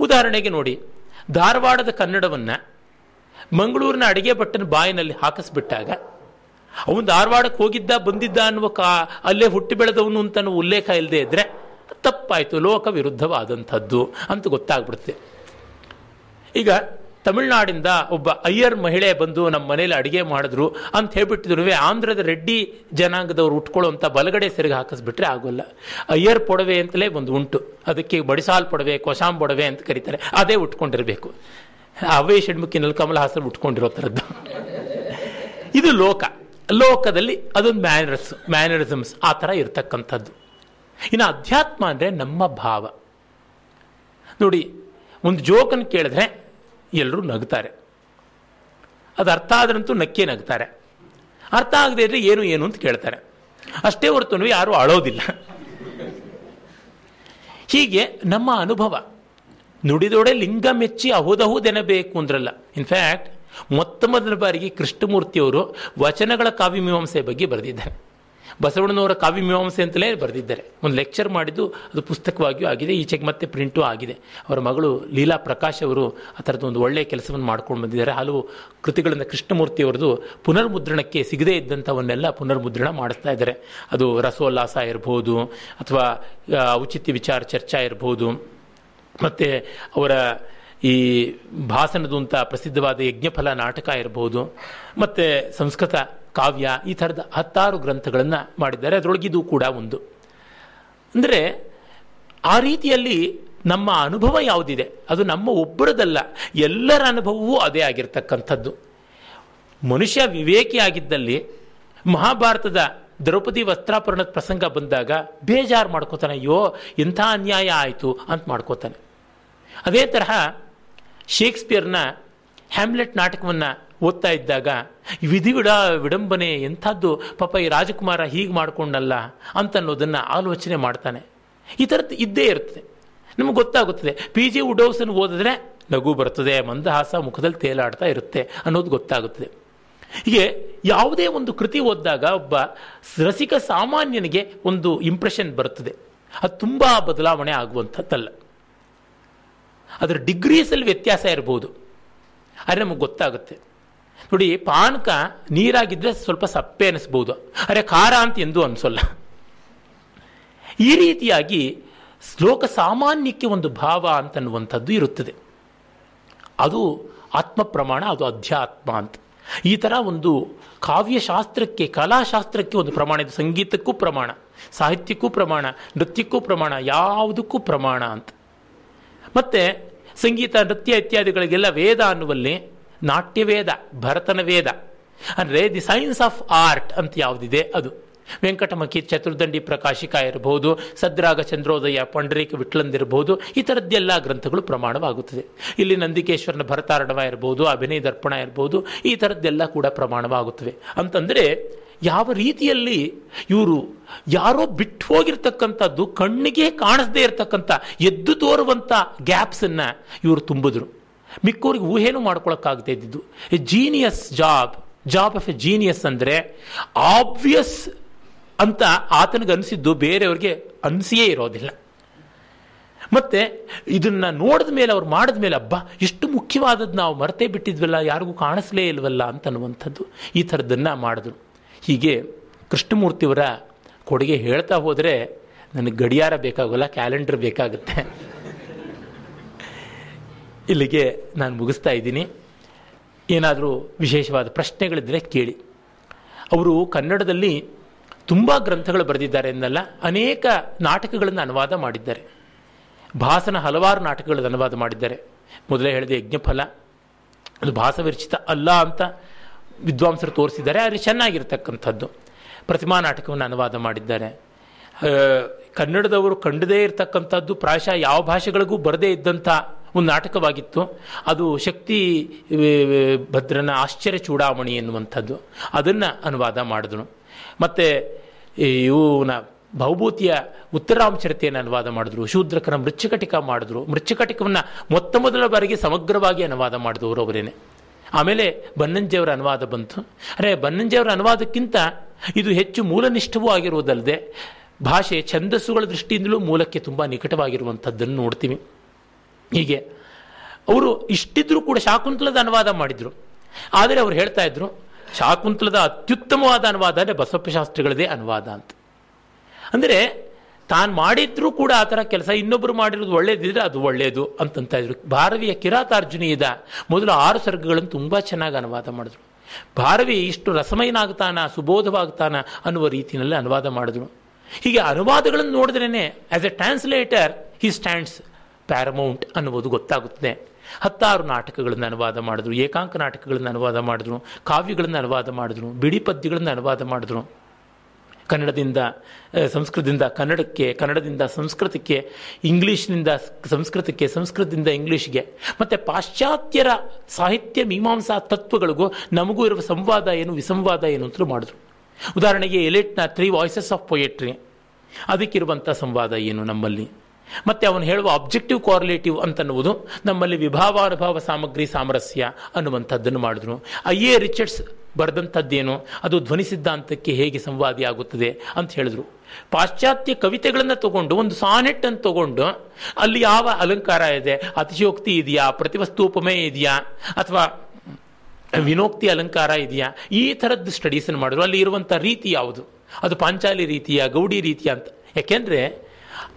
ಉದಾಹರಣೆಗೆ ನೋಡಿ, ಧಾರವಾಡದ ಕನ್ನಡವನ್ನು ಮಂಗಳೂರಿನ ಅಡಿಗೆ ಭಟ್ಟನ ಬಾಯಿನಲ್ಲಿ ಹಾಕಿಸ್ಬಿಟ್ಟಾಗ ಅವನು ಧಾರವಾಡಕ್ಕೆ ಹೋಗಿದ್ದ ಬಂದಿದ್ದ ಅನ್ನುವ ಕಾ, ಅಲ್ಲೇ ಹುಟ್ಟಿ ಬೆಳೆದವನು ಅಂತ ಉಲ್ಲೇಖ ಇಲ್ಲದೆ ಇದ್ರೆ ತಪ್ಪಾಯಿತು, ಲೋಕ ವಿರುದ್ಧವಾದಂಥದ್ದು ಅಂತ ಗೊತ್ತಾಗ್ಬಿಡುತ್ತೆ. ಈಗ ತಮಿಳ್ನಾಡಿಂದ ಒಬ್ಬ ಅಯ್ಯರ್ ಮಹಿಳೆ ಬಂದು ನಮ್ಮ ಮನೇಲಿ ಅಡುಗೆ ಮಾಡಿದ್ರು ಅಂತ ಹೇಳ್ಬಿಟ್ಟಿದ್ರು ಆಂಧ್ರದ ರೆಡ್ಡಿ ಜನಾಂಗದವ್ರು ಉಟ್ಕೊಳ್ಳುವಂಥ ಬಲಗಡೆ ಸೆರೆಗೆ ಹಾಕಿಸ್ಬಿಟ್ರೆ ಆಗೋಲ್ಲ. ಅಯ್ಯರ್ ಪೊಡವೆ ಅಂತಲೇ ಒಂದು ಉಂಟು. ಅದಕ್ಕೆ ಬಡಿಸಾಲ್ ಪೊಡವೆ ಕೊಸಾಂ ಪೊಡವೆ ಅಂತ ಕರೀತಾರೆ. ಅದೇ ಉಟ್ಕೊಂಡಿರಬೇಕು. ಅವೇ ಷಣ್ಮುಖಿನಲ್ಲಿ ಕಮಲ ಹಾಸನ ಉಟ್ಕೊಂಡಿರೋ ಥರದ್ದು. ಇದು ಲೋಕ. ಲೋಕದಲ್ಲಿ ಅದೊಂದು ಮ್ಯಾನರ್ಸ್ ಮ್ಯಾನರಿಸಮ್ಸ್ ಆ ಥರ ಇರ್ತಕ್ಕಂಥದ್ದು. ಇನ್ನು ಅಧ್ಯಾತ್ಮ ಅಂದರೆ ನಮ್ಮ ಭಾವ. ನೋಡಿ, ಒಂದು ಜೋಕನ್ನು ಕೇಳಿದ್ರೆ ಎಲ್ಲರೂ ನಗ್ತಾರೆ. ಅದು ಅರ್ಥ ಆದ್ರಂತೂ ನಕ್ಕೇ ನಗ್ತಾರೆ. ಅರ್ಥ ಆಗದೆ ಇದ್ರೆ ಏನು ಏನು ಅಂತ ಕೇಳ್ತಾರೆ. ಅಷ್ಟೇ ಹೊರತು ಯಾರೂ ಅಳೋದಿಲ್ಲ. ಹೀಗೆ ನಮ್ಮ ಅನುಭವ. ನುಡಿದೊಡೆ ಲಿಂಗ ಮೆಚ್ಚಿ ಅಹುದಹುದೆನಬೇಕು ಅಂದ್ರಲ್ಲ. ಇನ್ಫ್ಯಾಕ್ಟ್ ಮೊತ್ತ ಮೊದಲ ಬಾರಿಗೆ ಕೃಷ್ಣಮೂರ್ತಿಯವರು ವಚನಗಳ ಕಾವ್ಯಮೀಮಾಂಸೆ ಬಗ್ಗೆ ಬರೆದಿದ್ದಾರೆ. ಬಸವಣ್ಣನವರ ಕಾವ್ಯ ಮೀಮಾಂಸೆ ಅಂತಲೇ ಬರೆದಿದ್ದಾರೆ. ಒಂದು ಲೆಕ್ಚರ್ ಮಾಡಿದ್ದು ಅದು ಪುಸ್ತಕವಾಗಿಯೂ ಆಗಿದೆ, ಈಚೆಗೆ ಮತ್ತೆ ಪ್ರಿಂಟೂ ಆಗಿದೆ. ಅವರ ಮಗಳು ಲೀಲಾ ಪ್ರಕಾಶ್ ಅವರು ಆ ಥರದ್ದು ಒಂದು ಒಳ್ಳೆಯ ಕೆಲಸವನ್ನು ಮಾಡ್ಕೊಂಡು ಬಂದಿದ್ದಾರೆ. ಹಲವು ಕೃತಿಗಳನ್ನು ಕೃಷ್ಣಮೂರ್ತಿಯವರದು ಪುನರ್ಮುದ್ರಣಕ್ಕೆ ಸಿಗದೇ ಇದ್ದಂಥವನ್ನೆಲ್ಲ ಪುನರ್ಮುದ್ರಣ ಮಾಡಿಸ್ತಾ ಇದ್ದಾರೆ. ಅದು ರಸೋಲ್ಲಾಸ ಇರ್ಬೋದು, ಅಥವಾ ಔಚಿತ್ಯ ವಿಚಾರ ಚರ್ಚಾ ಇರ್ಬೋದು. ಮತ್ತು ಅವರ ಈ ಭಾಸನದಂಥ ಪ್ರಸಿದ್ಧವಾದ ಯಜ್ಞಫಲ ನಾಟಕ ಇರಬಹುದು ಮತ್ತು ಸಂಸ್ಕೃತ ಕಾವ್ಯ ಈ ಥರದ ಹತ್ತಾರು ಗ್ರಂಥಗಳನ್ನು ಮಾಡಿದ್ದಾರೆ. ಅದರೊಳಗಿದು ಕೂಡ ಒಂದು. ಅಂದರೆ ಆ ರೀತಿಯಲ್ಲಿ ನಮ್ಮ ಅನುಭವ ಯಾವುದಿದೆ? ಅದು ನಮ್ಮ ಒಬ್ಬರದಲ್ಲ. ಎಲ್ಲರ ಅನುಭವವೂ ಅದೇ ಆಗಿರ್ತಕ್ಕಂಥದ್ದು. ಮನುಷ್ಯ ವಿವೇಕಿಯಾಗಿದ್ದಲ್ಲಿ ಮಹಾಭಾರತದ ದ್ರೌಪದಿ ವಸ್ತ್ರಾಪರಣದ ಪ್ರಸಂಗ ಬಂದಾಗ ಬೇಜಾರು ಮಾಡ್ಕೋತಾನೆ, ಅಯ್ಯೋ, ಎಂಥ ಅನ್ಯಾಯ ಆಯಿತು? ಅಂತ ಮಾಡ್ಕೋತಾನೆ. ಅದೇ ತರಹ ಶೇಕ್ಸ್ಪಿಯರ್ನ ಹ್ಯಾಮ್ಲೆಟ್ ನಾಟಕವನ್ನು ಓದ್ತಾ ಇದ್ದಾಗ ವಿಧಿ ವಿಡ ವಿಡಂಬನೆ ಎಂಥದ್ದು ಪಾಪ ಈ ರಾಜಕುಮಾರ ಹೀಗೆ ಮಾಡಿಕೊಂಡಲ್ಲ ಅಂತ ಅನ್ನೋದನ್ನು ಆಲೋಚನೆ ಮಾಡ್ತಾನೆ. ಈ ಥರದ್ದು ಇದ್ದೇ ಇರ್ತದೆ. ನಮಗೆ ಗೊತ್ತಾಗುತ್ತದೆ. ಪಿ ಜಿ ಉಡೋಸನ್ನು ಓದಿದ್ರೆ ನಗು ಬರ್ತದೆ, ಮಂದಹಾಸ ಮುಖದಲ್ಲಿ ತೇಲಾಡ್ತಾ ಇರುತ್ತೆ ಅನ್ನೋದು ಗೊತ್ತಾಗುತ್ತದೆ. ಹೀಗೆ ಯಾವುದೇ ಒಂದು ಕೃತಿ ಓದಿದಾಗ ಒಬ್ಬ ರಸಿಕ ಸಾಮಾನ್ಯನಿಗೆ ಒಂದು ಇಂಪ್ರೆಷನ್ ಬರುತ್ತದೆ ಅದು ತುಂಬ ಬದಲಾವಣೆ ಆಗುವಂಥದ್ದಲ್ಲ. ಅದರ ಡಿಗ್ರೀಸಲ್ಲಿ ವ್ಯತ್ಯಾಸ ಇರ್ಬೋದು. ಆದರೆ ನಮಗೆ ಗೊತ್ತಾಗುತ್ತೆ. ನೋಡಿ, ಪಾನಕ ನೀರಾಗಿದ್ದರೆ ಸ್ವಲ್ಪ ಸಪ್ಪೆ ಅನಿಸ್ಬೋದು. ಅರೆ ಖಾರ ಅಂತ ಎಂದೂ ಅನಿಸೋಲ್ಲ. ಈ ರೀತಿಯಾಗಿ ಶ್ಲೋಕ ಸಾಮಾನ್ಯಕ್ಕೆ ಒಂದು ಭಾವ ಅಂತನ್ನುವಂಥದ್ದು ಇರುತ್ತದೆ. ಅದು ಆತ್ಮ ಪ್ರಮಾಣ, ಅದು ಅಧ್ಯಾತ್ಮ ಅಂತ. ಈ ಥರ ಒಂದು ಕಾವ್ಯಶಾಸ್ತ್ರಕ್ಕೆ, ಕಲಾಶಾಸ್ತ್ರಕ್ಕೆ ಒಂದು ಪ್ರಮಾಣ ಇದು. ಸಂಗೀತಕ್ಕೂ ಪ್ರಮಾಣ, ಸಾಹಿತ್ಯಕ್ಕೂ ಪ್ರಮಾಣ, ನೃತ್ಯಕ್ಕೂ ಪ್ರಮಾಣ, ಯಾವುದಕ್ಕೂ ಪ್ರಮಾಣ ಅಂತ. ಮತ್ತೆ ಸಂಗೀತ, ನೃತ್ಯ ಇತ್ಯಾದಿಗಳಿಗೆಲ್ಲ ವೇದ ಅನ್ನುವಲ್ಲಿ ನಾಟ್ಯವೇದ ಭರತನ ವೇದ ಅಂದರೆ ದಿ ಸೈನ್ಸ್ ಆಫ್ ಆರ್ಟ್ ಅಂತ ಯಾವುದಿದೆ ಅದು. ವೆಂಕಟಮಖಿ ಚತುರ್ದಂಡಿ ಪ್ರಕಾಶಿಕ ಇರಬಹುದು ಸದ್ರಾಗ ಚಂದ್ರೋದಯ ಪಂಡರೀಕ ವಿಟ್ಲಂದಿರಬಹುದು ಈ ಥರದ್ದೆಲ್ಲ ಗ್ರಂಥಗಳು ಪ್ರಮಾಣವಾಗುತ್ತದೆ. ಇಲ್ಲಿ ನಂದಿಕೇಶ್ವರನ ಭರತಾರಣವ ಇರಬಹುದು ಅಭಿನಯ ದರ್ಪಣ ಇರಬಹುದು ಈ ಥರದ್ದೆಲ್ಲ ಕೂಡ ಪ್ರಮಾಣವಾಗುತ್ತವೆ. ಅಂತಂದರೆ ಯಾವ ರೀತಿಯಲ್ಲಿ ಇವರು ಯಾರೋ ಬಿಟ್ಟು ಹೋಗಿರ್ತಕ್ಕಂಥದ್ದು ಕಣ್ಣಿಗೆ ಕಾಣಿಸದೇ ಇರತಕ್ಕಂಥ ಎದ್ದು ತೋರುವಂಥ ಗ್ಯಾಪ್ಸನ್ನು ಇವರು ತುಂಬಿದ್ರು. ಮಿಕ್ಕವ್ರಿಗೆ ಊಹೆನೂ ಮಾಡ್ಕೊಳಕ್ಕಾಗದೇ ಇದ್ದಿದ್ದು. A genius job job of a genius ಅಂದರೆ ಆಬ್ವಿಯಸ್ ಅಂತ ಆತನಿಗೆ ಅನಿಸಿದ್ದು ಬೇರೆಯವ್ರಿಗೆ ಅನಿಸಿಯೇ ಇರೋದಿಲ್ಲ. ಮತ್ತೆ ಇದನ್ನ ನೋಡಿದ ಮೇಲೆ ಅವ್ರು ಮಾಡಿದ ಮೇಲೆ ಹಬ್ಬ ಎಷ್ಟು ಮುಖ್ಯವಾದದ್ದು ನಾವು ಮರೆತೇ ಬಿಟ್ಟಿದ್ವಲ್ಲ, ಯಾರಿಗೂ ಕಾಣಿಸ್ಲೇ ಇಲ್ವಲ್ಲ ಅಂತ ಅನ್ನುವಂಥದ್ದು ಈ ಥರದ್ದನ್ನು ಮಾಡಿದ್ರು. ಹೀಗೆ ಕೃಷ್ಣಮೂರ್ತಿಯವರ ಕೊಡುಗೆ ಹೇಳ್ತಾ ಹೋದರೆ, ನನಗೆ ಗಡಿಯಾರ ಬೇಕಾಗೋಲ್ಲ, ಕ್ಯಾಲೆಂಡರ್ ಬೇಕಾಗುತ್ತೆ. ಇಲ್ಲಿಗೆ ನಾನು ಮುಗಿಸ್ತಾ ಇದ್ದೀನಿ. ಏನಾದರೂ ವಿಶೇಷವಾದ ಪ್ರಶ್ನೆಗಳಿದ್ದರೆ ಕೇಳಿ. ಅವರು ಕನ್ನಡದಲ್ಲಿ ತುಂಬ ಗ್ರಂಥಗಳು ಬರೆದಿದ್ದಾರೆ ಎಂದಲ್ಲ ಅನೇಕ ನಾಟಕಗಳನ್ನು ಅನುವಾದ ಮಾಡಿದ್ದಾರೆ. ಭಾಸನ ಹಲವಾರು ನಾಟಕಗಳನ್ನು ಅನುವಾದ ಮಾಡಿದ್ದಾರೆ. ಮೊದಲೇ ಹೇಳಿದೆ ಯಜ್ಞಫಲ, ಅದು ಭಾಸವಿರಚಿತ ಅಲ್ಲ ಅಂತ ವಿದ್ವಾಂಸರು ತೋರಿಸಿದ್ದಾರೆ, ಆದರೆ ಚೆನ್ನಾಗಿರ್ತಕ್ಕಂಥದ್ದು. ಪ್ರತಿಮಾ ನಾಟಕವನ್ನು ಅನುವಾದ ಮಾಡಿದ್ದಾರೆ. ಕನ್ನಡದವರು ಕಂಡದೇ ಇರತಕ್ಕಂಥದ್ದು ಪ್ರಾಯಶಃ ಯಾವ ಭಾಷೆಗಳಿಗೂ ಬರದೇ ಇದ್ದಂಥ ಒಂದು ನಾಟಕವಾಗಿತ್ತು. ಅದು ಶಕ್ತಿ ಭದ್ರನ ಆಶ್ಚರ್ಯ ಚೂಡಾಮಣಿ ಎನ್ನುವಂಥದ್ದು. ಅದನ್ನು ಅನುವಾದ ಮಾಡಿದ್ರು ಮತ್ತು ಇವನ ಭೌಭೂತಿಯ ಉತ್ತರಾಂಶರತೆಯನ್ನು ಅನುವಾದ ಮಾಡಿದ್ರು. ಶೂದ್ರಕನ ಮೃಚ್ಛಕಟಿಕ ಮಾಡಿದ್ರು. ಮೃಚ್ಛಕಟಿಕವನ್ನು ಮೊತ್ತ ಮೊದಲ ಬಾರಿಗೆ ಸಮಗ್ರವಾಗಿ ಅನುವಾದ ಮಾಡಿದವರು ಅವರೇನೆ. ಆಮೇಲೆ ಬನ್ನಂಜಿಯವರ ಅನುವಾದ ಬಂತು. ಅರೆ, ಬನ್ನಂಜಿಯವರ ಅನುವಾದಕ್ಕಿಂತ ಇದು ಹೆಚ್ಚು ಮೂಲನಿಷ್ಠವೂ ಆಗಿರುವುದಲ್ಲದೆ, ಭಾಷೆ ಛಂದಸ್ಸುಗಳ ದೃಷ್ಟಿಯಿಂದಲೂ ಮೂಲಕ್ಕೆ ತುಂಬ ನಿಕಟವಾಗಿರುವಂಥದ್ದನ್ನು ನೋಡ್ತೀವಿ. ಹೀಗೆ. ಅವರು ಇಷ್ಟಿದ್ರೂ ಕೂಡ ಶಾಕುಂತಲದ ಅನುವಾದ ಮಾಡಿದರು. ಆದರೆ ಅವರು ಹೇಳ್ತಾ ಇದ್ರು, ಶಾಕುಂತಲದ ಅತ್ಯುತ್ತಮವಾದ ಅನುವಾದ ಅಂದರೆ ಬಸವಪ್ಪ ಶಾಸ್ತ್ರಿಗಳದೇ ಅನುವಾದ ಅಂತ. ಅಂದರೆ ತಾನು ಮಾಡಿದ್ರೂ ಕೂಡ ಆ ಥರ ಕೆಲಸ ಇನ್ನೊಬ್ಬರು ಮಾಡಿರೋದು ಒಳ್ಳೇದಿದ್ರೆ ಅದು ಒಳ್ಳೆಯದು ಅಂತಂತ ಇದ್ರು. ಭಾರವಿಯ ಕಿರಾತಾರ್ಜುನಿಯಿದ ಮೊದಲು ಆರು ಸರ್ಗಗಳನ್ನು ತುಂಬ ಚೆನ್ನಾಗಿ ಅನುವಾದ ಮಾಡಿದ್ರು. ಭಾರವಿ ಇಷ್ಟು ರಸಮಯನಾಗ್ತಾನ, ಸುಬೋಧವಾಗ್ತಾನ ಅನ್ನುವ ರೀತಿಯಲ್ಲಿ ಅನುವಾದ ಮಾಡಿದ್ರು. ಹೀಗೆ ಅನುವಾದಗಳನ್ನು ನೋಡಿದ್ರೇ as a translator he stands paramount ಅನ್ನುವುದು ಗೊತ್ತಾಗುತ್ತದೆ. ಹತ್ತಾರು ನಾಟಕಗಳನ್ನು ಅನುವಾದ ಮಾಡಿದ್ರು, ಏಕಾಂಕ ನಾಟಕಗಳನ್ನು ಅನುವಾದ ಮಾಡಿದ್ರು, ಕಾವ್ಯಗಳನ್ನು ಅನುವಾದ ಮಾಡಿದ್ರು, ಬಿಡಿ ಪದ್ಯಗಳನ್ನು ಅನುವಾದ ಮಾಡಿದ್ರು. ಕನ್ನಡದಿಂದ ಸಂಸ್ಕೃತದಿಂದ ಕನ್ನಡಕ್ಕೆ, ಕನ್ನಡದಿಂದ ಸಂಸ್ಕೃತಕ್ಕೆ, ಇಂಗ್ಲೀಷ್ನಿಂದ ಸಂಸ್ಕೃತಕ್ಕೆ, ಸಂಸ್ಕೃತದಿಂದ ಇಂಗ್ಲೀಷ್ಗೆ. ಮತ್ತು ಪಾಶ್ಚಾತ್ಯರ ಸಾಹಿತ್ಯ ಮೀಮಾಂಸಾ ತತ್ವಗಳಿಗೂ ನಮಗೂ ಇರುವ ಸಂವಾದ ಏನು, ವಿಸಂವಾದ ಏನು ಅಂತಲೂ ಮಾಡಿದ್ರು. ಉದಾಹರಣೆಗೆ ಎಲೆಟ್ನ ತ್ರೀ ವಾಯ್ಸಸ್ ಆಫ್ ಪೊಯೆಟ್ರಿ. ಅದಕ್ಕಿರುವಂಥ ಸಂವಾದ ಏನು ನಮ್ಮಲ್ಲಿ? ಮತ್ತೆ ಅವನು ಹೇಳುವ ಅಬ್ಜೆಕ್ಟಿವ್ ಕೋರ್ಲೇಟಿವ್ ಅಂತನ್ನುವುದು ನಮ್ಮಲ್ಲಿ ವಿಭಾವಾನುಭಾವ ಸಾಮಗ್ರಿ ಸಾಮರಸ್ಯ ಅನ್ನುವಂಥದ್ದನ್ನು ಮಾಡಿದ್ರು. ಐ ಎ ರಿಚರ್ಡ್ಸ್, ಬರೆದಂಥದ್ದೇನು? ಅದು ಧ್ವನಿ ಸಿದ್ಧಾಂತಕ್ಕೆ ಹೇಗೆ ಸಂವಾದಿ ಆಗುತ್ತದೆ ಅಂತ ಹೇಳಿದ್ರು. ಪಾಶ್ಚಾತ್ಯ ಕವಿತೆಗಳನ್ನು ತಗೊಂಡು, ಒಂದು ಸಾನೆಟ್ ಅನ್ನು ತಗೊಂಡು, ಅಲ್ಲಿ ಯಾವ ಅಲಂಕಾರ ಇದೆ? ಅತಿಶಯೋಕ್ತಿ ಇದೆಯಾ? ಪ್ರತಿವಸ್ತೂಪಮೆ ಇದೆಯಾ? ಅಥವಾ ವಿನೋಕ್ತಿ ಅಲಂಕಾರ ಇದೆಯಾ? ಈ ಥರದ್ದು ಸ್ಟಡೀಸನ್ನು ಮಾಡಿದ್ರು. ಅಲ್ಲಿ ಇರುವಂಥ ರೀತಿ ಯಾವುದು? ಅದು ಪಾಂಚಾಲಿ ರೀತಿಯ, ಗೌಡಿ ರೀತಿಯ ಅಂತ? ಯಾಕೆಂದರೆ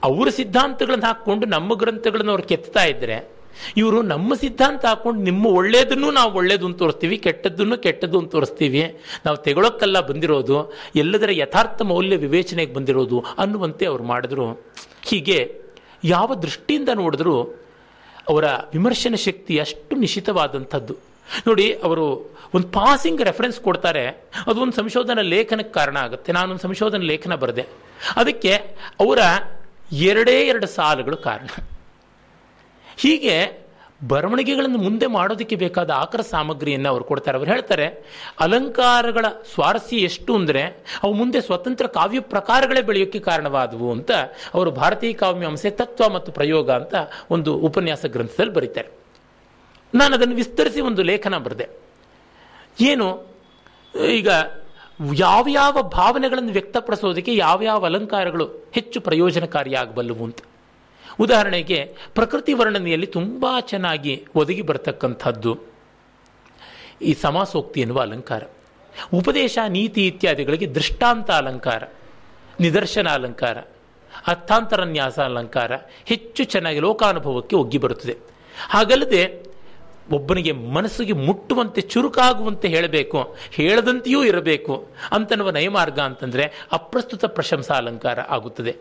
ಅವರ ಸಿದ್ಧಾಂತಗಳನ್ನು ಹಾಕ್ಕೊಂಡು ನಮ್ಮ ಗ್ರಂಥಗಳನ್ನು ಅವ್ರು ಕೆತ್ತಾ ಇದ್ರೆ, ಇವರು ನಮ್ಮ ಸಿದ್ಧಾಂತ ಹಾಕೊಂಡು ನಿಮ್ಮ ಒಳ್ಳೇದನ್ನು ನಾವು ಒಳ್ಳೇದು ಅಂತ ತೋರಿಸ್ತೀವಿ, ಕೆಟ್ಟದ್ದನ್ನು ಕೆಟ್ಟದ್ದು ಅಂತ ತೋರಿಸ್ತೀವಿ, ನಾವು ತೆಗೊಳಕ್ಕಲ್ಲ ಬಂದಿರೋದು, ಎಲ್ಲದರ ಯಥಾರ್ಥ ಮೌಲ್ಯ ವಿವೇಚನೆಗೆ ಬಂದಿರೋದು ಅನ್ನುವಂತೆ ಅವ್ರು ಮಾಡಿದ್ರು. ಹೀಗೆ ಯಾವ ದೃಷ್ಟಿಯಿಂದ ನೋಡಿದ್ರು ಅವರ ವಿಮರ್ಶನ ಶಕ್ತಿ ಅಷ್ಟು ನಿಶ್ಚಿತವಾದಂಥದ್ದು ನೋಡಿ, ಅವರು ಒಂದು ಪಾಸಿಂಗ್ ರೆಫರೆನ್ಸ್ ಕೊಡ್ತಾರೆ, ಅದು ಒಂದು ಸಂಶೋಧನಾ ಲೇಖನಕ್ಕೆ ಕಾರಣ ಆಗುತ್ತೆ. ನಾನೊಂದು ಸಂಶೋಧನಾ ಲೇಖನ ಬರೆದೆ. ಅದಕ್ಕೆ ಅವರ ಎರಡೇ ಎರಡು ಸಾಲುಗಳು ಕಾರಣ. ಹೀಗೆ ಬರವಣಿಗೆಗಳನ್ನು ಮುಂದೆ ಮಾಡೋದಕ್ಕೆ ಬೇಕಾದ ಆಕರ ಸಾಮಗ್ರಿಯನ್ನು ಅವರು ಕೊಡ್ತಾರೆ. ಅವರು ಹೇಳ್ತಾರೆ, ಅಲಂಕಾರಗಳ ಸ್ವಾರಸ್ಯ ಎಷ್ಟು ಅಂದರೆ ಅವು ಮುಂದೆ ಸ್ವತಂತ್ರ ಕಾವ್ಯ ಪ್ರಕಾರಗಳೇ ಬೆಳೆಯೋಕ್ಕೆ ಕಾರಣವಾದವು ಅಂತ ಅವರು ಭಾರತೀಯ ಕಾವ್ಯಾಂಶೆ ತತ್ವ ಮತ್ತು ಪ್ರಯೋಗ ಅಂತ ಒಂದು ಉಪನ್ಯಾಸ ಗ್ರಂಥದಲ್ಲಿ ಬರೀತಾರೆ. ನಾನು ಅದನ್ನು ವಿಸ್ತರಿಸಿ ಒಂದು ಲೇಖನ ಬರೆದೆ. ಏನು, ಈಗ ಯಾವ ಯಾವ ಭಾವನೆಗಳನ್ನು ವ್ಯಕ್ತಪಡಿಸೋದಕ್ಕೆ ಯಾವ ಯಾವ ಅಲಂಕಾರಗಳು ಹೆಚ್ಚು ಪ್ರಯೋಜನಕಾರಿಯಾಗಬಲ್ಲವು ಅಂತ. ಉದಾಹರಣೆಗೆ, ಪ್ರಕೃತಿ ವರ್ಣನೆಯಲ್ಲಿ ತುಂಬ ಚೆನ್ನಾಗಿ ಒದಗಿ ಬರತಕ್ಕಂಥದ್ದು ಈ ಸಮಾಸೋಕ್ತಿ ಎನ್ನುವ ಅಲಂಕಾರ. ಉಪದೇಶ, ನೀತಿ ಇತ್ಯಾದಿಗಳಿಗೆ ದೃಷ್ಟಾಂತ ಅಲಂಕಾರ, ನಿದರ್ಶನ ಅಲಂಕಾರ, ಅರ್ಥಾಂತರನ್ಯಾಸ ಅಲಂಕಾರ ಹೆಚ್ಚು ಚೆನ್ನಾಗಿ ಲೋಕಾನುಭವಕ್ಕೆ ಒಗ್ಗಿ ಬರುತ್ತದೆ. ಹಾಗಲ್ಲದೆ ಒಬ್ಬನಿಗೆ ಮನಸ್ಸಿಗೆ ಮುಟ್ಟುವಂತೆ, ಚುರುಕಾಗುವಂತೆ ಹೇಳಬೇಕು, ಹೇಳದಂತೆಯೂ ಇರಬೇಕು ಅಂತನ್ನುವ ನಯಮಾರ್ಗ ಅಂತಂದರೆ ಅಪ್ರಸ್ತುತ ಪ್ರಶಂಸಾ ಅಲಂಕಾರ ಆಗುತ್ತದೆ.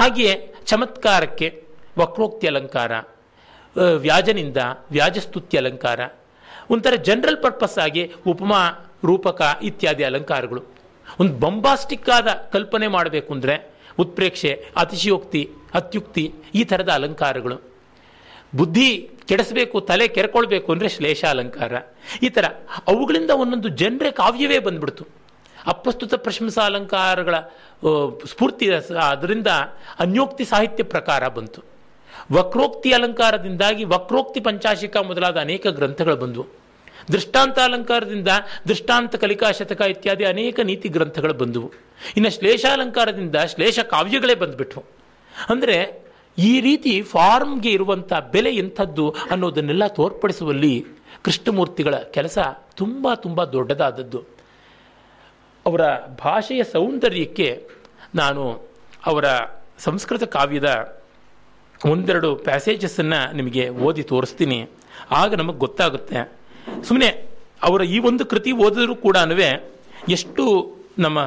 ಹಾಗೆಯೇ ಚಮತ್ಕಾರಕ್ಕೆ ವಕ್ರೋಕ್ತಿ ಅಲಂಕಾರ ವ್ಯಾಜನಿಂದ ವ್ಯಾಜಸ್ತುತಿ ಅಲಂಕಾರ, ಒಂಥರ ಜನರಲ್ ಪರ್ಪಸ್ ಆಗಿ ಉಪಮಾ, ರೂಪಕ ಇತ್ಯಾದಿ ಅಲಂಕಾರಗಳು. ಒಂದು ಬಂಬಾಸ್ಟಿಕ್ ಆದ ಕಲ್ಪನೆ ಮಾಡಬೇಕು ಅಂದರೆ ಉತ್ಪ್ರೇಕ್ಷೆ, ಅತಿಶಯೋಕ್ತಿ, ಅತ್ಯುಕ್ತಿ ಈ ಥರದ ಅಲಂಕಾರಗಳು. ಬುದ್ಧಿ ಕೆಡಿಸಬೇಕು, ತಲೆ ಕೆರ್ಕೊಳ್ಬೇಕು ಅಂದರೆ ಶ್ಲೇಷ ಅಲಂಕಾರ ಈ ಥರ ಅವುಗಳಿಂದ ಒಂದೊಂದು ಜನರೇ ಕಾವ್ಯವೇ ಬಂದ್ಬಿಡ್ತು. ಅಪ್ರಸ್ತುತ ಪ್ರಶಂಸಾ ಅಲಂಕಾರಗಳ ಸ್ಫೂರ್ತಿ ಅದರಿಂದ ಅನ್ಯೋಕ್ತಿ ಸಾಹಿತ್ಯ ಪ್ರಕಾರ ಬಂತು. ವಕ್ರೋಕ್ತಿ ಅಲಂಕಾರದಿಂದಾಗಿ ವಕ್ರೋಕ್ತಿ ಪಂಚಾಶಿಕ ಮೊದಲಾದ ಅನೇಕ ಗ್ರಂಥಗಳು ಬಂದವು. ದೃಷ್ಟಾಂತ ಅಲಂಕಾರದಿಂದ ದೃಷ್ಟಾಂತ ಕಲಿಕಾ ಶತಕ ಇತ್ಯಾದಿ ಅನೇಕ ನೀತಿ ಗ್ರಂಥಗಳು ಬಂದವು. ಇನ್ನು ಶ್ಲೇಷಾಲಂಕಾರದಿಂದ ಶ್ಲೇಷ ಕಾವ್ಯಗಳೇ ಬಂದ್ಬಿಟ್ವು. ಅಂದರೆ ಈ ರೀತಿ ಫಾರ್ಮ್ಗೆ ಇರುವಂಥ ಬೆಲೆ ಎಂಥದ್ದು ಅನ್ನೋದನ್ನೆಲ್ಲ ತೋರ್ಪಡಿಸುವಲ್ಲಿ ಕೃಷ್ಣಮೂರ್ತಿಗಳ ಕೆಲಸ ತುಂಬ ತುಂಬ ದೊಡ್ಡದಾದದ್ದು. ಅವರ ಭಾಷೆಯ ಸೌಂದರ್ಯಕ್ಕೆ ನಾನು ಅವರ ಸಂಸ್ಕೃತ ಕಾವ್ಯದ ಒಂದೆರಡು ಪ್ಯಾಸೇಜಸ್ಸನ್ನು ನಿಮಗೆ ಓದಿ ತೋರಿಸ್ತೀನಿ. ಆಗ ನಮಗೆ ಗೊತ್ತಾಗುತ್ತೆ. ಸುಮ್ಮನೆ ಅವರ ಈ ಒಂದು ಕೃತಿ ಓದಿದ್ರೂ ಕೂಡ ಎಷ್ಟು ನಮ್ಮ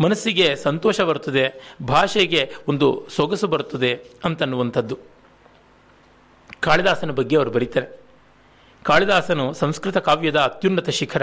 ಮನಸ್ಸಿಗೆ ಸಂತೋಷ ಬರ್ತದೆ ಭಾಷೆಗೆ ಒಂದು ಸೊಗಸು ಬರ್ತದೆ ಅಂತನ್ನುವಂಥದ್ದು. ಕಾಳಿದಾಸನ ಬಗ್ಗೆ ಅವರು ಬರೀತಾರೆ. ಕಾಳಿದಾಸನು ಸಂಸ್ಕೃತ ಕಾವ್ಯದ ಅತ್ಯುನ್ನತ ಶಿಖರ.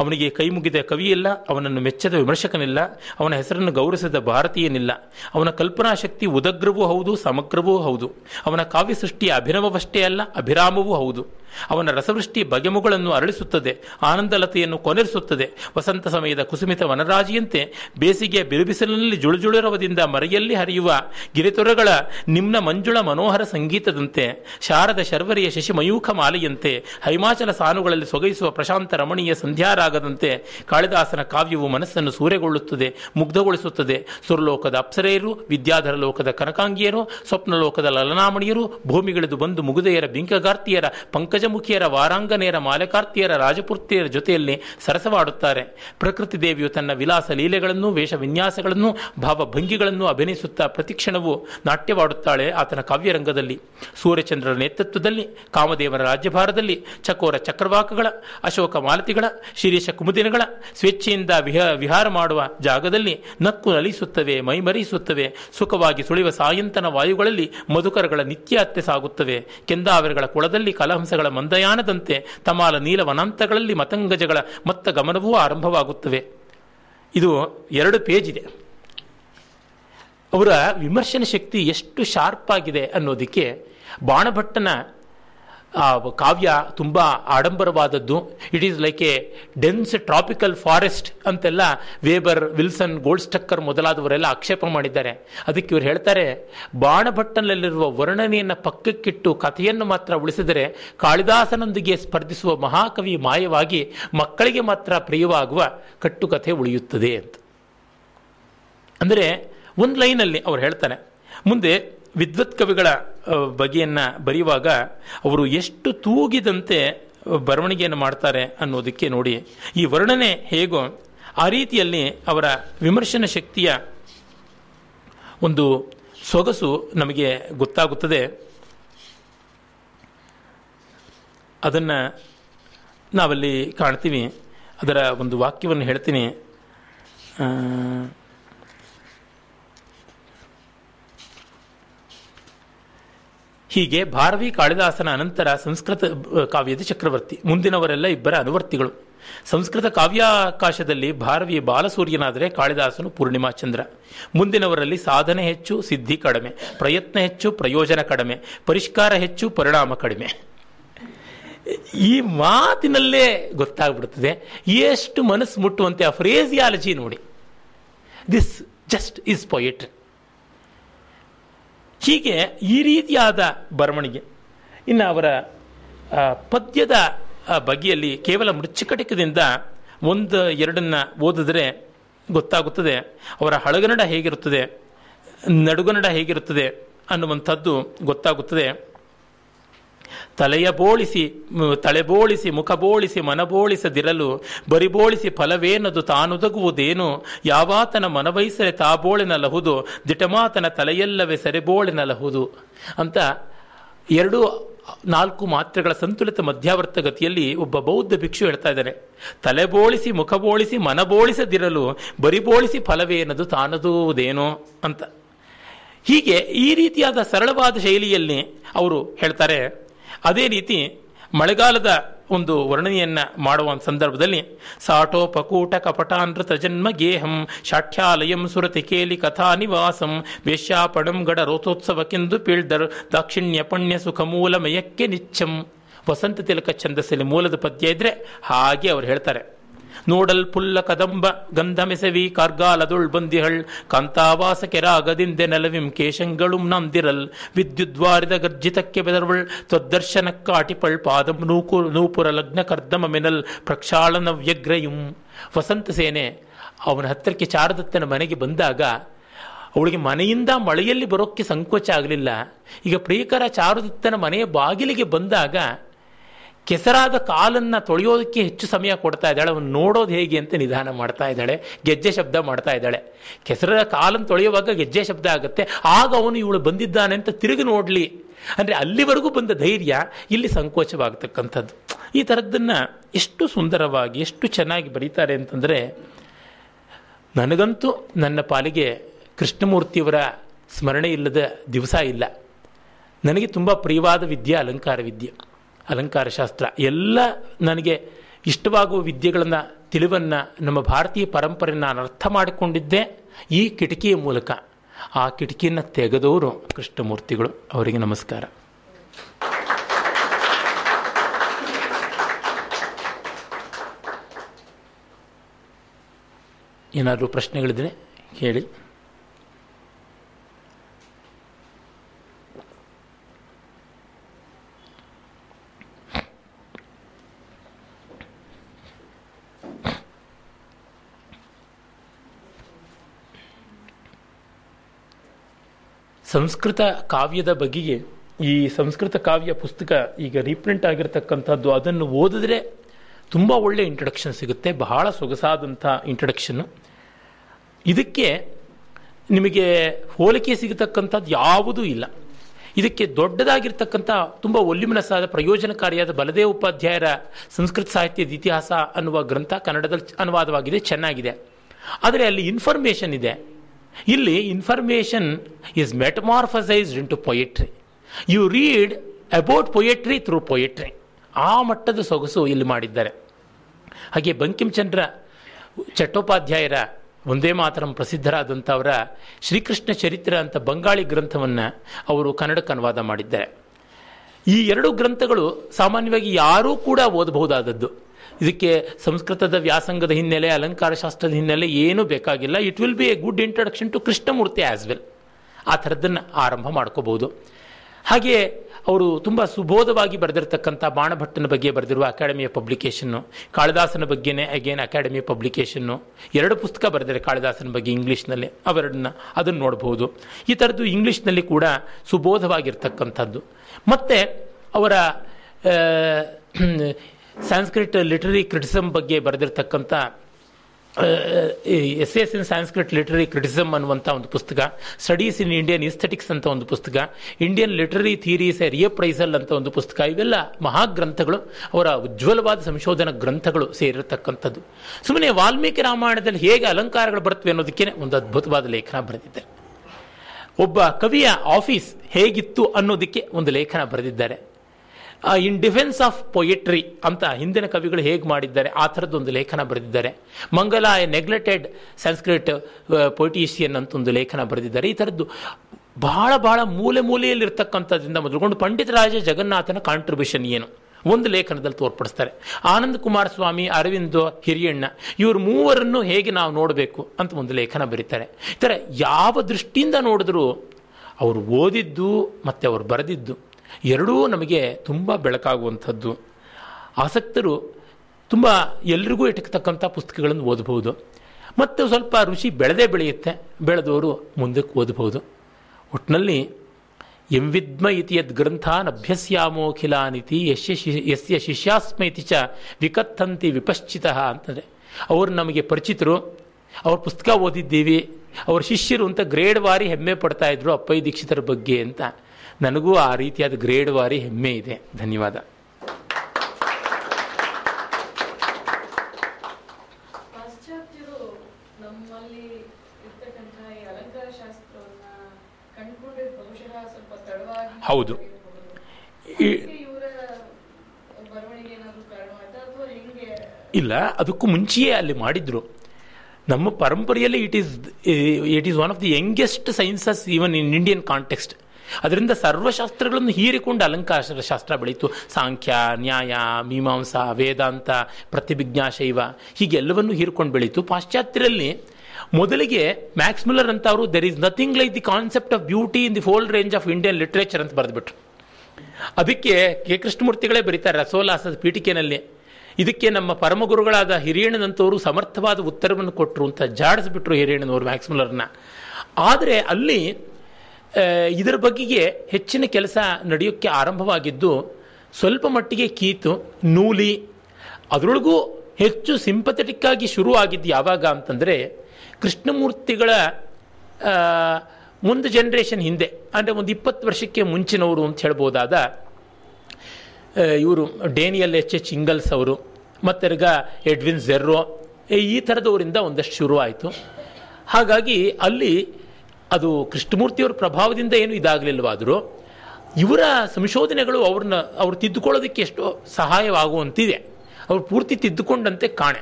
ಅವನಿಗೆ ಕೈ ಮುಗಿದ ಕವಿಯಿಲ್ಲ, ಅವನನ್ನು ಮೆಚ್ಚದ ವಿಮರ್ಶಕನಿಲ್ಲ, ಅವನ ಹೆಸರನ್ನು ಗೌರವಿಸಿದ ಭಾರತೀಯನಿಲ್ಲ. ಅವನ ಕಲ್ಪನಾ ಶಕ್ತಿ ಉದಗ್ರವೂ ಹೌದು, ಸಮಗ್ರವೂ ಹೌದು. ಅವನ ಕಾವ್ಯ ಸೃಷ್ಟಿ ಅಭಿನವವಷ್ಟೇ ಅಲ್ಲ, ಅಭಿರಾಮವೂ ಹೌದು. ಅವನ ರಸವೃಷ್ಟಿ ಬಗೆಮುಗಳನ್ನು ಅರಳಿಸುತ್ತದೆ, ಆನಂದಲತೆಯನ್ನು ಕೊನೆರಿಸುತ್ತದೆ. ವಸಂತ ಸಮಯದ ಕುಸುಮಿತ ವನರಾಜಿಯಂತೆ ಬೇಸಿಗೆಯ ಬಿರುಬಿಸಿಲಿನಲ್ಲಿ ಜುಳುಜುಳುರವದಿಂದ ಮರೆಯಲ್ಲಿ ಹರಿಯುವ ಗಿರಿತೊರೆಗಳ ನಿಮ್ನ ಮಂಜುಳ ಮನೋಹರ ಸಂಗೀತದಂತೆ, ಶಾರದ ಶರ್ವರಿಯ ಶಶಿಮಯೂಖ ಮಾಲೆಯಂತೆ ಹೈಮಾಚಲ ಸಾನುಗಳಲ್ಲಿ ಸೊಗೈಸುವ ಪ್ರಶಾಂತ ರಮಣೀಯ ಸಂಧ್ಯಾರಾಗದಂತೆ ಕಾಳಿದಾಸನ ಕಾವ್ಯವು ಮನಸ್ಸನ್ನು ಸೂರೆಗೊಳ್ಳುತ್ತದೆ, ಮುಗ್ಧಗೊಳಿಸುತ್ತದೆ. ಸುರಲೋಕದ ಅಪ್ಸರೆಯರು, ವಿದ್ಯಾಧರ ಲೋಕದ ಕನಕಾಂಗಿಯರು ಸ್ವಪ್ನ ಲೋಕದ ಲಲನಾಮಣಿಯರು, ಭೂಮಿಗಿಳಿದು ಬಂದು ಮುಗುದೆಯರ ಬಿಂಕಗಾರ್ತಿಯರ, ಪಂಕಜಮುಖಿಯರ, ವಾರಾಂಗನೆಯರ, ಮಾಲಕಾರ್ತಿಯರ, ರಾಜಪೂರ್ತಿಯರ ಜೊತೆಯಲ್ಲಿ ಸರಸವಾಡುತ್ತಾರೆ. ಪ್ರಕೃತಿ ದೇವಿಯು ತನ್ನ ವಿಲಾಸ ಲೀಲೆಗಳನ್ನು ವೇಷ ವಿನ್ಯಾಸಗಳನ್ನು ಭಾವಭಂಗಿಗಳನ್ನು ಅಭಿನಯಿಸುತ್ತಾ ಪ್ರತಿಕ್ಷಣವು ನಾಟ್ಯವಾಡುತ್ತಾಳೆ ಆತನ ಕಾವ್ಯರಂಗದಲ್ಲಿ. ಸೂರ್ಯಚಂದ್ರರ ನೇತೃತ್ವದಲ್ಲಿ ಕಾಮದೇವನ ರಾಜ್ಯಭಾರದಲ್ಲಿ, ಚಕೋರ ಚಕ್ರವಾಕಗಳ, ಅಶೋಕ ಮಾಲತಿಗಳ ಶಿರೀಷ ಕುಮುದಿನಗಳ ಸ್ವೇಚ್ಛೆಯಿಂದ ವಿಹ, ವಿಹಾರ ಮಾಡುವ ಜಾಗದಲ್ಲಿ ನಕ್ಕು ನಲಿಸುತ್ತವೆ ಮೈಮರಿಸುತ್ತವೆ ಸುಖವಾಗಿ ಸುಳಿವ ಸಾಯಂತನ ವಾಯುಗಳಲ್ಲಿ ಮಧುಕರಗಳ ನಿತ್ಯಾತ್ಯೆ ಸಾಗುತ್ತವೆ. ಕೆಂದಾವರಗಳ ಕುಳದಲ್ಲಿ ಕಲಹಂಸಗಳ ಮಂದಯಾನದಂತೆ ತಮಾಲ ನೀಲ ವನಾಂತಗಳಲ್ಲಿ ಮತಂಗಜಗಳ ಮತ್ತ ಗಮನವೂ ಆರಂಭವಾಗುತ್ತವೆ. ಇದು ಎರಡು ಪೇಜ್ ಇದೆ. ಅವರ ವಿಮರ್ಶನ ಶಕ್ತಿ ಎಷ್ಟು ಶಾರ್ಪ್ ಆಗಿದೆ ಅನ್ನೋದಕ್ಕೆ ಬಾಣಭಟ್ಟನ ಕಾವ್ಯ ತುಂಬ ಆಡಂಬರವಾದದ್ದು. It is like a dense tropical forest ಅಂತೆಲ್ಲ ವೇಬರ್ ವಿಲ್ಸನ್ ಗೋಲ್ಡ್ಸ್ಟಕ್ಕರ್ ಮೊದಲಾದವರೆಲ್ಲ ಆಕ್ಷೇಪ ಮಾಡಿದ್ದಾರೆ. ಅದಕ್ಕೆ ಇವರು ಹೇಳ್ತಾರೆ, ಬಾಣಭಟ್ಟನಲ್ಲಿರುವ ವರ್ಣನೆಯನ್ನು ಪಕ್ಕಕ್ಕಿಟ್ಟು ಕಥೆಯನ್ನು ಮಾತ್ರ ಉಳಿಸಿದರೆ ಕಾಳಿದಾಸನೊಂದಿಗೆ ಸ್ಪರ್ಧಿಸುವ ಮಹಾಕವಿ ಮಾಯವಾಗಿ ಮಕ್ಕಳಿಗೆ ಮಾತ್ರ ಪ್ರಿಯವಾಗುವ ಕಟ್ಟುಕಥೆ ಉಳಿಯುತ್ತದೆ ಅಂತ. ಅಂದರೆ ಒಂದು ಲೈನಲ್ಲಿ ಅವ್ರು ಹೇಳ್ತಾನೆ ಮುಂದೆ ವಿದ್ವತ್ ಕವಿಗಳ ಬಗೆಯನ್ನು ಬರೆಯುವಾಗ ಅವರು ಎಷ್ಟು ತೂಗಿದಂತೆ ಬರವಣಿಗೆಯನ್ನು ಮಾಡ್ತಾರೆ ಅನ್ನೋದಕ್ಕೆ ನೋಡಿ. ಈ ವರ್ಣನೆ ಹೇಗೋ, ಆ ರೀತಿಯಲ್ಲಿ ಅವರ ವಿಮರ್ಶನ ಶಕ್ತಿಯ ಒಂದು ಸೊಗಸು ನಮಗೆ ಗೊತ್ತಾಗುತ್ತದೆ. ಅದನ್ನು ನಾವಲ್ಲಿ ಕಾಣ್ತೀವಿ. ಅದರ ಒಂದು ವಾಕ್ಯವನ್ನು ಹೇಳ್ತೀನಿ. ಹೀಗೆ ಭಾರವಿ ಕಾಳಿದಾಸನ ಅನಂತರ ಸಂಸ್ಕೃತ ಕಾವ್ಯದ ಚಕ್ರವರ್ತಿ. ಮುಂದಿನವರೆಲ್ಲ ಇಬ್ಬರ ಅನುವರ್ತಿಗಳು. ಸಂಸ್ಕೃತ ಕಾವ್ಯಾಕಾಶದಲ್ಲಿ ಭಾರವಿ ಬಾಲಸೂರ್ಯನಾದರೆ ಕಾಳಿದಾಸನು ಪೂರ್ಣಿಮಾಚಂದ್ರ ಮುಂದಿನವರಲ್ಲಿ ಸಾಧನೆ ಹೆಚ್ಚು, ಸಿದ್ಧಿ ಕಡಿಮೆ. ಪ್ರಯತ್ನ ಹೆಚ್ಚು, ಪ್ರಯೋಜನ ಕಡಿಮೆ. ಪರಿಷ್ಕಾರ ಹೆಚ್ಚು, ಪರಿಣಾಮ ಕಡಿಮೆ. ಈ ಮಾತಿನಲ್ಲೇ ಗೊತ್ತಾಗ್ಬಿಡುತ್ತದೆ ಎಷ್ಟು ಮನಸ್ಸು ಮುಟ್ಟುವಂತೆ ಆ ಫ್ರೇಸಿಯಾಲಜಿ ನೋಡಿ. ದಿಸ್ ಜಸ್ಟ್ ಈಸ್ ಪೊಯೆಟ್ರಿ ಹೀಗೆ ಈ ರೀತಿಯಾದ ಬರವಣಿಗೆ. ಇನ್ನು ಅವರ ಪದ್ಯದ ಬಗೆಯಲ್ಲಿ ಕೇವಲ ಮೃಚ್ಚಕಟಿಕದಿಂದ ಒಂದು, ಎರಡನ್ನ ಓದಿದ್ರೆ ಗೊತ್ತಾಗುತ್ತದೆ. ಅವರ ಹಳಗನ್ನಡ ಹೇಗಿರುತ್ತದೆ, ನಡುಗನ್ನಡ ಹೇಗಿರುತ್ತದೆ ಅನ್ನುವಂಥದ್ದು ಗೊತ್ತಾಗುತ್ತದೆ. ತಲೆಯ ಬೋಳಿಸಿ ತಲೆಬೋಳಿಸಿ ಮುಖಬೋಳಿಸಿ ಮನಬೋಳಿಸದಿರಲು ಬರಿಬೋಳಿಸಿ ಫಲವೇನದು ತಾನುದಗುವುದೇನು? ಯಾವಾತನ ಮನವೈಸರೆ ತಾಬೋಳಿನಲಹುದು ದಿಟಮಾತನ ತಲೆಯಲ್ಲವೇ ಸೆರೆಬೋಳಿನಲಹುದು ಅಂತ ಎರಡು, ನಾಲ್ಕು ಮಾತ್ರೆಗಳ ಸಂತುಲಿತ ಮಧ್ಯಾವರ್ತ ಗತಿಯಲ್ಲಿ ಒಬ್ಬ ಬೌದ್ಧ ಭಿಕ್ಷು ಹೇಳ್ತಾ ಇದ್ದಾನೆ. ತಲೆಬೋಳಿಸಿ ಮುಖಬೋಳಿಸಿ ಮನಬೋಳಿಸದಿರಲು ಬರಿಬೋಳಿಸಿ ಫಲವೇನದು ತಾನದುವುದೇನೋ? ಅಂತ. ಹೀಗೆ ಈ ರೀತಿಯಾದ ಸರಳವಾದ ಶೈಲಿಯಲ್ಲಿ ಅವರು ಹೇಳ್ತಾರೆ ಅದೇ ರೀತಿ ಮಳೆಗಾಲದ ಒಂದು ವರ್ಣನೆಯನ್ನು ಮಾಡುವ ಸಂದರ್ಭದಲ್ಲಿ, ಸಾಟೋಪಕೂಟ ಕಪಟಾನೃತ ಜನ್ಮ ಗೇಹಂ ಶಾಠ್ಯಾಲಯಂ ಸುರತಿ ಕೇಲಿ ಕಥಾ ನಿವಾಸಂ ವೇಶ್ಯಾಪಣಂ ಗಡ ರೋತೋತ್ಸವಕ್ಕೆಂದು ಪೀಳ್ದರ್, ದಾಕ್ಷಿಣ್ಯ ಪಣ್ಯ ಸುಖ ಮೂಲಮಯಕ್ಕೆ ನಿಚ್ಚಂ. ವಸಂತ ತಿಲಕ ಛಂದಸ್ಸಲ್ಲಿ ಮೂಲದ ಪದ್ಯ ಇದ್ರೆ ಹಾಗೆ ಅವ್ರು ಹೇಳ್ತಾರೆ. ನೋಡಲ್ ಪುಲ್ಲ ಕದಂಬ ಗಂಧಮೆಸವಿ ಕಾರ್ಗಾಲದುಳ್ ಬಂದಿಹಳ್ ಕಾಂತಾವಾಸ ಕೆರಾಗದಿಂದೆ ನಲವಿಂ ಕೇಶಂಗಳು ನಂದಿರಲ್. ವಿದ್ಯುದ್ವಾರಿದ ಗರ್ಜಿತಕ್ಕೆ ಬೆದರ್ವಳ್ ತ್ವದರ್ಶನಕ್ಕಾಟಿಪಳ್ ಪಾದಂ ನೂಕು ನೂಪುರ ಲಗ್ನ ಕರ್ದಮ ಮೆನಲ್ ಪ್ರಕ್ಷಾಳನ ವ್ಯಗ್ರಯುಂ. ವಸಂತ ಸೇನೆ ಅವನ ಹತ್ತಿರಕ್ಕೆ ಚಾರದತ್ತನ ಮನೆಗೆ ಬಂದಾಗ ಅವಳಿಗೆ ಮನೆಯಿಂದ ಮಳೆಯಲ್ಲಿ ಬರೋಕ್ಕೆ ಸಂಕೋಚ ಆಗಲಿಲ್ಲ. ಈಗ ಪ್ರಿಯಕರ ಚಾರುದತ್ತನ ಮನೆಯ ಬಾಗಿಲಿಗೆ ಬಂದಾಗ ಕೆಸರಾದ ಕಾಲನ್ನ ತೊಳೆಯೋದಕ್ಕೆ ಹೆಚ್ಚು ಸಮಯ ಕೊಡ್ತಾ ಇದ್ದಾಳೆ. ಅವನು ನೋಡೋದು ಹೇಗೆ ಅಂತ ನಿಧಾನ ಮಾಡ್ತಾ ಇದ್ದಾಳೆ. ಗೆಜ್ಜೆ ಶಬ್ದ ಮಾಡ್ತಾ ಇದ್ದಾಳೆ. ಕೆಸರ ಕಾಲನ್ನು ತೊಳೆಯುವಾಗ ಗೆಜ್ಜೆ ಶಬ್ದ ಆಗುತ್ತೆ. ಆಗ ಅವನು ಇವಳು ಬಂದಿದ್ದಾನೆ ಅಂತ ತಿರುಗಿ ನೋಡಲಿ. ಅಂದರೆ ಅಲ್ಲಿವರೆಗೂ ಬಂದ ಧೈರ್ಯ, ಇಲ್ಲಿ ಸಂಕೋಚವಾಗತಕ್ಕಂಥದ್ದು. ಈ ಥರದ್ದನ್ನು ಎಷ್ಟು ಸುಂದರವಾಗಿ, ಎಷ್ಟು ಚೆನ್ನಾಗಿ ಬರೀತಾರೆ ಅಂತಂದರೆ, ನನಗಂತೂ ನನ್ನ ಪಾಲಿಗೆ ಕೃಷ್ಣಮೂರ್ತಿಯವರ ಸ್ಮರಣೆ ಇಲ್ಲದ ದಿವಸ ಇಲ್ಲ. ನನಗೆ ತುಂಬ ಪ್ರಿಯವಾದ ವಿದ್ಯೆ, ಅಲಂಕಾರ ವಿದ್ಯೆ. ಅಲಂಕಾರ ಶಾಸ್ತ್ರ ಎಲ್ಲ ನನಗೆ ಇಷ್ಟವಾಗುವ ವಿದ್ಯೆಗಳನ್ನು, ತಿಳಿವನ್ನು ನಮ್ಮ ಭಾರತೀಯ ಪರಂಪರೆ ನಾನು ಅರ್ಥ ಮಾಡಿಕೊಂಡಿದ್ದೆ ಈ ಕಿಟಕಿಯ ಮೂಲಕ. ಆ ಕಿಟಕಿಯನ್ನು ತೆಗೆದವರು ಕೃಷ್ಣಮೂರ್ತಿಗಳು. ಅವರಿಗೆ ನಮಸ್ಕಾರ. ಏನಾದರೂ ಪ್ರಶ್ನೆಗಳಿದ್ರೆ ಕೇಳಿ. ಸಂಸ್ಕೃತ ಕಾವ್ಯದ ಬಗೆಗೆ ಈ ಸಂಸ್ಕೃತ ಕಾವ್ಯ ಪುಸ್ತಕ ಈಗ ರೀಪ್ರಿಂಟ್ ಆಗಿರತಕ್ಕಂಥದ್ದು, ಅದನ್ನು ಓದಿದ್ರೆ ತುಂಬ ಒಳ್ಳೆ ಇಂಟ್ರಡಕ್ಷನ್ ಸಿಗುತ್ತೆ, ಬಹಳ ಸೊಗಸಾದಂಥ ಇಂಟ್ರಡಕ್ಷನ್ನು ಇದಕ್ಕೆ ನಿಮಗೆ ಹೋಲಿಕೆ ಸಿಗತಕ್ಕಂಥದ್ದು ಯಾವುದೂ ಇಲ್ಲ. ಇದಕ್ಕೆ ದೊಡ್ಡದಾಗಿರ್ತಕ್ಕಂಥ ತುಂಬ ಒಲ್ಲಿಮನಸಾದ ಪ್ರಯೋಜನಕಾರಿಯಾದ ಬಲದೇವ ಉಪಾಧ್ಯಾಯರ ಸಂಸ್ಕೃತ ಸಾಹಿತ್ಯದ ಇತಿಹಾಸ ಅನ್ನುವ ಗ್ರಂಥ ಕನ್ನಡದಲ್ಲಿ ಅನುವಾದವಾಗಿದೆ, ಚೆನ್ನಾಗಿದೆ. ಆದರೆ ಅಲ್ಲಿ ಇನ್ಫಾರ್ಮೇಷನ್ ಇದೆ. ಇಲ್ಲಿ information is metamorphosised into poetry you read about poetry through poetry ಆ ಮಟ್ಟದ ಸೊಗಸು ಇಲ್ಲಿ ಮಾಡಿದ್ದಾರೆ. ಹಾಗೆ ಬಂಕಿಂಚಂದ್ರ ಚಟ್ಟೋಪಾಧ್ಯಾಯರ ಒಂದೇ ಮಾತರಂ ಪ್ರಸಿದ್ಧರಾದಂಥವರ ಶ್ರೀಕೃಷ್ಣ ಚರಿತ್ರ ಅಂತ ಬಂಗಾಳಿ ಗ್ರಂಥವನ್ನು ಅವರು ಕನ್ನಡಕ್ಕೆ ಅನುವಾದ ಮಾಡಿದ್ದಾರೆ. ಈ ಎರಡು ಗ್ರಂಥಗಳು ಸಾಮಾನ್ಯವಾಗಿ ಯಾರೂ ಕೂಡ ಓದಬಹುದಾದದ್ದು. ಇದಕ್ಕೆ ಸಂಸ್ಕೃತದ ವ್ಯಾಸಂಗದ ಹಿನ್ನೆಲೆ, ಅಲಂಕಾರ ಶಾಸ್ತ್ರದ ಹಿನ್ನೆಲೆ ಏನೂ ಬೇಕಾಗಿಲ್ಲ. It will be a good introduction to Krishnamurthy as well ಆ ಥರದ್ದನ್ನು ಆರಂಭ ಮಾಡ್ಕೋಬಹುದು. ಹಾಗೆಯೇ ಅವರು ತುಂಬ ಸುಬೋಧವಾಗಿ ಬರೆದಿರತಕ್ಕಂಥ ಬಾಣಭಟ್ಟನ ಬಗ್ಗೆ ಬರೆದಿರುವ ಅಕಾಡೆಮಿಯ ಪಬ್ಲಿಕೇಶನ್ನು ಕಾಳಿದಾಸನ ಬಗ್ಗೆನೇ ಅಗೇನ್ ಅಕಾಡೆಮಿಯ ಪಬ್ಲಿಕೇಶನ್ನು ಎರಡು ಪುಸ್ತಕ ಬರೆದಿದ್ದಾರೆ ಕಾಳಿದಾಸನ ಬಗ್ಗೆ ಇಂಗ್ಲೀಷ್ನಲ್ಲಿ. ಅವೆರಡನ್ನ ಅದನ್ನು ನೋಡಬಹುದು. ಈ ಥರದ್ದು ಇಂಗ್ಲೀಷ್ನಲ್ಲಿ ಕೂಡ ಸುಬೋಧವಾಗಿರ್ತಕ್ಕಂಥದ್ದು. ಮತ್ತು ಅವರ ಸ್ಯಾನ್ಸ್ಕ್ರಿಟ್ ಲಿಟರರಿ ಕ್ರಿಟಿಸಮ್ ಬಗ್ಗೆ ಬರೆದಿರ್ತಕ್ಕಂಥ S S in Sanskrit literary criticism ಅನ್ನುವಂಥ ಒಂದು ಪುಸ್ತಕ, ಸ್ಟಡೀಸ್ ಇನ್ ಇಂಡಿಯನ್ ಇಸ್ಥೆಟಿಕ್ಸ್ ಅಂತ ಒಂದು ಪುಸ್ತಕ, Indian literary theories a reappraisal ಅಂತ ಒಂದು ಪುಸ್ತಕ, ಇವೆಲ್ಲ ಮಹಾಗ್ರಂಥಗಳು, ಅವರ ಉಜ್ವಲವಾದ ಸಂಶೋಧನಾ ಗ್ರಂಥಗಳು ಸೇರಿರತಕ್ಕಂಥದ್ದು. ಸುಮ್ಮನೆ ವಾಲ್ಮೀಕಿ ರಾಮಾಯಣದಲ್ಲಿ ಹೇಗೆ ಅಲಂಕಾರಗಳು ಬರ್ತವೆ ಅನ್ನೋದಕ್ಕೆ ಒಂದು ಅದ್ಭುತವಾದ ಲೇಖನ ಬರೆದಿದ್ದಾರೆ. ಒಬ್ಬ ಕವಿಯ ಆಫೀಸ್ ಹೇಗಿತ್ತು ಅನ್ನೋದಕ್ಕೆ ಒಂದು ಲೇಖನ ಬರೆದಿದ್ದಾರೆ. ಇನ್ ಡಿಫೆನ್ಸ್ ಆಫ್ ಪೊಯೆಟ್ರಿ ಅಂತ ಹಿಂದಿನ ಕವಿಗಳು ಹೇಗೆ ಮಾಡಿದ್ದಾರೆ, ಆ ಥರದ್ದೊಂದು ಲೇಖನ ಬರೆದಿದ್ದಾರೆ. ಮಂಗಲ ಎ ನೆಗ್ಲೆಟೆಡ್ ಸಂಸ್ಕೃತ್ ಪೊಯಿಟೀಷಿಯನ್ ಅಂತ ಒಂದು ಲೇಖನ ಬರೆದಿದ್ದಾರೆ. ಈ ಥರದ್ದು ಬಹಳ ಬಹಳ ಮೂಲೆ ಮೂಲೆಯಲ್ಲಿರ್ತಕ್ಕಂಥದ್ರಿಂದ ಮೊದಲುಕೊಂಡು ಪಂಡಿತರಾಜ ಜಗನ್ನಾಥನ ಕಾಂಟ್ರಿಬ್ಯೂಷನ್ ಏನು? ಒಂದು ಲೇಖನದಲ್ಲಿ ತೋರ್ಪಡಿಸ್ತಾರೆ. ಆನಂದ್ ಕುಮಾರ ಸ್ವಾಮಿ ಅರವಿಂದ ಹಿರಿಯಣ್ಣ, ಇವರು ಮೂವರನ್ನು ಹೇಗೆ ನಾವು ನೋಡಬೇಕು ಅಂತ ಒಂದು ಲೇಖನ ಬರೀತಾರೆ. ಈ ಥರ ಯಾವ ದೃಷ್ಟಿಯಿಂದ ನೋಡಿದ್ರು ಅವರು ಓದಿದ್ದು ಮತ್ತು ಅವರು ಬರೆದಿದ್ದು ಎರಡೂ ನಮಗೆ ತುಂಬ ಬೆಳಕಾಗುವಂಥದ್ದು. ಆಸಕ್ತರು ತುಂಬ ಎಲ್ರಿಗೂ ಇಟ್ಟತಕ್ಕಂಥ ಪುಸ್ತಕಗಳನ್ನು ಓದಬಹುದು. ಮತ್ತು ಸ್ವಲ್ಪ ರುಚಿ ಬೆಳೆದೇ ಬೆಳೆಯುತ್ತೆ, ಬೆಳೆದವರು ಮುಂದಕ್ಕೆ ಓದಬಹುದು. ಒಟ್ಟಿನಲ್ಲಿ ಎಂ ವಿದ್ಮ ಇತಿ ಯದ್ ಗ್ರಂಥಾನ್ ಅಭ್ಯಸ್ಯಾಮೋಖಿಲಾನಿತಿ ಯಶ್ಯ ಯಸ್ಯ ಶಿಷ್ಯಾಸ್ಮ ಇತಿ ಚ ವಿಕತ್ತಂತಿ ವಿಪಶ್ಚಿತ ಅಂತಂದರೆ, ಅವರು ನಮಗೆ ಪರಿಚಿತರು, ಅವ್ರ ಪುಸ್ತಕ ಓದಿದ್ದೀವಿ, ಅವ್ರ ಶಿಷ್ಯರು ಅಂತ ಗ್ರೇಡ್ ವಾರಿ ಹೆಮ್ಮೆ ಪಡ್ತಾ ಇದ್ರು ಅಪ್ಪಯ್ಯ ದೀಕ್ಷಿತರ ಬಗ್ಗೆ ಅಂತ. ನನಗೂ ಆ ರೀತಿಯಾದ ಗ್ರೇಡ್ ವಾರಿ ಹೆಮ್ಮೆ ಇದೆ. ಧನ್ಯವಾದ. ಹೌದು. ಇಲ್ಲ ಅದಕ್ಕೂ ಮುಂಚೆಯೇ ಅಲ್ಲಿ ಮಾಡಿದ್ರು. ನಮ್ಮ ಪರಂಪರೆಯಲ್ಲಿ it is it is one of the youngest sciences even in Indian context ಅದರಿಂದ ಸರ್ವಶಾಸ್ತ್ರಗಳನ್ನು ಹೀರಿಕೊಂಡು ಅಲಂಕಾರ ಶಾಸ್ತ್ರ ಬೆಳೀತು ಸಾಂಖ್ಯ, ನ್ಯಾಯ, ಮೀಮಾಂಸಾ, ವೇದಾಂತ ಪ್ರತಿಭಿಜ್ಞಾ ಶೈವ ಹೀಗೆಲ್ಲವನ್ನು ಹೀರಿಕೊಂಡು ಬೆಳೀತು ಪಾಶ್ಚಾತ್ಯರಲ್ಲಿ ಮೊದಲಿಗೆ ಮ್ಯಾಕ್ಸ್ ಮಿಲ್ಲರ್ ಅಂತ ಅವರು there is nothing like the concept of beauty in the full range of Indian literature ಅಂತ ಬರೆದ್ಬಿಟ್ರು. ಅದಕ್ಕೆ ಕೆ. ಕೃಷ್ಣಮೂರ್ತಿಗಳೇ ಬರೀತಾರೆ ರಸೋಲ್ಲಾಸದ ಪೀಠಿಕೆನಲ್ಲಿ. ಇದಕ್ಕೆ ನಮ್ಮ ಪರಮಗುರುಗಳಾದ ಹಿರಿಯಣ್ಣನಂತವರು ಸಮರ್ಥವಾದ ಉತ್ತರವನ್ನು ಕೊಟ್ಟರು ಅಂತ ಜಾಡಿಸ್ಬಿಟ್ರು ಹಿರಿಯಣ್ಣನವರು ಮ್ಯಾಕ್ಸ್ಮುಲರ್ನ ಆದರೆ ಅಲ್ಲಿ ಇದರ ಬಗೆಗೆ ಹೆಚ್ಚಿನ ಕೆಲಸ ನಡೆಯೋಕ್ಕೆ ಆರಂಭವಾಗಿದ್ದು, ಸ್ವಲ್ಪ ಮಟ್ಟಿಗೆ ಕೀತು, ನೂಲಿ, ಅದರೊಳಗೂ ಹೆಚ್ಚು ಸಿಂಪಥೆಟಿಕ್ ಆಗಿ ಶುರು ಆಗಿದ್ದು ಯಾವಾಗ ಅಂತಂದರೆ, ಕೃಷ್ಣಮೂರ್ತಿಗಳ ಮುಂದೆ ಜನ್ರೇಷನ್ ಹಿಂದೆ, ಅಂದರೆ ಒಂದು ಇಪ್ಪತ್ತು ವರ್ಷಕ್ಕೆ ಮುಂಚಿನವರು ಅಂತ ಹೇಳ್ಬೋದಾದ ಇವರು ಡೇನಿಯಲ್ ಎಚ್ ಎಚ್ ಇಂಗಲ್ಸ್ ಅವರು ಮತ್ತೆರ್ಗ ಎಡ್ವಿನ್ ಜೆರ್ರೋ, ಈ ಥರದವರಿಂದ ಒಂದಷ್ಟು ಶುರು ಆಯಿತು ಹಾಗಾಗಿ ಅಲ್ಲಿ ಅದು ಕೃಷ್ಣಮೂರ್ತಿಯವರ ಪ್ರಭಾವದಿಂದ ಏನು ಇದಾಗಲಿಲ್ಲವಾದರೂ ಇವರ ಸಂಶೋಧನೆಗಳು ಅವ್ರನ್ನ ಅವ್ರು ತಿದ್ದುಕೊಳ್ಳೋದಕ್ಕೆ ಎಷ್ಟೋ ಸಹಾಯವಾಗುವಂತಿದೆ. ಅವರು ಪೂರ್ತಿ ತಿದ್ದುಕೊಂಡಂತೆ ಕಾಣೆ.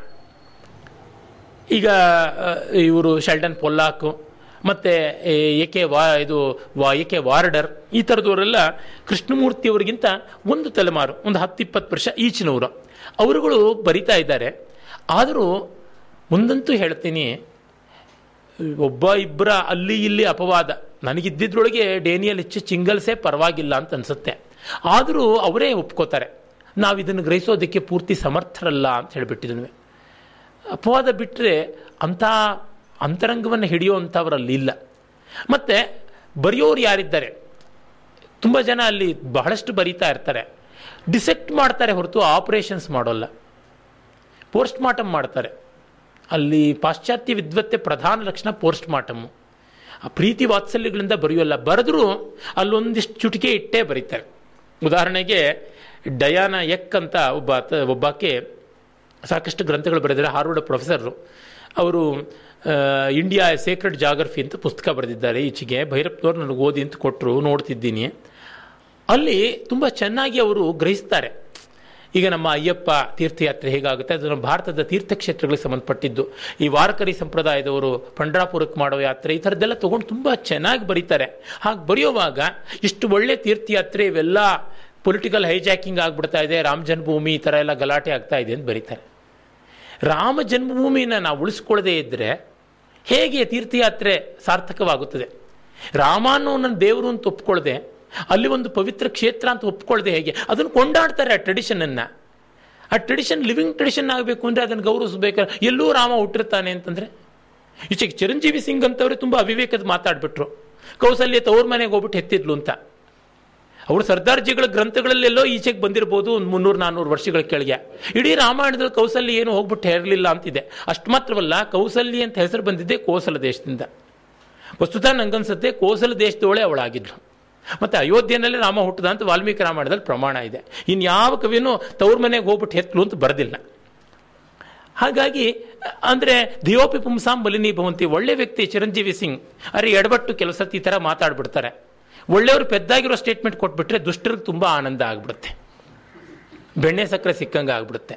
ಈಗ ಇವರು ಶೆಲ್ಡನ್ ಪೊಲ್ಲಾಕು ಮತ್ತು ಎ ಕೆ ವಾ, ಇದು ವಾ, ಎ ಕೆ ವಾರ್ಡರ್ ಈ ಥರದವರೆಲ್ಲ ಕೃಷ್ಣಮೂರ್ತಿಯವರಿಗಿಂತ ಒಂದು ತಲೆಮಾರು, ಒಂದು ಹತ್ತು ಇಪ್ಪತ್ತು ವರ್ಷ ಈಚಿನವರು. ಅವರುಗಳು ಬರಿತಾ ಇದ್ದಾರೆ. ಆದರೂ ಮುಂದಂತೂ ಹೇಳ್ತೀನಿ ಒಬ್ಬ ಇಬ್ಬರ ಅಲ್ಲಿ ಇಲ್ಲಿ ಅಪವಾದ. ನನಗಿದ್ದಿದ್ರೊಳಗೆ ಡೇನಿಯಲ್ ಹೆಚ್ಚು ಚಿಂಗಲ್ಸೇ ಪರವಾಗಿಲ್ಲ ಅಂತ ಅನಿಸುತ್ತೆ. ಆದರೂ ಅವರೇ ಒಪ್ಕೋತಾರೆ. ನಾವು ಇದನ್ನು ಗ್ರಹಿಸೋದಕ್ಕೆ ಪೂರ್ತಿ ಸಮರ್ಥರಲ್ಲ ಅಂತ ಹೇಳಿಬಿಟ್ಟಿದ್ವಿ ಅಪವಾದ ಬಿಟ್ಟರೆ ಅಂಥ ಅಂತರಂಗವನ್ನು ಹಿಡಿಯುವಂಥವರಲ್ಲಿ ಇಲ್ಲ. ಮತ್ತು ಬರೆಯೋರು ಯಾರಿದ್ದಾರೆ? ತುಂಬ ಜನ ಅಲ್ಲಿ ಬಹಳಷ್ಟು ಬರೀತಾ ಇರ್ತಾರೆ. ಡಿಸೆಕ್ಟ್ ಮಾಡ್ತಾರೆ ಹೊರತು ಆಪರೇಷನ್ಸ್ ಮಾಡೋಲ್ಲ. ಪೋಸ್ಟ್ ಮಾರ್ಟಮ್ ಮಾಡ್ತಾರೆ. ಅಲ್ಲಿ ಪಾಶ್ಚಾತ್ಯ ವಿದ್ವತ್ತೆ ಪ್ರಧಾನ ಲಕ್ಷಣ ಪೋಸ್ಟ್ ಮಾರ್ಟಮ್ಮು ಆ ಪ್ರೀತಿ ವಾತ್ಸಲ್ಯಗಳಿಂದ ಬರೆಯೋಲ್ಲ ಬರೆದ್ರೂ ಅಲ್ಲೊಂದಿಷ್ಟು ಚುಟಿಕೆ ಇಟ್ಟೇ ಬರೀತಾರೆ. ಉದಾಹರಣೆಗೆ, ಡಯಾನ ಎಕ್ ಅಂತ ಒಬ್ಬ ಒಬ್ಬಾಕೆ ಸಾಕಷ್ಟು ಗ್ರಂಥಗಳು ಬರೆದಿದ್ದಾರೆ, ಹಾರ್ವರ್ಡ್ ಪ್ರೊಫೆಸರು. ಅವರು ಇಂಡಿಯಾ ಸೇಕ್ರೆಡ್ ಜಾಗ್ರಫಿ ಅಂತ ಪುಸ್ತಕ ಬರೆದಿದ್ದಾರೆ ಈಚೆಗೆ. ಭೈರಪ್ಪನವ್ರು ನನಗೆ ಓದಿ ಅಂತ ಕೊಟ್ಟರು ನೋಡ್ತಿದ್ದೀನಿ. ಅಲ್ಲಿ ತುಂಬ ಚೆನ್ನಾಗಿ ಅವರು ಗ್ರಹಿಸ್ತಾರೆ. ಈಗ ನಮ್ಮ ಅಯ್ಯಪ್ಪ ತೀರ್ಥಯಾತ್ರೆ ಹೇಗಾಗುತ್ತೆ? ಅದು ನಮ್ಮ ಭಾರತದ ತೀರ್ಥಕ್ಷೇತ್ರಗಳಿಗೆ ಸಂಬಂಧಪಟ್ಟಿದ್ದು. ಈ ವಾರಕರಿ ಸಂಪ್ರದಾಯದವರು ಪಂಡ್ರಾಪುರಕ್ಕೆ ಮಾಡೋ ಯಾತ್ರೆ, ಈ ಥರದ್ದೆಲ್ಲ ತೊಗೊಂಡು ತುಂಬ ಚೆನ್ನಾಗಿ ಬರೀತಾರೆ. ಹಾಗೆ ಬರೆಯುವಾಗ ಇಷ್ಟು ಒಳ್ಳೆ ತೀರ್ಥಯಾತ್ರೆ, ಇವೆಲ್ಲ ಪೊಲಿಟಿಕಲ್ ಹೈಜಾಕಿಂಗ್ ಆಗಿಬಿಡ್ತಾ ಇದೆ, ರಾಮ ಜನ್ಮಭೂಮಿ ಈ ಥರ ಎಲ್ಲ ಗಲಾಟೆ ಆಗ್ತಾ ಇದೆ ಅಂತ ಬರೀತಾರೆ. ರಾಮ ಜನ್ಮಭೂಮಿನ ನಾವು ಉಳಿಸ್ಕೊಳ್ಳದೆ ಇದ್ದರೆ ಹೇಗೆ ತೀರ್ಥಯಾತ್ರೆ ಸಾರ್ಥಕವಾಗುತ್ತದೆ? ರಾಮಾನು ನನ್ನ ದೇವರು ಅಂತ ಒಪ್ಕೊಳ್ಳದೆ ಅಲ್ಲಿ ಒಂದು ಪವಿತ್ರ ಕ್ಷೇತ್ರ ಅಂತ ಒಪ್ಕೊಳ್ಳದೆ ಹೇಗೆ? ಅದನ್ನು ಕೊಂಡಾಡ್ತಾರೆ ಆ ಟ್ರೆಡಿಷನನ್ನು ಆ ಟ್ರೆಡಿಷನ್ ಲಿವಿಂಗ್ ಟ್ರೆಡಿಷನ್ ಆಗಬೇಕು ಅಂದರೆ ಅದನ್ನು ಗೌರವಿಸಬೇಕು ಎಲ್ಲೂ ರಾಮ ಹುಟ್ಟಿರ್ತಾನೆ ಅಂತಂದರೆ? ಈಚೆಗೆ ಚಿರಂಜೀವಿ ಸಿಂಗ್ ಅಂತವ್ರೆ ತುಂಬ ಅವಿವೇಕದ ಮಾತಾಡ್ಬಿಟ್ರು. ಕೌಸಲ್ಯ ತವ್ರ ಮನೆಗೆ ಹೋಗ್ಬಿಟ್ಟು ಹೆತ್ತಿದ್ಲು ಅಂತ. ಅವರು ಸರ್ದಾರ್ಜಿಗಳ ಗ್ರಂಥಗಳಲ್ಲೆಲ್ಲೋ ಈಚೆಗೆ ಬಂದಿರ್ಬೋದು ಒಂದು ಮುನ್ನೂರು ನಾನ್ನೂರು ವರ್ಷಗಳ ಕೆಳಗೆ. ಇಡೀ ರಾಮಾಯಣದಲ್ಲಿ ಕೌಸಲ್ಯ ಏನು ಹೋಗ್ಬಿಟ್ಟು ಹೇರಲಿಲ್ಲ ಅಂತಿದೆ. ಅಷ್ಟು ಮಾತ್ರವಲ್ಲ, ಕೌಸಲ್ಯ ಅಂತ ಹೆಸರು ಬಂದಿದ್ದೆ ಕೋಸಲ ದೇಶದಿಂದ. ವಸ್ತುತ ನಂಗನ್ಸುತ್ತೆ ಕೋಸಲ ದೇಶದವಳೆ ಅವಳಾಗಿದ್ಲು. ಮತ್ತು ಅಯೋಧ್ಯೆಯಲ್ಲೇ ರಾಮ ಹುಟ್ಟದ ಅಂತ ವಾಲ್ಮೀಕಿ ರಾಮಾಯಣದಲ್ಲಿ ಪ್ರಮಾಣ ಇದೆ. ಇನ್ಯಾವ ಕವಿನೂ ತವ್ರ ಮನೆಗೆ ಹೋಗ್ಬಿಟ್ಟು ಹೆತ್ಲು ಅಂತ ಬರೆದಿಲ್ಲ. ಹಾಗಾಗಿ, ಅಂದರೆ, ಧಿಯೋಪಿ ಪುಂಸಾಂ ಬಲಿನಿ ಭವಂತಿ, ಒಳ್ಳೆ ವ್ಯಕ್ತಿ ಚಿರಂಜೀವಿ ಸಿಂಗ್. ಅರೆ ಎಡಬಟ್ಟು ಕೆಲಸ ಈ ಥರ ಮಾತಾಡ್ಬಿಡ್ತಾರೆ. ಒಳ್ಳೆಯವರು ಪೆದ್ದಾಗಿರೋ ಸ್ಟೇಟ್ಮೆಂಟ್ ಕೊಟ್ಬಿಟ್ರೆ ದುಷ್ಟರಿಗೆ ತುಂಬ ಆನಂದ ಆಗ್ಬಿಡುತ್ತೆ. ಬೆಣ್ಣೆ ಸಕ್ಕರೆ ಸಿಕ್ಕಂಗೆ ಆಗ್ಬಿಡುತ್ತೆ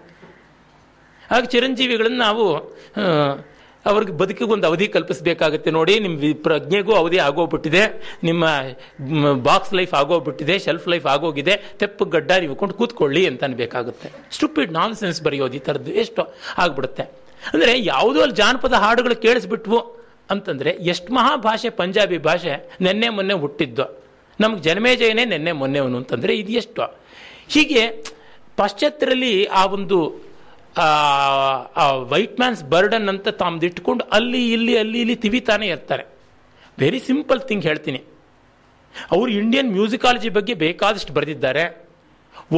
ಆಗ ಚಿರಂಜೀವಿಗಳನ್ನು ನಾವು ಅವ್ರಿಗೆ ಬದುಕಿಗೊಂದು ಅವಧಿ ಕಲ್ಪಿಸಬೇಕಾಗುತ್ತೆ ನೋಡಿ ನಿಮ್ಮ ಪ್ರಜ್ಞೆಗೂ ಅವಧಿ ಆಗೋಗ್ಬಿಟ್ಟಿದೆ, ನಿಮ್ಮ ಬಾಕ್ಸ್ ಲೈಫ್ ಆಗೋಗ್ಬಿಟ್ಟಿದೆ ಶೆಲ್ಫ್ ಲೈಫ್ ಆಗೋಗಿದೆ, ತೆಪ್ಪು ಗಡ್ಡ ನೀವು ಕೊಂಡು ಕೂತ್ಕೊಳ್ಳಿ ಅಂತ ಅನ್ಬೇಕಾಗುತ್ತೆ. ಸ್ಟುಪಿಡ್ ನಾನ್ ಸೆನ್ಸ್ ಬರೆಯೋದು ಈ ಥರದ್ದು ಎಷ್ಟು ಆಗ್ಬಿಡುತ್ತೆ. ಅಂದರೆ ಯಾವುದೋ ಅಲ್ಲಿ ಜಾನಪದ ಹಾಡುಗಳು ಕೇಳಿಸ್ಬಿಟ್ವು ಅಂತಂದರೆ ಎಷ್ಟು ಮಹಾಭಾಷೆ ಪಂಜಾಬಿ ಭಾಷೆ ನೆನ್ನೆ ಮೊನ್ನೆ ಹುಟ್ಟಿದ್ದು. ನಮ್ಗೆ ಜನಮೇಜಯನೇ ನೆನ್ನೆ ಮೊನ್ನೆವನು ಅಂತಂದರೆ ಇದು ಎಷ್ಟು. ಹೀಗೆ ಪಾಶ್ಚಾತ್ಯರಲ್ಲಿ ಆ ಒಂದು ವೈಟ್ ಮ್ಯಾನ್ಸ್ ಬರ್ಡನ್ ಅಂತ ತಾಮ್ದಿಟ್ಕೊಂಡು ಅಲ್ಲಿ, ಇಲ್ಲಿ ಅಲ್ಲಿ, ಇಲ್ಲಿ ತಿವಿತಾನೆ ಇರ್ತಾರೆ. ವೆರಿ ಸಿಂಪಲ್ ಥಿಂಗ್ ಹೇಳ್ತೀನಿ. ಅವರು ಇಂಡಿಯನ್ ಮ್ಯೂಸಿಕಾಲಜಿ ಬಗ್ಗೆ ಬೇಕಾದಷ್ಟು ಬರೆದಿದ್ದಾರೆ.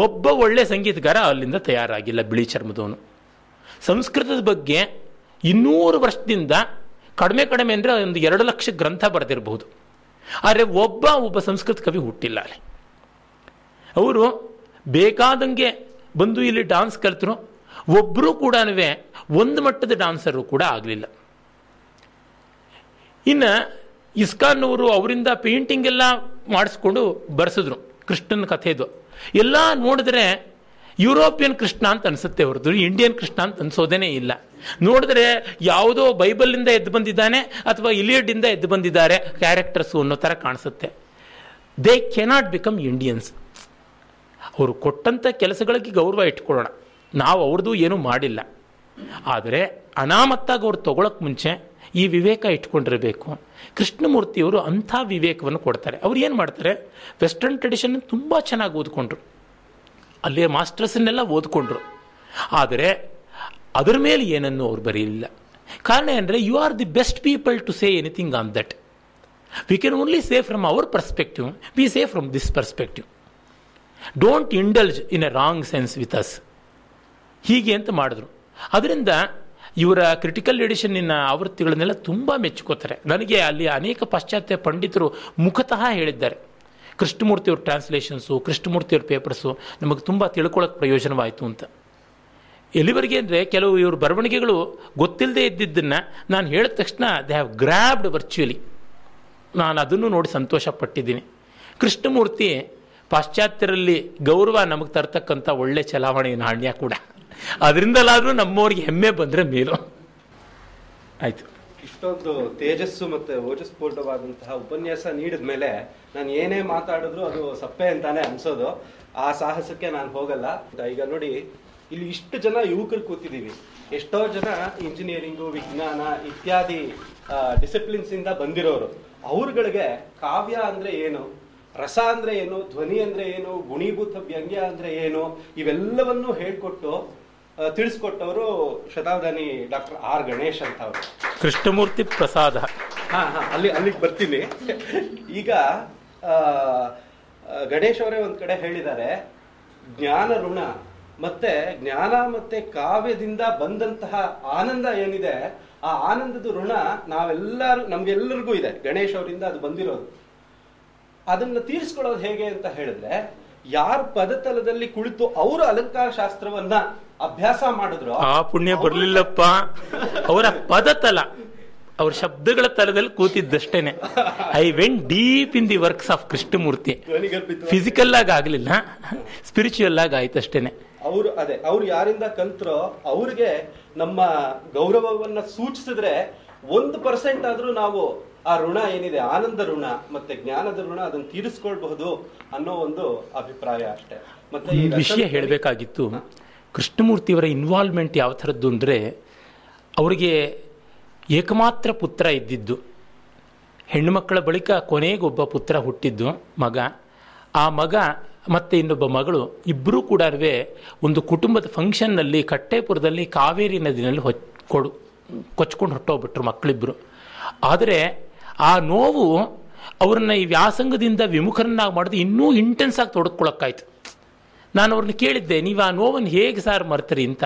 ಒಬ್ಬ ಒಳ್ಳೆ ಸಂಗೀತಗಾರ ಅಲ್ಲಿಂದ ತಯಾರಾಗಿಲ್ಲ ಬಿಳಿ ಚರ್ಮದವನು. ಸಂಸ್ಕೃತದ ಬಗ್ಗೆ ಇನ್ನೂರು ವರ್ಷದಿಂದ ಕಡಿಮೆ ಕಡಿಮೆ ಅಂದರೆ ಒಂದು ಎರಡು ಲಕ್ಷ ಗ್ರಂಥ ಬರೆದಿರಬಹುದು. ಆದರೆ ಒಬ್ಬ ಒಬ್ಬ ಸಂಸ್ಕೃತ ಕವಿ ಹುಟ್ಟಿಲ್ಲ ಅವರು ಬೇಕಾದಂಗೆ ಬಂದು ಇಲ್ಲಿ ಡಾನ್ಸ್ ಕಲ್ತರು. ಒಬ್ಬರೂ ಕೂಡ ಒಂದು ಮಟ್ಟದ ಡಾನ್ಸರು ಕೂಡ ಆಗಲಿಲ್ಲ. ಇನ್ನು ಇಸ್ಕಾನ್ ಅವರು ಅವರಿಂದ ಪೇಂಟಿಂಗ್ ಎಲ್ಲ ಮಾಡಿಸ್ಕೊಂಡು ಬರೆಸಿದ್ರು, ಕೃಷ್ಣನ ಕಥೆದು ಎಲ್ಲ ನೋಡಿದ್ರೆ ಯುರೋಪಿಯನ್ ಕೃಷ್ಣ ಅಂತ ಅನಿಸುತ್ತೆ ಅವ್ರದ್ದು ಇಂಡಿಯನ್ ಕೃಷ್ಣ ಅಂತ ಅನ್ಸೋದೇನೇ ಇಲ್ಲ. ನೋಡಿದ್ರೆ ಯಾವುದೋ ಬೈಬಲಿಂದ ಎದ್ದು ಬಂದಿದ್ದಾನೆ ಅಥವಾ ಇಲಿಯಡ್ಡಿಂದ ಎದ್ದು ಬಂದಿದ್ದಾರೆ ಕ್ಯಾರೆಕ್ಟರ್ಸು ಅನ್ನೋ ಥರ ಕಾಣಿಸುತ್ತೆ. ದೇ ಕೆನಾಟ್ ಬಿಕಮ್ ಇಂಡಿಯನ್ಸ್ ಅವರು ಕೊಟ್ಟಂಥ ಕೆಲಸಗಳಿಗೆ ಗೌರವ ಇಟ್ಕೊಳ್ಳೋಣ. ನಾವು ಅವ್ರದ್ದು ಏನೂ ಮಾಡಿಲ್ಲ. ಆದರೆ ಅನಾಮತ್ತಾಗಿ ಅವ್ರು ತಗೊಳಕ್ಕೆ ಮುಂಚೆ ಈ ವಿವೇಕ ಇಟ್ಕೊಂಡಿರಬೇಕು. ಕೃಷ್ಣಮೂರ್ತಿಯವರು ಅಂಥ ವಿವೇಕವನ್ನು ಕೊಡ್ತಾರೆ. ಅವ್ರು ಏನು ಮಾಡ್ತಾರೆ? ವೆಸ್ಟರ್ನ್ ಟ್ರೆಡಿಷನ್ ತುಂಬ ಚೆನ್ನಾಗಿ ಓದ್ಕೊಂಡ್ರು. ಅಲ್ಲಿಯ ಮಾಸ್ಟರ್ಸನ್ನೆಲ್ಲ ಓದ್ಕೊಂಡ್ರು. ಆದರೆ ಅದರ ಮೇಲೆ ಏನನ್ನು ಅವ್ರು ಬರೀಲಿಲ್ಲ. ಕಾರಣ ಏನಂದರೆ you are the best people to say anything on that we can only say from our perspective we say from this perspective don't indulge in a wrong sense with us ಹೀಗೆ ಅಂತ ಮಾಡಿದ್ರು. ಅದರಿಂದ ಇವರ ಕ್ರಿಟಿಕಲ್ ಎಡಿಷನ್ನಿನ ಆವೃತ್ತಿಗಳನ್ನೆಲ್ಲ ತುಂಬ ಮೆಚ್ಚುಕೋತಾರೆ. ನನಗೆ ಅಲ್ಲಿ ಅನೇಕ ಪಾಶ್ಚಾತ್ಯ ಪಂಡಿತರು ಮುಖತಃ ಹೇಳಿದ್ದಾರೆ. ಕೃಷ್ಣಮೂರ್ತಿಯವ್ರ ಟ್ರಾನ್ಸ್ಲೇಷನ್ಸು ಕೃಷ್ಣಮೂರ್ತಿಯವ್ರ ಪೇಪರ್ಸು ನಮಗೆ ತುಂಬ ತಿಳ್ಕೊಳ್ಳೋಕೆ ಪ್ರಯೋಜನವಾಯಿತು ಅಂತ. ಎಲ್ಲಿವರೆಗೆ ಅಂದರೆ ಕೆಲವು ಇವ್ರ ಬರವಣಿಗೆಗಳು ಗೊತ್ತಿಲ್ಲದೆ ಇದ್ದಿದ್ದನ್ನು ನಾನು ಹೇಳಿದ ತಕ್ಷಣ ದೇ ಹ್ಯಾವ್ ಗ್ರ್ಯಾಬ್ಡ್ ವರ್ಚುವಲಿ ನಾನು ಅದನ್ನು ನೋಡಿ ಸಂತೋಷ ಪಟ್ಟಿದ್ದೀನಿ ಕೃಷ್ಣಮೂರ್ತಿ ಪಾಶ್ಚಾತ್ಯರಲ್ಲಿ ಗೌರವ ನಮಗೆ ತರ್ತಕ್ಕಂಥ ಒಳ್ಳೆ ಚಲಾವಣೆ ನಾಣ್ಯ ಕೂಡ. ಅದರಿಂದಲಾದ್ರೂ ನಮ್ಮವ್ರಿಗೆ ಹೆಮ್ಮೆ ಬಂದ್ರೆ ಮೇಲು. ಆಯ್ತು. ಇಷ್ಟೊಂದು ತೇಜಸ್ಸು ಮತ್ತೆ ಓಜಸ್ಫೋಟವಾದಂತಹ ಉಪನ್ಯಾಸ ನೀಡಿದ ಮೇಲೆ ನಾನು ಏನೇ ಮಾತಾಡಿದ್ರು ಅದು ಸಪ್ಪೆ ಅಂತಾನೆ ಅನ್ಸೋದು. ಆ ಸಾಹಸಕ್ಕೆ ನಾನು ಹೋಗಲ್ಲ. ಈಗ ನೋಡಿ, ಇಲ್ಲಿ ಇಷ್ಟು ಜನ ಯುವಕರು ಕೂತಿದ್ದೀವಿ. ಎಷ್ಟೋ ಜನ ಇಂಜಿನಿಯರಿಂಗು, ವಿಜ್ಞಾನ ಇತ್ಯಾದಿ ಡಿಸಿಪ್ಲಿನ್ಸ್ ಇಂದ ಬಂದಿರೋರು. ಅವ್ರುಗಳಿಗೆ ಕಾವ್ಯ ಅಂದ್ರೆ ಏನು? ರಸ ಅಂದ್ರೆ ಏನು? ಧ್ವನಿ ಅಂದ್ರೆ ಏನು? ಗುಣೀಭೂತ ವ್ಯಂಗ್ಯ ಅಂದ್ರೆ ಏನು? ಇವೆಲ್ಲವನ್ನೂ ಹೇಳ್ಕೊಟ್ಟು ತಿಳಿಸ್ಕೊಟ್ಟವರು ಶತಾಬ್ದಾನಿ ಡಾಕ್ಟರ್ ಆರ್ ಗಣೇಶ್ ಅಂತ ಅವರು. ಕೃಷ್ಣಮೂರ್ತಿ ಪ್ರಸಾದ. ಹಾ ಹಾ ಅಲ್ಲಿ ಅಲ್ಲಿಗೆ ಬರ್ತೀನಿ. ಈಗ ಗಣೇಶ್ ಅವರೇ ಒಂದ್ ಕಡೆ ಹೇಳಿದ್ದಾರೆ ಜ್ಞಾನ ಋಣ ಮತ್ತೆ ಜ್ಞಾನ ಮತ್ತೆ ಕಾವ್ಯದಿಂದ ಬಂದಂತಹ ಆನಂದ ಏನಿದೆ ಆ ಆನಂದದ ಋಣ ನಾವೆಲ್ಲರೂ ನಮ್ಗೆಲ್ಲರಿಗೂ ಇದೆ. ಗಣೇಶ್ ಅವರಿಂದ ಅದು ಬಂದಿರೋದು. ಅದನ್ನ ತೀರಿಸ್ಕೊಳ್ಳೋದು ಹೇಗೆ ಅಂತ ಹೇಳಿದ್ರೆ ಯಾರು ಪದತಲದಲ್ಲಿ ಕುಳಿತು ಅವರು ಅಲಂಕಾರ ಶಾಸ್ತ್ರವನ್ನ ಅಭ್ಯಾಸ ಮಾಡಿದ್ರು. ಆ ಪುಣ್ಯ ಬರ್ಲಿಲ್ಲಪ್ಪ. ಅವರ ಪದ ತಲ ಅವ್ರ ಶಬ್ದಗಳ ತಲದಲ್ಲಿ ಕೂತಿದ್ದಷ್ಟೇನೆ. I went deep in the works of Krishnamurthy. Physical ಆಗಿ ಆಗ್ಲಿಲ್ಲ ಸ್ಪಿರಿಚುವಲ್ ಆಗಿ ಆಯ್ತು ಅಷ್ಟೇನೆ ಅವರು ಅದೇ ಅವ್ರು ಯಾರಿಂದ ಕಲ್ತರೋ ಅವ್ರಿಗೆ ನಮ್ಮ ಗೌರವವನ್ನ ಸೂಚಿಸಿದ್ರೆ ಒಂದು ಪರ್ಸೆಂಟ್ ಆದ್ರೂ ನಾವು ಆ ಋಣ ಏನಿದೆ ಆನಂದ ಋಣ ಮತ್ತೆ ಜ್ಞಾನದ ಋಣ ಅದನ್ನ ತೀರಿಸ್ಕೊಳ್ಬಹುದು ಅನ್ನೋ ಒಂದು ಅಭಿಪ್ರಾಯ ಅಷ್ಟೇ. ಮತ್ತೆ ಈ ವಿಷಯ ಹೇಳಬೇಕಾಗಿತ್ತು. ಕೃಷ್ಣಮೂರ್ತಿಯವರ ಇನ್ವಾಲ್ವ್ಮೆಂಟ್ ಯಾವ ಥರದ್ದು ಅಂದರೆ, ಅವರಿಗೆ ಏಕಮಾತ್ರ ಪುತ್ರ ಇದ್ದಿದ್ದು. ಹೆಣ್ಣುಮಕ್ಕಳ ಬಳಿಕ ಕೊನೆಗೊಬ್ಬ ಪುತ್ರ ಹುಟ್ಟಿದ್ದು ಮಗ. ಆ ಮಗ ಮತ್ತು ಇನ್ನೊಬ್ಬ ಮಗಳು ಇಬ್ಬರೂ ಕೂಡ ಒಂದು ಕುಟುಂಬದ ಫಂಕ್ಷನ್ನಲ್ಲಿ ಕಟ್ಟೆಪುರದಲ್ಲಿ ಕಾವೇರಿ ನದಿನಲ್ಲಿ ಹೊಚ್ ಕೊಡು, ಕೊಚ್ಕೊಂಡು ಹೊಟ್ಟೋಗ್ಬಿಟ್ರು ಮಕ್ಕಳಿಬ್ಬರು ಆದರೆ ಆ ನೋವು ಅವ್ರನ್ನ ಈ ವ್ಯಾಸಂಗದಿಂದ ವಿಮುಖರನ್ನಾಗಿ ಮಾಡಿದ್ರೆ ಇನ್ನೂ ಇಂಟೆನ್ಸ್ ಆಗಿ ತೊಡಕೊಳಕ್ಕಾಯ್ತು. ನಾನು ಅವ್ರನ್ನ ಕೇಳಿದ್ದೆ, ನೀವು ಆ ನೋವನ್ನು ಹೇಗೆ ಸಾರ್ ಮರ್ತೀರಿ? ಅಂತ.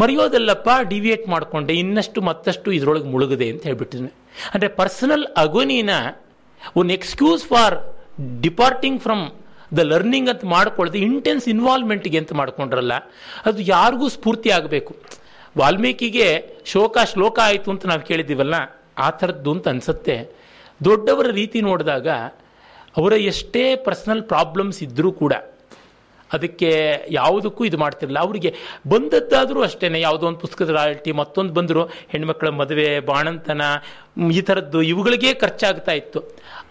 ಮರೆಯೋದಲ್ಲಪ್ಪ, ಡಿವಿಯೇಟ್ ಮಾಡಿಕೊಂಡೆ, ಇನ್ನಷ್ಟು ಮತ್ತಷ್ಟು ಇದರೊಳಗೆ ಮುಳುಗಿದೆ ಅಂತ ಹೇಳ್ಬಿಟ್ಟಿದ್ದೆ ಅಂದರೆ ಪರ್ಸನಲ್ ಅಗೋನಿನ ಒಂದು excuse for departing from the learning ಅಂತ ಮಾಡ್ಕೊಳ್ಳದೆ ಇಂಟೆನ್ಸ್ ಇನ್ವಾಲ್ವ್ಮೆಂಟ್ಗೆ ಅಂತ ಮಾಡ್ಕೊಂಡ್ರಲ್ಲ, ಅದು ಯಾರಿಗೂ ಸ್ಫೂರ್ತಿ ಆಗಬೇಕು. ವಾಲ್ಮೀಕಿಗೆ ಶೋಕ ಶ್ಲೋಕ ಆಯಿತು ಅಂತ ನಾವು ಕೇಳಿದ್ದೀವಲ್ಲ, ಆ ಥರದ್ದು ಅಂತ ಅನಿಸುತ್ತೆ. ದೊಡ್ಡವರ ರೀತಿ ನೋಡಿದಾಗ, ಅವರ ಎಷ್ಟೇ ಪರ್ಸನಲ್ ಪ್ರಾಬ್ಲಮ್ಸ್ ಇದ್ದರೂ ಕೂಡ ಅದಕ್ಕೆ ಯಾವುದಕ್ಕೂ ಇದು ಮಾಡ್ತಿರಲಿಲ್ಲ. ಅವರಿಗೆ ಬಂದದ್ದಾದರೂ ಅಷ್ಟೇ ಯಾವುದೋ ಒಂದು ಪುಸ್ತಕದ ರಾಯಲ್ಟಿ ಮತ್ತೊಂದು ಬಂದರು. ಹೆಣ್ಮಕ್ಳ ಮದುವೆ, ಬಾಣಂತನ ಈ ಥರದ್ದು ಇವುಗಳಿಗೇ ಖರ್ಚಾಗ್ತಾ ಇತ್ತು.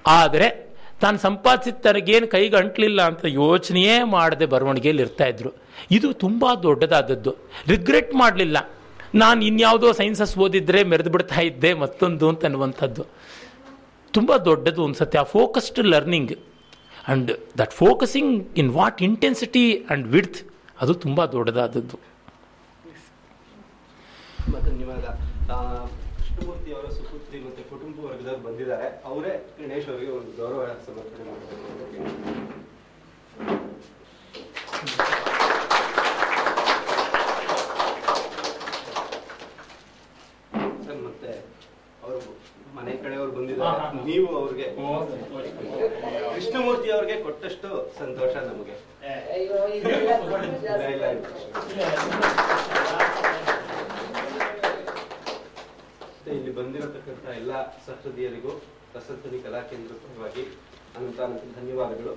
ಆದರೆ ತಾನು ಸಂಪಾದಿಸಿದ ತನಗೇನು ಕೈಗೆ ಅಂಟ್ಲಿಲ್ಲ ಅಂತ ಯೋಚನೆಯೇ ಮಾಡದೆ ಬರವಣಿಗೆಯಲ್ಲಿ ಇರ್ತಾ ಇದ್ರು. ಇದು ತುಂಬ ದೊಡ್ಡದಾದದ್ದು. ರಿಗ್ರೆಟ್ ಮಾಡಲಿಲ್ಲ. ನಾನು ಇನ್ಯಾವುದೋ ಸೈನ್ಸಸ್ ಓದಿದ್ರೆ ಮೆರೆದು ಬಿಡ್ತಾ ಇದ್ದೆ ಮತ್ತೊಂದು ಅಂತ ಅನ್ನುವಂಥದ್ದು. ತುಂಬ ದೊಡ್ಡದು ಅನ್ಸುತ್ತೆ. ಆ focused learning and that focusing in what intensity and width ಅದು ತುಂಬ ದೊಡ್ಡದಾದದ್ದು. ಕೃಷ್ಣಮೂರ್ತಿ ಅವರ ಸುಪುತ್ರಿ ಮತ್ತೆ ಕುಟುಂಬ ವರ್ಗದವ್ರು ಬಂದಿದ್ದಾರೆ. ಅವರೇ ಗಣೇಶ್ ಅವರಿಗೆ ಒಂದು ಗೌರವ ಸಮರ್ಪಣೆ ಮಾಡ್ತಾರೆ ಸರ್ ಮತ್ತೆ ಅವರು ಮನೆ ಕಡೆಯವರು ಬಂದಿದ್ದಾರೆ. ನೀವು ಅವ್ರಿಗೆ ಕೃಷ್ಣಮೂರ್ತಿ ಅವ್ರಿಗೆ ಕೊಟ್ಟಷ್ಟು ಸಂತೋಷ ನಮಗೆ. ಇಲ್ಲ, ಬಂದಿರತಕ್ಕಂಥ ಎಲ್ಲ ಸಹೃದಯರಿಗೂ ಪ್ರಸಂತನಿ ಕಲಾ ಕೇಂದ್ರ ಪರವಾಗಿ ಅನಂತ ಅನಂತ ಧನ್ಯವಾದಗಳು.